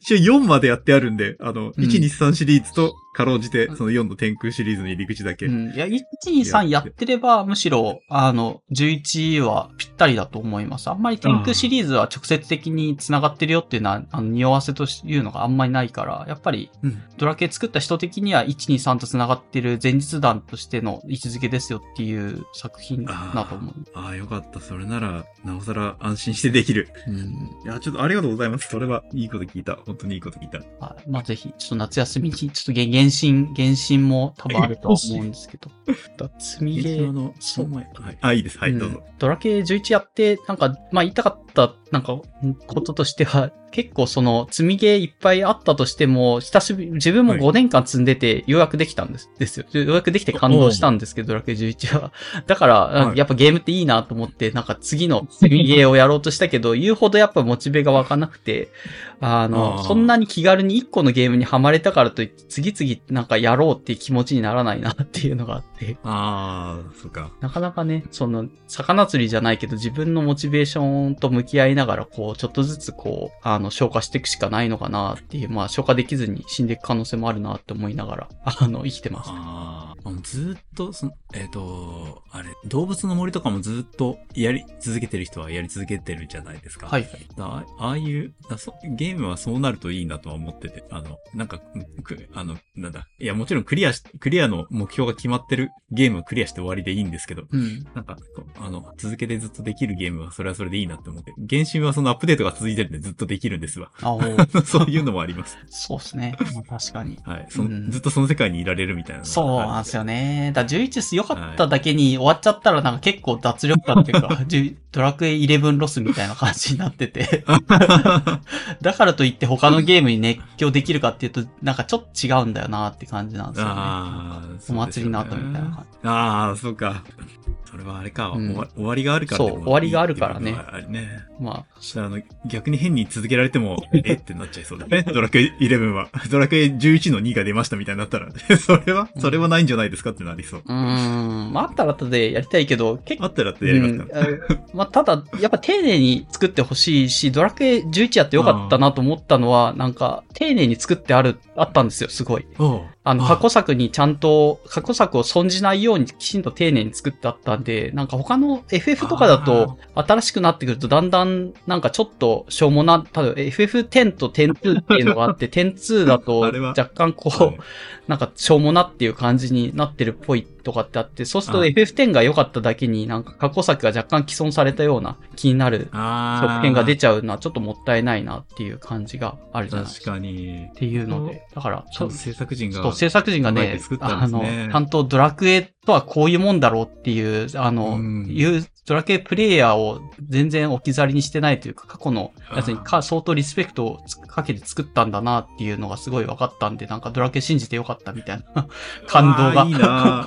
一応4までやってあるんで、あの、うん1、2、3シリーズと、かろうじて、その4の天空シリーズの入り口だけ。うん。いや、1、2、3やってれば、むしろ、あの、11はぴったりだと思います。あんまり天空シリーズは直接的に繋がってるよっていうのは、あの、匂わせというのがあんまりないから、やっぱり、うんドラケ作った人的には、1、2、3と繋がってる前日談としての位置づけですよっていう作品だと思う。ああ、よかった。それなら、なおさら安心してできる。うん。いや、ちょっとありがとうございます。それはいいこと聞いた。本当にいいこと聞いた。はいまあ、ぜひ、ちょっと夏休みに、ちょっと原原神、原神も多分あるとは思うんですけど。積みゲー、の、そう前。はい。あ、いいです。はい、どうぞ。ドラケ11やって、なんか、まあ言いたかった、なんか、こととしては、結構その、積みゲーいっぱいあったとしても、久しぶり、自分もはい5年間積んでて、ようやくできたんです、ですよ。ようやくできて感動したんですけど、ドラケ11は。(laughs) だから、はいやっぱゲームっていいなと思って、なんか次の積みゲーをやろうとしたけど、(laughs) 言うほどやっぱモチベが湧かなくて、あの、そんなに気軽に1個のゲームにはまれたからといって、次々なんかやろうっていう気持ちにならないなっていうのがあって。ああ、そっか。なかなかね、その、魚釣りじゃないけど自分のモチベーションと向き合いながら、こう、ちょっとずつこう、あの、消化していくしかないのかなっていう、まあ、消化できずに死んでいく可能性もあるなって思いながら、あの、生きてます。ああ、ずーっと、その、えっ、と、あれ、動物の森とかもずーっとやり続けてる人はやり続けてるじゃないですか。はい。だあああいうだそ、ゲームはそうなるといいなとは思ってて、あの、なんか、くあの、なんだ、いや、もちろんクリアし、クリアの目標が決まってるゲームをクリアして終わりでいいんですけど、うん。なんか、あの、続けてずっとできるゲームはそれはそれでいいなって思って、原神はそのアップデートが続いてるんでずっとできるんですわ。(laughs) そういうのもあります。そうですね。まあ、確かに。はい。うんずっとその世界にいられるみたいなそうなんですよね。だから11良かっただけに終わっちゃったらなんか結構脱力感っていうか、10ドラクエ11ロスみたいな感じになってて。(laughs) だからといって他のゲームに熱狂できるかっていうと、なんかちょっと違うんだよなって感じなんですよね。ああ、お祭りの後みたいな感じ。ああ、そうか。それはあれか、うん終わりがあるからそう終わりがあるからねね。まあ、そしたらあの、逆に変に続けられても、(laughs) え？ってなっちゃいそうだね。ドラクエ11は。ドラクエ11の2が出ましたみたいになったら、(laughs) それは、それはないんじゃないですかってなりそう。うーん。まあ、あったら後でやりたいけど、結構あったらってやりますか、うんまあ、ただ、やっぱ丁寧に作ってほしいし、ドラクエ11やってよかったなと思ったのは、なんか、丁寧に作ってある、あったんですよ、すごい。あの、あ過去作にちゃんと、過去作を損じないようにきちんと丁寧に作ってあったんで、なんか他の FF とかだと、新しくなってくるとだんだん、なんかちょっとしょうもな、ただ FF10 と10.2っていうのがあって、(laughs) 10.2だと若干こう、はい。なんかしょうもなっていう感じになってるっぽいとかってあって、そうするとあ FF10 が良かっただけになんか過去作が若干既存されたような気になるあ続編が出ちちゃうのはちょっともったいないなっていう感じがあるじゃないですか。確かにっ。ていうので、だから、ちゃんと制作陣が。そう、制作陣がねて作っ、たあの、ちゃんとドラクエとはこういうもんだろうっていう、あの、うんいう、ドラケプレイヤーを全然置き去りにしてないというか、過去のやつにか相当リスペクトをつかけて作ったんだなっていうのがすごい分かったんで、なんかドラケ信じてよかったみたいな (laughs) 感動があーいいな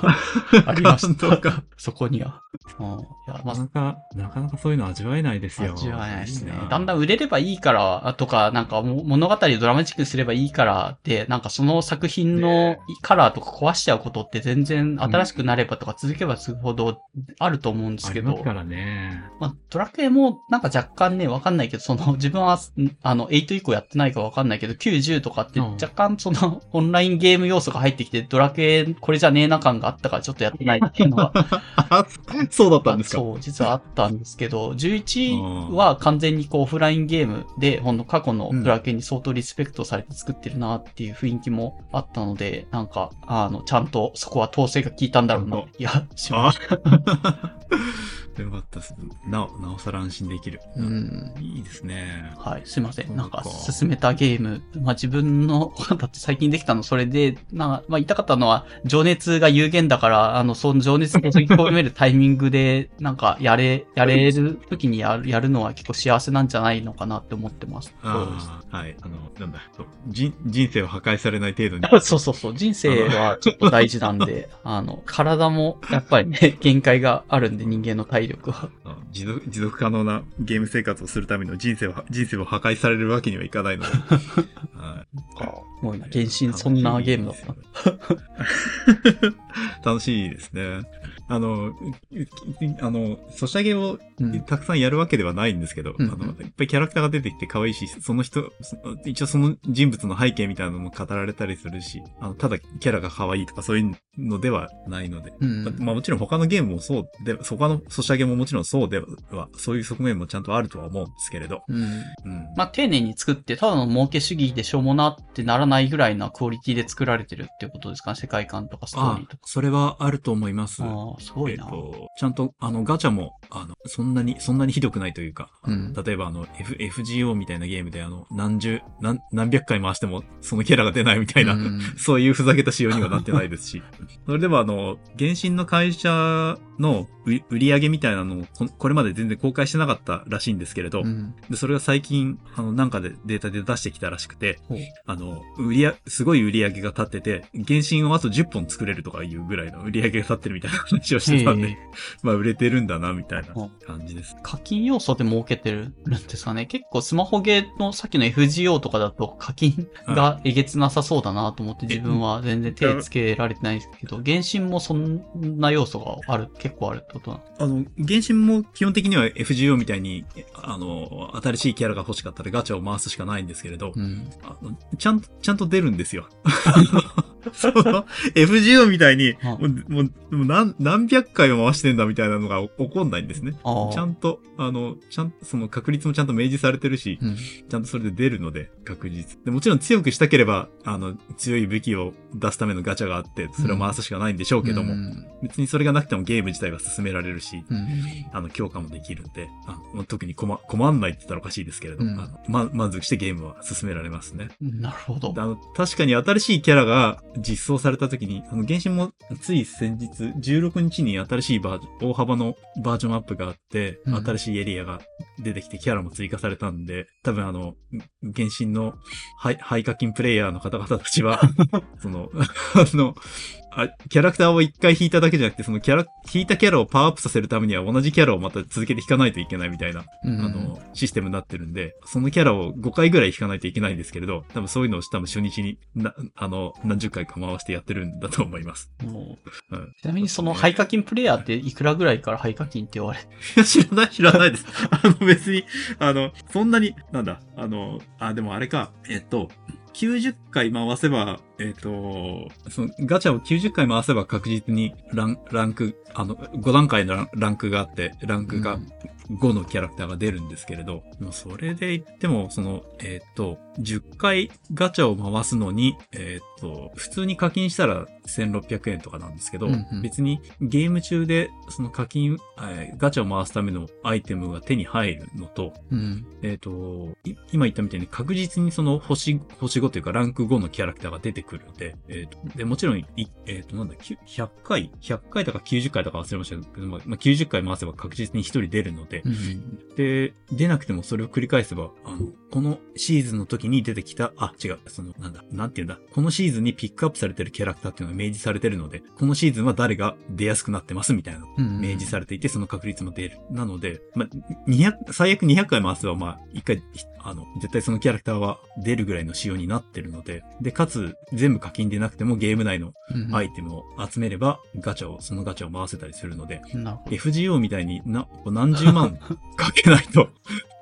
ありました。そこには。うん、いや、まあなかなか、なかなかそういうの味わえないですよ。味わえないですね。だんだん売れればいいから、とか、なんかも物語をドラマチックにすればいいからで、なんかその作品のねカラーとか壊しちゃうことって全然新しくなればとか続けば続くほどあると思うんですけどからね。まあ、ドラクエもなんか若干ね、わかんないけど、その (laughs) 自分は、んあの、8以降やってないかわかんないけど、9、10とかってうん。若干その (laughs) オンラインゲーム要素が入ってきて、ドラクエこれじゃねえな感があったからちょっとやってないっていうのはあ、(laughs) そうだったんですか？そう、実はあったんですけど、11は完全にこうオフラインゲームで、ほんの過去のドラケンに相当リスペクトされて作ってるなっていう雰囲気もあったので、なんか、あの、ちゃんとそこは統制が効いたんだろうなって気がしまあす。よかったです。なお、なおさら安心できる。うん。いいですね。はい、すいません。なんか、進めたゲーム。まあ、自分の、(laughs) だって最近できたのそれで、なまあ、言いたかったのは、情熱が有限だから、あの、その情熱を注ぎ込めるタイミングで、(laughs) なんか、やれ、やれる時にやる、やるのは結構幸せなんじゃないのかなって思ってます。ああ、はい。あの、なんだ、そう人、人生を破壊されない程度に。(laughs) そうそうそう。人生はちょっと大事なんで、あの、体もやっぱりね、限界があるんで、人間の体力は。あ持続、持続可能なゲーム生活をするための人生を、人生を破壊されるわけにはいかないので。(laughs) はい。すごいな。原神そんなゲームだった。楽しいですね。あの、あの、ソシャゲをうん。たくさんやるわけではないんですけど、うんうんあの、いっぱいキャラクターが出てきて可愛いし、その人、そ一応その人物の背景みたいなのも語られたりするし、あの、ただキャラが可愛いとかそういうのではないので、うんままあもちろん他のゲームもそうで、他のソシャゲももちろんそうでは、そういう側面もちゃんとあるとは思うんですけれど、うん。うん。まあ、丁寧に作って、ただの儲け主義でしょうもなってならないぐらいなクオリティで作られてるっていうことですかね？世界観とかストーあリーとか。それはあると思います。ああ、すごいな。えっと、ちゃんと、あの、ガチャも、あの、そんなに、そんなにひどくないというか、うん例えばあの、F、FGO みたいなゲームであの、何十、何、何百回回しても、そのキャラが出ないみたいな、うん (laughs) そういうふざけた仕様にはなってないですし。(laughs) それでもあの、原神の会社の売売り上げみたいなのをこ、これまで全然公開してなかったらしいんですけれど、うん。でそれが最近、あの、なんかでデータで出してきたらしくて、あの、売り上すごい売り上げが立ってて、原神をあと10本作れるとかいうぐらいの売り上げが立ってるみたいな話をしてたんで (laughs) まあ売れてるんだな、みたいなうん感じです。課金要素で儲けてるんですかね。結構スマホゲーのさっきの FGO とかだと課金がえげつなさそうだなと思って自分は全然手つけられてないんですけど、原神もそんな要素がある、結構あるってことなの？あの、原神も基本的には FGO みたいに、あの、新しいキャラが欲しかったらガチャを回すしかないんですけれど、うん。あのちゃんと、ちゃんと出るんですよ。(laughs) (laughs) その FGO みたいに、うんもう、もうもう何、何百回も回してんだみたいなのが起こんないんですね。ちゃんと、あの、ちゃんと、その確率もちゃんと明示されてるし、うん。ちゃんとそれで出るので、確実。でもちろん強くしたければ、あの、強い武器を出すためのガチャがあって、それを回すしかないんでしょうけども、うん。別にそれがなくてもゲーム自体は進められるし、うん。あの、強化もできるんで、あまあ特に困、困んないって言ったらおかしいですけれど、うんあのま、満足してゲームは進められますね。なるほどで。あの、確かに新しいキャラが実装された時に、あの、原神もつい先日、16日に新しいバージョン、大幅のバージョンアップがあって、うん。新しいエリアが出てきてキャラも追加されたんで、多分あの、原神の廃廃課金プレイヤーの方々たちは、(laughs) その、あの、あキャラクターを一回引いただけじゃなくて、そのキャラ、引いたキャラをパワーアップさせるためには同じキャラをまた続けて引かないといけないみたいなうん。あの、システムになってるんで、そのキャラを5回ぐらい引かないといけないんですけれど、多分そういうのを多分初日に、な、あの、何十回か回してやってるんだと思います。もううん。ちなみにその廃課金プレイヤーっていくらぐらいから廃課金って言われる？いや、知らない、知らないです。あの、別に、あの、そんなに、なんだ、あの、あ、でもあれか、えっと、90回回せば、えっ、と、そのガチャを90回回せば確実にラン、ランク、あの、5段階のランクがあって、ランクが、うん。5のキャラクターが出るんですけれど、まあそれで言っても、その、えっ、と、10回ガチャを回すのに、えっ、と、普通に課金したら1600円とかなんですけど、うんうん。別にゲーム中でその課金、えーガチャを回すためのアイテムが手に入るのと、うん。えっ、と、い今言ったみたいに確実にその星、星5というかランク5のキャラクターが出てくるので、えっ、と、で、もちろん、いえっ、と、なんだ、きゅ100回 ?100 回とか90回とか忘れましたけど、まあ、まあ90回回せば確実に1人出るので、うん。で、出なくてもそれを繰り返せば、あの、このシーズンの時に出てきた、あ、違う、その、なんだ、なんて言うんだ、このシーズンにピックアップされてるキャラクターっていうのが明示されてるので、このシーズンは誰が出やすくなってますみたいな。明示されていて、その確率も出る。なので、まあ、200、最悪200回回せば、まあ、一回、あの、絶対そのキャラクターは出るぐらいの仕様になってるので、で、かつ、全部課金でなくてもゲーム内のうんアイテムを集めれば、ガチャを、そのガチャを回せたりするので。FGO みたいにな、何十万 (laughs) かけないと、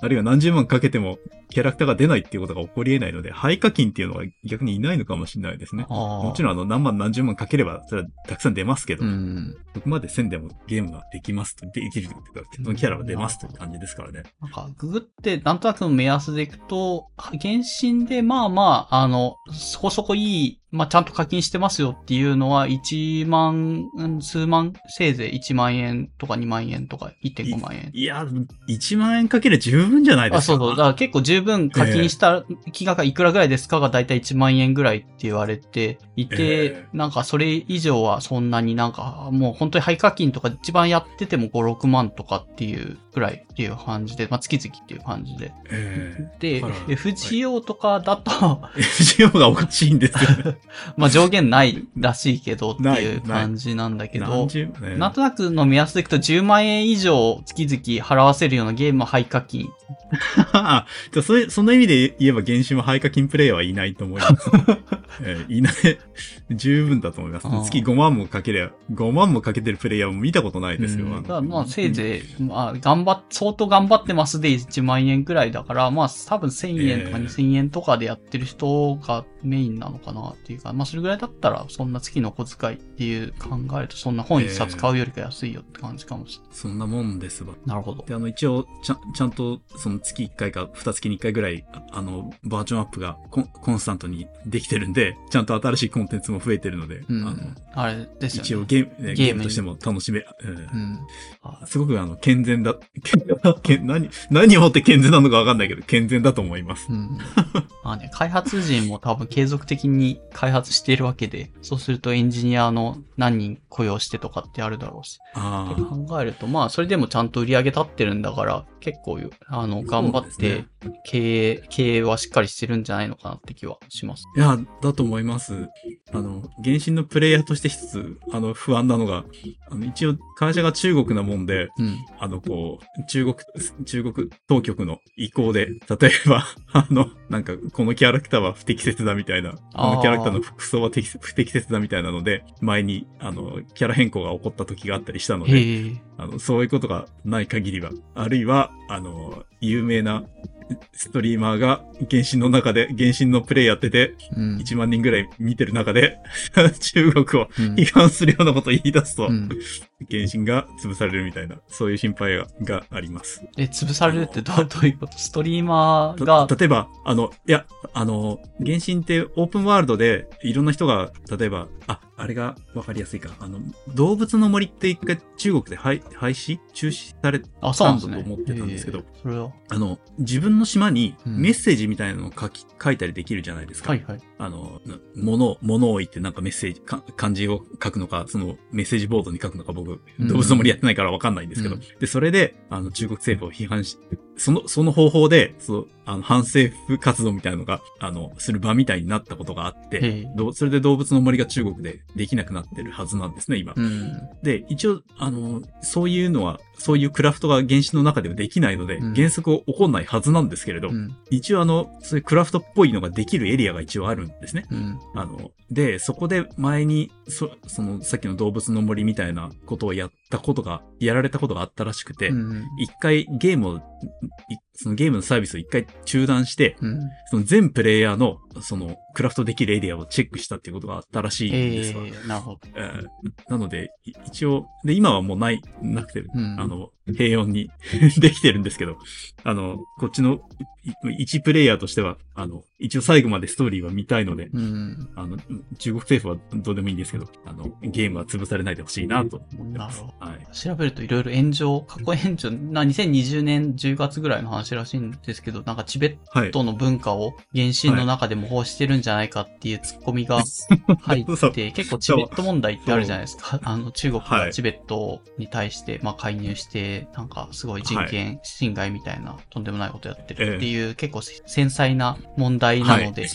あるいは何十万かけてもキャラクターが出ないっていうことが起こり得ないので、廃課金っていうのは逆にいないのかもしれないですね。ももちろんあの何万何十万かければ、それはたくさん出ますけど、うん。そこまで1000でもゲームができますと、できるというか、そのキャラが出ますという感じですからね。なんか、ググって、なんとなくの目安でいくと、原神で、まあまあ、あの、そこそこいい、意まあちゃんと課金してますよっていうのは、1万、うん数万、せいぜい1万円とか2万円とか1.5万円。いや、1万円かければ十分じゃないであ、すか。そうそう。だから結構十分課金した金額がいくらぐらいですかがだいたい1万円ぐらいって言われていて、えなんかそれ以上はそんなになんかもう本当に廃課金とか一番やってても5、6万とかっていうぐらいっていう感じで、まあ月々っていう感じで。えであら、FGO とかだと、え FGO がおかしいんですよね。(laughs) (laughs) まあ上限ないらしいけどってないいう感じなんだけどなんとなくの目安でいくと10万円以上月々払わせるようなゲームは廃課金。(laughs) あじゃあそれ、その意味で言えば原神は廃課金プレイヤーはいないと思います。(laughs) えーいない、十分だと思います。月5万もかけりゃ、5万もかけてるプレイヤーも見たことないですよ。だまあせいぜい、まあ頑張っ、相当頑張ってますで1万円くらいだから、まあ多分1000円とかええ2000円とかでやってる人がメインなのかなっていうか、まあそれぐらいだったらそんな月の小遣いっていう考えるとそんな本一冊買うよりか安いよって感じかもしれそんなもんですわ。ない。なるほど。で、あの、一応、ちゃん、ちゃんと、その月1回か、2月に1回ぐらい、ああの、バージョンアップがコンスタントにできてるんで、ちゃんと新しいコンテンツも増えてるので、うんあの、。あれですよね。一応ゲーム、ねゲームとしても楽しめ、うんうん。あすごくあの、健全だ、健健何、何をもって健全なのかわかんないけど、健全だと思います。うん。まあね、開発陣も多分継続的に開発しているわけで、そうするとエンジニアの何人雇用してとかってあるだろうし。あって考えると、まあ、それでもちゃんと売り上げ立ってるんだから、結構よ、あの、頑張ってそうですね、経営、経営はしっかりしてるんじゃないのかなって気はします。いや、だと思います。あの、原神のプレイヤーとして一つ、あの、不安なのが、あの、一応、会社が中国なもんで、うん。あの、こう、中国、中国当局の意向で、例えば、(laughs) あの、なんか、このキャラクターは不適切だみたいな、このキャラクターの服装は不適切だみたいなので、前に、あの、キャラ変更が起こった時があったりしたので。あの、そういうことがない限りは、あるいは、あの、有名なストリーマーが原神の中で、原神のプレイやってて、うん。1万人ぐらい見てる中で、(laughs) 中国をうん批判するようなことを言い出すと、うん。原神が潰されるみたいな、そういう心配ががあります。え、潰されるってどうどういうこと？ストリーマーが？た、例えば、あの、いや、あの、原神ってオープンワールドで、いろんな人が、例えば、あ、あれがわかりやすいか。あの、動物の森って一回中国で廃廃止？中止されあ、そうなんだと思ってたんですけどへえそれは。あの、自分の島にうんメッセージみたいなのを書き、書いたりできるじゃないですか。はいはい。あの、な物を、物を置いてなんかメッセージ、か漢字を書くのか、そのメッセージボードに書くのか僕、うん動物の森やってないからわかんないんですけど、うんで、それで、あの、中国政府を批判し、その、その方法で、そう、あの、反政府活動みたいなのが、あの、する場みたいになったことがあって、それで動物の森が中国でできなくなってるはずなんですね、今。うん。で、一応、あの、そういうのは、そういうクラフトが原神の中ではできないので、うん原則起こんないはずなんですけれど、うん。一応あの、そういうクラフトっぽいのができるエリアが一応あるんですね。うん。あの、で、そこで前に、そ、その、さっきの動物の森みたいなことをやったことが、やられたことがあったらしくて、うん。一回ゲームを、いそのゲームのサービスを一回中断して、うん。その全プレイヤーのその、クラフトできるエリアをチェックしたっていうことがあったらしいんえですわ。えなるほど。えーなので、い一応、で、今はもうない、なくて、うんあの、平穏に (laughs) できてるんですけど、あの、こっちのい一プレイヤーとしては、あの、一応最後までストーリーは見たいので、うん。あの、中国政府はどうでもいいんですけど、あの、ゲームは潰されないでほしいなと思ってます。なるはい。調べるといろいろ炎上、過去炎上、な2020年10月ぐらいの話らしいんですけど、なんかチベッはい。トの文化を原神の中で模倣してるんじゃないかっていうツッコミが (laughs) 入って、結構チベット問題ってあるじゃないですか。あの、中国はいがチベットに対して、まあ、介入して、なんかすごい人権侵害みたいな、とんでもないことやってるっていう、結構繊細な問題なので、っ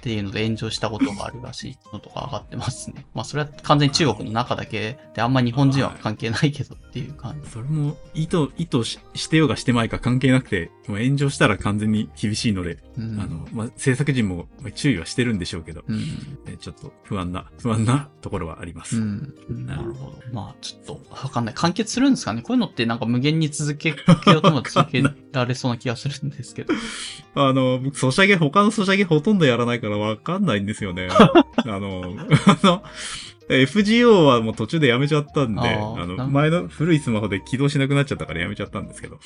ていうので炎上したことがあるらしいのとか上がってますね。まあ、それは完全に中国の中だけで、あんま日本人は関係ないけどっていう感じ。それも、意図、意図ししてようがしてまいか関係なくて、もう炎上したら完全に厳しいので、うん。あの、まあ、制作陣もまあ注意はしてるんでしょうけど、うん。えちょっと不安な、不安なところはあります。うん。なるほど。まあ、ちょっと、わかんない。完結するんですかね？こういうのってなんか無限に続けようとも続けられそうな気がするんですけど。(laughs) あの、僕、ソシャゲ、他のソシャゲほとんどやらないからわかんないんですよね。(laughs) あの、あの、FGO はもう途中でやめちゃったんで、あの、前の古いスマホで起動しなくなっちゃったからやめちゃったんですけど、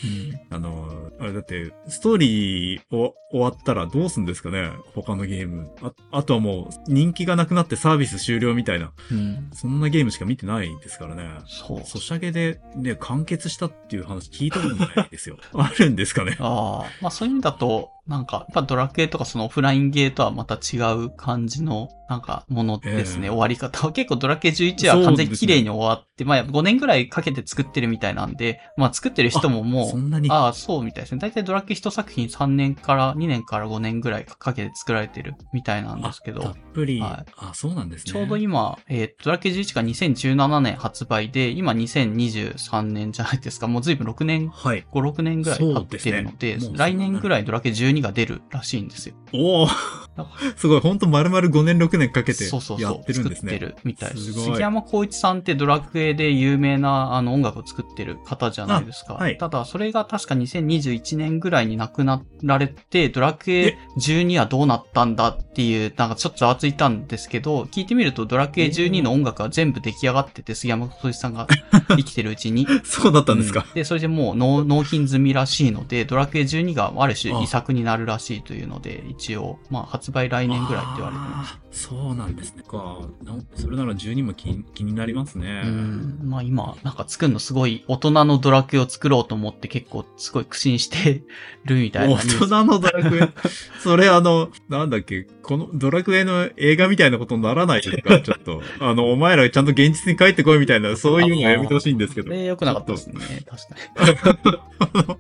うん。あの、あれだって、ストーリーを終わったらどうすんですかね他のゲーム。あ、あとはもう、人気がなくなってサービス終了みたいな、うん。そんなゲームしか見てないですからね。そう。ソシャゲで、ね、完結したっていう話聞いたことないですよ。(laughs) あるんですかねああ、まあそういう意味だと、なんか、やっぱドラクエとかそのオフラインゲーとはまた違う感じの、なんか、ものですね、ええ。終わり方。は。結構ドラクエ11は完全に綺麗に終わって、まあ5年ぐらいかけて作ってるみたいなんで、まあ作ってる人ももう、そんなに？ああ、そうみたいですね。大体ドラクエ一作品3年から、2年から5年ぐらいかけて作られてるみたいなんですけどたっ、ぷり、はいあ、そうなんですね。ちょうど今、えードラクエ11が2017年発売で、今2023年じゃないですか。もう随分6年、はい。5、6年ぐらい経ってるので、そうですね来年ぐらいドラクエ12が出るらしいんですよ。おお (laughs) すごい、ほんと丸々5年6年かけてそうそうそう。やってるんですね。作ってるみたいです。す杉山光一さんってドラクエで有名なあの音楽を作ってる方じゃないですか。あはいただ、それが確か2021年ぐらいに亡くなられて、ドラクエ12はどうなったんだっていう、なんかちょっとざわついたんですけど、聞いてみるとドラクエ12の音楽は全部出来上がってて、杉山光一さんが生きてるうちに。(laughs) そうだったんですか。うんで、それでもう納納品済みらしいので、ドラクエ12がある種あ遺作になるらしいというので、一応、まあ発売来年ぐらいって言われてます。そうなんですね。か。なそれなら12も気気になりますね。うん。まあ今、なんか作るのすごい大人のドラクエを作ろうと思って結構すごい苦心してるみたいな大。人のドラクエ？(laughs) それあの、なんだっけ、このドラクエの映画みたいなことにならないですかちょっと。あの、お前らちゃんと現実に帰ってこいみたいな、(laughs) そういうのやめてほしいんですけど。これ良くなかったですね。確かに。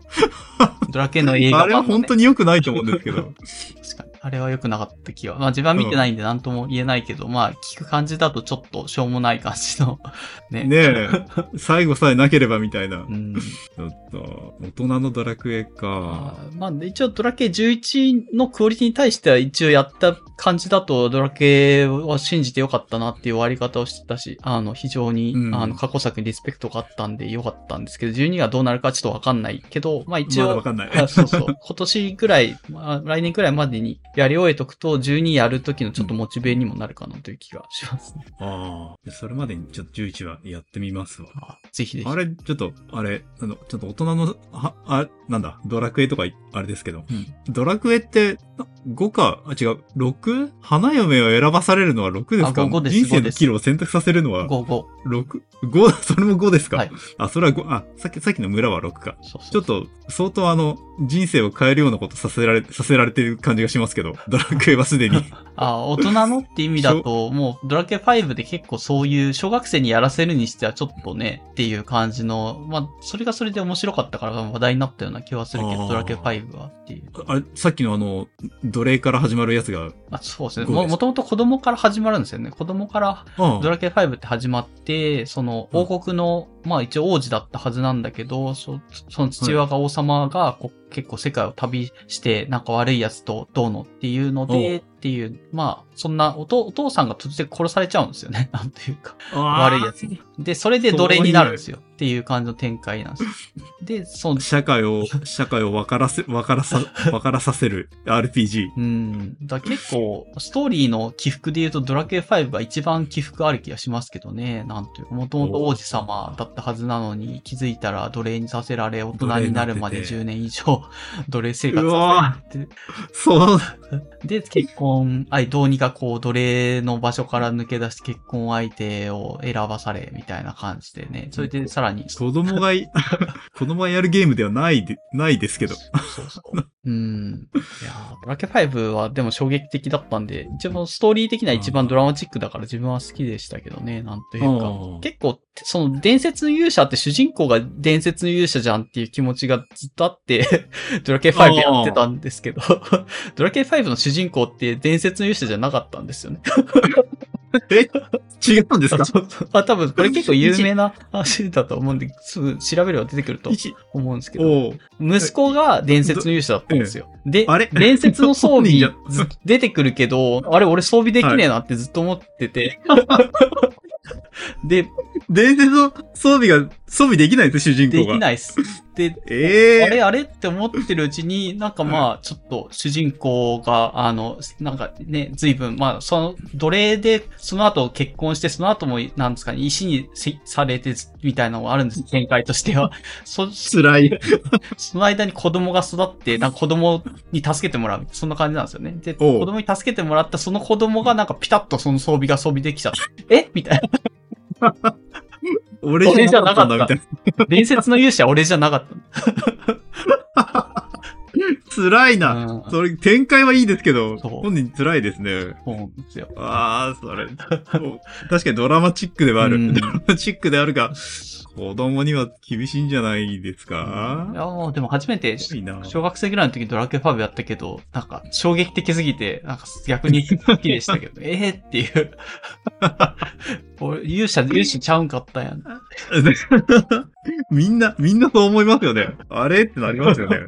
(laughs) ドラクエの映画ね、あれは本当に良くないと思うんですけど。あれは良くなかった気は。まあ自分は見てないんで何とも言えないけど、まあ聞く感じだとちょっとしょうもない感じの、(laughs) ね。ねえ、最後さえなければみたいな。うん。ちょっと、大人のドラクエか。まあ、一応ドラケ11のクオリティに対しては一応やった感じだとドラケを信じてよかったなっていう終わり方をしてたし、あの、非常に、うんあの、過去作にリスペクトがあったんでよかったんですけど、12がどうなるかちょっとわかんないけど、まあ一応、まだわかんない。あそうそう。今年ぐらい、まあ、来年ぐらいまでにやり終えとくと、12やる時のちょっとモチベにもなるかなという気がしますね。ああ。それまでにちょっと11話やってみますわ。あぜひぜひ。あれ、ちょっと、あれ、あの、ちょっと大人の、は、あ、なんだ、ドラクエとかい、あれですけど、うんドラクエって、な5か、あ、違う、6? 花嫁を選ばされるのは6ですか？あ5です人生5の岐路を選択させるのは5、5。6、5、(laughs) それも5ですか、はいあ、それは5、あ、さっき、さっきの村は6か。そうそうちょっと、相当あの、人生を変えるようなことさせられ、させられてる感じがしますけど、ドラクエはすでに。(laughs) あ、大人のって意味だと、もうドラケ5で結構そういう小学生にやらせるにしてはちょっとね、っていう感じの、まあ、それがそれで面白かったから話題になったような気はするけど、ドラケ5はっていう。あれ、さっきのあの、奴隷から始まるやつが、あそうですね。5も、もともと子供から始まるんですよね。子供からああドラケ5って始まって、その王国の、まあ一応王子だったはずなんだけど、そその父親が王様がこう結構世界を旅して、なんか悪い奴とどうのっていうので、っていう、まあ、そんなおとお父さんが突然殺されちゃうんですよね。(laughs) なんというか。悪い奴に。で、それで奴隷になるんですよ。っていう感じの展開なんですよ。で、その、社会を、社会を分からせ、分からさ、(laughs) 分からさせる RPG。うん。だ結構、ストーリーの起伏で言うと、ドラクエ5が一番起伏ある気がしますけどね。なんというか、もともと王子様だったはずなのに、気づいたら奴隷にさせられ、大人になるまで奴隷10年以上、奴隷生活させて、そう、で、結婚、あい、どうにかこう、奴隷の場所から抜け出して結婚相手を選ばされ、みたいな感じでね。それでさらに、子供がい、(laughs) 子供がやるゲームではないで、ないですけど。そうそう。うん。いやードラケ5はでも衝撃的だったんで、一番ストーリー的には一番ドラマチックだから自分は好きでしたけどね、なんというかうん。結構、その伝説の勇者って主人公が伝説の勇者じゃんっていう気持ちがずっとあって、(laughs) ドラケ5やってたんですけど、ドラケ5の主人公って伝説の勇者じゃなかったんですよね。(laughs) え違うんですか？(laughs) あ多分これ結構有名な話だと思うんで、すぐ調べれば出てくると一思うんですけど。息子が伝説の勇者だったんですよ。で、あれ？伝説の装備 (laughs) 出てくるけど、あれ俺装備できねえなってずっと思ってて。(laughs) で、伝説の装備が、装備できないんです、主人で公が。きないっす。で、ええあれあれって思ってるうちに、なんかまあ、ちょっと主人公が、あの、なんかね、随分、まあ、その、奴隷で、その後結婚して、その後も、なんですかね、石にせされて、みたいなのがあるんです、展開としては。そ、辛い。(laughs) その間に子供が育って、なんか子供に助けてもらう。そんな感じなんですよね。で、おう子供に助けてもらったその子供がなんかピタッとその装備が装備できちゃって。え？みたいな。(laughs) 俺じゃなかったんだ、みたいな。伝説の勇者は俺じゃなかった。(laughs) 辛いな。うんそれ、展開はいいですけど、本人辛いですね。そうなんですよ。ああ、それ。確かにドラマチックではある。うんドラマチックであるが、子供には厳しいんじゃないですいかや、もうでも初めて。小学生ぐらいの時にドラクエ5やったけど、なんか衝撃的すぎて、なんか逆に好きでしたけど、(laughs) ええっていう。俺、勇者、勇者ちゃうんかったやん。みんな、みんなそう思いますよね。あれ？ってなりますよね。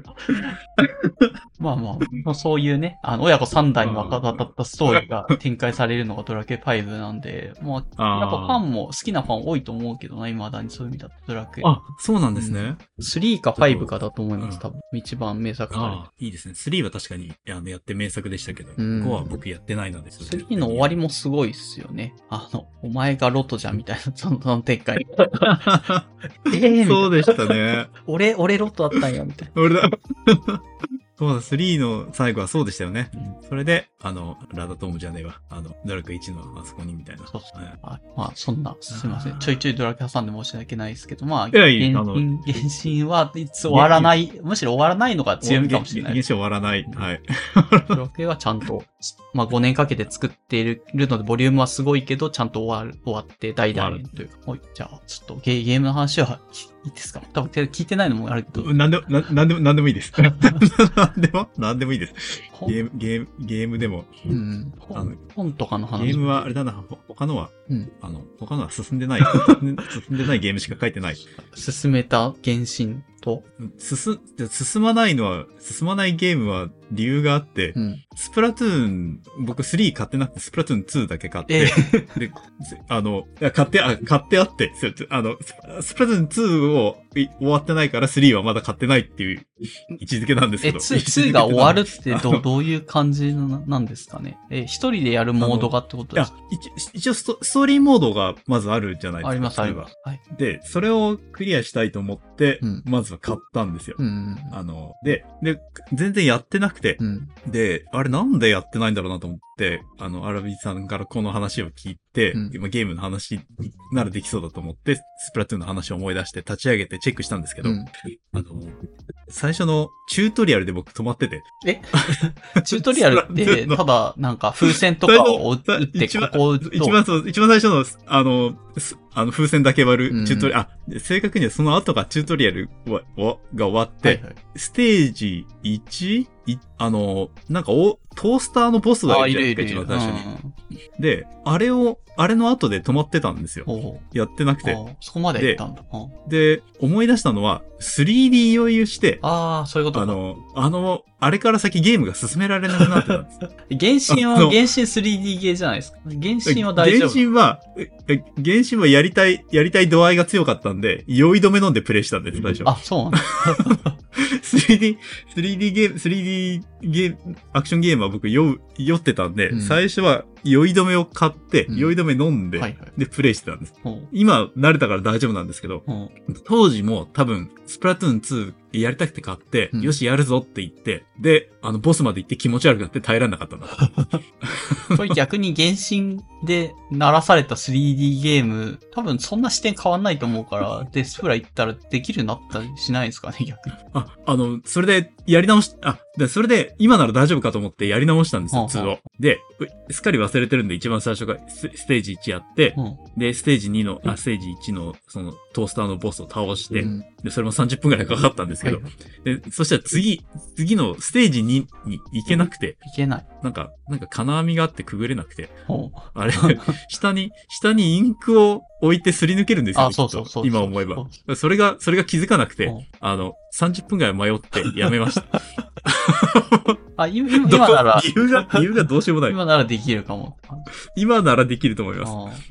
(laughs) まあまあ、そういうね、あの、親子3代にわかったストーリーが展開されるのがドラクエ5なんで、もう、やっぱファンも好きなファン多いと思うけどな、未だにそういうだとドラクエ。あ、そうなんですね。3か5かだと思います、うん多分。一番名作ああ、いいですね。3は確かに、あの、やって名作でしたけど、うん5は僕やってないのです。3の終わりもすごいっすよね。あの、お前がロトじゃんみたいな、その展開。(laughs) えーみたいな。そうでしたね。(laughs) 俺、俺ロトだったんや、みたいな。俺だ。そうだ、3の最後はそうでしたよね。それで、あの、ラダトームじゃねえわ。あの、ドラクエ1のあそこにみたいな。そうそうはいはい。まあ、そんな、すいません。ちょいちょいドラクエ挟んで申し訳ないですけど、まあ、いやいや原神、原神はいつ終わらない、むしろ終わらないのが強みかもしれないです。現象終わらない。はい。ドラクエはちゃんと、まあ5年かけて作っているので、ボリュームはすごいけど、ちゃんと終わる、終わって大団円というか。はい、じゃあ、ちょっとゲゲームの話はいいですか？多分聞いてないのもあるけど、なんでも、ななんでも、なんでもいいです。なんでも、なんでもいいです。(laughs) 本ゲーム、ゲーム、ゲームでも、うん、あの本本とかの話。ゲームはあれだな、ほ他のは、うんあの、他のは進んでない。(laughs) 進んでないゲームしか書いてない。進めた原神と、進、進まないのは、進まないゲームは理由があって、うん。スプラトゥーン、僕3買ってなくて、スプラトゥーン2だけ買って、で、あの、買って、あ、買ってあって、あの、ススプラトゥーン2をい終わってないから3はまだ買ってないっていう位置づけなんですけえ、ど。2、2が終わるってど、どういう感じななんですかね？え、一人でやるモードがってことですか、一一応ストストーリーモードがまずあるじゃないですか。あります、あります。はい。で、それをクリアしたいと思って、うんまずは買ったんですよ。うん。あの、で、で、全然やってなくて。う、ん。で、あれなんでやってないんだろうなと思って、あの、アラビさんからこの話を聞いて、うん。今ゲームの話ならできそうだと思って、スプラトゥーンの話を思い出して立ち上げてチェックしたんですけど、うん。あの、最初のチュートリアルで僕止まってて、(laughs) チュートリアルって、ただ、なんか風船とかを打って、ここ一番そう、一番最初の、あの、すあの、風船だけ割うんるチュートリアル、あ、正確にはその後がチュートリアルが終わって、はいはいステージ 1? いあの、なんかお、トースターのボスがあ、いる。じゃないですか、一番最初に。うんで、あれをあれの後で止まってたんですよ。やってなくて。そこまで行ったんだ。うんで、思い出したのは、3D 酔いをして、ああ、そういうことか。あの、あの、あれから先ゲームが進められなくなってたんです。(laughs) 原神は、原神 3D ゲーじゃないですか。原神は大丈夫。原神は、ええ原神はやりたい、やりたい度合いが強かったんで、酔い止め飲んでプレイしたんです、最初。あ、そうなんだ。(laughs) 3D、3D ゲーム、3D ゲーム、アクションゲームは僕酔う、酔ってたんで、うん最初は酔い止めを買って、うん酔い止め飲んで、はいはい。で、プレイしてたんです。今、慣れたから大丈夫なんですけど、当時も多分、スプラトゥーン2やりたくて買って、うんよし、やるぞって言って、で、あの、ボスまで行って気持ち悪くなって耐えられなかったんだ。(laughs) これ逆に原神で鳴らされた 3D ゲーム、多分そんな視点変わんないと思うから、(laughs) デスプラ行ったらできるようになったりしないですかね、逆に。あ、あの、それで、やり直し、あ、で、それで、今なら大丈夫かと思ってやり直したんですよ、はあはあ2を。で、うすっかり忘れてるんで、一番最初がスステージ1やって、うん。で、ステージ2の、あ、ステージ1の、その、トースターのボスを倒して、うんで、それも30分くらいかかったんですけど、はいで、そしたら次、次のステージ2に行けなくて、いけない。なんか、なんか金網があってくぐれなくて、あれ、下に、下にインクを置いてすり抜けるんですよ、あ、そうそうそう。今思えばそ。それが、それが気づかなくてうん、あの、30分くらい迷ってやめました。(laughs) あ、今なら、理由が、理由がどうしようもない。今ならできるかも。今ならできると思います。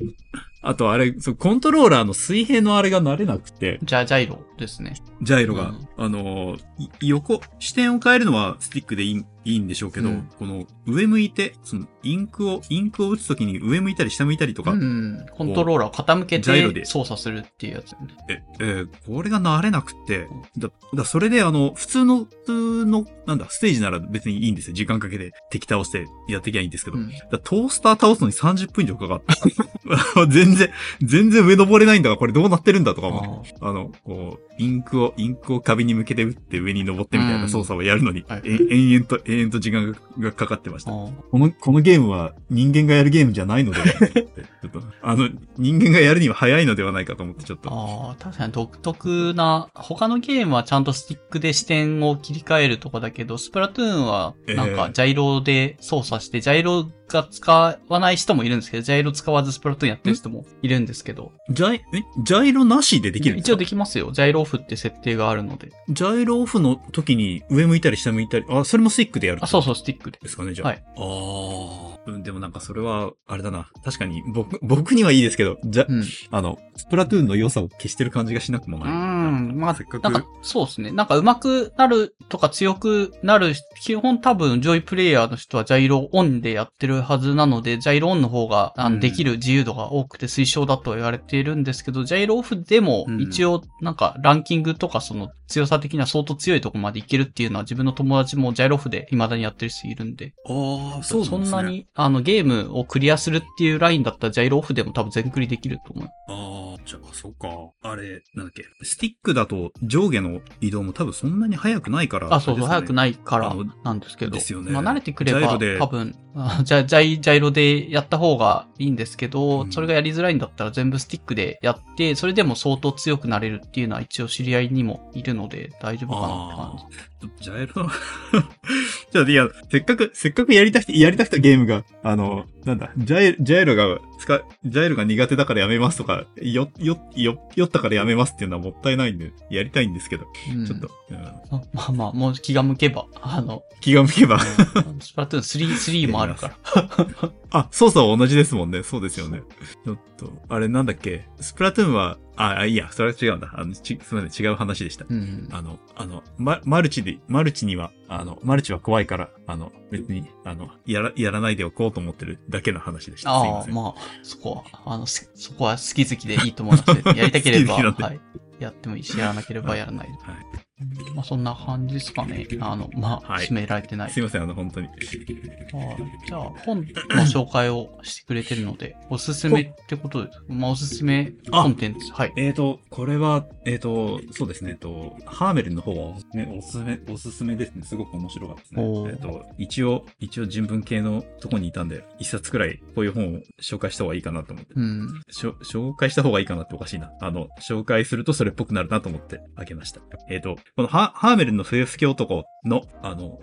ああとあれ、そうコントローラーの水平のあれが慣れなくて、じゃあ、ジャイロですね。ジャイロが、うんあの横、視点を変えるのはスティックでいいいいんでしょうけど、うんこの上向いて、そのインクを、インクを打つときに上向いたり下向いたりとか、うん。コントローラーを傾けて操作するっていうやつよね。え、えーこれが慣れなくて、だ、だそれであの、普通の、普通の、なんだ、ステージなら別にいいんですよ。時間かけて敵倒してやってきゃいいんですけど、うんだトースター倒すのに30分以上かかった。(laughs) 全然、全然上登れないんだが、これどうなってるんだとか思ってああの、こう、インクを、インクを壁に向けて打って上に登ってみたいな操作をやるのに、はいえ延々と、延々と時間ががかかってました。あこの、このゲームは人間がやるゲームじゃないのではってちょっと、あの、人間がやるには早いのではないかと思ってちょっと。ああ、確かに独特な、他のゲームはちゃんとスティックで視点を切り替えるとこだけど、スプラトゥーンはなんええかジャイロで操作して、ジャイロが使わない人もいるんですけど、ジャイロ使わずスプラトゥーンやってる人もいるんですけど、ジャイ、え？ジャイロなしでできるんですか？一応できますよ。ジャイロオフって設定があるので。ジャイロオフの時に上向いたり下向いたり、あ、それもスティックでやるあ、そうそう、スティックで。ですかね、じゃあ。はい。ああ。うん、でもなんかそれは、あれだな。確かに、僕、僕にはいいですけど、じゃ、うん。あの、スプラトゥーンの良さを消してる感じがしなくもうない。ん。まあせっか、くなんか、そうですね。なんか上手くなるとか強くなる、基本多分上位プレイヤーの人はジャイロオンでやってるはずなので、ジャイロオンの方が、あうんのできる自由度が多くて推奨だとは言われているんですけど、ジャイロオフでもうん一応なんかランキングとかその強さ的には相当強いところまでいけるっていうのは自分の友達もジャイロオフで未だにやってる人いるんで、ああ、そんな。にあのゲームをクリアするっていうラインだったらジャイロオフでも多分全クリできると思う。ああ、じゃあ、そっか。あれ、なんだっけ。スティックだと上下の移動も多分そんなに速くないから。あ、そうそう、早くい。ないからなんですけど。ですよねまあ、慣れてくれば、多分、あじゃあ、ジャイ、ジャイロでやった方がいいんですけど、うんそれがやりづらいんだったら全部スティックでやって、それでも相当強くなれるっていうのは一応知り合いにもいるので大丈夫かなって感じ。ジャイロ、じゃあ、いや、せっかく、せっかくやりたくて、やりたくたゲームが、あの、なんだ、ジャイ、ジャイロが、使、ジャイロが苦手だからやめますとか、よ、よ、よ、酔ったからやめますっていうのはもったいないんで、やりたいんですけど、うんちょっと、うんままあまあ、もう気が向けば、あの、気が向けば。うんスプラトゥーン3、3もあるから。あ、操作は同じですもんね。そうですよね。と、あれなんだっけ？スプラトゥーンは、あ、あいいや、それは違うんだ。あの、ち、すみません、違う話でした。うん。あの、あの、ま、マルチで、マルチには、あの、マルチは怖いから、あの、別に、あの、やら、やらないでおこうと思ってるだけの話でした。すいああ、ません。まあ、そこは、あの、すそこは好き好きでいいと思います。(laughs) やりたければ、はい。やってもいいし、やらなければやらないで。はい。まあ、そんな感じですかね。あの、まあ、はい締められてない。すいません、あの、本当に。はいじゃあ、本の紹介をしてくれてるので、おすすめってことです。まあ、おすすめコンテンツ。はい。えーと、これは、えーと、そうですね、えっと、ハーメルンの方はおすすめ、おすすめ、おすすめですね。すごく面白かったですね。えっと、一応、一応人文系のとこにいたんで、一冊くらいこういう本を紹介した方がいいかなと思って。うん。紹介した方がいいかなっておかしいな。あの、紹介するとそれっぽくなるなと思ってあげました。えっ、と、このハハーメルンの笛吹き男の、あの、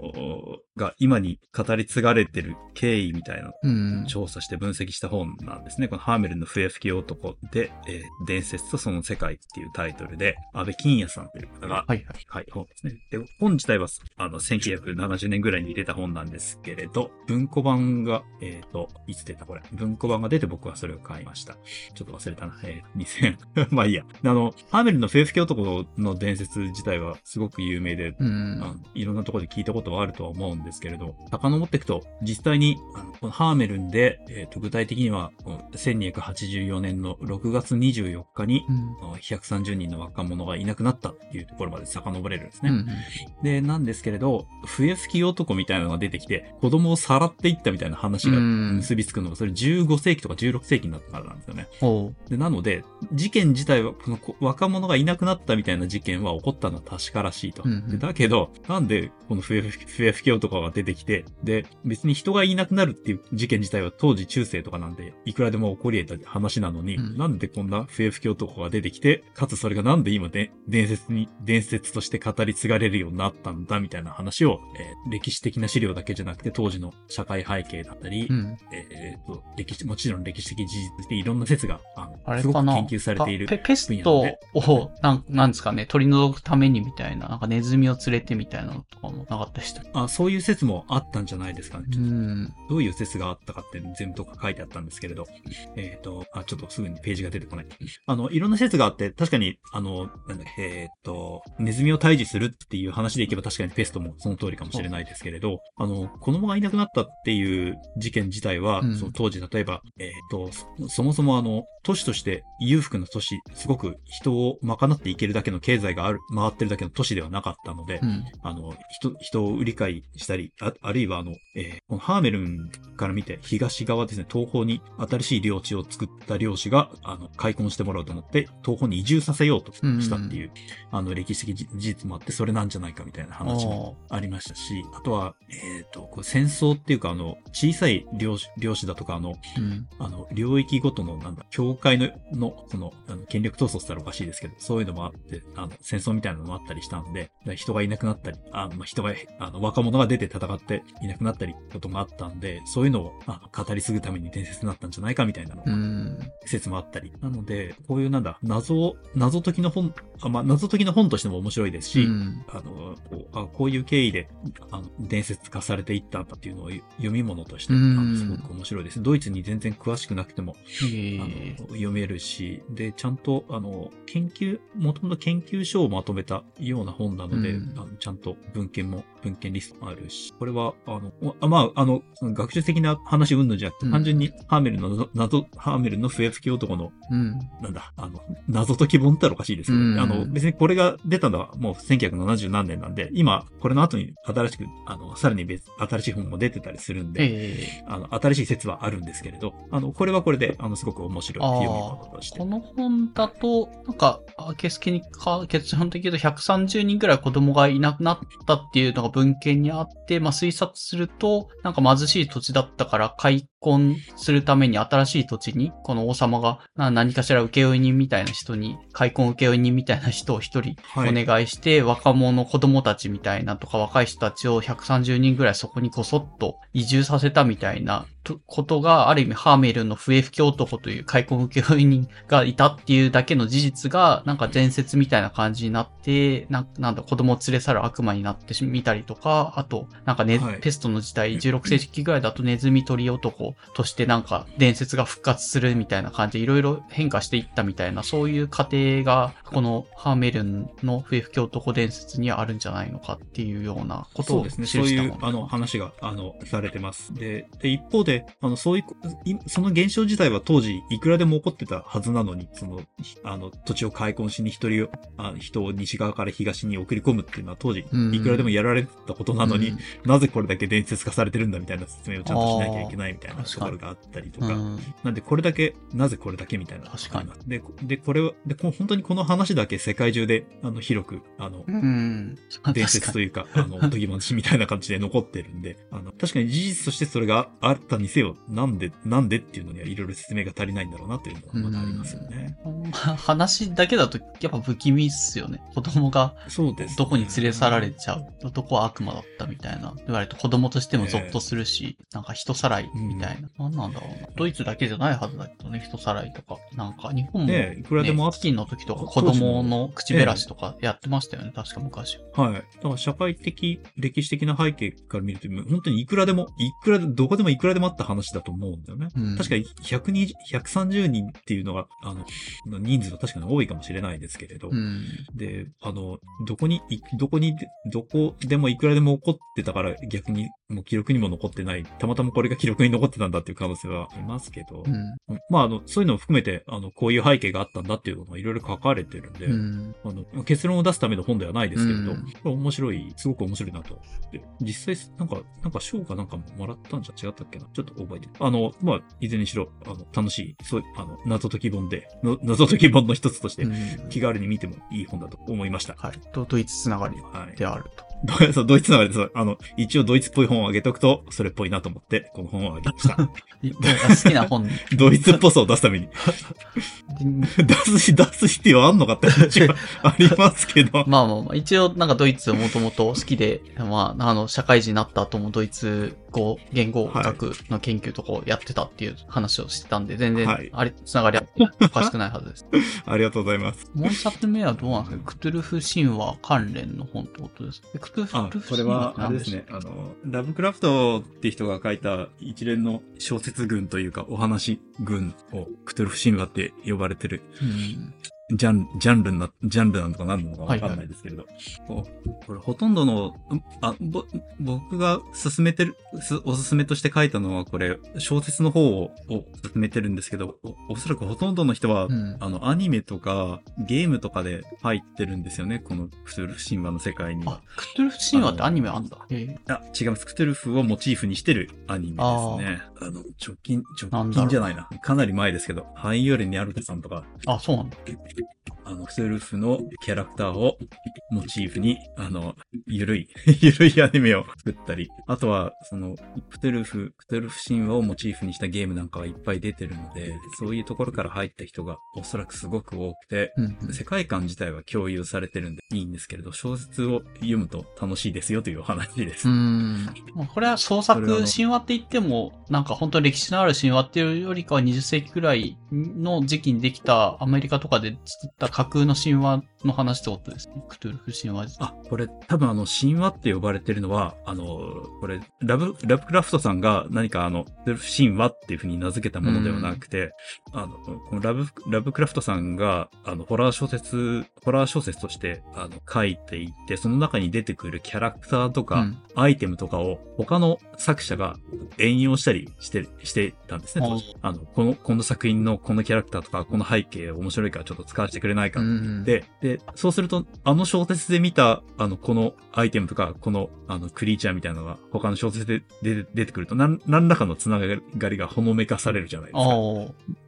が今に語り継がれてる経緯みたいなうん。調査して分析した本なんですね。このハーメルンの笛吹き男で、えー伝説とその世界っていうタイトルで、安倍金也さんという方が、はいはい。はい、本ですね。で、本自体は、あの、1970年ぐらいに出た本なんですけれど、文庫版が、えっ、と、いつ出たこれ？文庫版が出て僕はそれを買いました。ちょっと忘れたな。えー、2000。(laughs) まあいいや。あの、ハーメルンの笛吹き男の伝説自体はすごく有名で、うん。いろんなところで聞いたことはあるとは思うんですけれど、遡っていくと、実際に、あのこのハーメルンで、えっ、と、具体的には、この1284年の6月24日に、うん。130人の若者がいなくなったっていうところまで遡れるんですね。うん。で、なんですけれど、笛吹き男みたいなのが出てきて、子供をさらっていったみたいな話がうん結びつくのが、それ15世紀とか16世紀になったからなんですよね。で、なので、事件自体は、このこ若者がいなくなったみたいな事件は起こったのは確からしいと。うんうん。でだけど、なんでこの笛吹き笛吹き男が出てきて、で、別に人がいなくなるっていう事件自体は当時中世とかなんで、いくらでも起こり得た話なのに、うん。なんでこんな笛吹き男が出てきて、かつそれがなんで今で伝説に、伝説として語り継がれるようになったんだみたいな話を、えー歴史的な資料だけじゃなくて当時の社会背景だったり、うん。えーと、歴史、もちろん歴史的事実でいろんな説が、あのあすごく研究されているペペストを、なん、なんですかね、取り除くためにみたいな、なんかネズミを連れてみたいなのとかもなかったでしあ、そういう説もあったんじゃないですかね。うん。どういう説があったかって全部とか書いてあったんですけれど、えっ、と、あ、ちょっとすぐにページが出てこない。あの、いろんな説があって、確かに、あの、なんだっけ、えっ、と、ネズミを退治するっていう話でいけば確かにペストもその通りかもしれないですけれど、あの、子供がいなくなったっていう事件自体は、うんその当時、例えば、えっ、と、そそもそもあの、都市として裕福な都市、すごく人を賄っていけるだけの経済がある、回ってるだけの都市ではなかったので、うん。あの、人、人を売り買いしたり、ああるいはあの、えーこのハーメルンから見て東側ですね、東方に新しい領地を作った領主が、あの、開墾してもらおうと思って、東方に移住させようとしたっていう、あの、歴史的事事実もあって、それなんじゃないかみたいな話もありましたし、あとは、えっ、と、こう戦争っていうか、あの、小さい領主領主だとか、あの、うん。あの、領域ごとの、なんだ、境界の、の、その、あの、権力闘争って言ったらおかしいですけど、そういうのもあって、あの、戦争みたいなのもあったりしたんで、人がいなくなったり、あの、まあ、人が、あの、若者が出て戦っていなくなったり、こともあったんで、そういうのを、あの、語り継ぐために伝説になったんじゃないかみたいなのがうん。説もあったり。なので、こういうなんだ、謎、謎解きの本、あまあ、謎解きの本としても面白いですし、うんあの、こうあこういう経緯で、あの、伝説化されていったんだっていうのを読み物として、あうんのすごく面白いです。ドイツに全然詳しくなくても、へあえの読めるし、で、ちゃんと、あの、研究、もともと研究書をまとめたような本なので、うん。あのちゃんと文献も、文献リストもあるし、これは、あの、あまあ、あの、その学術的な話うんぬんじゃなくて、うん。単純にハーメルの謎、謎ハーメルの笛吹き男のうん。なんだ、あの、謎解き本ったらおかしいですけど、うん。あの、別にこれが出たのはもう1970何年なんで、今、これの後に新しく、あの、さらに別、新しい本も出てたりするんで、ええ。あの、新しい説はあるんですけれど、あの、これはこれで、あの、すごく面白い読み物として。こ。の本だと、なんか、あケスケにか、結論的に言うと130人くらい子供がいなくなったっていうのが文献にあって、まあ推察すると、なんか貧しい土地だったから開墾するために新しい土地に、この王様がな何かしら請負人みたいな人に、開墾請負人みたいな人を一人はい。お願いして、若者、子供たちみたいなとか若い人たちを130人ぐらいそこにこそっと移住させたみたいなとことが、ある意味ハーメルンの笛吹き男という開墾請負人がいたっていうだけの事実が、なんか伝説みたいな感じになって、ななんだ、子供を連れ去る悪魔になってみたりとか、あと、なんかね、はいペストの時代、16世紀ぐらいだとネズミ取り男としてなんか伝説が復活するみたいな感じでいろいろ変化していったみたいな、そういう過程が、このハーメルンの笛吹き男伝説にはあるんじゃないのかっていうようなことを記そうですね。そういうしたも、のあの、話が、あの、されてます。で、で、一方で、あの、そういう、いその現象自体は当時、いくらでも起こってたはずなのに、その、ひあの、土地を開墾しに一人を、あ人を西側から東に送り込むっていうのは当時、うんいくらでもやられてたことなのに、うんなぜこれだけ伝説化されてるんだみたいな説明をちゃんとしなきゃいけないみたいなところがあったりとか、うんなんでこれだけ、なぜこれだけみたいな確かに。で、こで、これは、で、こ本当にこの話だけけ世界中で、あの、広く、あの、うん。伝説というか、あの、おとぎ話みたいな感じで残ってるんで、あの、確かに事実としてそれがあったにせよ、なんで、なんでっていうのにはいろいろ説明が足りないんだろうなというのはまだありますよね。まあ話だけだとやっぱ不気味っすよね。子供がそうです、どこに連れ去られちゃう。男は悪魔だったみたいな。言われると子供としてもゾッとするし、なんか人さらいみたいな。なんなんだろうな。ドイツだけじゃないはずだけどね、人さらいとか。なんか日本も、ねいくらでもあっね、飢饉の時とか子供の口減らしとかやってましたよね、確か昔。はい。だから社会的、歴史的な背景から見ると、本当にいくらでも、いくらで、どこでもいくらでもあった話だと思うんだよね。うん確かに120、130人っていうのが、あの、人数は確かに多いかもしれないですけれど、うん。で、あの、どこに、いどこに、どこでもいくらでも起こってたから逆にもう記録にも残ってない。たまたまこれが記録に残ってたんだっていう可能性はありますけど、うん。まあ、あの、そういうのを含めて、あの、こういう背景があったんだっていうのがいろいろ書かれてるんで、うん。あの、結論を出すための本ではないですけれど、うん面白い、すごく面白いなと。で、実際、なんか、なんか賞かなんかももらったんじゃ違ったっけな？ちょっと覚えてる。あの、まあ、いずれにしろ、あの、楽しい、そう、あの、謎解き本で、の謎解き本の一つとして、うん気軽に見てもいい本だと思いました。はい。と、ドイツつながりはい。であると。ど (laughs) そうドイツながりでそう、あの、一応ドイツっぽい本をあげとくと、それっぽいなと思って、この本をあげました。(laughs) い好きな本 (laughs) ドイツっぽさを出すために。で出すし、出す必要あんのかって話はありますけど。まあまあまあ、一応なんかドイツもともと好きで、まあ、あの、社会人になった後もドイツ語、言語学の研究とかをやってたっていう話をしてたんで、全然、はいあれ、つながりはおかしくないはずです。ありがとうございます。もう一冊目はどうなんですか？クトゥルフ神話関連の本ってことですか？あ、ルフこれはあれですね。あの、ラブクラフトって人が書いた一連の小説群というか、お話群を、クトゥルフ神話って呼ばれてるうん。ジャン、ジャンルな、ジャンルなのか何なのかわかんないですけれど。こうこれほとんどの、んあ、ぼ、僕が進めてる、すおすすめとして書いたのはこれ、小説の方を、を進めてるんですけど、おおそらくほとんどの人は、うんあの、アニメとか、ゲームとかで入ってるんですよね、このクトゥルフ神話の世界に。あ、クトゥルフ神話ってアニメあんだ。えあ、違います。クトゥルフをモチーフにしてるアニメですね。あの、直近、直近じゃないな。かなり前ですけど、ハイヨレニャルテさんとか、あ、そうなんだ。あの、クトゥルフのキャラクターをモチーフに、あの、ゆるい、(laughs) ゆるいアニメを作ったり、あとは、その、クトゥルフ、クトゥルフ神話をモチーフにしたゲームなんかがいっぱい出てるので、そういうところから入った人がおそらくすごく多くて、うんうん。世界観自体は共有されてるんでいいんですけれど、小説を読むと楽しいですよというお話です。うーん。まあこれは創作神話って言っても、なんか本当に歴史のある神話っていうよりかは20世紀くらいの時期にできたアメリカとかで作った架空の神話の話ってことですね。クトゥルフ神話。あ、これ多分あの神話って呼ばれてるのは、あの、これラブ、ラブクラフトさんが何かあの、神話っていうふうに名付けたものではなくて、あの、このラブ、ラブクラフトさんが、あの、ホラー小説、ホラー小説として、あの、書いていって、その中に出てくるキャラクターとか、うんアイテムとかを他の作者が援用したりして、してたんですね、当時。あの、この、この作品のこのキャラクターとか、この背景面白いからちょっと使わせてくれないかうん。で、で、そうすると、あの小説で見た、あの、このアイテムとか、この、あの、クリーチャーみたいなのが、他の小説で出て出てくると、なん何らかのつながりがほのめかされるじゃないですか。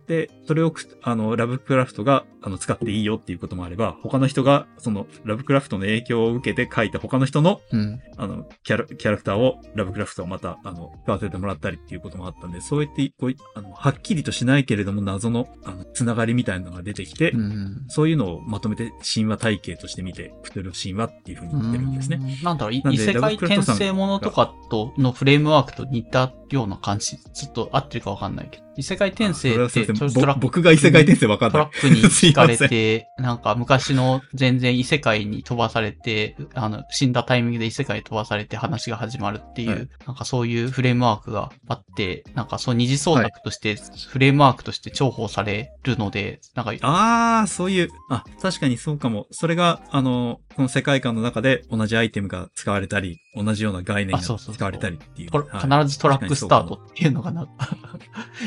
で、それをく、あの、ラブクラフトが、あの、使っていいよっていうこともあれば、他の人が、その、ラブクラフトの影響を受けて書いた他の人の、うん。あの、キャラ、キャラクターを、ラブクラフトをまた、あの、使わせてもらったりっていうこともあったんで、そうやって、こういあの、はっきりとしないけれども、謎の、あの、つながりみたいなのが出てきて、うん。そういうのをまとめて神話体系として見て、クトゥルフ神話っていう風に言ってるんですね。うんなんだろう、異世界転生ものとかと、のフレームワークと似たような感じ。ちょっと合ってるかわかんないけど。異世界転生って、トラぼ僕が異世界転生わかんないトラ。ックにすい引かれて、(laughs) なんか昔の全然異世界に飛ばされて、あの、死んだタイミングで異世界に飛ばされて話が始まるっていう、はいなんかそういうフレームワークがあって、なんかそう二次創作として、フレームワークとして重宝されるので、なんか、ああ、そういう、あ、確かにそうかも。それが、あの、この世界観の中で同じアイテムが使われたり、同じような概念が使われたりっていう。トラはい必ずトラックスタートっていうのがな、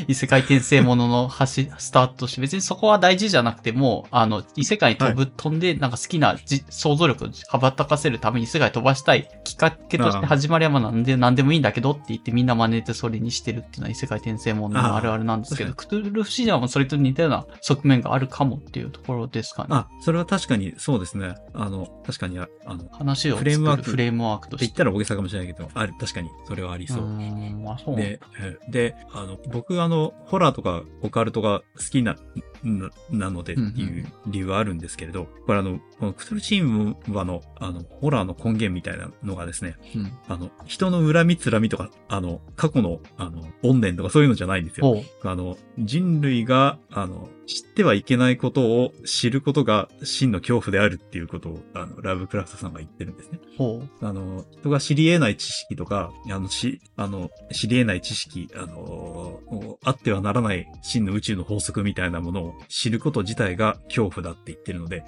異世界転生ものの橋、スタートとして、別にそこは大事じゃなくても、あの、異世界に飛ぶ、飛んで、なんか好きなじ想像力を羽ばたかせるために異世界飛ばしたいきっかけとして始まりはまあなんで、なんでもいいんだけどって言ってみんな真似てそれにしてるっていうのは異世界転生もののあるあるなんですけど、あクトゥルフシーダもそれと似たような側面があるかもっていうところですかね。あ、それは確かにそうですね。あの、確かにあ、あの、話を作フレームワークるフレームワークとして。って言ったら大げさかもしれないけど、ある、確かにそれはありそう。うあそうで、えーで、あの、僕あの、ホラーとかオカルトが好きな、ななのでっていう理由はあるんですけれど、これあの、このクトゥルチームはの、あの、ホラーの根源みたいなのがですね、うん。あの、人の恨みつらみとか、あの、過去の、あの、怨念とかそういうのじゃないんですよ。あの、人類が、あの、知ってはいけないことを知ることが真の恐怖であるっていうことを、あの、ラブクラフトさんが言ってるんですね。あの、人が知り得ない知識とか、あの、し、あの、知り得ない知識、あの、あってはならない真の宇宙の法則みたいなものを知ること自体が恐怖だって言ってるので、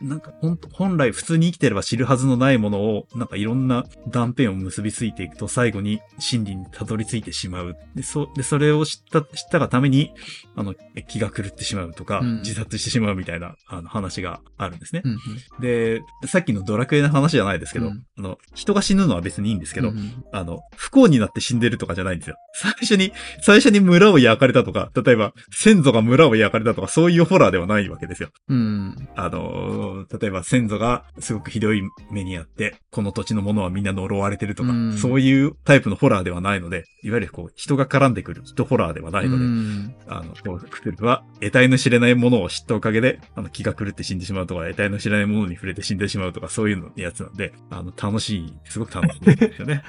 うんなんか本当本来普通に生きてれば知るはずのないものを、なんかいろんな断片を結びついていくと最後に真理にたどり着いてしまう。で、そ、で、それを知った、知ったがために、あの、気が狂ってしまうとか、うん自殺してしまうみたいな、あの、話があるんですね。うん。で、さっきのドラクエの話じゃないですけど、うんあの、人が死ぬのは別にいいんですけど、うんあの、不幸になって死んでるとかじゃないんですよ。最初に、最初に村を焼かれたとか、例えば、先祖が村を焼かれたとか、そういうホラーではないわけですよ。うん。あの例えば先祖がすごくひどい目にあって、この土地のものはみんな呪われてるとか、うんそういうタイプのホラーではないので、いわゆるこう、人が絡んでくる人ホラーではないので、うんあの、こうクトゥルは、得体の知れないものを知ったおかげで、あの、気が狂って死んでしまうとか、得体の知れないものに触れて死んでしまうとか、そういうのやつなんで、あの、楽しい、すごく楽しいですよね。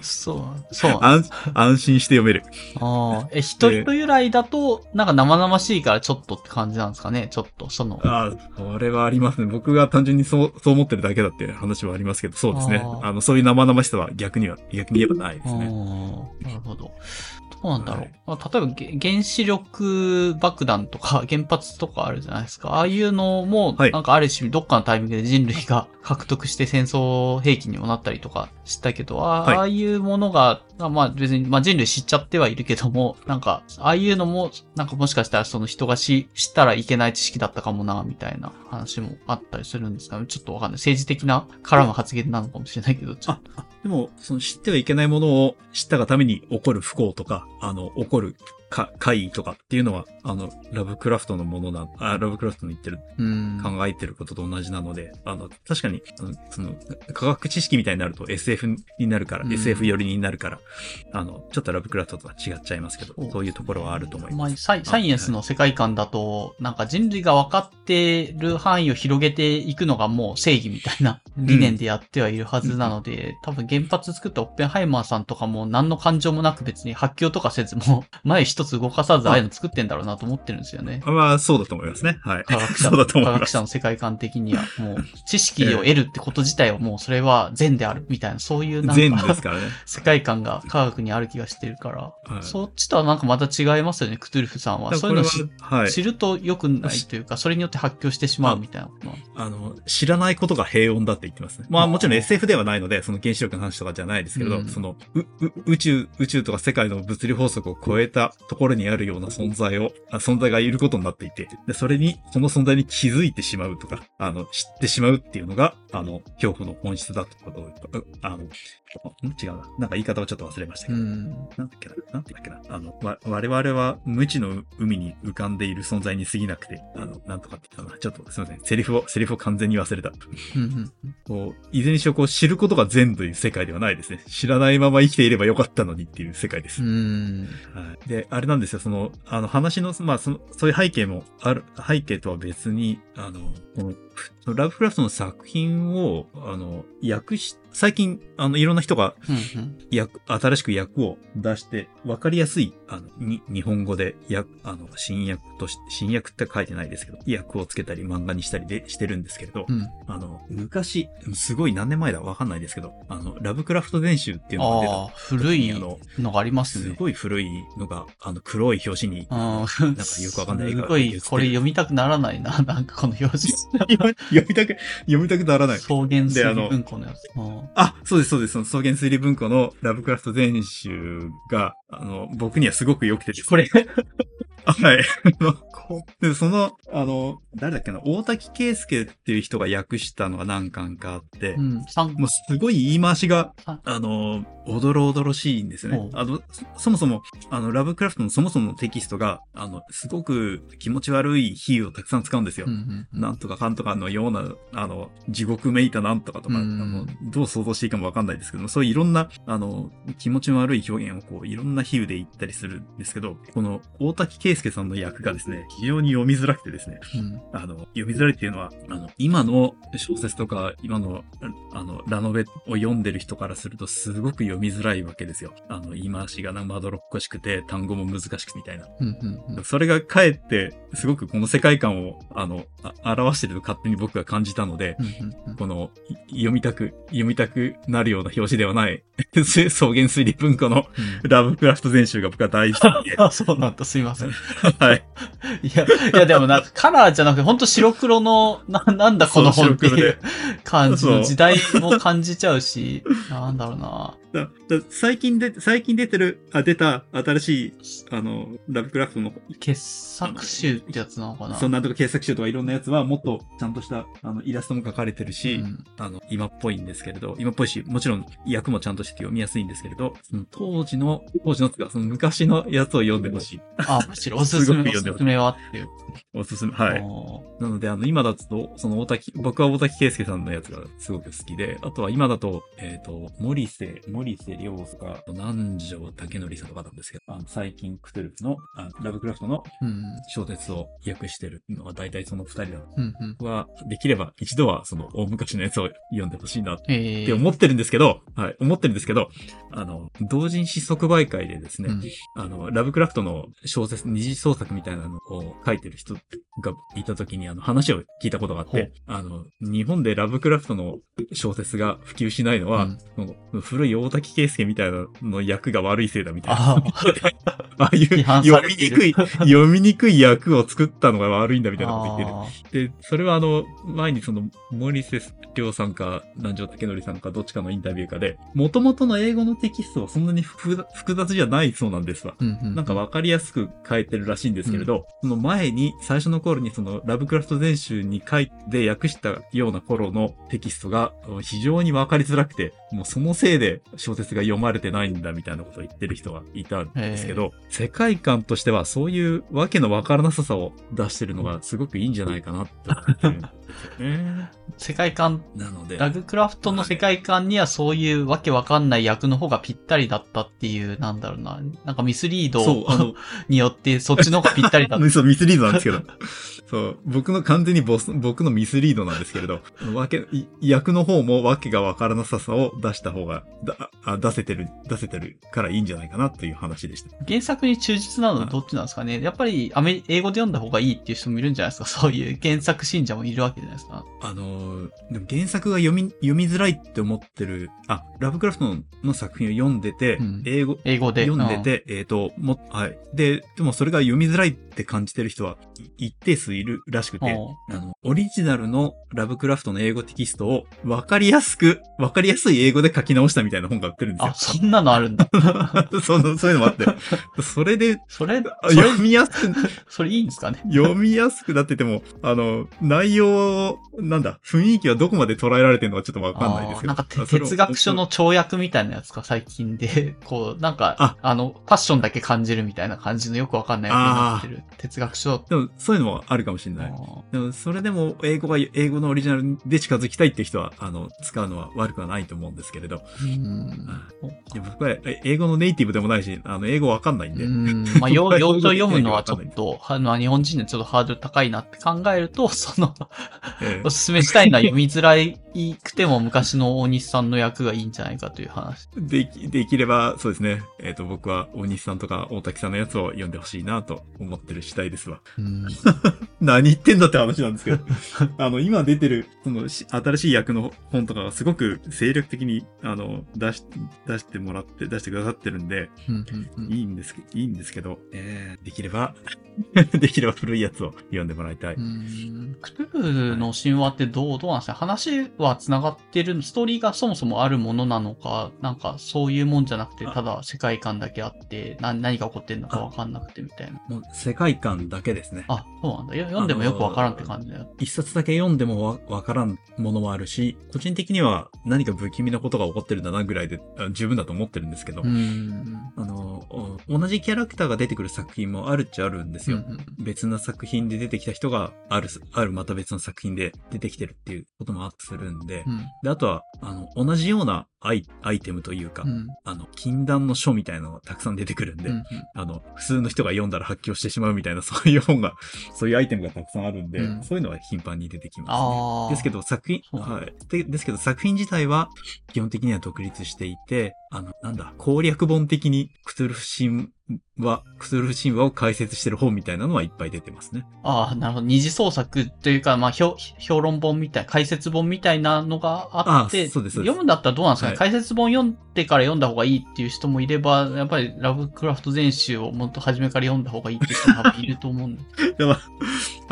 そう、そう。安、安心して読める。ああ。え、一人由来だと、なんか生々いからちょっとって感じなんですかね？ちょっと、その。ああ、それはありますね。僕が単純にそう、そう思ってるだけだっていう話はありますけど、そうですね。あの、そういう生々しさは逆には、逆に言えばないですね。なるほど。どうなんだろう。まあ例えばげ原子力爆弾とか (laughs) 原発とかあるじゃないですか。ああいうのも、はいなんかある種どっかのタイミングで人類が (laughs) 獲得して戦争兵器にもなったりとかしたけど、あ,、はいああいうものが、あまあ別に、まあ人類知っちゃってはいるけども、なんか、ああいうのも、なんかもしかしたらその人がし知ったらいけない知識だったかもな、みたいな話もあったりするんですかね。ちょっとわかんない。政治的な絡む発言なのかもしれないけど、ちょっあ、あでも、その知ってはいけないものを知ったがために起こる不幸とか、あの、起こるか、怪異とかっていうのは、あの、ラブクラフトのものな、あラブクラフトの言ってる。考えてることと同じなので、あの、確かに、あのその、科学知識みたいになると SF になるから、うん SF 寄りになるから、あの、ちょっとラブクラフトとは違っちゃいますけどそう、いうところはあると思います。まあサイ、エンスの世界観だと、なんか人類が分かってる範囲を広げていくのがもう正義みたいな理念でやってはいるはずなので、多分原発作ったオッペンハイマーさんとかも何の感情もなく別に発狂とかせずも、前一つ動かさずああいうの作ってんだろうなと思ってるんですよね。まあ、そうだと思いますね。はい。科学者 (laughs) 科。学者の世界観的には、もう、知識を得るってこと自体はもうそれは善であるみたいな、そういうなん善かですからね。(laughs) 世界観が科学にある気がしてるから、はいそっちとはなんかまた違いますよね、クトゥルフさんは。だからこれそういうの知は、はい。知ると良くないというか、それによって発狂してしまうみたいなことあの、知らないことが平穏だって言ってますね。まあもちろん SF ではないので、その原子力の話とかじゃないですけれど、うんその、う、う、宇宙、宇宙とか世界の物理法則を超えたところにあるような存在を、あ存在がいることになっていて、で、それに、その存在に気づいてしまうとか、あの、知ってしまうっていうのが、あの、恐怖の本質だってことを、うあの、ん？違うな。なんか言い方をちょっと忘れましたけど。うん。なんだっけな、なんだっけな？あの、わ、我々は無知の海に浮かんでいる存在に過ぎなくて、あの、なんとかって言ったな？ちょっとすいません。セリフを、セリフを完全に忘れた。こう、いずれにしろこう知ることが善という世界ではないですね。知らないまま生きていればよかったのにっていう世界です。うん。はい。で、あれなんですよ。その、あの話の、まあ、その、そういう背景もある、背景とは別に、あの、この、ラブクラフトの作品を、あの、訳し、最近、あの、いろんな人がうんうん。訳、新しく訳を出して、わかりやすい、あの、に、日本語で、訳、あの、新訳とし、新訳って書いてないですけど、訳をつけたり漫画にしたりで、してるんですけれど、うん。あの、昔、すごい何年前だわかんないですけど、あの、ラブクラフト全集っていうのが出た。ああ、古いあの、のがありますすね。ごい古いのが、あの、黒い表紙に、うん。なんかよくわかんないすごい、これ読みたくならないな、なんかこの表紙。読みたく、読みたくならない。草原水文庫のやつ。うんあ、そうです、そうです。その草原推理文庫のラブクラフト全集が、あの、僕にはすごく良くてですねこれ、はい。で、その、あの、誰だっけな、大滝圭介っていう人が訳したのが何巻かあって、うん、三もうすごい言い回しがあ、あの、おどろおどろしいんですよね。あの、そそもそも、あの、ラブクラフトのそもそものテキストが、あの、すごく気持ち悪い比喩をたくさん使うんですよ。うんうんうんなんとかかんとかのような、あの、地獄めいたなんとかとか、あうんの、どう想像していいかもわかんないですけども、そういういろんな、あの、気持ち悪い表現をこう、いろんな比喩で言ったりするんですけど、この、大滝圭介さんの役がですね、非常に読みづらくてですね、うんあの、読みづらいっていうのは、あの、今の小説とか、今の、あの、ラノベを読んでる人からすると、すごく読みづらいわけですよ。あの、言い回しがなまどろっこしくて、単語も難しくみたいな。うんうんうんそれがかえって、すごくこの世界観を、あの、あ表してると勝手に僕が感じたので、うんうんうんこの、い読みたく、読みたくなるような表紙ではない、(laughs) 草原推理文庫のラブクラフト全集が僕は大好きで、あ、(laughs) そうなんだ、すいません。いはい。(laughs) や、いやでもなんかカラーじゃなくて、ほんと白黒の、な、なんだこの本っていう感じの時代も感じちゃうし、なんだろうな。だだ最近で、最近出てる、あ、出た新しい、あの、ラブクラフトの、傑作集ってやつなのかな？そんなとか傑作集とかいろんなやつはもっとちゃんとした、あの、イラストも描かれてるし、うんあの、今っぽいんですけれど、今っぽいし、もちろん役もちゃんとしてて読みやすいんですけれど、その当時の、当時のつか、その昔のやつを読んでほしい。あ、むしろおすすめ、(laughs) おすすすめはっていう。おすすめ。はい。おなので、あの、今だと、その大滝、僕は大滝圭介さんのやつがすごく好きで、あとは今だと、えっ、と、森瀬、森瀬亮とか、南條竹則さんとかなんですけど、あの最近クトゥルフの、あラブクラフトの。小説を訳してるのが大体その二人だうんうん。僕は、できれば一度はその大昔のやつを読んでほしいなっえて思ってるんですけど、はい、思ってるんですけど、あの、同人誌即売会でですね、うん。あの、ラブクラフトの小説、二次創作みたいなのを書いてる人がいた時にあの話を聞いたことがあって、あの、日本でラブクラフトの小説が普及しないのは、うん。古い大滝圭介みたいなの役が悪いせいだみたいな。あ (laughs) ああいう読みにくい、読みにくい役を作ったのが悪いんだみたいなこと言ってる。あで、それはあの、前にその、森瀬亮さんか、南條武則さんか、どっちかのインタビューかで、元々の英語のテキストはそんなに複雑じゃないそうなんですわ。ーうんうん。なんかわかりやすく書いてるらしいんですけれど、その前に、最初の頃にその、ラブクラフト全集に書いて訳したような頃のテキストが非常にわかりづらくて、もうそのせいで小説が読まれてないんだみたいなことを言ってる人がいたんですけど、世界観としてはそういうわけのわからなささを出してるのがすごくいいんじゃないかなって思ってですよね。世界観、なので、ラグクラフトの世界観にはそういうわけわかんない役の方がぴったりだったっていう、なんだろうな。なんかミスリードによってそっちの方がぴったりだった。(laughs) そう、ミスリードなんですけど。そう、僕の完全にボス、僕のミスリードなんですけれど、わけ、い役の方もわけがわからなささを出した方が、だあ出せてる、出せてるからいいんじゃないかなという話でした。原作に忠実なのはどっちなんですかねやっぱりアメ英語で読んだ方がいいっていう人もいるんじゃないですかそういう原作信者もいるわけじゃないですか。あのーでも原作が読み、読みづらいって思ってる、あ、ラブクラフトの作品を読んでて、うん英語、英語で。読んでて、えっ、と、も、はい。で、でもそれが読みづらいって感じてる人はい一定数いるらしくうん。て、おあの、オリジナルのラブクラフトの英語テキストを分かりやすく、分かりやすい英語で書き直したみたいな本が売ってるんですあ、よ。そんなのあるんだ。(laughs) そのそういうのもあって。それで、それ、あそれ、読みやすく、それいいんですかね？読みやすくなってても、あの、内容、なんだ、雰囲気はどこまで捉えられてるのかちょっとわかんないですけど。なんか哲学書の跳躍みたいなやつか、最近で、こう、なんか、ああの、ファッションだけ感じるみたいな感じのよくわかんないやつになってる。哲学書。でも、そういうのもあるかもしれない。でも、それでも、英語が、英語のオリジナルで近づきたいって人は、あの、使うのは悪くはないと思うんですけれど。うん。僕は、え英語のネイティブでもないし、あの、英語わかんないんで。うん。まあ、よ要所読むのはちょっと、あ、日本人でちょっとハードル高いなって考えると、その、ええおすすめしたいのは読みづらいいくても昔の大西さんの役がいいんじゃないかという話。でき、できれば、そうですね。えっ、と、僕は大西さんとか大滝さんのやつを読んでほしいなと思ってる次第ですわ。うん。(laughs) 何言ってんだって話なんですけど。(laughs) あの、今出てる、その、し新しい役の本とかがすごく精力的に、あの、出し、出してもらって、出してくださってるんで、いいんですけど、いいんですけど、えー、できれば、(laughs) できれば古いやつを読んでもらいたい。うんクトゥルの神話ってどう、どうなんですか？話は繋がってる、ストーリーがそもそもあるものなのか、なんかそういうもんじゃなくて、あただ世界観だけあって、な何が起こってんのかわかんなくてみたいな。もう世界観だけですね。あ、そうなんだ。よ読んでもよくわからんって感じだよ。一冊だけ読んでもわわからんものもあるし、個人的には何か不気味なことが起こってるんだなぐらいであ十分だと思ってるんですけど、うん。あの、お同じキャラクターが出てくる作品もあるっちゃあるんですよ。うんうん別な作品で出てきた人がある、あるまた別の作品で出てきてるっていうこともあったりするんで、うん。で、あとは、あの、同じようなアイアイテムというか、うんあの、禁断の書みたいなのがたくさん出てくるんで、うんうんあの、普通の人が読んだら発狂してしまうみたいな、(laughs) そういう本が、そういうアイテムがたくさんあるんで、うんそういうのは頻繁に出てきますね。ですけど作品、はい。でですけど作品自体は基本的には独立していて、あの、なんだ、攻略本的にクトゥルフ神話、クトゥルフ神話を解説してる本みたいなのはいっぱい出てますね。ああ、なるほど。二次創作というか、まあ、評評論本みたい、解説本みたいなのがあって、あそうですそうです読むんだったらどうなんですかね、はい解説本読んでから読んだ方がいいっていう人もいれば、やっぱりラブクラフト全集をもっと初めから読んだ方がいいっていう人もいると思うんで。だから、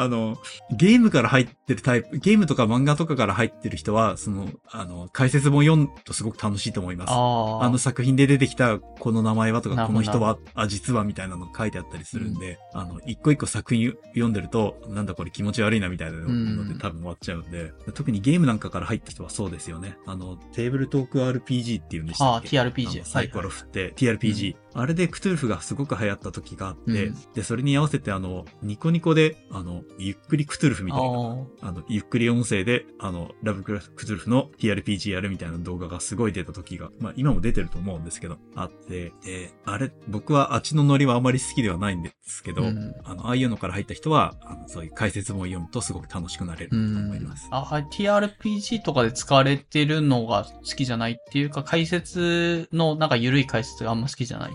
あの、ゲームから入ってるタイプ、ゲームとか漫画とかから入ってる人は、その、あの、解説本読むとすごく楽しいと思います。あの作品で出てきたこの名前はとか、この人は、あ、実はみたいなの書いてあったりするんで、あの、一個一個作品読んでると、なんだこれ気持ち悪いなみたいなのでうん多分終わっちゃうんで、特にゲームなんかから入った人はそうですよね。あの、テーブルトーク RPG っていうんでしたっけああ TRPG サイコロ振って、TRPG。あれでクトゥルフがすごく流行った時があって、うんで、それに合わせてあの、ニコニコで、あの、ゆっくりクトゥルフみたいな、ああの、ゆっくり音声で、あの、ラブクラフクトゥルフの TRPG やるみたいな動画がすごい出た時が、まあ今も出てると思うんですけど、あって、で、あれ、僕はあっちのノリはあまり好きではないんですけど、うんあの、ああいうのから入った人は、あのそういう解説本を読むとすごく楽しくなれると思います。あ、はい。TRPG とかで使われてるのが好きじゃないっていうか、解説のなんか緩い解説があんま好きじゃない。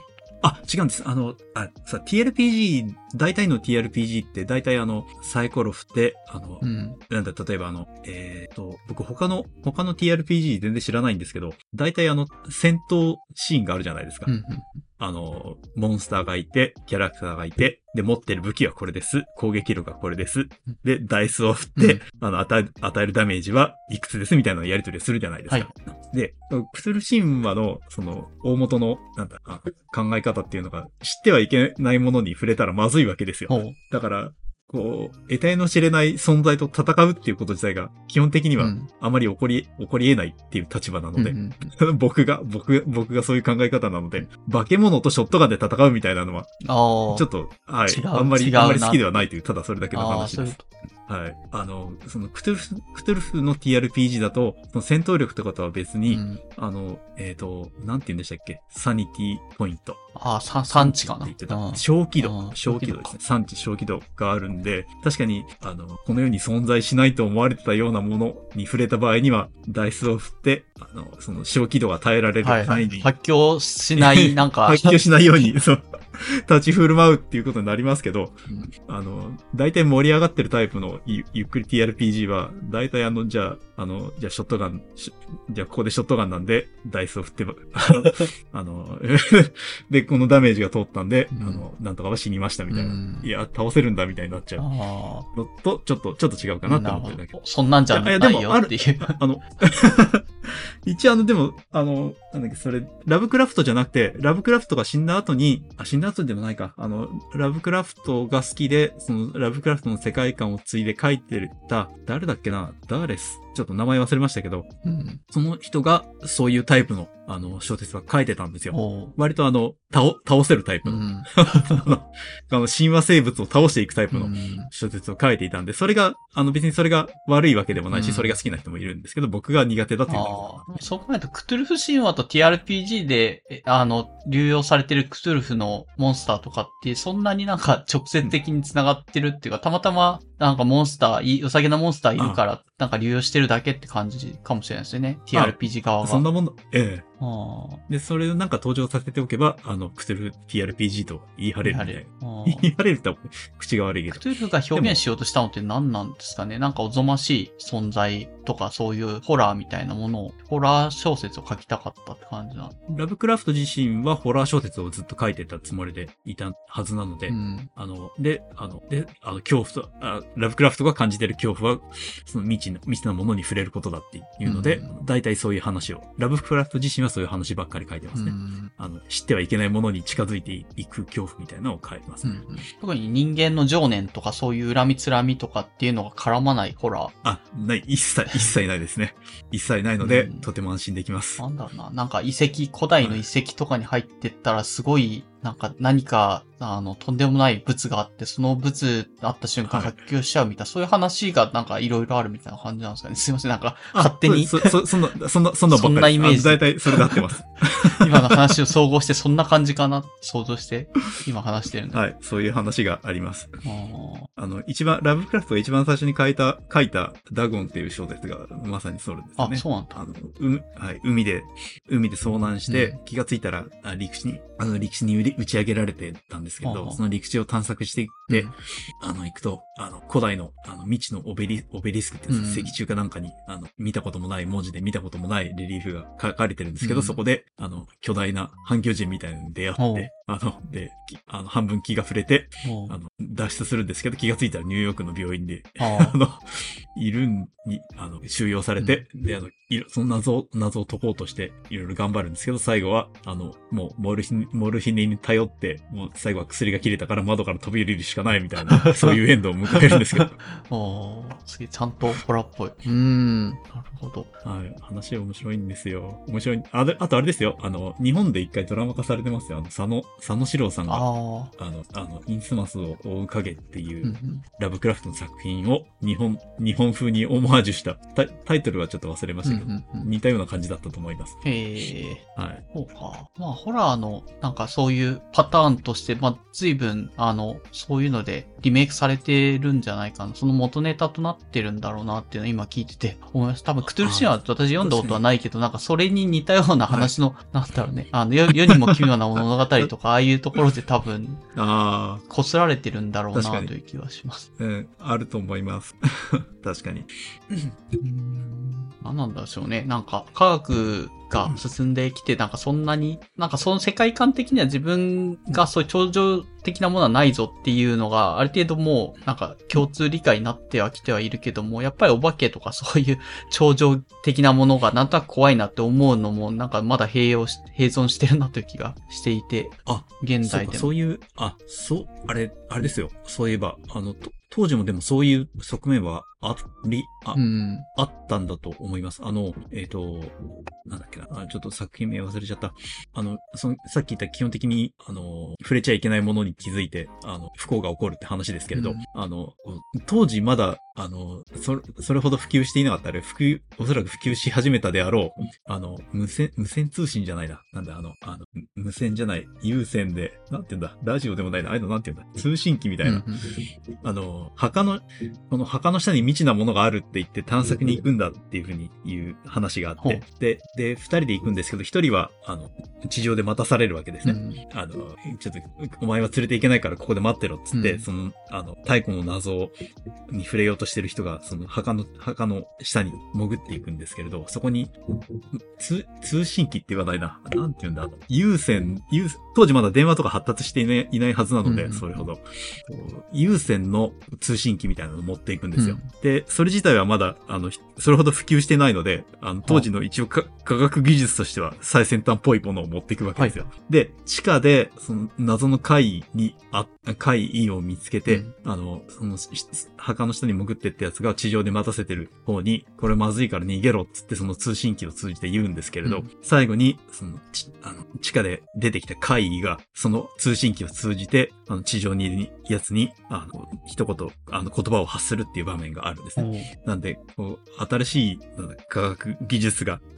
あ、違うんです。あの、あ、さ、TRPG、大体の TRPG って大体あの、サイコロ振って、あの、うん。なんだ、例えばあの、えっ、と、僕他の、他の TRPG 全然知らないんですけど、大体あの、戦闘シーンがあるじゃないですか。うん。あの、モンスターがいて、キャラクターがいて、で、持ってる武器はこれです。攻撃力はこれです。で、ダイスを振って、あの、与え、与えるダメージはいくつですみたいなやり取りをするじゃないですか。はいで、クトゥル神話の、その、大元の、なんだ、あ考え方っていうのが、知ってはいけないものに触れたらまずいわけですよ。だから、こう、得体の知れない存在と戦うっていうこと自体が、基本的にはうんあまり起こり、起こり得ないっていう立場なので、うん (laughs) 僕が、僕、僕がそういう考え方なので、化け物とショットガンで戦うみたいなのは。ちょっと、はい。あんまり、あんまり好きではないという、ただそれだけの話です。はい。あの、その、クトゥルフ、クトゥルフの TRPG だと、その戦闘力とかとは別と。に、うんあの、えっ、と、なんて言うんでしたっけ？サニティポイント。ああ、さ産地かな。って言ってたうん小気あ度ー。小気度ですね。産地小気度があるんで、確かに、あの、この世に存在しないと思われてたようなものに触れた場合には、ダイスを振って、あの、その小気度が耐えられるはいはい。範囲に、発狂しない、なんか。(laughs) 発狂しないように、そう、(laughs) 立ち振る舞うっていうことになりますけど、うんあの、大体盛り上がってるタイプのゆゆっくり TRPG は、大体あの、じゃあ、あの、じゃあショットガン、しじゃあここでショットガンなんで、ダイスを振ってば、あの、(laughs) で、このダメージが通ったんで、うんあの、なんとかは死にましたみたいな。うんいや、倒せるんだみたいになっちゃうあのと、ちょっと、ちょっと違うかなあ。って思ってるだけど。。そんなんじゃないよっていう。あの、(laughs) (laughs) 一応あの、でも、あの、なんだっけ、それ、ラブクラフトじゃなくて、ラブクラフトが死んだ後に、あ、死んだ後でもないか、あの、ラブクラフトが好きで、その、ラブクラフトの世界観を継いで書いてた、誰だっけな、誰す。ちょっと名前忘れましたけど、うん。その人が、そういうタイプの、あの、小説は書いてたんですよ。割とあの、倒、倒せるタイプの、うん。(laughs) あの、神話生物を倒していくタイプのうん小説を書いていたんで、それが、あの別にそれが悪いわけでもないし、うんそれが好きな人もいるんですけど、僕が苦手だっていう。そう考えると、クトゥルフ神話と TRPG で、えあの、流用されてるクトゥルフのモンスターとかって、そんなになんか直接的に繋がってるっていうか、たまたまなんかモンスター、い良さげなモンスターいるから、なんか流用してるだけって感じかもしれないですよね。TRPG 側が。そんなもの、ええ。ああで、それをなんか登場させておけば、あの、クトゥルフ TRPG と言い張れるみたいな。あ言い張れるって口が悪いけど。クトゥルフが表現しようとしたのって何なんですかね？なんかおぞましい存在とかそういうホラーみたいなものを、ホラー小説を書きたかったって感じな。ラブクラフト自身はホラー小説をずっと書いてたつもりでいたはずなので、うん。あの、で、あの、で、あの、恐怖と、あラブクラフトが感じてる恐怖は、その未知の、未知なものに触れることだっていうので、うん大体そういう話を、ラブクラフト自身はそういう話ばっかり書いてますね。うんあの、知ってはいけないものに近づいていく恐怖みたいなのを書いてますね。うんうん特に人間の情念とかそういう恨みつらみとかっていうのが絡まないホラー。あ、ない、一切、一切ないですね。(laughs) 一切ないので、うんとても安心できます。なんだろうな。なんか遺跡、古代の遺跡とかに入ってったらすごい、なんか何か、あの、とんでもない物があって、その物あった瞬間はい発狂しちゃうみたいな、そういう話がなんかいろいろあるみたいな感じなんですかね。すいません、なんかあ勝手にそ、そ、そんな、そんな、そんなそんなイメージあ大体それで合ってます。(laughs) 今の話を総合してそんな感じかな、想像して、今話してるんで。はい、そういう話があります。あの、一番、ラブクラフトが一番最初に書いた、書いたダゴンっていう小説がまさにそうですあね。そうなんだ。あの、う、はい、海で、海で遭難して、う気がついたら、あ陸地に、あの、陸地に打ち上げられてたんですけど、その陸地を探索していって、うん。あの、行くと、あの、古代の、あの、未知のオベリ、オベリスクって石柱かなんかに、あの、見たこともない文字で見たこともないレリーフが書かれてるんですけど、うん。そこで、あの、巨大な反巨人みたいなのに出会って、あの、で、きあの、半分気が触れて、あの、脱出するんですけど、気がついたらニューヨークの病院で、ああ。(laughs) の、いるんに、あの、収容されて、で、あの、いろその謎を、謎を解こうとして、いろいろ頑張るんですけど、最後は、あの、もう、モルヒネ、モルヒネに頼って、もう、最後は薬が切れたから窓から飛び降りるしかないみたいな、(laughs) そういうエンドを迎えるんですけど、(laughs) おーすげえ、ちゃんとホラーっぽい。うーん。なるほど。はい、話面白いんですよ。面白い。あ、であとあれですよ、あの、日本で一回ドラマ化されてますよ。あの、佐野、佐野史郎さんが、あああ。の、あの、インスマスを追う影っていう、うんうん。ラブクラフトの作品を日本、日本風にオマージュした、タタイトルはちょっと忘れましたけど、うんうんうん似たような感じだったと思います。へえ。はい。そうか。まあ、ホラーの、なんかそういうパターンとして、まあ、随分、あの、そういうのでリメイクされてるんじゃないかな。その元ネタとなってるんだろうなっていうのを今聞いてて思います。多分、クトゥルシンは私読んだことはないけど、なんかそれに似たような話の、なんだろうね。あの、世世にも奇妙な物語とか、(laughs) ああいうところで多分、ああ、こすられてるんだろうなという気はします。うん、あると思います。(laughs) 確かに。何なんでしょうね。なんか、科学が進んできて、なんかそんなに、なんかその世界観的には自分がそういう超常的なものはないぞっていうのが、ある程度もう、なんか共通理解になってはきてはいるけども、やっぱりお化けとかそういう (laughs) 超常的なものがなんとなく怖いなって思うのも、なんかまだ併用し、併存してるなという気がしていて、あ、現代でも。そういう、あ、そう、あれ、あれですよ。そういえば、あの、と当時もでもそういう側面はあり、あ、うん。あったんだと思います。あの、えっ、と、なんだっけなあ、ちょっと作品名忘れちゃった。あの、その、さっき言った基本的に、あの、触れちゃいけないものに気づいて、あの、不幸が起こるって話ですけれど、うんあの、当時まだ、あの、それ、それほど普及していなかったあれ、普及、おそらく普及し始めたであろう、あの、無線、無線通信じゃないな。なんだ、あの、あの、無線じゃない、有線で、なんて言うんだ、ラジオでもないな、ああいうのなんて言うんだ、通信機みたいな。うんうんあの、墓の、この墓の下に未知なものがあるって言って探索に行くんだっていうふうに言う話があって、で、で、二人で行くんですけど、一人は、あの、地上で待たされるわけですね。うんあの、ちょっと、お前は連れて行けないからここで待ってろっつって、うんその、あの、太古の謎に触れようとしてる人が、その墓の、墓の下に潜っていくんですけれど、そこに、通、通信機って言わないな。なんて言うんだ。有線、有、当時まだ電話とか発達していないいないはずなので、うんそれほど。有線の通信機みたいなのを持っていくんですよ。うんで、それ自体はまだ、あの、ひそれほど普及してないので、あの、当時の一応か科学技術としては最先端っぽいものを持っていくわけですよ。で、地下で、その謎の怪異に、あ、怪異を見つけて、うん。あの、その、し墓の下に潜ってったやつが地上で待たせてる方に、これまずいから逃げろっつってその通信機を通じて言うんですけれど、うん。最後に、その、ちあの、地下で出てきた怪異が、その通信機を通じて、あの、地上にいるやつに、あの、一言、あの、言葉を発するっていう場面があるんですね。おなんで、こう、新しい、科学技術が、(laughs)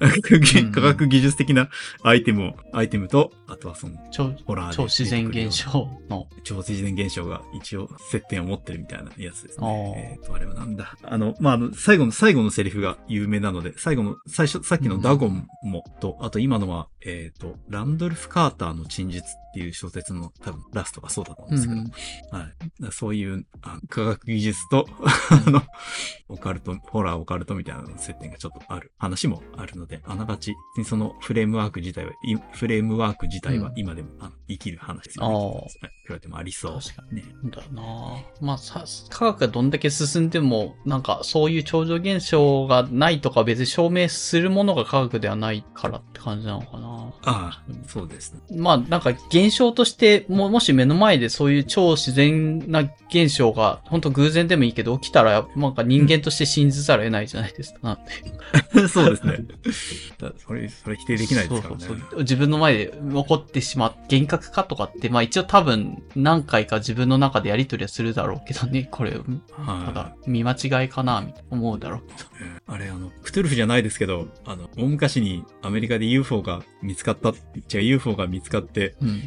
科学技術的なアイテムを、アイテムと、あとはその、超ホラーで超自然現象の。超自然現象が一応接点を持ってるみたいなやつですね。えっ、と、あれはなんだ。あの、まあ、あの、最後の、最後のセリフが有名なので、最後の、最初、さっきのダゴンも、と、あと今のは、えっ、と、ランドルフ・カーターの陳述っていう小説の多分ラストがそうだと思うんですけど、うんはい。そういうあ科学技術と、(laughs) あの、オカルト、ホラーオカルトみたいな接点がちょっとある話もあるので、あながち、そのフレームワーク自体は、いフレームワーク自体は今でも、あの生きる話ですよね。あーはい。比べてもありそう。確かね。なんだよなまあさ、科学がどんだけ進んでも、なんかそういう超常現象がないとか別に証明するものが科学ではないからって感じなのかなああ、そうですね。まあなんか現象としても、もし目の前でそういう超自然な現象が、本当偶然でもいいけど起きたら、なんか人間として信じざるを得ないじゃないですか。(laughs) そうですね。だ (laughs) それ、それ否定できないですからね。そうそう自分の前で起こってしまっ幻覚かとかって、まあ一応多分何回か自分の中でやりとりはするだろうけどね、これ、たはいだ見間違いかな、思うだろうけど。えーあれ、あの、クトゥルフじゃないですけど、あの、大昔にアメリカで UFO が見つかった、違う UFO が見つかって、うん。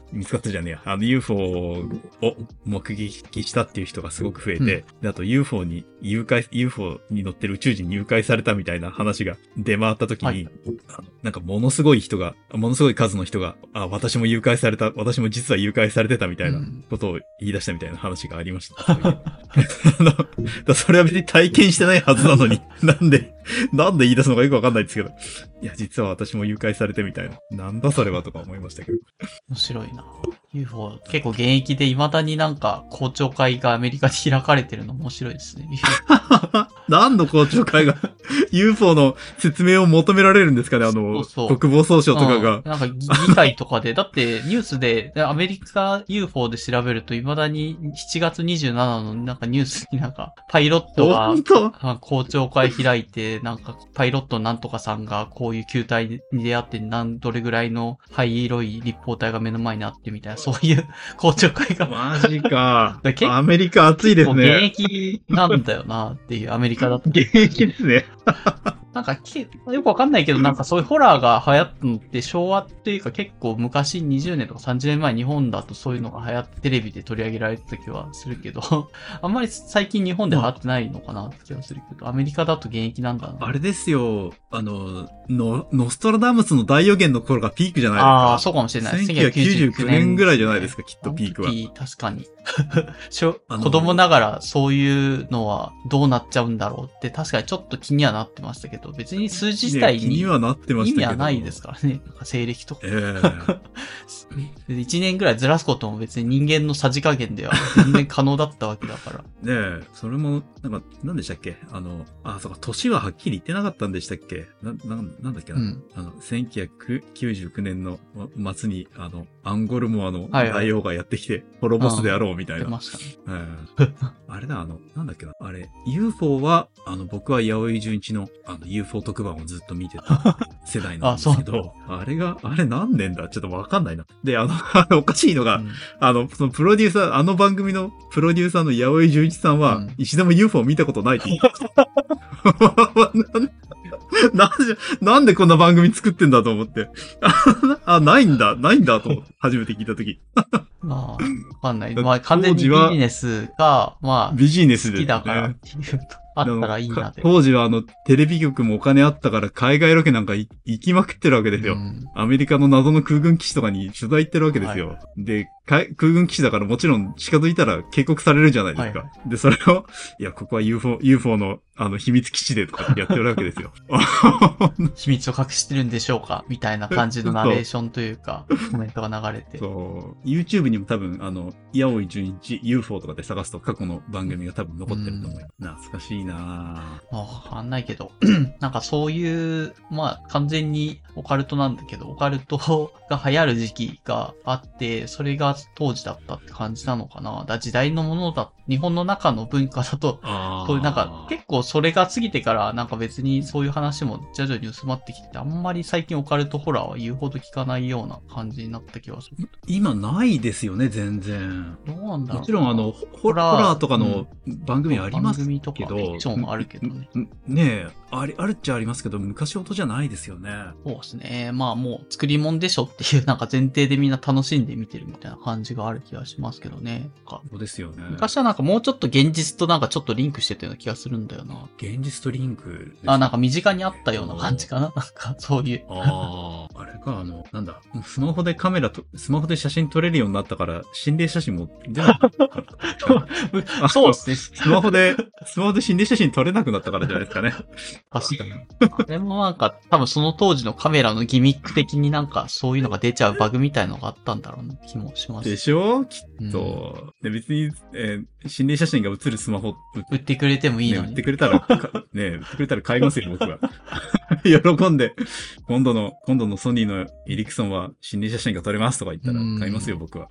見つかったじゃねえや。あの UFO を目撃したっていう人がすごく増えて、であと UFO に誘拐、UFO に乗ってる宇宙人に誘拐されたみたいな話が出回った時に、はいなんかものすごい人が、ものすごい数の人が、あ、私も誘拐された、私も実は誘拐されてたみたいなうんことを言い出したみたいな話がありました。そういうあの、それは別に体験してないはずなのに、(laughs) なんで、なんで言い出すのかよくわかんないですけど。いや、実は私も誘拐されてみたいな。なんだそれはとか思いましたけど。面白いな。UFO、結構現役で未だになんか公聴会がアメリカで開かれてるの面白いですね。(laughs) 何の公聴会が (laughs) UFO の説明を求められるんですかね？あの、そうそう。国防総省とかうん。が。なんか議会とかで、だってニュースで、アメリカ UFO で調べると未だに7月27のなんかニュースになんかパイロットが公聴会開いて、なんか、パイロットなんとかさんがこういう球体に出会って、なん、どれぐらいの灰色い立方体が目の前にあってみたいな、そういう公聴会が、マジか。だ結構アメリカ暑いですもう現ね。役なんだよなっていう、アメリカだと。現役ですね。(laughs) なんかけ、よくわかんないけど、なんかそういうホラーが流行ったのって昭和っていうか結構昔20年とか30年前日本だとそういうのが流行ってテレビで取り上げられてた気はするけど、(laughs) あんまり最近日本で流行ってないのかなって気がするけど、アメリカだと現役なんだな。あれですよ、あの、の、ノストラダムスの大予言の頃がピークじゃないですか。ああ、そうかもしれない。1999年ぐらいじゃないですか、きっとピークは確かに。(laughs) 子供ながらそういうのはどうなっちゃうんだろうって確かにちょっと気にはなってましたけど、別に数字自体に意。味はないですからね。なんか西暦とか。ええ (laughs) 1年ぐらいずらすことも別に人間のさじ加減では全然可能だったわけだから。ねえ、それも、なんか、なんでしたっけ？あの、あ、そうか、年ははっきり言ってなかったんでしたっけ？な、な、なんだっけな、うん。あの、1999年の末に、あの、アンゴルモアの大王がやってきて、滅ぼすであろうみたいな。出ましたね。ええあれだ、あの、なんだっけな、あれ、UFO は、あの、僕は八百井純一の、あの、UFO 特番をずっと見てた世代なんですけど、(laughs) あれが、あれ何年だ？ちょっとわかんないな。で、あの、あのおかしいのが、うん。あの、そのプロデューサー、あの番組のプロデューサーの八百井純一さんは、うん。一度も UFO を見たことないって言って (laughs) (laughs) (laughs) なんで、なんでこんな番組作ってんだと思って。(laughs) あ、ないんだ、ないんだと思って、(laughs) 初めて聞いたとき。まあ、わかんない。だまあ、完全にビジネスが、まあ、ビジネスで、好きだからっていうと、あったらいいなって。か当時はあの、テレビ局もお金あったから海外ロケなんかい行きまくってるわけですよ。うんアメリカの謎の空軍基地とかに取材行ってるわけですよ。はで、か空軍基地だからもちろん近づいたら警告されるじゃないですか。はで、それを、いや、ここは UFO、UFO の、あの、秘密基地でとかやってるわけですよ。(laughs) 秘密を隠してるんでしょうか？みたいな感じのナレーションというか、コメントが流れて。そう。YouTube にも多分、あの、八尾井純一 UFO とかで探すと過去の番組が多分残ってると思う。懐かしいなぁまあ、わかんないけど、(clears throat) なんかそういう、まあ、完全にオカルトなんだけど、オカルトが流行る時期があって、それが当時だったって感じなのかな。だ時代のものだ、日本の中の文化だと、あそういうなんか結構それが過ぎてからなんか別にそういう話も徐々に薄まってきて、あんまり最近オカルトホラーは言うほど聞かないような感じになった気がする。今ないですよね、全然。どうなんだろうな。もちろん、あの、ホラーとかの番組あります番組とかけど、フィクションあるけどね。んねえ、あり、あるっちゃありますけど、昔音じゃないですよね。そうですね。まあもう作り物でしょっていうなんか前提でみんな楽しんで見てるみたいな感じがある気がしますけどね。そうですよね。昔はなんかもうちょっと現実となんかちょっとリンクしてたような気がするんだよな。現実とリンクですあ、なんか身近にあったような感じかな。なんかそういう。ああ、あれか、あの、なんだ、スマホでカメラと、スマホで写真撮れるようになったから、心霊写真も出なかった。(laughs) そうですね。スマホで、スマホで心霊写真撮れなくなったからじゃないですかね。確かに。あれもなんか、多分その当時のカメラのギミック的になんかそういうのが出ちゃうバグみたいのがあったんだろうな気もします。でしょ？きうん。っと。で、別に、えー心霊写真が写るスマホ、売ってくれてもいいね、売。ってくれたら、かね、売ってくれたら買いますよ、僕は。(laughs) 喜んで、今度の、今度のソニーのエリクソンは心霊写真が撮れますとか言ったら買いますよ、僕は。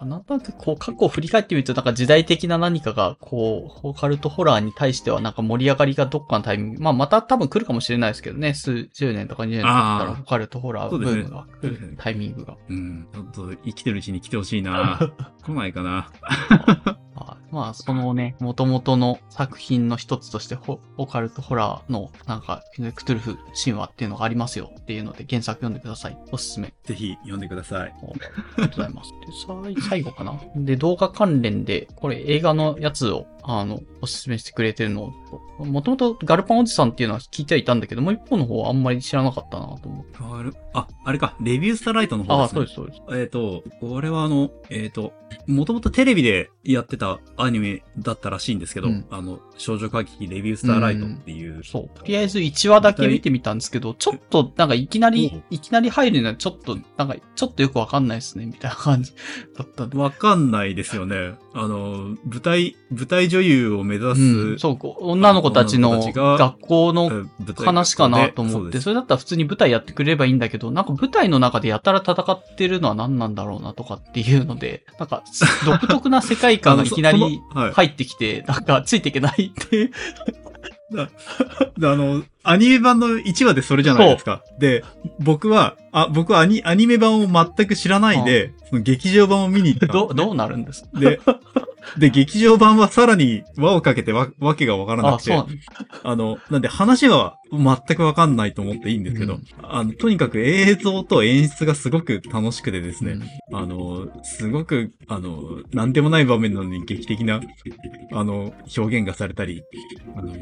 うんなんとなくこう過去を振り返ってみるとなんか時代的な何かがこう、オカルトホラーに対してはなんか盛り上がりがどっかのタイミング、まあまた多分来るかもしれないですけどね、数十年とか20年とかだったらオカルトホラーブームが来るタイミングが。うん。ちょっと生きてるうちに来てほしいな (laughs) 来ないかな。(laughs) あまあ、そのね、元々の作品の一つとして、ホオカルトホラーの、なんか、クトゥルフ神話っていうのがありますよっていうので、原作読んでください。おすすめ。ぜひ読んでください。ありがとうございます。で、最後かな。で、動画関連で、これ映画のやつを、あの、おすすめしてくれてるのを、もともとガルパンおじさんっていうのは聞いてはいたんだけど、もう一方の方はあんまり知らなかったなと思って。あれ、あ、あれか、レビュースターライトの方ああ、ですね。そうです、そうです。えっ、と、これはあの、えっ、と、もともとテレビでやってたアニメだったらしいんですけど、うんあの、少女歌劇レビュースターライトっていう、そう。とりあえず1話だけ見てみたんですけど、ちょっと、なんかいきなり、いきなり入るのはちょっと、なんか、ちょっとよくわかんないですね、みたいな感じだったんで。わかんないですよね。あの、舞台、舞台女優を目指す、うん、そう、女の子たちの学校えの話かなと思って、それだったら普通に舞台やってくれればいいんだけど、なんか舞台の中でやたら戦ってるのは何なんだろうなとかっていうので、(laughs) なんか独特な世界観が (laughs) いきなり入ってきて、なんかついていけないっていう。(laughs) であの、アニメ版の1話でそれじゃないですか。で、僕は、あ、僕はアニアニメ版を全く知らないで、その劇場版を見に行った。ど、の。どうなるんです？かで、で、劇場版はさらに輪をかけてわ、わけがわからなあ、くて、そう。なんだあの、なんで話は全くわかんないと思っていいんですけど、うん。あの、とにかく映像と演出がすごく楽しくてですね、うん。あの、すごく、あの、なんでもない場面なのに劇的な、あの、表現がされたり、あの、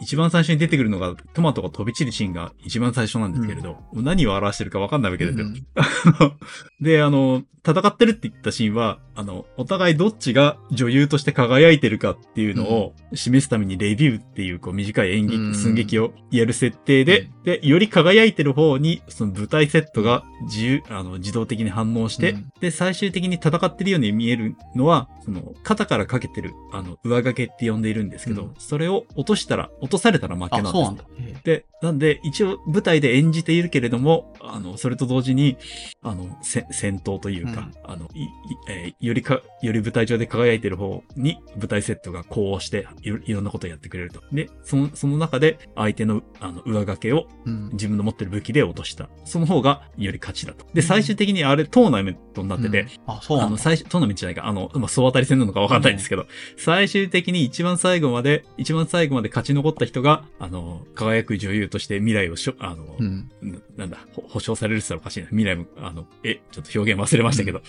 一番最初に出てくるのが、トマトが飛び散るシーンが一番最初なんですけれど、何を表してるかわかんないわけですよ。うん。(laughs) で、あの、戦ってるって言ったシーンは、あの、お互いどっちが女優として輝いてるかっていうのを示すためにレビューっていうこう短い演劇、うん寸劇をやる設定で、で、より輝いてる方に、その舞台セットが自由、あの、自動的に反応して、うん。で、最終的に戦ってるように見えるのは、その、肩からかけてる、あの、上掛けって呼んでいるんですけど、うん。それを落としたら、落とされたら負けなんあ、です、ね。で、なんで、一応舞台で演じているけれども、あの、それと同時に、あの、せ戦闘というか、あの、いいえーよりか、より舞台上で輝いている方に舞台セットがこうしていろ、いろんなことをやってくれると。で、その、その中で相手の、あの、上掛けを自分の持ってる武器で落とした。その方がより勝ちだと。で、最終的にあれ、トーナメントになってて、うんあ、そうあの。最初、トーナメントじゃないか、あの、まあ、総当たり戦なのかわかんないんですけど、最終的に一番最後まで、一番最後まで勝ち残った人が、あの、輝く女優として未来をしょ、あの、うん。ななんだ、ほ保証されるって言ったらおかしいな。未来も、あの、え、ちょっと表現忘れましたけど、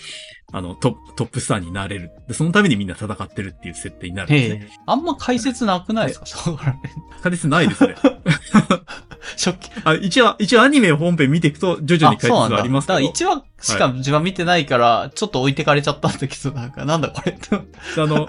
あの、トップ、トップスターになれる。で、そのためにみんな戦ってるっていう設定になるんですね。あんま解説なくないですか？そうら辺。解説ないですね。(laughs) 初期。あ、一応、一応アニメ本編見ていくと、徐々に解説はありますけど。だから1話しか自分は見てないから、ちょっと置いてかれちゃったんだけど、なんか、なんだこれって。あの、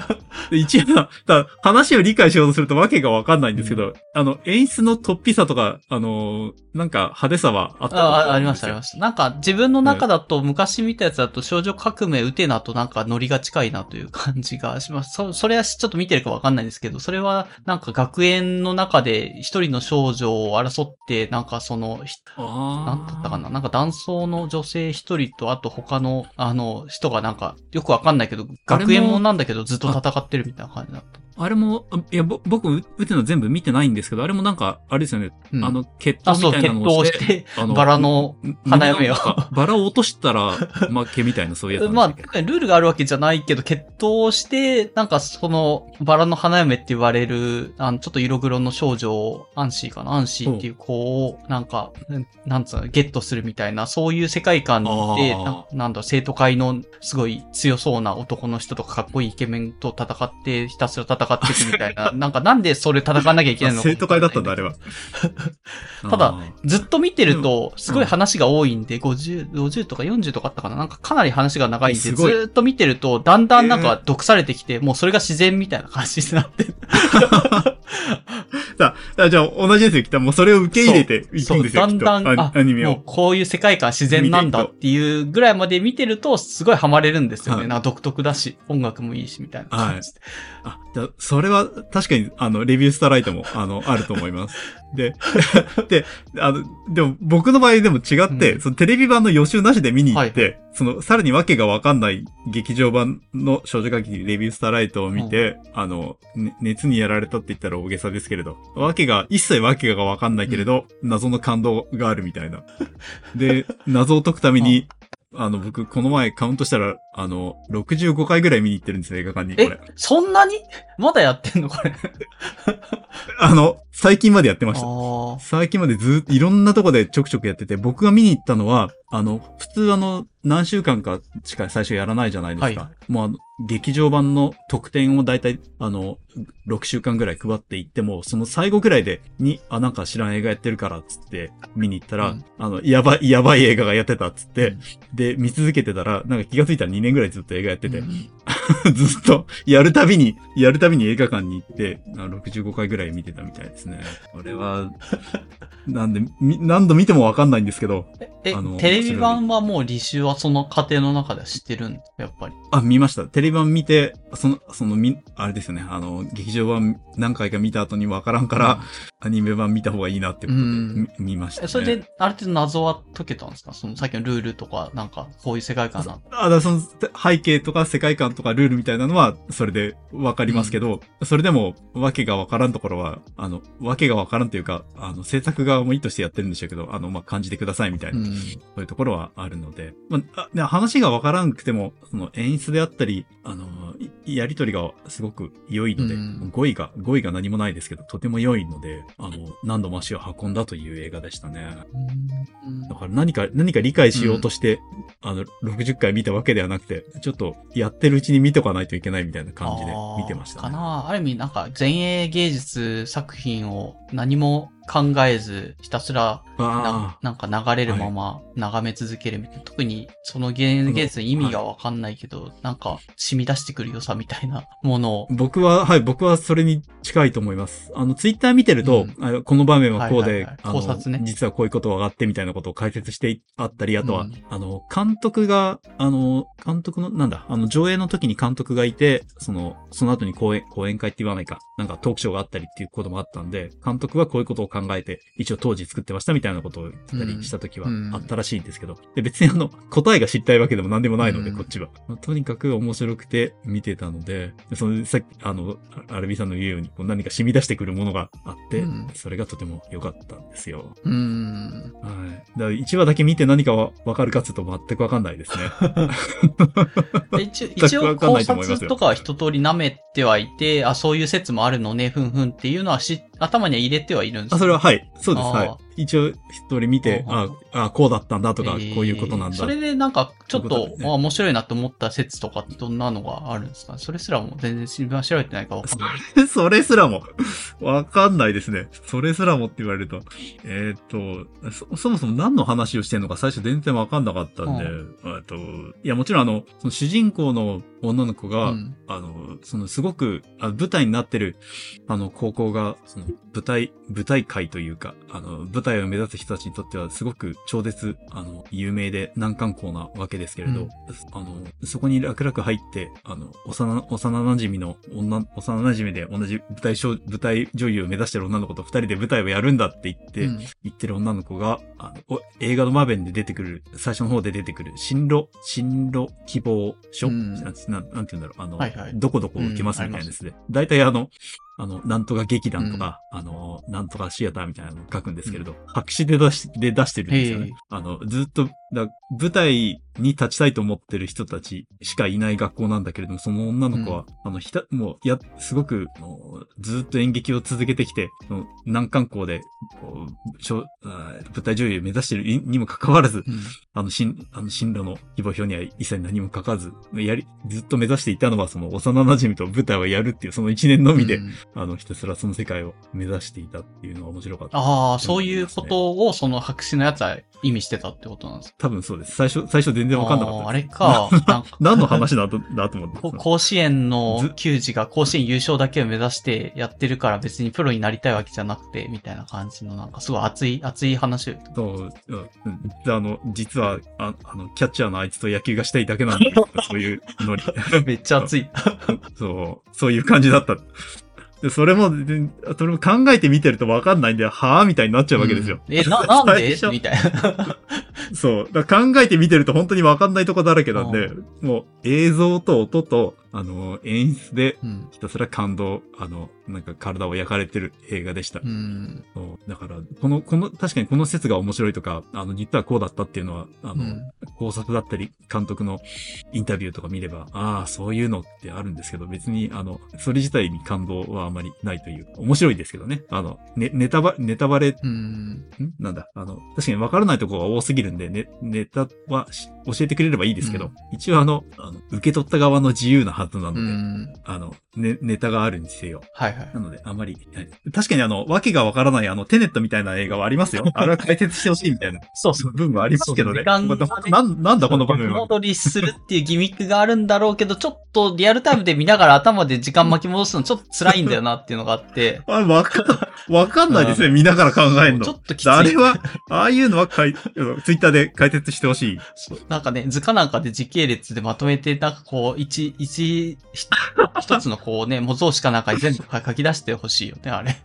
で一応、だ話を理解しようとするとわけがわかんないんですけど、あの、演出の突飛さとか、あの、なんか派手さはあったああ、ありました、ありしました。なんか、自分の中だと、昔見たやつだと、少女革命ウテナとなんかノリが近いなという感じがします。そ、それはちょっと見てるかわかんないですけど、それは、なんか学園の中で一人の少女を争っって、なんかその、なんだったかな？なんか男装の女性一人と、あと他の、あの、人がなんか、よくわかんないけど、学園もんなんだけどずっと戦ってるみたいな感じだった。あれも、あいや、ぼ僕、う打ての全部見てないんですけど、あれもなんか、あれですよね、うん。あの、決闘みたいなのをし、してて、あのバラの花嫁を。バラを落としたら負けみたいな、そういうやつまあ、ルールがあるわけじゃないけど、決闘して、なんかその、バラの花嫁って言われる、あの、ちょっと色黒の少女、アンシーかな？アンシーっていう子を、なんか、なんつうの、ゲットするみたいな、そういう世界観で、ななんだ、生徒会のすごい強そうな男の人とかかっこいいイケメンと戦って、ひたすら戦っていくみたいな、(laughs) なんかなんでそれ戦わなきゃいけないのか。生徒会だったんだ、あれは。(laughs) ただあずっと見てると、すごい話が多いんで、50、50とか40とかあったかな？なんかかなり話が長いんで、ずっと見てると、だんだんなんか毒されてきて、もうそれが自然みたいな感じになって (laughs) さあ、じゃあ同じですよ、きっと。もうそれを受け入れていくそう、んですよ、だんだん、アアニメを。もうこういう世界観自然なんだっていうぐらいまで見てると、すごいハマれるんですよね。はいな独特だし、音楽もいいし、みたいな感じで。あ、じゃあそれは確かに、あの、レビュースターライトも、あの、(laughs) あると思います。で、(laughs) で、あの、でも僕の場合でも違って、うん。そのテレビ版の予習なしで見に行って、はその、さらにわけがわかんない劇場版の少女歌劇レビュースターライトを見て、あの、ね熱にやられたって言ったら大げさですけれど、わけが、一切わけがわかんないけれど、謎の感動があるみたいな。で、謎を解くために、(laughs) あの、僕、この前カウントしたら、あの、65回ぐらい見に行ってるんですよ、映画館に、こえれ。、そんなに？(laughs) まだやってんの？これ。(laughs) あの、最近までやってました。最近までずーっといろんなとこでちょくちょくやってて、僕が見に行ったのは、あの、普通あの、何週間かしか最初やらないじゃないですか。はもうあの、劇場版の特典をだいたい、あの、6週間ぐらい配っていっても、その最後ぐらいで、に、あ、なんか知らん映画やってるから、つって、見に行ったら、うん。あの、やばい、やばい映画がやってた、つって、うん。で、見続けてたら、なんか気がついたら2年ぐらいずっと映画やってて、うん (laughs) ずっと、やるたびに、やるたびに映画館に行って、あ65回ぐらい見てたみたいですね。これは、なんで、み何度見てもわかんないんですけど、えあの、テレビ版はもう履修はその過程の中では知ってるんだ、やっぱり。あ、見ました。テレビ版見て、その、その、み、あれですよね、あの、劇場版何回か見た後にわからんから、アニメ版見た方がいいなってことで、うんみ見ました、ね。えそれで、ある程度謎は解けたんですか？そのさっきのルールとか、なんか、こういう世界観な。あ、だその背景とか世界観とかルールみたいなのは、それでわかりますけど、それでも、わけがわからんところは、あの、わけがわからんというか、あの、制作側も意図してやってるんでしょうけど、あの、まあ、感じてくださいみたいな、うん。そういうところはあるので、まあ話がわからんくても、その演出であったり、あの、いやりとりがすごく良いので、うん語彙が、語彙が何もないですけど、とても良いので、あの、何度も足を運んだという映画でしたね。うんだから何か、何か理解しようとして、あの、60回見たわけではなくて、ちょっとやってるうちに見見とかないといけないみたいな感じで見てましたね。かなある意味、なんか、前衛芸術作品を何も考えず、ひたすらなあ。なんか流れるまま眺め続けるみたいな。特に、その芸芸術の意味がわかんないけど、なんか、染み出してくる良さみたいな (laughs) ものを。あ、僕は、はい、僕はそれに近いと思います。あの、ツイッター見てると、うん。あこの場面はこうで、はいはい。はい考察ね。実はこういうことがあってみたいなことを解説してあったり、あとは、うん。あの、監督が、あの、監督の、なんだ、あの、上映の時に監督がいて、その、その後に講演、講演会って言わないか、なんかトークショーがあったりっていうこともあったんで、監督はこういうことを考えて、一応当時作ってましたみたいなことを言ったりした時はうんあったらしいんですけど、で別にあの、(laughs) 答えが知りたいわけでも何でもないので、うんこっちは。まあとにかく面白くて見てたので、でその、さっき、あの、アルビさんの言うように、こう何か染み出してくるものがあって、うんそれがとても良かったんですよ。うん。はい。だから1話だけ見て何かはわかるかっていうと全くわかんないですね。で (laughs) 一応、(laughs) 一応考察とかは一通り舐めてはいて、あ、そういう説もあるのね、ふんふんっていうのはし、頭には入れてはいるんですあ、それは、はい。そうです。はい。一応、一人見て、あああ、こうだったんだとか、えーこういうことなんだ。それでなんか、ちょっと面白いなと思った説とかってどんなのがあるんですか？それすらも全然知ら調べてないからわかんない。(laughs) それすらも、わかんないですね。それすらもって言われると。えーっとそ、そもそも何の話をしてんのか最初全然わかんなかったんで、うえっと、いや、もちろんあの、その主人公の女の子が、うんあの、そのすごく、あ舞台になってる、あの、高校が、その、舞台、舞台界というか、あの、舞台を目指す人たちにとってはすごく超絶、あの、有名で難関校なわけですけれど、うん。あの、そこに楽々入って、あの、幼、幼馴染の女、幼馴染で同じ舞台小、舞台女優を目指してる女の子と二人で舞台をやるんだって言って、うん。言ってる女の子が、あの、お映画のマーベンで出てくる、最初の方で出てくる、進路、進路希望書、うん。なんなんて言うんだろう、あの、はいはい。どこどこ受けますみたいなですね。大体あの、あの、なんとか劇団とか、あの、なんとかシアターみたいなのを書くんですけれど、白紙で出し、で出してるんですよね。あの、ずっと、だ舞台に立ちたいと思ってる人たちしかいない学校なんだけれども、その女の子は、あの、ひた、もう、や、すごく、ずっと演劇を続けてきて、難関校で、舞台女優を目指してるににもかかわらず、うん。あの、進、あの、進路の希望表には一切何も書かず、やり、ずっと目指していたのは、その、幼馴染と舞台をやるっていう、その一年のみで、うん。あの、ひたすらその世界を目指していたっていうのは面白かった。ああ、そういうことを、その白紙のやつは意味してたってことなんですか？多分そうです。最初、最初全然わかんなかった。あれか。(laughs) 何の話だと、(laughs) だと思って。こ甲子園のず球児が甲子園優勝だけを目指してやってるから別にプロになりたいわけじゃなくて、みたいな感じのなんかすごい熱い、熱い話。そう、うんであの、実は、ああの、キャッチャーのあいつと野球がしたいだけなんだよそういうノリ。(laughs) めっちゃ熱い。そう、そういう感じだった。で、それも、でそれも考えて見てるとわかんないんで、はぁみたいになっちゃうわけですよ。うんえ、な、なんで？みたいな。そう。考えて見てると本当にわかんないとこだらけなんで、もう映像と音と、あの、演出で、うん。ひたすら感動、あの、なんか体を焼かれてる映画でした。うん。そうだから、この、この、確かにこの説が面白いとか、あの、実はこうだったっていうのは、あの、うん考察だったり、監督のインタビューとか見れば、ああ、そういうのってあるんですけど、別に、あの、それ自体に感動はあまりないという、面白いですけどね。あの、ね、ネタバ、ネタバレ、うん。ん？なんだ、あの、確かに分からないところが多すぎるんで、ね、ネタはし教えてくれればいいですけど、うん一応あの、あの、受け取った側の自由なはずなのうで、ん。あの、ね、ネタがあるにせよ。はいはい。なので、あまり、はい確かにあの、わけがわからないあの、テネットみたいな映画はありますよ。(laughs) あれは解説してほしいみたいなそうそう。部分はありますけどね。時間がねなんなんだこの場面は。戻りするっていうギミックがあるんだろうけど、ちょっとリアルタイムで見ながら頭で時間巻き戻すのちょっと辛いんだよなっていうのがあって、あ、わかん、わかんないですね。見ながら考えるの。ちょっときつい。あれは、ああいうのはかい、ツイッターで解説してほしい。そうなんかね、図鑑なんかで時系列でまとめて、なんかこう、一、一、ひ一つのこうね、模造紙かなんかに全部書き出してほしいよね、あれ。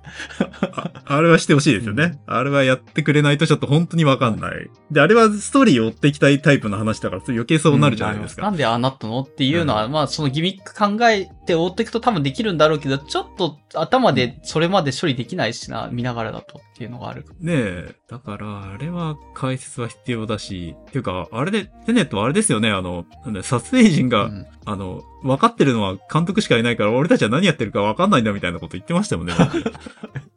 ああれはしてほしいですよね。あれはやってくれないとちょっと本当にわかんない。で、あれはストーリーを追っていきたいタイプの話だから、余計そうなるじゃないですか。なんでああなったのっていうのは、まあそのギミック考えて追っていくと多分できるんだろうけど、ちょっと頭でそれまで処理できないしな、見ながらだとっていうのがある。ねえ。だから、あれは解説は必要だし、っていうか、あれで、テネットはあれですよね、あの、撮影陣が、うんあの、分かってるのは監督しかいないから、俺たちは何やってるか分かんないんだみたいなこと言ってましたもんね。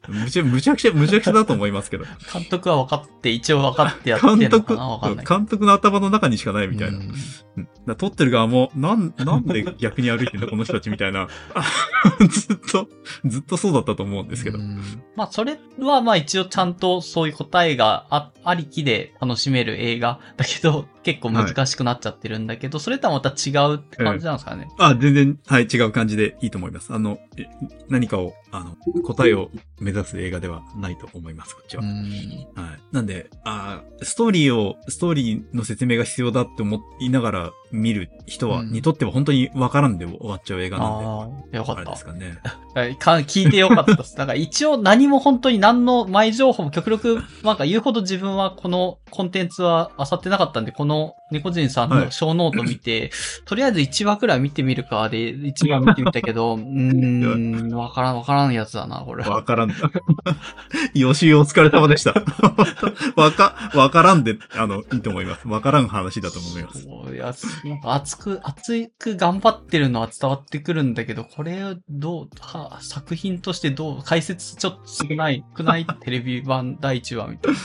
むちゃ、むちゃくちゃ、むちゃくちゃだと思いますけど。監督は分かって、一応分かってやってる監督、のかなわかんないけど。監督の頭の中にしかないみたいな。うんうんだ撮ってる側も、なん、なんで逆に歩いてんだ、この人たちみたいな。(laughs) ずっと、ずっとそうだったと思うんですけど。うんまあ、それはまあ一応ちゃんとそういう答えがあありきで楽しめる映画だけど、結構難しくなっちゃってるんだけど、それとはまた違うって感じなんですかね。あ、全然、はい、違う感じでいいと思います。あの、え何かを、あの、答えを目指す映画ではないと思います、こっちは。うんはい。なんで、あーストーリーを、ストーリーの説明が必要だって思いながら見る人は、うんにとっては本当にわからんで終わっちゃう映画なんで。ああ、よかあれったですかね。(laughs) はいか。聞いてよかったです。だから一応何も本当に何の前情報も極力、なんか言うほど自分はこのコンテンツは漁ってなかったんで、この猫人さんはいの小ノート見て、(laughs) とりあえず1話くらい見てみるかで、1話見てみたけど、(laughs) うーん、わからん、わからんやつだな、これ。わからん。(laughs) 予習お疲れ様でした。わか、わからんで、あの、いいと思います。わからん話だと思います。いや、なんか熱く、熱く頑張ってるのは伝わってくるんだけど、これをどう、は作品としてどう、解説ちょっと少ない、少ないテレビ版第1話みたいな。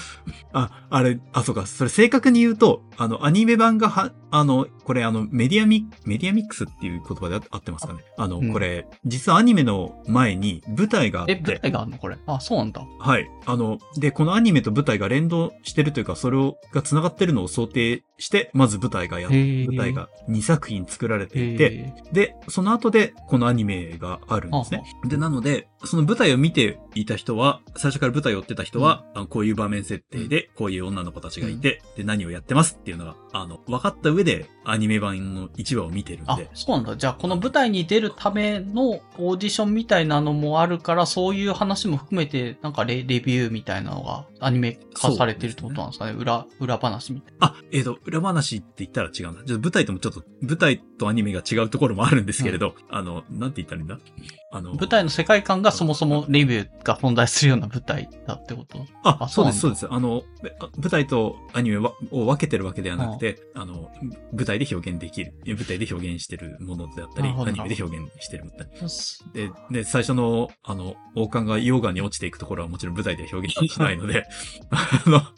あ、あれ、あ、そうか、それ正確に言うと、あの、アニメ版がは、あの、これあの、メディアミ、メディアミックスっていう言葉であ合ってますかね？あの、うんこれ、実はアニメの前に舞台があっえ、舞て、台があるの？これ？あ、そうなんだ。はい。あの、で、このアニメと舞台が連動してるというか、それを、が繋がってるのを想定して、まず舞台がや舞台が2作品作られていて、へで、その後で、このアニメがあるんですね。で、なので、その舞台を見ていた人は、最初から舞台を追ってた人は、あのこういう場面設定で、こういう女の子たちがいて、で、何をやってますっていうのが、あの、分かった上で、アニメ版の1話を見てるんあで、、そうなんだ。じゃあ、この舞台に出るためのオーディションみたいなのもあるから、そういう話も含めて、なんかレレビューみたいなのがアニメ化されてるってことなんですかね。裏、裏話みたいあ、えっ、と、裏話って言ったら違うな。ちょっと舞台ともちょっと、舞台とアニメが違うところもあるんですけれど、あの、なんて言ったらいいんだ？あの、な。舞台の世界観がそもそもレビューが存在するような舞台だってこと？あ、あそうです、そそううです。あの、舞台とアニメはを分けてるわけではなくて、あの、舞台で表現できる、え舞台で表現してるものであったり、アニメで表現してるものだったり。で、で、最初の、あの、王冠が溶岩に落ちていくところはもちろん舞台では表現しないので、あの、あ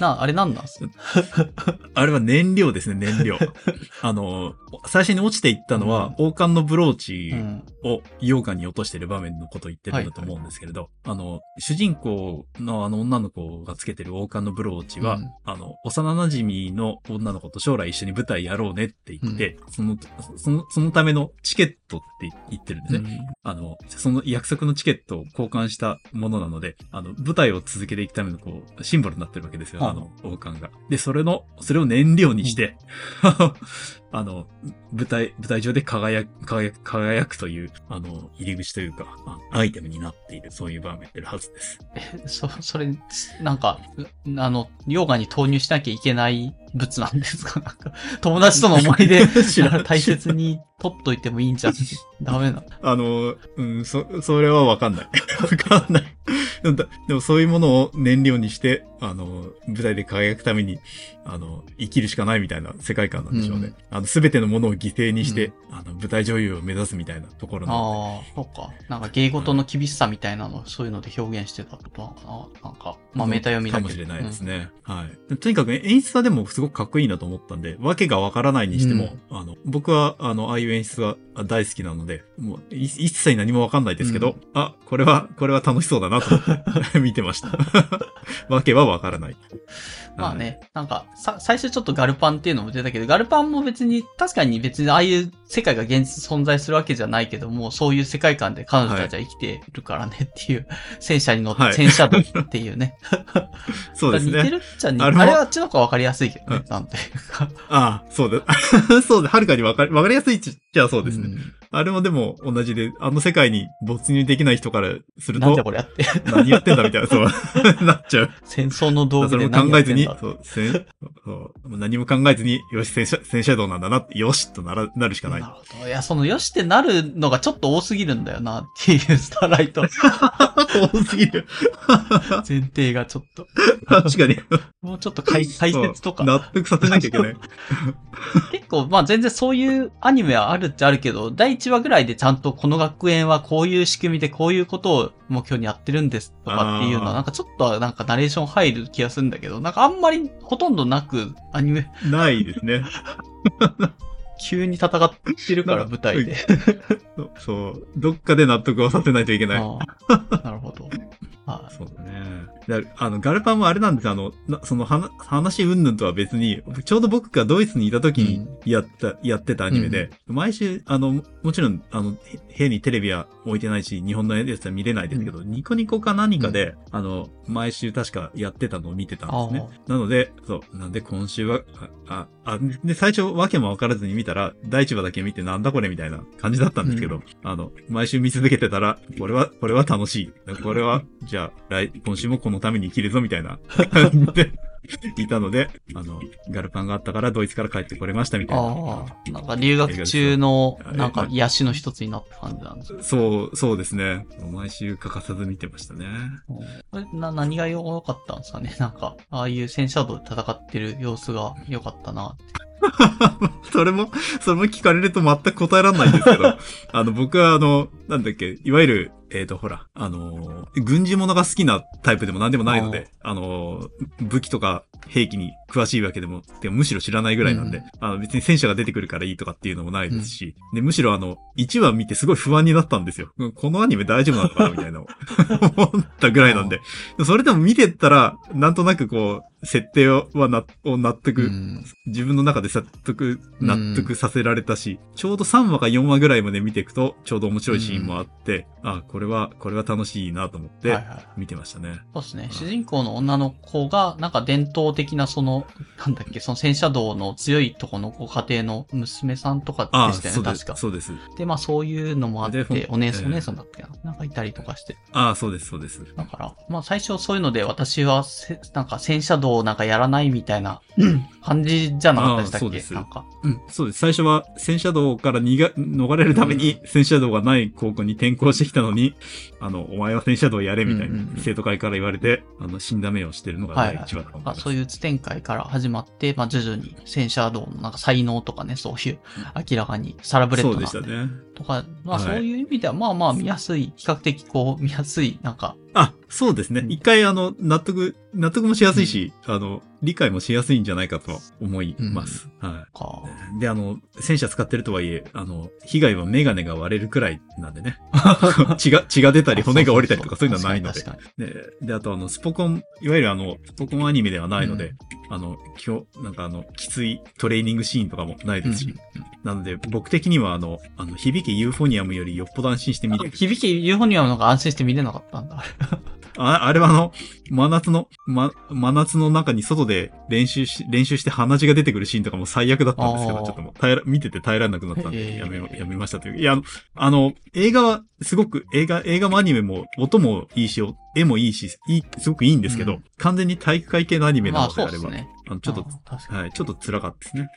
な、あれなんなんす (laughs) あれは燃料ですね、燃料。あの、最初に落ちていったのは、王冠のブローチうん。を溶岩に落としてる場面のことを言ってるんだと思うんですけれど、あの、主人公のあの女の子がつけてる王冠のブローチは、うん。あの、幼馴染の女の子と将来一緒に舞台やろうねって言って、その、その、そのためのチケットって言ってるんですね。あの、その約束のチケットを交換したものなので、あの、舞台を続けていくためのこう、シンボルになってるわけですよ、はあ。あの、王冠が。で、それの、それを燃料にして、あの、舞台、舞台上で輝く、輝く、輝くという、あの、入り口というか、アイテムになっている、そういう場面ってるはずです。え、そ、それ、なんか、あの、溶岩に投入しなきゃいけない物なんですか？(laughs) なんか、友達との思い出 (laughs) 大切に取っといてもいいんじゃん。ダメなの。あの、うん、そ、それはわかんない。(laughs) わかんない。でもでもそういうものを燃料にして、あの、舞台で輝くために、あの、生きるしかないみたいな世界観なんでしょうね。うんあの、すべてのものを犠牲にして、あの、舞台女優を目指すみたいなところああ、そうか。なんか芸事の厳しさみたいなの、そういうので表現してたことなのかななんか、まあメタ読みだけど。かもしれないですね。はい。とにかく演出はでもすごくかっこいいなと思ったんで、わけがわからないにしても、あの、僕は、あの、ああいう演出は大好きなので、もう、い一切何もわかんないですけど、うんあ、これは、これは楽しそうだなと思って (laughs) 見てました。(laughs) わけはわからない。まあね、なんか、さ、最初ちょっとガルパンっていうのも出たけど、ガルパンも別に、確かに別にああいう世界が現実存在するわけじゃないけども、そういう世界観で彼女たちは生きてるからねっていう、戦車に乗って、はい戦車道っていうね。(laughs) そうですね。似てるっちゃ似てあれもあれはあっちの方がわかりやすいけどねう、なんていうか。ああ、そうだ。(laughs) そうだ。はるかにわかり、わかりやすいっちゃそうですね。んあれもでも同じで、あの世界に没入できない人からすると、なんだこれやって。何やってんだみたいな、そう、(laughs) なっちゃう。戦争の道具で何やってんだそう、せんそう何も考えずに、よし、戦車、戦車道なんだな、よし、となら、なるしかないな。るほど。いや、その、よしってなるのがちょっと多すぎるんだよなっていうスターライト。(laughs) 多すぎる。前提がちょっと。確かに。もうちょっと解解説とか。納得させなきゃいけない。結構、まあ全然そういうアニメはあるっちゃあるけど、第1話ぐらいでちゃんとこの学園はこういう仕組みでこういうことを目標にやってるんですとかっていうのは、なんかちょっとなんかナレーション入る気がするんだけど、なんかあんまりほとんどなくアニメ、ないですね。(laughs) 急に戦ってるから舞台で。そう。どっかで納得をさせないといけない。なるほど。はいそうだね。だあの、ガルパンもあれなんですあの、なそのは話云々とは別に、ちょうど僕がドイツにいた時にやった、やってたアニメで、毎週、あの、もちろん、あの、へ部屋にテレビは置いてないし、日本のやつは見れないですけど、ニコニコか何かで、あの、毎週確かやってたのを見てたんですね。なので、そう、なんで今週は、あ、あ、あで、最初わけもわからずに見たら、第一話だけ見てなんだこれみたいな感じだったんですけど、あの、毎週見続けてたら、これは、これは楽しい。これは、じゃあ、来、今週もこののために生きるぞみたいな感じで、(laughs) いたので、あの、ガルパンがあったからドイツから帰ってこれましたみたいな。ああ、なんか留学中のなんか癒しの一つになった感じなんですそう、そうですね。毎週欠かさず見てましたね。これな、何が良かったんですかね？なんか、ああいう戦車道で戦ってる様子が良かったなって。(laughs) それも、それも聞かれると全く答えられないんですけど、(laughs) あの、僕はあの、なんだっけ、いわゆる、えっ、と、ほら、あのー軍事物が好きなタイプでも何でもないので、あのー武器とか up 兵器に詳しいわけでも、でもむしろ知らないぐらいなんで、うんあの、別に戦車が出てくるからいいとかっていうのもないですし、で、むしろあの、1話見てすごい不安になったんですよ。うんこのアニメ大丈夫なのかなみたいなのを思ったぐらいなんで、それでも見てったら、なんとなくこう、設定はな、を納得、うん自分の中で納得、うん納得させられたし、ちょうど3話か4話ぐらいまで見ていくと、ちょうど面白いシーンもあって、あ、これは、これは楽しいなと思って、はいはい。見てましたね。そうですね。主人公の女の子が、なんか伝統的なその、なんだっけ、その戦車道の強いとこのご家庭の娘さんとかあでしたよね、そうです確。か。そうです。で、まあそういうのもあって、お姉さん、ええお姉さんだっけななんかいたりとかして。あそうです、そうです。だから、まあ最初そういうので私はせ、なんか戦車道なんかやらないみたいな (clears throat) 感じじゃなかったでしたっけ？あそうですなんか。うん、そうです。最初は戦車道から逃が、逃れるために戦車道がない高校に転校してきたのに、あの、お前は戦車道やれみたいな生徒会から言われて、あの、死んだ目をしてるのが第はいはい1話だと思います。まあそういうう展開から始まって、まあ徐々に戦車道のなんか才能とかね、そういう明らかにサラブレッドなでしたね。とか、まあはいそういう意味ではまあまあ見やすい、比較的こう見やすい、なんか、あ、そうですねう。ん一回、あの、納得、納得もしやすいし、あの、理解もしやすいんじゃないかと思います。はか、い。で、あの、戦車使ってるとはいえ、あの、被害はメガネが割れるくらいなんでね。(laughs) 血が、血が出たり骨が折れたりとかそういうのはないので。確かにで、で、あとあの、スポコン、いわゆるあの、スポコンアニメではないので、あの、今日、なんかあの、きついトレーニングシーンとかもないですし、なので、僕的にはあの、あの、響きユーフォニアムよりよっぽど安心して見れる。響きユーフォニアムの方が安心して見れなかったんだ。ああれはあの、真夏の、ま、真夏の中に外で練習し、練習して鼻血が出てくるシーンとかも最悪だったんですけど、ちょっともう耐えら、見てて耐えられなくなったんへで、ーやめ、やめましたという。いや、あの、あの、映画はすごく、映画、映画もアニメも、音もいいし、絵もいいし、いい、すごくいいんですけど、うん完全に体育会系のアニメなまあのであれば、そうですね。あの、ちょっと、はい、ちょっと辛かったですね。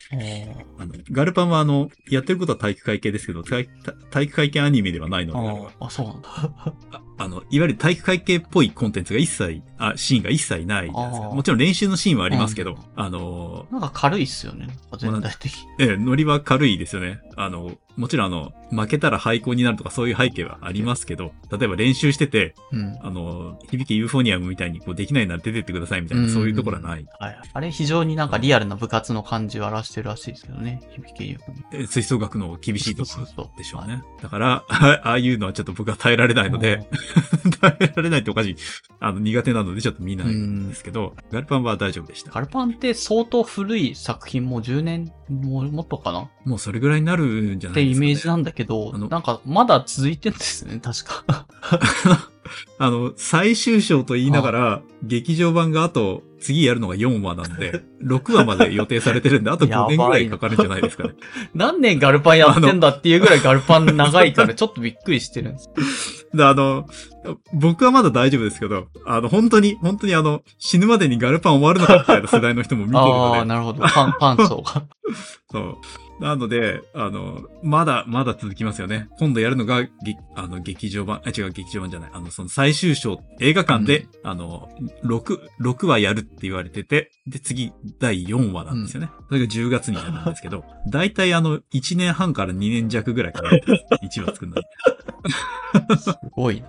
に。あの、ガルパンはあの、やってることは体育会系ですけど、体体育会系アニメではないので、ああ、あ、そうなんだ。ああの、いわゆる体育会系っぽいコンテンツが一切、あ、シーンが一切ないじゃないですもちろん練習のシーンはありますけど、うんあのなんか軽いっすよね。全体的に。ええ、ノリは軽いですよね。あの、もちろんあの、負けたら廃校になるとかそういう背景はありますけど、例えば練習してて、うん。あの、響きユーフォニアムみたいにこうできないなら出てってくださいみたいな、うんそういうところはない。はい。あれ非常になんかリアルな部活の感じを表してるらしいですけどね。響きユーフォニアムえ吹奏楽の厳しいとこそうそうそうろでしょうね。だから、あ (laughs) ああいうのはちょっと僕は耐えられないので、(laughs) 耐えられないっておかしい。あの、苦手なのでちょっと見ないんですけど、ガルパンは大丈夫でした。ガルパンって相当古い作品、もう10年、もうもっとかなっもうそれぐらいになるんじゃなていですか、ね。イメージなんだけど、あのなんかまだ続いてるんですね、確か。(laughs) あの、最終章と言いながら、劇場版があと、次やるのが4話なんで、(laughs) 6話まで予定されてるんで、あと5年ぐらいかかるんじゃないですかね。(laughs) 何年ガルパンやってんだっていうぐらいガルパン長いからちょっとびっくりしてるんです。で、あの、僕はまだ大丈夫ですけど、あの、本当に、本当にあの、死ぬまでにガルパン終わるのかみたいな世代の人も見てるあのあ、で、なるほど。パン、パン層が。そう。なので、あの、まだ、まだ続きますよね。今度やるのが、げあの、劇場版、あ、違う、劇場版じゃない。あの、その最終章、映画館で、あの、6、6話やるって言われてて、で、次、第4話なんですよね。それが10月になるんですけど、だいたいあの、1年半から2年弱ぐらいかな。(laughs) 1話作るのに。すごいな。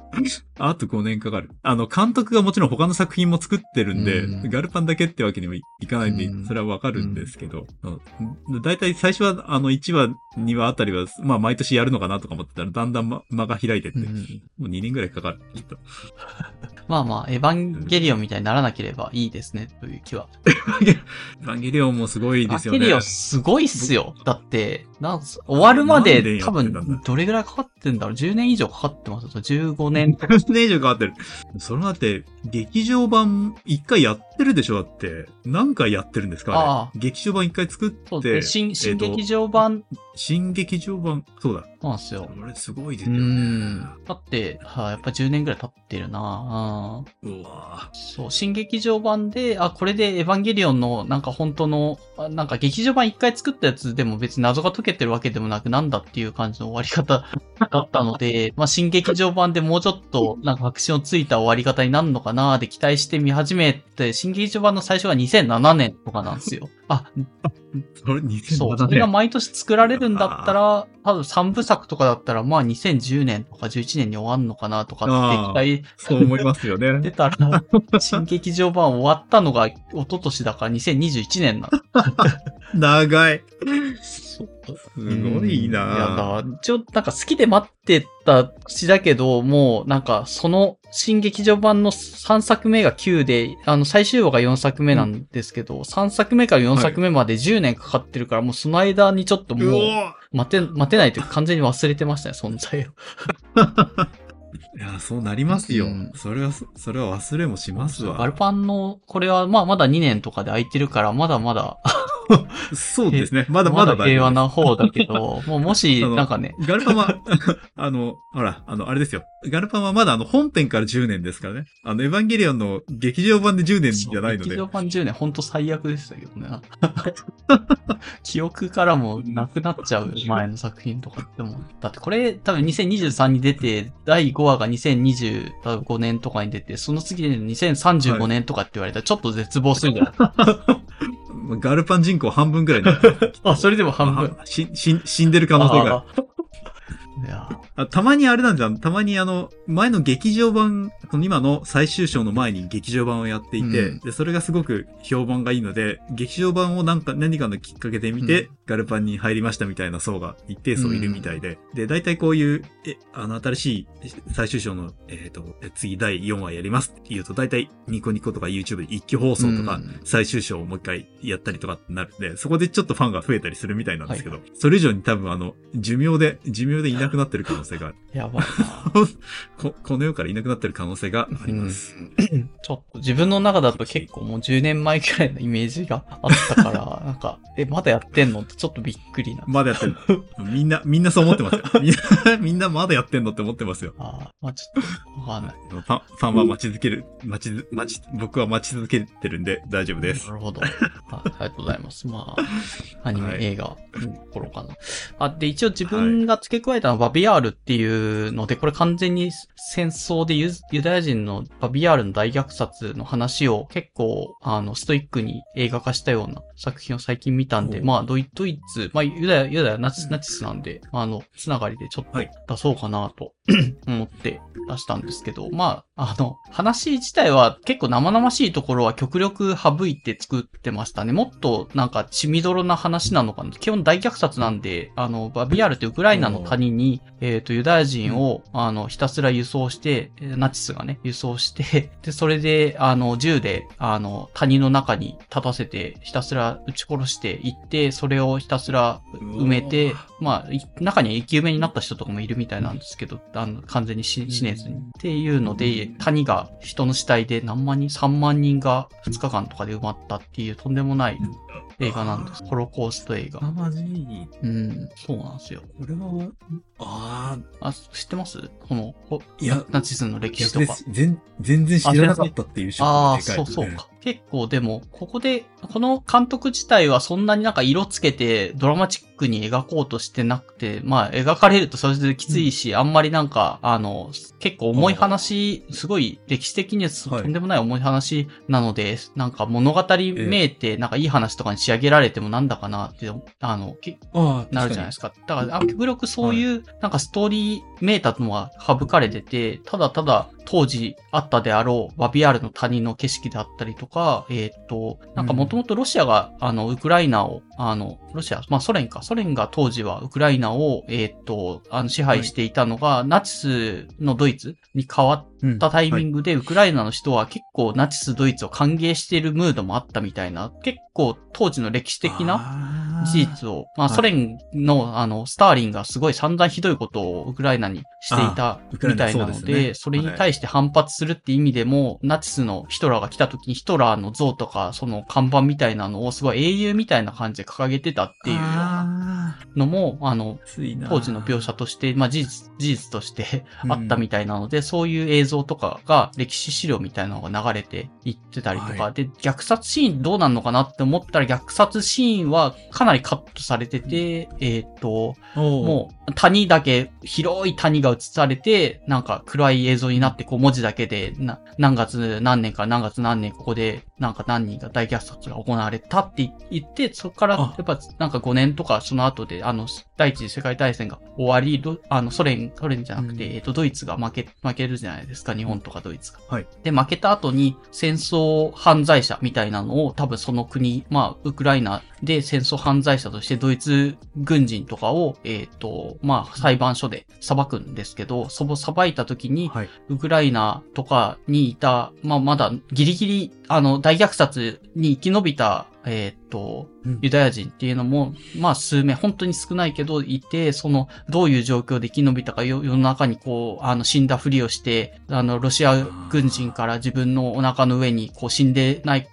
あと5年かかる。あの、監督がもちろん他の作品も作ってるんで、うんガルパンだけってわけにもいかないんで、うんそれはわかるんですけど、うんだいたい最初は、あの、1話、2話あたりは、まあ、毎年やるのかなとか思ってたら、だんだん、ま、間が開いてって、うんもう2年ぐらいかかる、きっと。まあまあ、エヴァンゲリオンみたいにならなければいいですね、という気は。(laughs) エヴァンゲリオンもすごいですよね。エヴァンゲリオンすごいっすよ。だって、なんす終わるまでで多分、どれぐらいかかってんだろう ?10 年以上かかってますよ。15年とか。(laughs) 10年以上かかってる。それだって、劇場版1回やってるでしょ？だって。何回やってるんですか？あれ。ああ劇場版1回作って、そうですね。新、新えっと劇場版新劇場版、そうだ。なんですよ。これすごいでうすよね。ん。だって、はい、やっぱ10年ぐらい経ってるなうんうわそう、新劇場版で、あ、これでエヴァンゲリオンの、なんか本当の、あなんか劇場版一回作ったやつでも別に謎が解けてるわけでもなく、なんだっていう感じの終わり方 (laughs) だったので、まあ新劇場版でもうちょっと、なんか確信をついた終わり方になるのかなで期待して見始めて、新劇場版の最初が2007年とかなんですよ。あ、それ2007そう、それが毎年作られるんだったら、多分3部作とかだったら、まあ2010年とか11年に終わんのかなとかって期待そう思いますよね。出たら、新劇場版終わったのが一昨年だから2021年なの。(laughs) 長い。そうすごいなうんいや、だから、一応、なんか好きで待ってた口だけど、もう、なんか、その、新劇場版の3作目が9で、あの、最終話が4作目なんですけど、3作目から4作目まで10年かかってるから、もうその間にちょっとうもう、お待て、待てないというか完全に忘れてましたね、存在を。いや、そうなりますよ。うんそれは、それは忘れもしますわ。ガルパンの、これは、まあ、まだ2年とかで空いてるから、まだまだ、そうですね。まだまだまだ平和な方だけど、(laughs) もうもし、なんかね、ガルパンは、(laughs) あの、ほら、あの、あれですよ。ガルパンはまだあの、本編から10年ですからね。あの、エヴァンゲリオンの劇場版で10年じゃないので劇場。版10年、ほんと最悪でしたけどね。(laughs) 記憶からもなくなっちゃう前の作品とかっても。だってこれ多分2023に出て、第5話が2025年とかに出て、その次で2035年とかって言われたらちょっと絶望するんじゃない、ガルパン人口半分ぐらいになって (laughs) あ、それでも半分。死んでる可能性が。いや。あたまにあれなんじゃん。たまにあの、前の劇場版、この今の最終章の前に劇場版をやっていて、うん。で、それがすごく評判がいいので、劇場版をなんか、何かのきっかけで見て、うガルパンに入りましたみたいな層が一定数いるみたいで、で、大体こういう、え、あの、新しい最終章の、えっ、と、次第4話やりますって言うと、大体ニコニコとか YouTube で一挙放送とか、うん。最終章をもう一回やったりとかってなるんで、そこでちょっとファンが増えたりするみたいなんですけど、それ以上に多分あの、寿命で、寿命でいなくなってる可能性がある。やば。こ、この世からいなくなってる可能性があります。ちょっと自分の中だと結構もう10年前くらいのイメージがあったから、なんか、え、まだやってんのってちょっとびっくりな。まだやってる。みんな、みんなそう思ってますよ。みんな、まだやってんのって思ってますよ。あーまあちょっと、わかんない。ファン、ファンは待ち続ける、待ち、待ち、僕は待ち続けてるんで大丈夫ですな。るほど。あありがとうございます。まあ、アニメ、はい映画の頃かな。あ、で、一応自分が付け加えたのバビアールっていうので、これ完全に戦争でユユダヤ人のバビアールの大虐殺の話を結構、あの、ストイックに映画化したような作品を最近見たんで、まあ、ドイドイツ、まあ、ユダヤ、ユダヤナチス、ナチスなんで、あの、つながりでちょっとはい出そうかなと (clears throat) 思って出したんですけど、まあ、あの、話自体は結構生々しいところは極力省いて作ってましたね。もっとなんか血みどろな話なのかな。基本大虐殺なんで、あの、バビアールってウクライナの谷に、えっ、と、ユダヤ人を、あの、ひたすら輸送して、えーナチスがね、輸送して、(laughs) で、それで、あの、銃で、あの、谷の中に立たせて、ひたすら撃ち殺していって、それをひたすら埋めて、まあ、い中には生き埋めになった人とかもいるみたいなんですけど、あの、完全に死死ねずに。っていうので、谷が人の死体で何万人 ?3 万人が2日間とかで埋まったっていうとんでもない映画なんです。ホロコースト映画。まじい。うん、そうなんですよ。これは、ああ、あ、知ってます？この、ほいやナチスの歴史とか。全、全然知らなかったっていうショああ、そうそうか。結構でも、ここで、この監督自体はそんなになんか色つけてドラマチックに描こうとしてなくて、まあ描かれるとそれできついし、あんまりなんか、あの、結構重い話、すごい歴史的にはとはい。んでもない重い話なので、なんか物語めいて、なんかいい話とかに仕上げられてもなんだかなって、あの、けなるじゃないですか。だから、あ極力そういう、なんかストーリーメーターのは省かれてて、ただただ当時あったであろうバビアールの谷の景色であったりとか、えーっと、なんかもともとロシアが、あの、ウクライナを、あの、ロシア、まあソ連か、ソ連が当時はウクライナを、えーっと、あの、支配していたのが、ナチスのドイツに変わうん。ったタイミング。グで、ウクライナの人は結構ナチスドイツを歓迎しているムードもあったみたいな、結構当時の歴史的な、な事実を、まあ、はい。ソ連の、あの、スターリンがすごい散々ひどいことをウクライナにしていたみたいなので、それに対して反発するって意味でも、ナチスのヒトラーが来た時にヒトラーの像とか、その看板みたいなのをすごい英雄みたいな感じで掲げてたっていうようなあのも、あの、当時の描写として、まあ事実、事実としてうんあったみたいなので、そういう映像とかが歴史資料みたいなのが流れていってたりとか、はで、虐殺シーンどうなんのかなって思ったら、虐殺シーンはかなりカットされてて、えっ、と、ももう谷だけ、広い谷が映されて、なんか暗い映像になって、こう文字だけで、な、何月何年から何月何年ここで、なんか何人が大虐殺が行われたって言って、そこから、やあっぱなんか5年とかその後で、あの、第一次世界大戦が終わり、どあの、ソ連、ソ連じゃなくて、うんえっと、ドイツが負け、負けるじゃないですか、日本とかドイツが。はい。で、負けた後に戦争犯罪者みたいなのを多分その国、まあ、ウクライナで戦争犯罪者としてドイツ軍人とかを、えっ、と、まあ、裁判所で裁くんですけど、その裁いた時に、はい。ウクライナとかにいた、まあ、まだギリギリ、あの、大虐殺に生き延びた、えっ、と、うん。ユダヤ人っていうのも、まあ数名、本当に少ないけどいて、その、どういう状況で生き延びたか、よ世の中にこう、あの、死んだふりをして、あの、ロシア軍人から自分のお腹の上に、こう、死んでない、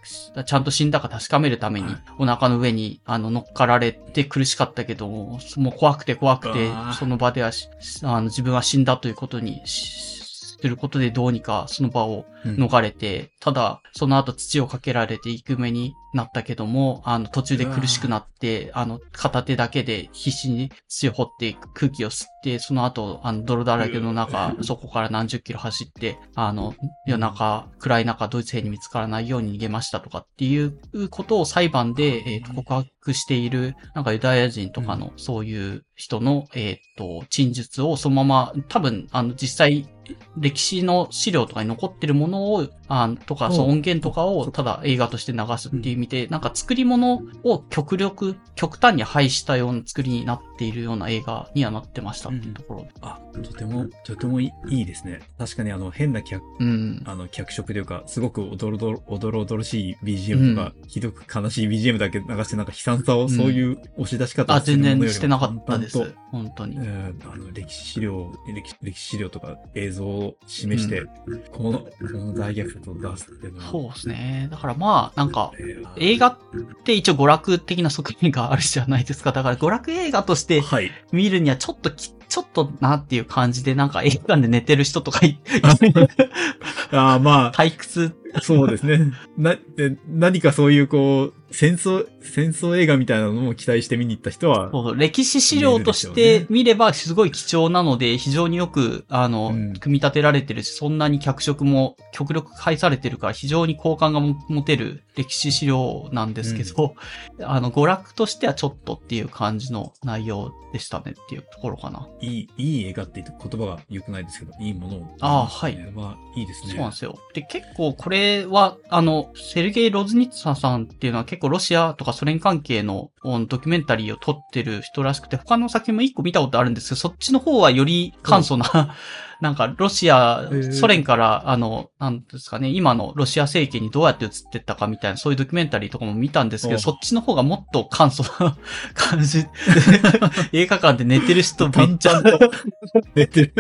ちゃんと死んだか確かめるためにはい、お腹の上に、あの、乗っかられて苦しかったけども、もう怖くて怖くてその場ではし、あの、自分は死んだということにし、することでどうにかその場をうん。逃れて、ただ、その後土をかけられていく目になったけども、あの、途中で苦しくなって、あの、片手だけで必死に土を掘って空気を吸って、その後、あの、泥だらけの中、そこから何十キロ走って、あの、夜中、暗い中、ドイツ兵に見つからないように逃げましたとかっていうことを裁判で、えーと告白している、なんかユダヤ人とかの、そういう人の、えっ、と、陳述をそのまま、多分、あの、実際、歴史の資料とかに残ってるものを、あとか、その音源とかをただ映画として流すっていう意味で、なんか作り物を極力、極端に配したような作りになっているような映画にはなってましたっていうところ。あ、とても、とてもいいですね。確かにあの、変な脚、うん。あの、脚色というか、すごくおどろどろ、おどろおどろしい BGM とか、ひどく悲しい BGM だけ流して、なんか悲惨さを、んそういう押し出し方あ、をする全ものよりも然してなかったです。本当に。えーあの歴史資料歴史、歴史資料とか映像を示して、この、この大虐殺を出すっていうのは。そうですね。だからまあ、なんか、えー映画って一応娯楽的な側面があるじゃないですか。だから娯楽映画としてはい。見るにはちょっとき、ちょっとなっていう感じで、なんか映画館で寝てる人とかい、(laughs) ああ、ま退屈。あ、(laughs) そうですね。な、で何かそういうこう、戦争、戦争映画みたいなのも期待して見に行った人は、そう歴史資料として見ればすごい貴重なので、非常によく、あの、うん組み立てられてるし、そんなに脚色も極力配されてるから、非常に好感がも持てる歴史資料なんですけど、(laughs) あの、娯楽としてはちょっとっていう感じの内容でしたねっていうところかな。いい、いい映画って言って言葉が良くないですけど、いいものを。ああはいまあ、いいですね。そうなんですよ。で、結構これこれは、あの、セルゲイ・ロズニッツァさんっていうのは結構ロシアとかソ連関係のドキュメンタリーを撮ってる人らしくて、他の作品も一個見たことあるんですけど、そっちの方はより簡素な、なんかロシアソ連から、あの、なんですかね、今のロシア政権にどうやって移ってったかみたいな、そういうドキュメンタリーとかも見たんですけど、おそっちの方がもっと簡素な感じ。(laughs) 映画館で寝てる人めっちゃ淡々と出てる。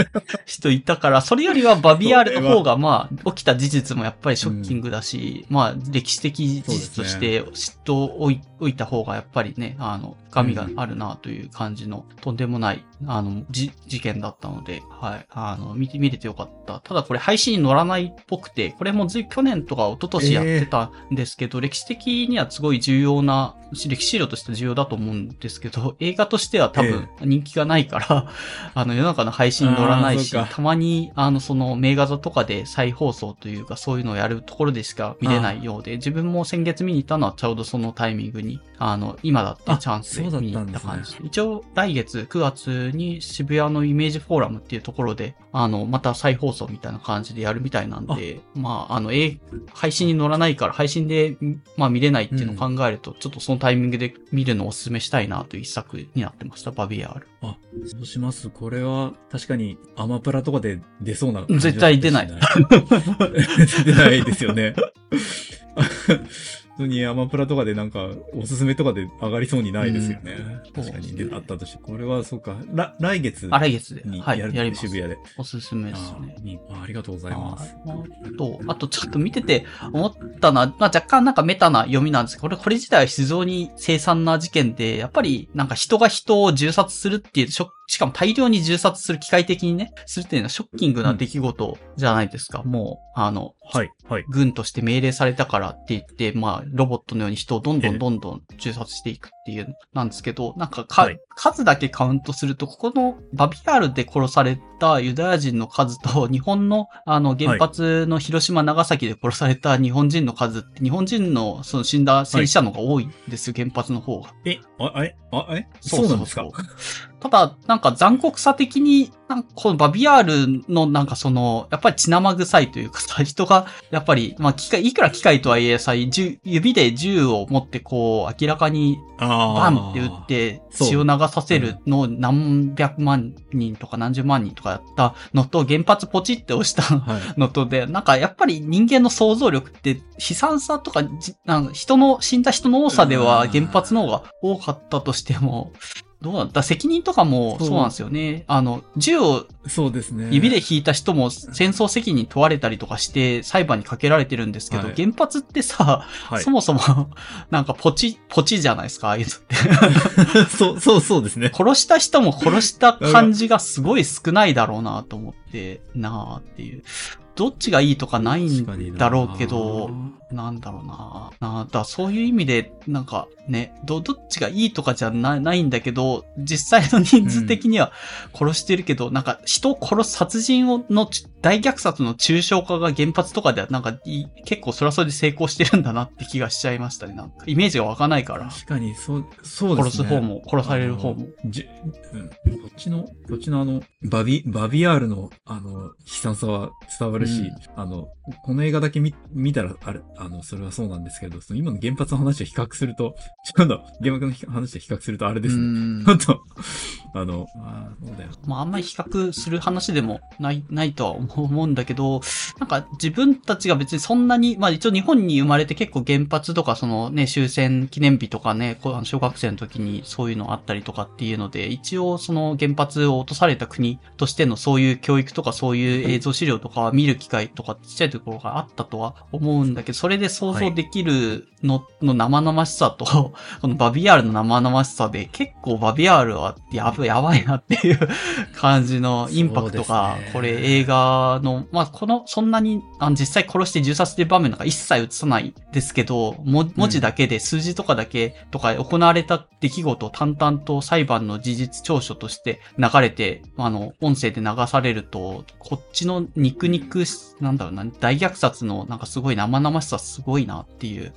人いたから、それよりはバビアールの方が、まあ、起きた事実もやっぱりショッキングだし、まあ、歴史的事実として知っておいおいた方がやっぱりね、あの、深みがあるなという感じの、とんでもない、あの、じ、事件だったので、はい、あの、見て、見れてよかった。ただこれ配信に乗らないっぽくて、これもずい、去年とか一昨年やってたんですけど、歴史的にはすごい重要な、歴史資料として重要だと思うんですけど、映画としては多分人気がないから、(laughs) あの、世の中の配信に乗らないし、たまに、あの、その、名画座とかで再放送というか、そういうのをやるところでしか見れないようで、自分も先月見に行ったのはちょうどそのタイミングに、あの、今だってあチャンスでそうだったんですね。一応、来月9月に渋谷のイメージフォーラムっていうところで、あの、また再放送みたいな感じでやるみたいなんで、まあ、あの、え配信に乗らないから、配信で、まあ見れないっていうのを考えると、ちょっとそのタイミングで見るのをお勧めしたいなという一作になってました、バビアール。あ、そうします。これは、確かに、アマプラとかで出そうな感じ絶対出ない。(laughs) 出ないですよね。普通にアマプラとかでなんか、おすすめとかで上がりそうにないですよね。うん確かに。ねであったとして。これはそうか。ら来月あ、来月で。はい、にやります。渋谷で。おすすめですね。あありがとうございます。あと、あとちょっと見てて思ったのは、まあ、若干なんかメタな読みなんですけど、これ、これ自体は非常に凄惨な事件で、やっぱりなんか人が人を銃殺するっていう、ショッしかも大量に銃殺する機械的にね、するっていうのはショッキングな出来事じゃないですか。もう、あの、はい、はい。軍として命令されたからって言って、まあ、ロボットのように人をどんどええんどんどん銃殺していくっていう、なんですけど、なんかか、はい。数だけカウントすると、ここのバビアールで殺されたユダヤ人の数と、日本の、あの、原発の広島、長崎で殺された日本人の数って、日本人のその死んだ戦死者の方が多いんですよ、原発の方が。え、あ、あれ？あ、えそうなんですか？ただ、なんか残酷さ的に、なんかこのバビアールのなんかその、やっぱり血生臭いというかさ、人が、やっぱり、まあ機械、いくら機械とはいえさ、銃指で銃を持ってこう、明らかにあバンって撃って血を流させるのを何百万人とか何十万人とかやったのと、原発ポチって押したはい。のとで、なんかやっぱり人間の想像力って悲惨さとか、じなんか人の、死んだ人の多さでは原発の方が多かったとしても、どうだった責任とかもそうなんですよね。あの、銃をそうですね。指で引いた人も戦争責任問われたりとかして裁判にかけられてるんですけど、はい原発ってさ、はいそ。もそも (laughs) なんかポチ、ポチじゃないですか、ああいうのって。(laughs) そう、そう、そうですね。殺した人も殺した感じがすごい少ないだろうなと思って、なあっていう。どっちがいいとかないんだろうけど、なんだろうな。なあだそういう意味で、なんかね、ど、どっちがいいとかじゃなないんだけど、実際の人数的には殺してるけど、なんか人を殺す殺人をのち大虐殺の抽象化が原発とかではなんかい結構それはそれで成功してるんだなって気がしちゃいましたね。なんかイメージが湧かないから。確かに、そう、そうですね。殺す方も、殺される方も。じうん、こっちの、こっちのあの、バビ、バビアールの、あの、悲惨さは伝わるし、うんあの、この映画だけ見、見たら、あれ、あの、それはそうなんですけど、その今の原発の話と比較すると、ちょっと、原爆の話と比較するとあれですうね。んちょっと、あの、あーそうだよ。まあ、あんまり比較する話でもない、(laughs) ないとは思うんだけど、なんか自分たちが別にそんなに、まあ一応日本に生まれて結構原発とかそのね、終戦記念日とかね、小学生の時にそういうのあったりとかっていうので、一応その原発を落とされた国としてのそういう教育とかそういう映像資料とかは見る機会とかちっちゃいところがあったとは思うんだけど、それで想像できるの、の生々しさと、(laughs) このバビアールの生々しさで結構バビアールはやばやばいなっていう感じのインパクトが、ねこれ映画の、まあ、この、そんなにあの実際殺して銃殺してる場面なんか一切映さないですけど、も文字だけで数字とかだけとか行われた出来事を淡々と裁判の事実調書として流れて、あの、音声で流されると、こっちの肉肉し、なんだろうな、大虐殺のなんかすごい生々しさすごいなっていう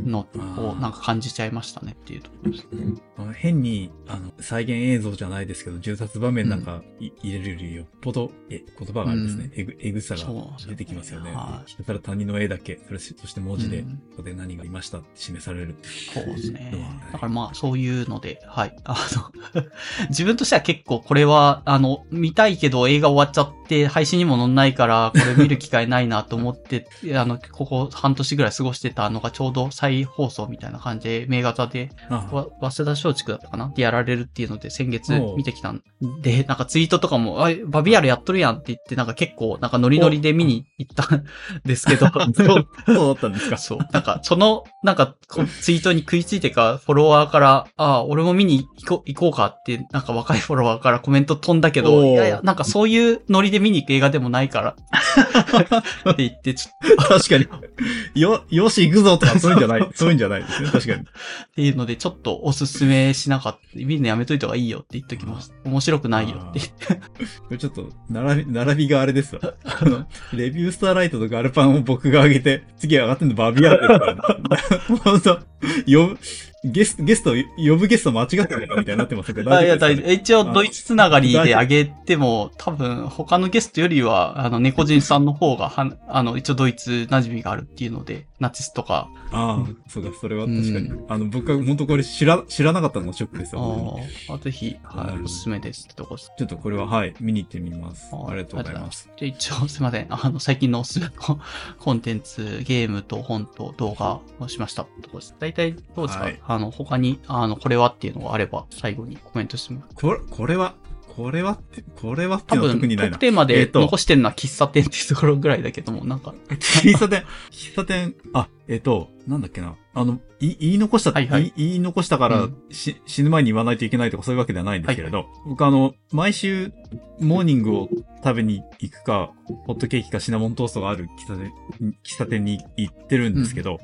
のをなんか感じちゃいましたねっていうところですね。あ変に、あの、再現映像じゃないですけど、銃殺場面なんかい、入れるよりよっぽど、え、言葉があれですね、えぐ、えぐさが出てきますよねはい。たら他人の絵だけ、それしそして文字で、ここで何がいましたって示される。そうですね。だからまあ、そういうので、はい。あの、自分としては結構これは、あの、見たいけど映画終わっちゃって、配信にも載んないから、これ見る機会ないなと思って、あの、ここ半年ぐらい過ごしてたのがちょうど再放送みたいな感じで、名画座で、早稲田松竹だったかな？でやられるっていうので、先月見てきたんで、なんかツイートとかも、あ、バビアールやっとるやんって言って、なんか結構、なんかノリノリで見に行ったん (laughs) ですけど、(laughs) そう、だったんですか。そう。なんか、その、なんか、こツイートに食いついてか、フォロワーから、ああ、俺も見に行こう行こうかって、なんか若いフォロワーからコメント飛んだけど、いやいや、なんかそういうノリで見に行く映画でもないから、(laughs) って言って、ちょっ確かに。よ、よし行くぞとか、そういうんじゃない。そういうんじゃないですね。(laughs) 確かに。っていうので、ちょっとおすすめしなかった。見るのやめといた方がいいよって言っときます。面白くないよって言って。これちょっと、並び、並びがあれですわ。(laughs) あの、レビュースターライトとガルパンを僕が上げて、次上がってんのバビアールですからね。ほんと、読む、ゲスト、ゲスト、呼ぶゲスト間違ってるかみたいになってますけど、(laughs) あいや、一応、ドイツつながりであげても、多分、他のゲストよりは、あの、猫人さんの方が、は、あの、一応ドイツ馴染みがあるっていうので、ナチスとか、ああ、そうだ、それは確かに。うあの、僕は本当これ知ら、知らなかったのがショックですあよ。ーあ、ぜひ、は、ないおすすめですってとこです。ちょっとこれは、はい、見に行ってみます。ーありがとうございます。。じゃあ一応、すいません。あの、最近のおすすめのコンテンツ、ゲームと本と動画をしましたってとこです。大体、どうですか、はいあの、他に、あの、これはっていうのがあれば、最後にコメントしてもらう。これ、これは、これはって、これはって多分、いうのは特にないな特。テーマえで残してるのは喫茶店っていうところぐらいだけども、なんか、喫茶店、(laughs) 喫茶店、あ、えっ、と、なんだっけな。あの、い言い残した、はいはい。言い残したから、うん。し死ぬ前に言わないといけないとかそういうわけではないんですけれど、僕あの、毎週、モーニングを食べに行くか、ホットケーキかシナモントーストがある喫茶店、喫茶店に行ってるんですけど、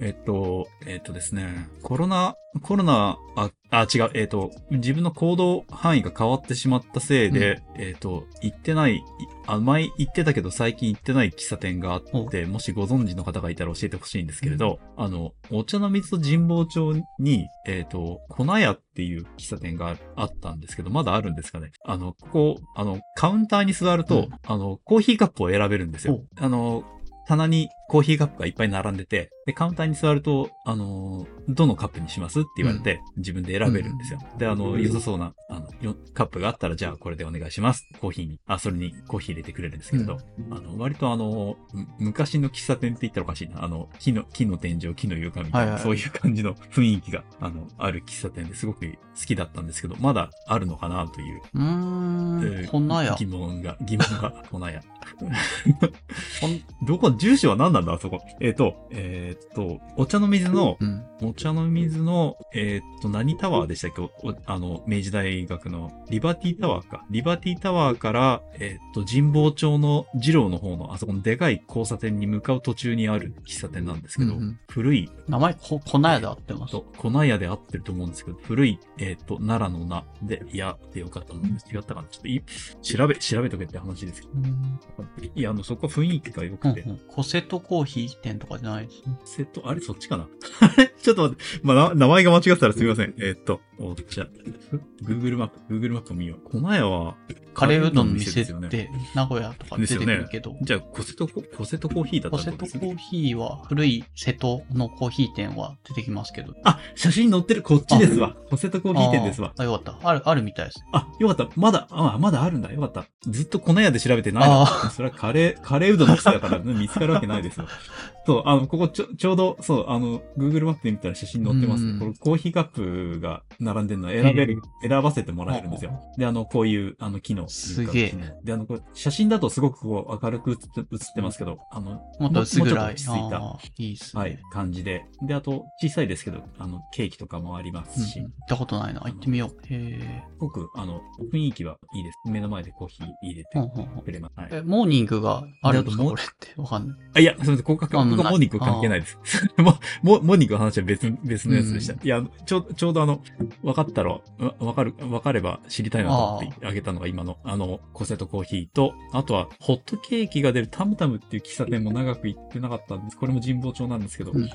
えっと、えっとですね、コロナ、コロナ、あ、あ、違う、えっと、自分の行動範囲が変わってしまったせいで、えっと、行ってない、いあ、前行ってたけど最近行ってない喫茶店があって、もしご存知の方がいたら教えてほしいんですけれど、あの、お茶の水と神保町に、えっ、と、粉屋っていう喫茶店があったんですけど、まだあるんですかね。あの、ここ、あの、カウンターに座ると、うんあの、コーヒーカップを選べるんですよお。あの、棚にコーヒーカップがいっぱい並んでて、で、カウンターに座ると、あのーどのカップにしますって言われて、自分で選べるんですよ。で、あの、良さそうな、あの、よカップがあったら、じゃあこれでお願いします。コーヒーに、あ、それにコーヒー入れてくれるんですけれど、あの、割とあの、む昔の喫茶店って言ったらおかしいな。あの、木の、木の天井、木の床みたいな、はいはいそういう感じの雰囲気が、あの、ある喫茶店ですごく好きだったんですけど、まだあるのかなという、うーん、えーこんなや。疑問が、疑問が、こなや。(laughs) (laughs) どこ、住所は何なんだ、あそこ。えっ、と、えっ、と、お茶の水の、うん。お茶の水の、えっ、と、何タワーでしたっけ？あの、明治大学の、リバティタワーか。リバティタワーから、えっ、と、神保町の二郎の方の、あそこのでかい交差点に向かう途中にある喫茶店なんですけど、うんうん古い、名前、こ、粉屋で合ってます？と、粉屋で合ってると思うんですけど、古い、えっ、と、奈良の名で、いや、でよかったのです。違ったかな？ちょっとい、調べ、調べとけって話ですけど。うんいや、あの、そこは雰囲気が良くて、うんうん。コセトコーヒー店とかじゃないです？ね。セット、あれそっちかな？(laughs) ちょっと待って。まあ、名前が間違ってたらすみません。えーっと、お茶。Google マップ、Google マップ見よう。狛江は、カレーうどんの店。って、名古屋とか出てくるけど、じゃあ、コセトコ、コセトコーヒーだったコセトらどうですコーヒーは、古い瀬戸のコーヒー店は出てきますけど。あ、写真載ってる。こっちですわ。コセトコーヒー店ですわ。あよかった。ある、あるみたいです。あ、よかった。まだ、あ、まだあるんだ。よかった。ずっと粉屋で調べてないそれはカレー、カレーうどんの店だから、ね、見つかるわけないですよ。(laughs) そう、あの、ここちょ、ちょうど、そう、あの、Google マップで見たら写真載ってます。うんこれコーヒーカップが並んでるの選べる、選ばせてもらえるんですよ。で、あの、こういう、あの、機能。すげえで、あの、写真だとすごくこう、明るく映ってますけど、あの、もっと薄暗い。落ち着いた。いいっすね。はい、感じで。で、あと、小さいですけど、あの、ケーキとかもありますし、行ったことないな。行ってみよう。へすごく、あの、雰囲気はいいです。目の前でコーヒー入れてくれます。はい。え、モーニングがあるんですか？これって。わかんない。あ、いや、すみません、ここは、ここはモーニング関係ないです。(laughs) も、も、モーニングの話は別、別のやつでした。うんいや、ちょう、ちょうどあの、分かったら、わわかる、分かれば知りたいなと思ってあげたのが今の、あの、古瀬戸コーヒーと、あとは、ホットケーキが出るタムタムっていう喫茶店も長く行ってなかったんです。これも神保町なんですけど、うんうんうん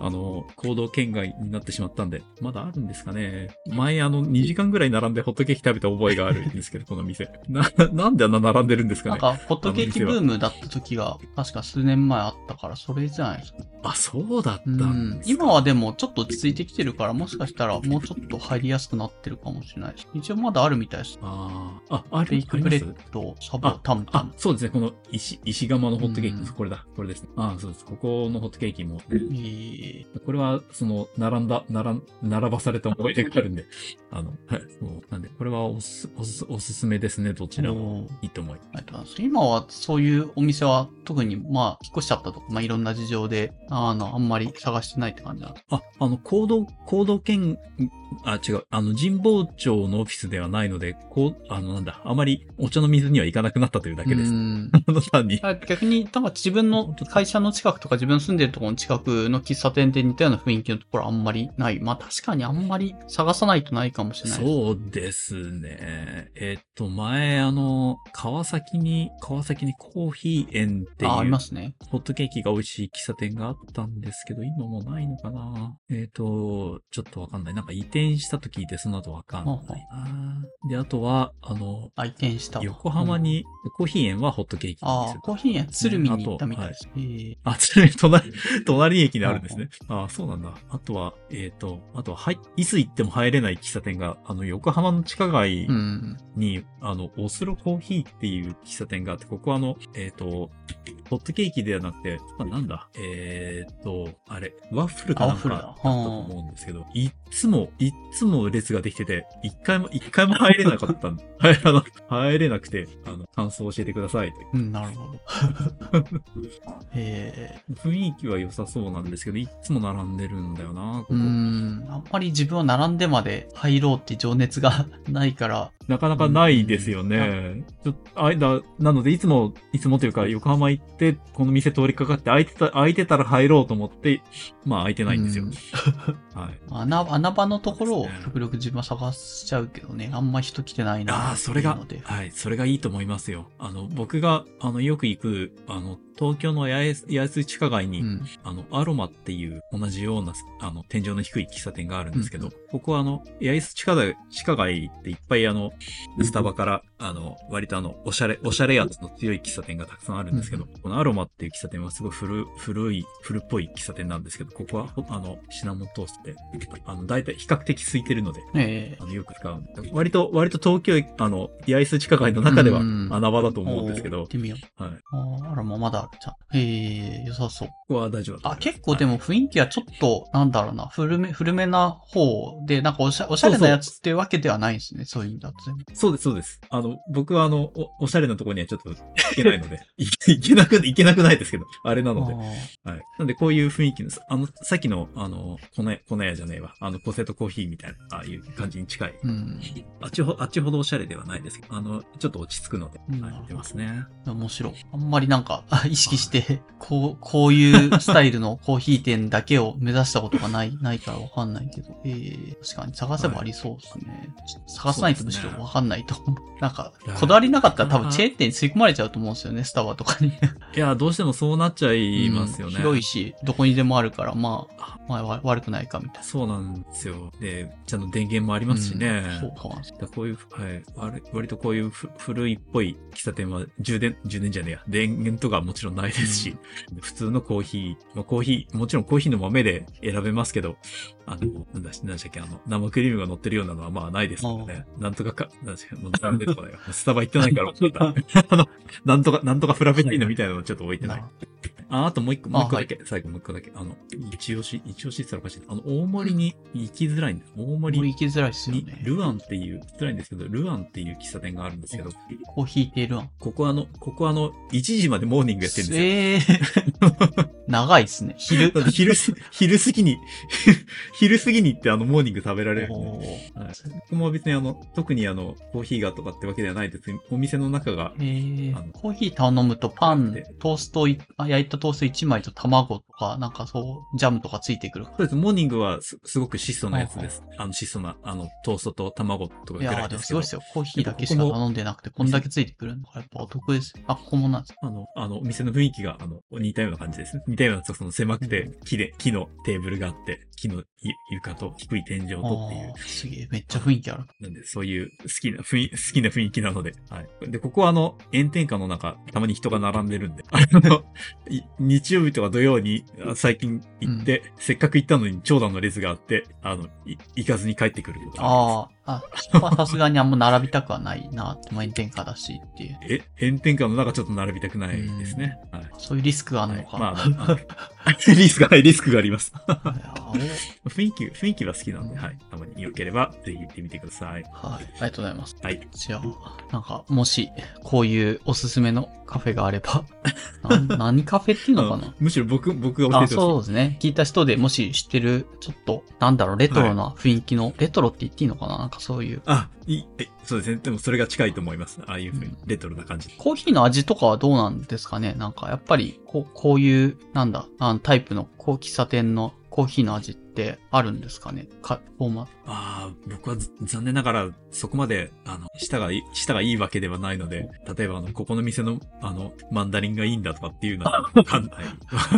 あの、行動圏外になってしまったんで、まだあるんですかね。前、あの、2時間ぐらい並んでホットケーキ食べた覚えがあるんですけど、(laughs) この店。な、なんであんな並んでるんですかね。なんか、ホットケーキブームだった時が、確か数年前あったから、それじゃないですか。あ、そうだったうんん。ですか今はでも、ちょっと落ち着いてきてるから、もしかしたら、もうちょっと入りやすくなってるかもしれないです。一応まだあるみたいです。ああ、あ、るイクブレッド、サボあ、あタムタム、。そうですね。この石、石窯のホットケーキこれだ。これですね。あそうです。ここのホットケーキも、えーこれは、その、並んだ、並ん、並ばされた思い出があるんで、あの、はい。そうなんで、これはおす、おす、おすすめですね。どちらも。いいと思います。今はそういうお店は特にまあ引っ越しちゃったとか、まあいろんな事情で、あの、あんまり探してないって感じなんですあ、あの、行動、行動圏、あ、違う、あの、神保町のオフィスではないので、こう、あの、なんだ、あまりお茶の水には行かなくなったというだけです。うん (laughs) あの、単に。あ逆に、なんか自分の会社の近くとか自分住んでるところの近くの喫茶店で似たような雰囲気のところあんまりない。まあ確かにあんまり探さないとないかもしれない。そうでですね。えっと、前、あの、川崎に、川崎にコーヒー園っていう、あ、ありますね。ホットケーキが美味しい喫茶店があったんですけど、今もうないのかなえっ、と、ちょっとわかんない。なんか移転したと聞いて、その後わかんないな。で、あとは、あの、したわ。横浜うんに、コーヒー園はホットケーキなんですよ。あーコーヒー園、鶴見に行ったみたいです。えーあ、ちなみに隣、隣駅にあるんですね。あそうなんだ。あとは、えっ、と、あとは、はい、いつ行っても入れない喫茶店が、あの、横浜の地下街うん。に、あの、オスロコーヒーっていう喫茶店があって、ここはあの、えっ、と、ホットケーキではなくて、まあ、なんだ、えっ、と、あれ、ワッフルかなんかだったと思うんですけど、いっつも、いっつも列ができてて、一回も、一回も入れなかったんはい、あの、入れなくて、あの、感想教えてくださいとうん、なるほど。(laughs) え雰囲気は良さそうなんですけど、いっつも並んでるんだよな、こー、こうーん。あんまり自分は並んでまで入ろうって情熱が (laughs) ないから、なかなかないですよね。ちょっと、間、なので、いつも、いつもというか、横浜行って、この店通りかかって、空いてた、空いてたら入ろうと思って、まあ空いてないんですよ。うん (laughs) はい。穴、穴場のところを極力自分は探しちゃうけどね、あんま人来てないなあそれが。はい、それがいいと思いますよ。あの、僕が、あの、よく行く、あの、東京の八重洲八重洲地下街に、うん。あの、アロマっていう同じような、あの、天井の低い喫茶店があるんですけど、うんここはあの、八重洲地下街、地下街っていっぱいあの、スタバから、あの、割とあの、おしゃれ、おしゃれ圧の強い喫茶店がたくさんあるんですけど、このアロマっていう喫茶店はすごい古、古い、古っぽい喫茶店なんですけど、ここは、ほあの、シナモントーストで、あの、大体比較的空いてるので、えあの、よく使う割と、割と東京駅、あの、八重洲地下街の中ではうん穴場だとえ思うんですけど行っ、てみよう。はい。あーあら、もうまだあるじゃん。ええ良さそう。ここは大丈夫あ、結構でも雰囲気はちょっと、なんだろうな、古め、古めな方で、なんかおしゃおしゃれなやつっていうわけではないんですね、そういう意味だと。そうです、そうです。あの、僕はあの、お、おしゃれなところにはちょっと行けないので、(laughs) いいけなく、行けなくないですけど、あれなので。あはい。なんで、こういう雰囲気の、あの、さっきの、あの、粉屋、粉屋じゃねえわ。あの、コセトコーヒーみたいな、ああいう感じに近い。ーうん。あっちほ、あっちほどおしゃれではないですけど、あの、ちょっと落ち着くので、うんはい、やってますね。面白い。あんまりなんか、あ意識して、こう、こういうスタイルのコーヒー店だけを目指したことがない、(laughs) ないからわかんないけど。ええ確かに探せばありそうですね。ちょっと探さないとむしろわかんないと思う。なんかこだわりなかったら多分チェーン店に吸い込まれちゃうと思うんですよね、スタバとかに。いや、どうしてもそうなっちゃいますよね。うん広いし、どこにでもあるから、まあ、まあ、わ悪くないかみたいな。そうなんですよ。で、ちゃんと電源もありますしね。うんそうか。だからこういう、はい、割割とこういうふ古いっぽい喫茶店は充電、充電じゃねえや、電源とかはもちろんないですし、普通のコーヒー、まあ、コーヒー、もちろんコーヒーの豆で選べますけど、あの、なんだし、なんでしたっけ、あの、生クリームが乗ってるようなのはまあないですからね。なんとかか、なんでしたっけ、もうダメですからよ。スタバ行ってないから、(laughs) あの、なんとか、なんとかフラペチーノみたいなのちょっと置いてない。あ、あともう一個、もう一個だけ、最後もう一個だけ。あの、一押し、一押しって言ったらおかしい。あの、大森に行きづらいんです。大森森行きづらいですよにね。ルアンっていう、辛いんですけど、ルアンっていう喫茶店があるんですけど、コーヒーテールアン。ここあの、ここあの、1時までモーニングやってるんですよ。ええ (laughs) 長いですね。昼。昼す、昼過ぎに、(laughs) 昼過ぎに行ってあの、モーニング食べられるんで。おーはい、僕も別にあの、特にあの、コーヒーがとかってわけではないです。お店の中が、えコーヒー頼むとパンで、トースト焼いたトースト1枚と卵とか、なんかそう、ジャムとかついてくる。そうです。モーニングはすすごく質素なやつです。あの、質素な、あの、トーストと卵とかぐらいですけど。でもすごいですよ。コーヒーだけしか頼んでなくて、こんだけついてくるのがやっぱお得ですよ。あ、ここもなんです。あの、あの、お店の雰囲気が、あの、似たような感じですね。似たような、その狭くて、木で、木のテーブルがあって、木のゆ床と低い天井とっていうすげえ、めっちゃ雰囲気ある。なんで、そういう好きな雰囲、好きな雰囲気なので。はい。で、ここはあの、炎天下の中、たまに人が並んでるんで、(laughs) あの、い日曜日とか土曜にあ最近行って、せっかく行ったのに長蛇の列があって、あの、い行かずに帰ってくることがあああ、あ、人はさすがにあんま並びたくはないな炎天下だしっていう。え、炎天下の中ちょっと並びたくないですね。はい。そういうリスクがあるのか。はいまあ (laughs) リスクが、はい、リスクがあります。雰囲気、雰囲気は好きなんで、はい。たまに良ければ、ぜひ行ってみてください。はい。ありがとうございます。はい。じゃあ、なんか、もし、こういうおすすめのカフェがあれば、(laughs) 何カフェっていうのかあなのむしろ僕、僕が教えあ、て。そうですね。聞いた人でもし知ってる、ちょっと、なんだろう、レトロな雰囲気の、レトロって言っていいのかな？なんかそういう。あ、いい、え、そうですね。でもそれが近いと思います。ああいうふうにうん、レトロな感じ。コーヒーの味とかはどうなんですかね？なんか、やっぱり、こう、こういう、なんだ、あのタイプの、こう、喫茶店のコーヒーの味っってあるんですかね？か、フォーマット。ああ、僕はず残念ながら、そこまで、あの、舌が舌がいいわけではないので、例えばあの、ここの店の、あの、マンダリンがいいんだとかっていうのはわかんない。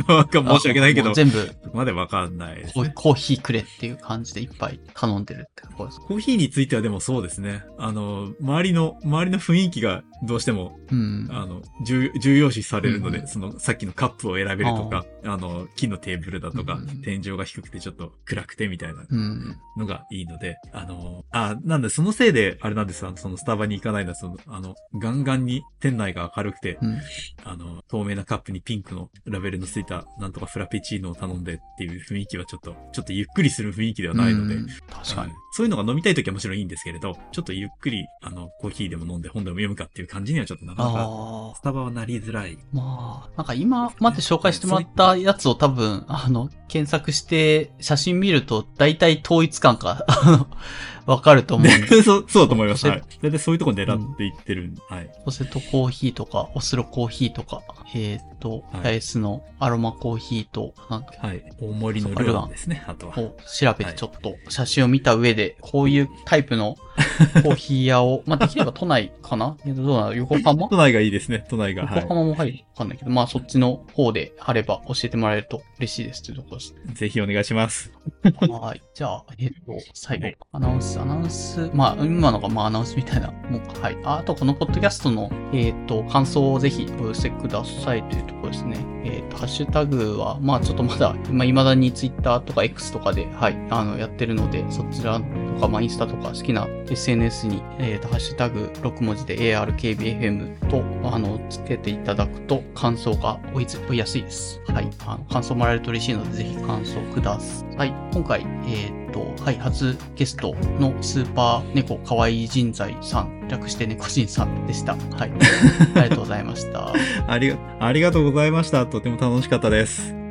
わか申し訳ないけど全部そこまでわかんないですコーヒーくれっていう感じでいっぱい頼んでるってことですか？コーヒーについてはでもそうですね。あの、周りの、周りの雰囲気がどうしても、うん。あの、重重要視されるので、うんその、さっきのカップを選べるとか、あの、木のテーブルだとか、うん天井が低くてちょっと暗くてみたいなうん。のがいいので、あの、あ、なんで、そのせいで、あれなんですあの、そのスタバに行かないのは、その、あの、ガンガンに店内が明るくて、うん。あの、透明なカップにピンクのラベルのついた、なんとかフラペチーノを頼んでっていう雰囲気はちょっと、ちょっとゆっくりする雰囲気ではないので、うん確かに。そういうのが飲みたいときはもちろんいいんですけれど、ちょっとゆっくり、あの、コーヒーでも飲んで本でも読むかっていう感じにはちょっとなかなか。スタバはなりづらい。まあ、なんか今まで紹介してもらったやつを多分、あの、検索して写写真見ると大体統一感か、あの、わかると思う。(laughs) そう、そうだと思います。はい。だいたいそういうとこ狙っていってるん、はい。ポセトコーヒーとか、オスロコーヒーとか、えっ、と、はい八重洲のアロマコーヒーと、なんか、はい。大盛りの量なんですね、あとは。を調べてちょっと写真を見た上で、こういうタイプのコーヒー屋を、(laughs) まあ、できれば都内かな？えっとどうなの横浜？都内がいいですね、都内が。は横浜も入るわかんないけど、まあそっちの方であれば教えてもらえると嬉しいですというところです。い。ぜひお願いします。はい。じゃあ、えっ、と、最後、アナウンス、アナウンス、まあ、今のがまあアナウンスみたいなもんか。はい。ああと、このポッドキャストの、えっ、と、感想をぜひお寄せくださいというところですね。えっ、と、ハッシュタグは、まあ、ちょっとまだ、まあ、未だにツイッターとか X とかで、はい、あの、やってるので、そちらとか、まあ、インスタとか好きな SNS に、えっ、と、ハッシュタグ6文字で ARKBFM と、あの、つけていただくと、感想が追いつ追いやすいです。はい。あの、感想もらえると嬉しいので、ぜひ感想ください。今回、えっ、と、はい、初ゲストのスーパー猫かわいい人材さん、略して猫人さんでした。はい。(laughs) ありがとうございました。ありが、ありがとうございました。とても楽しかったです。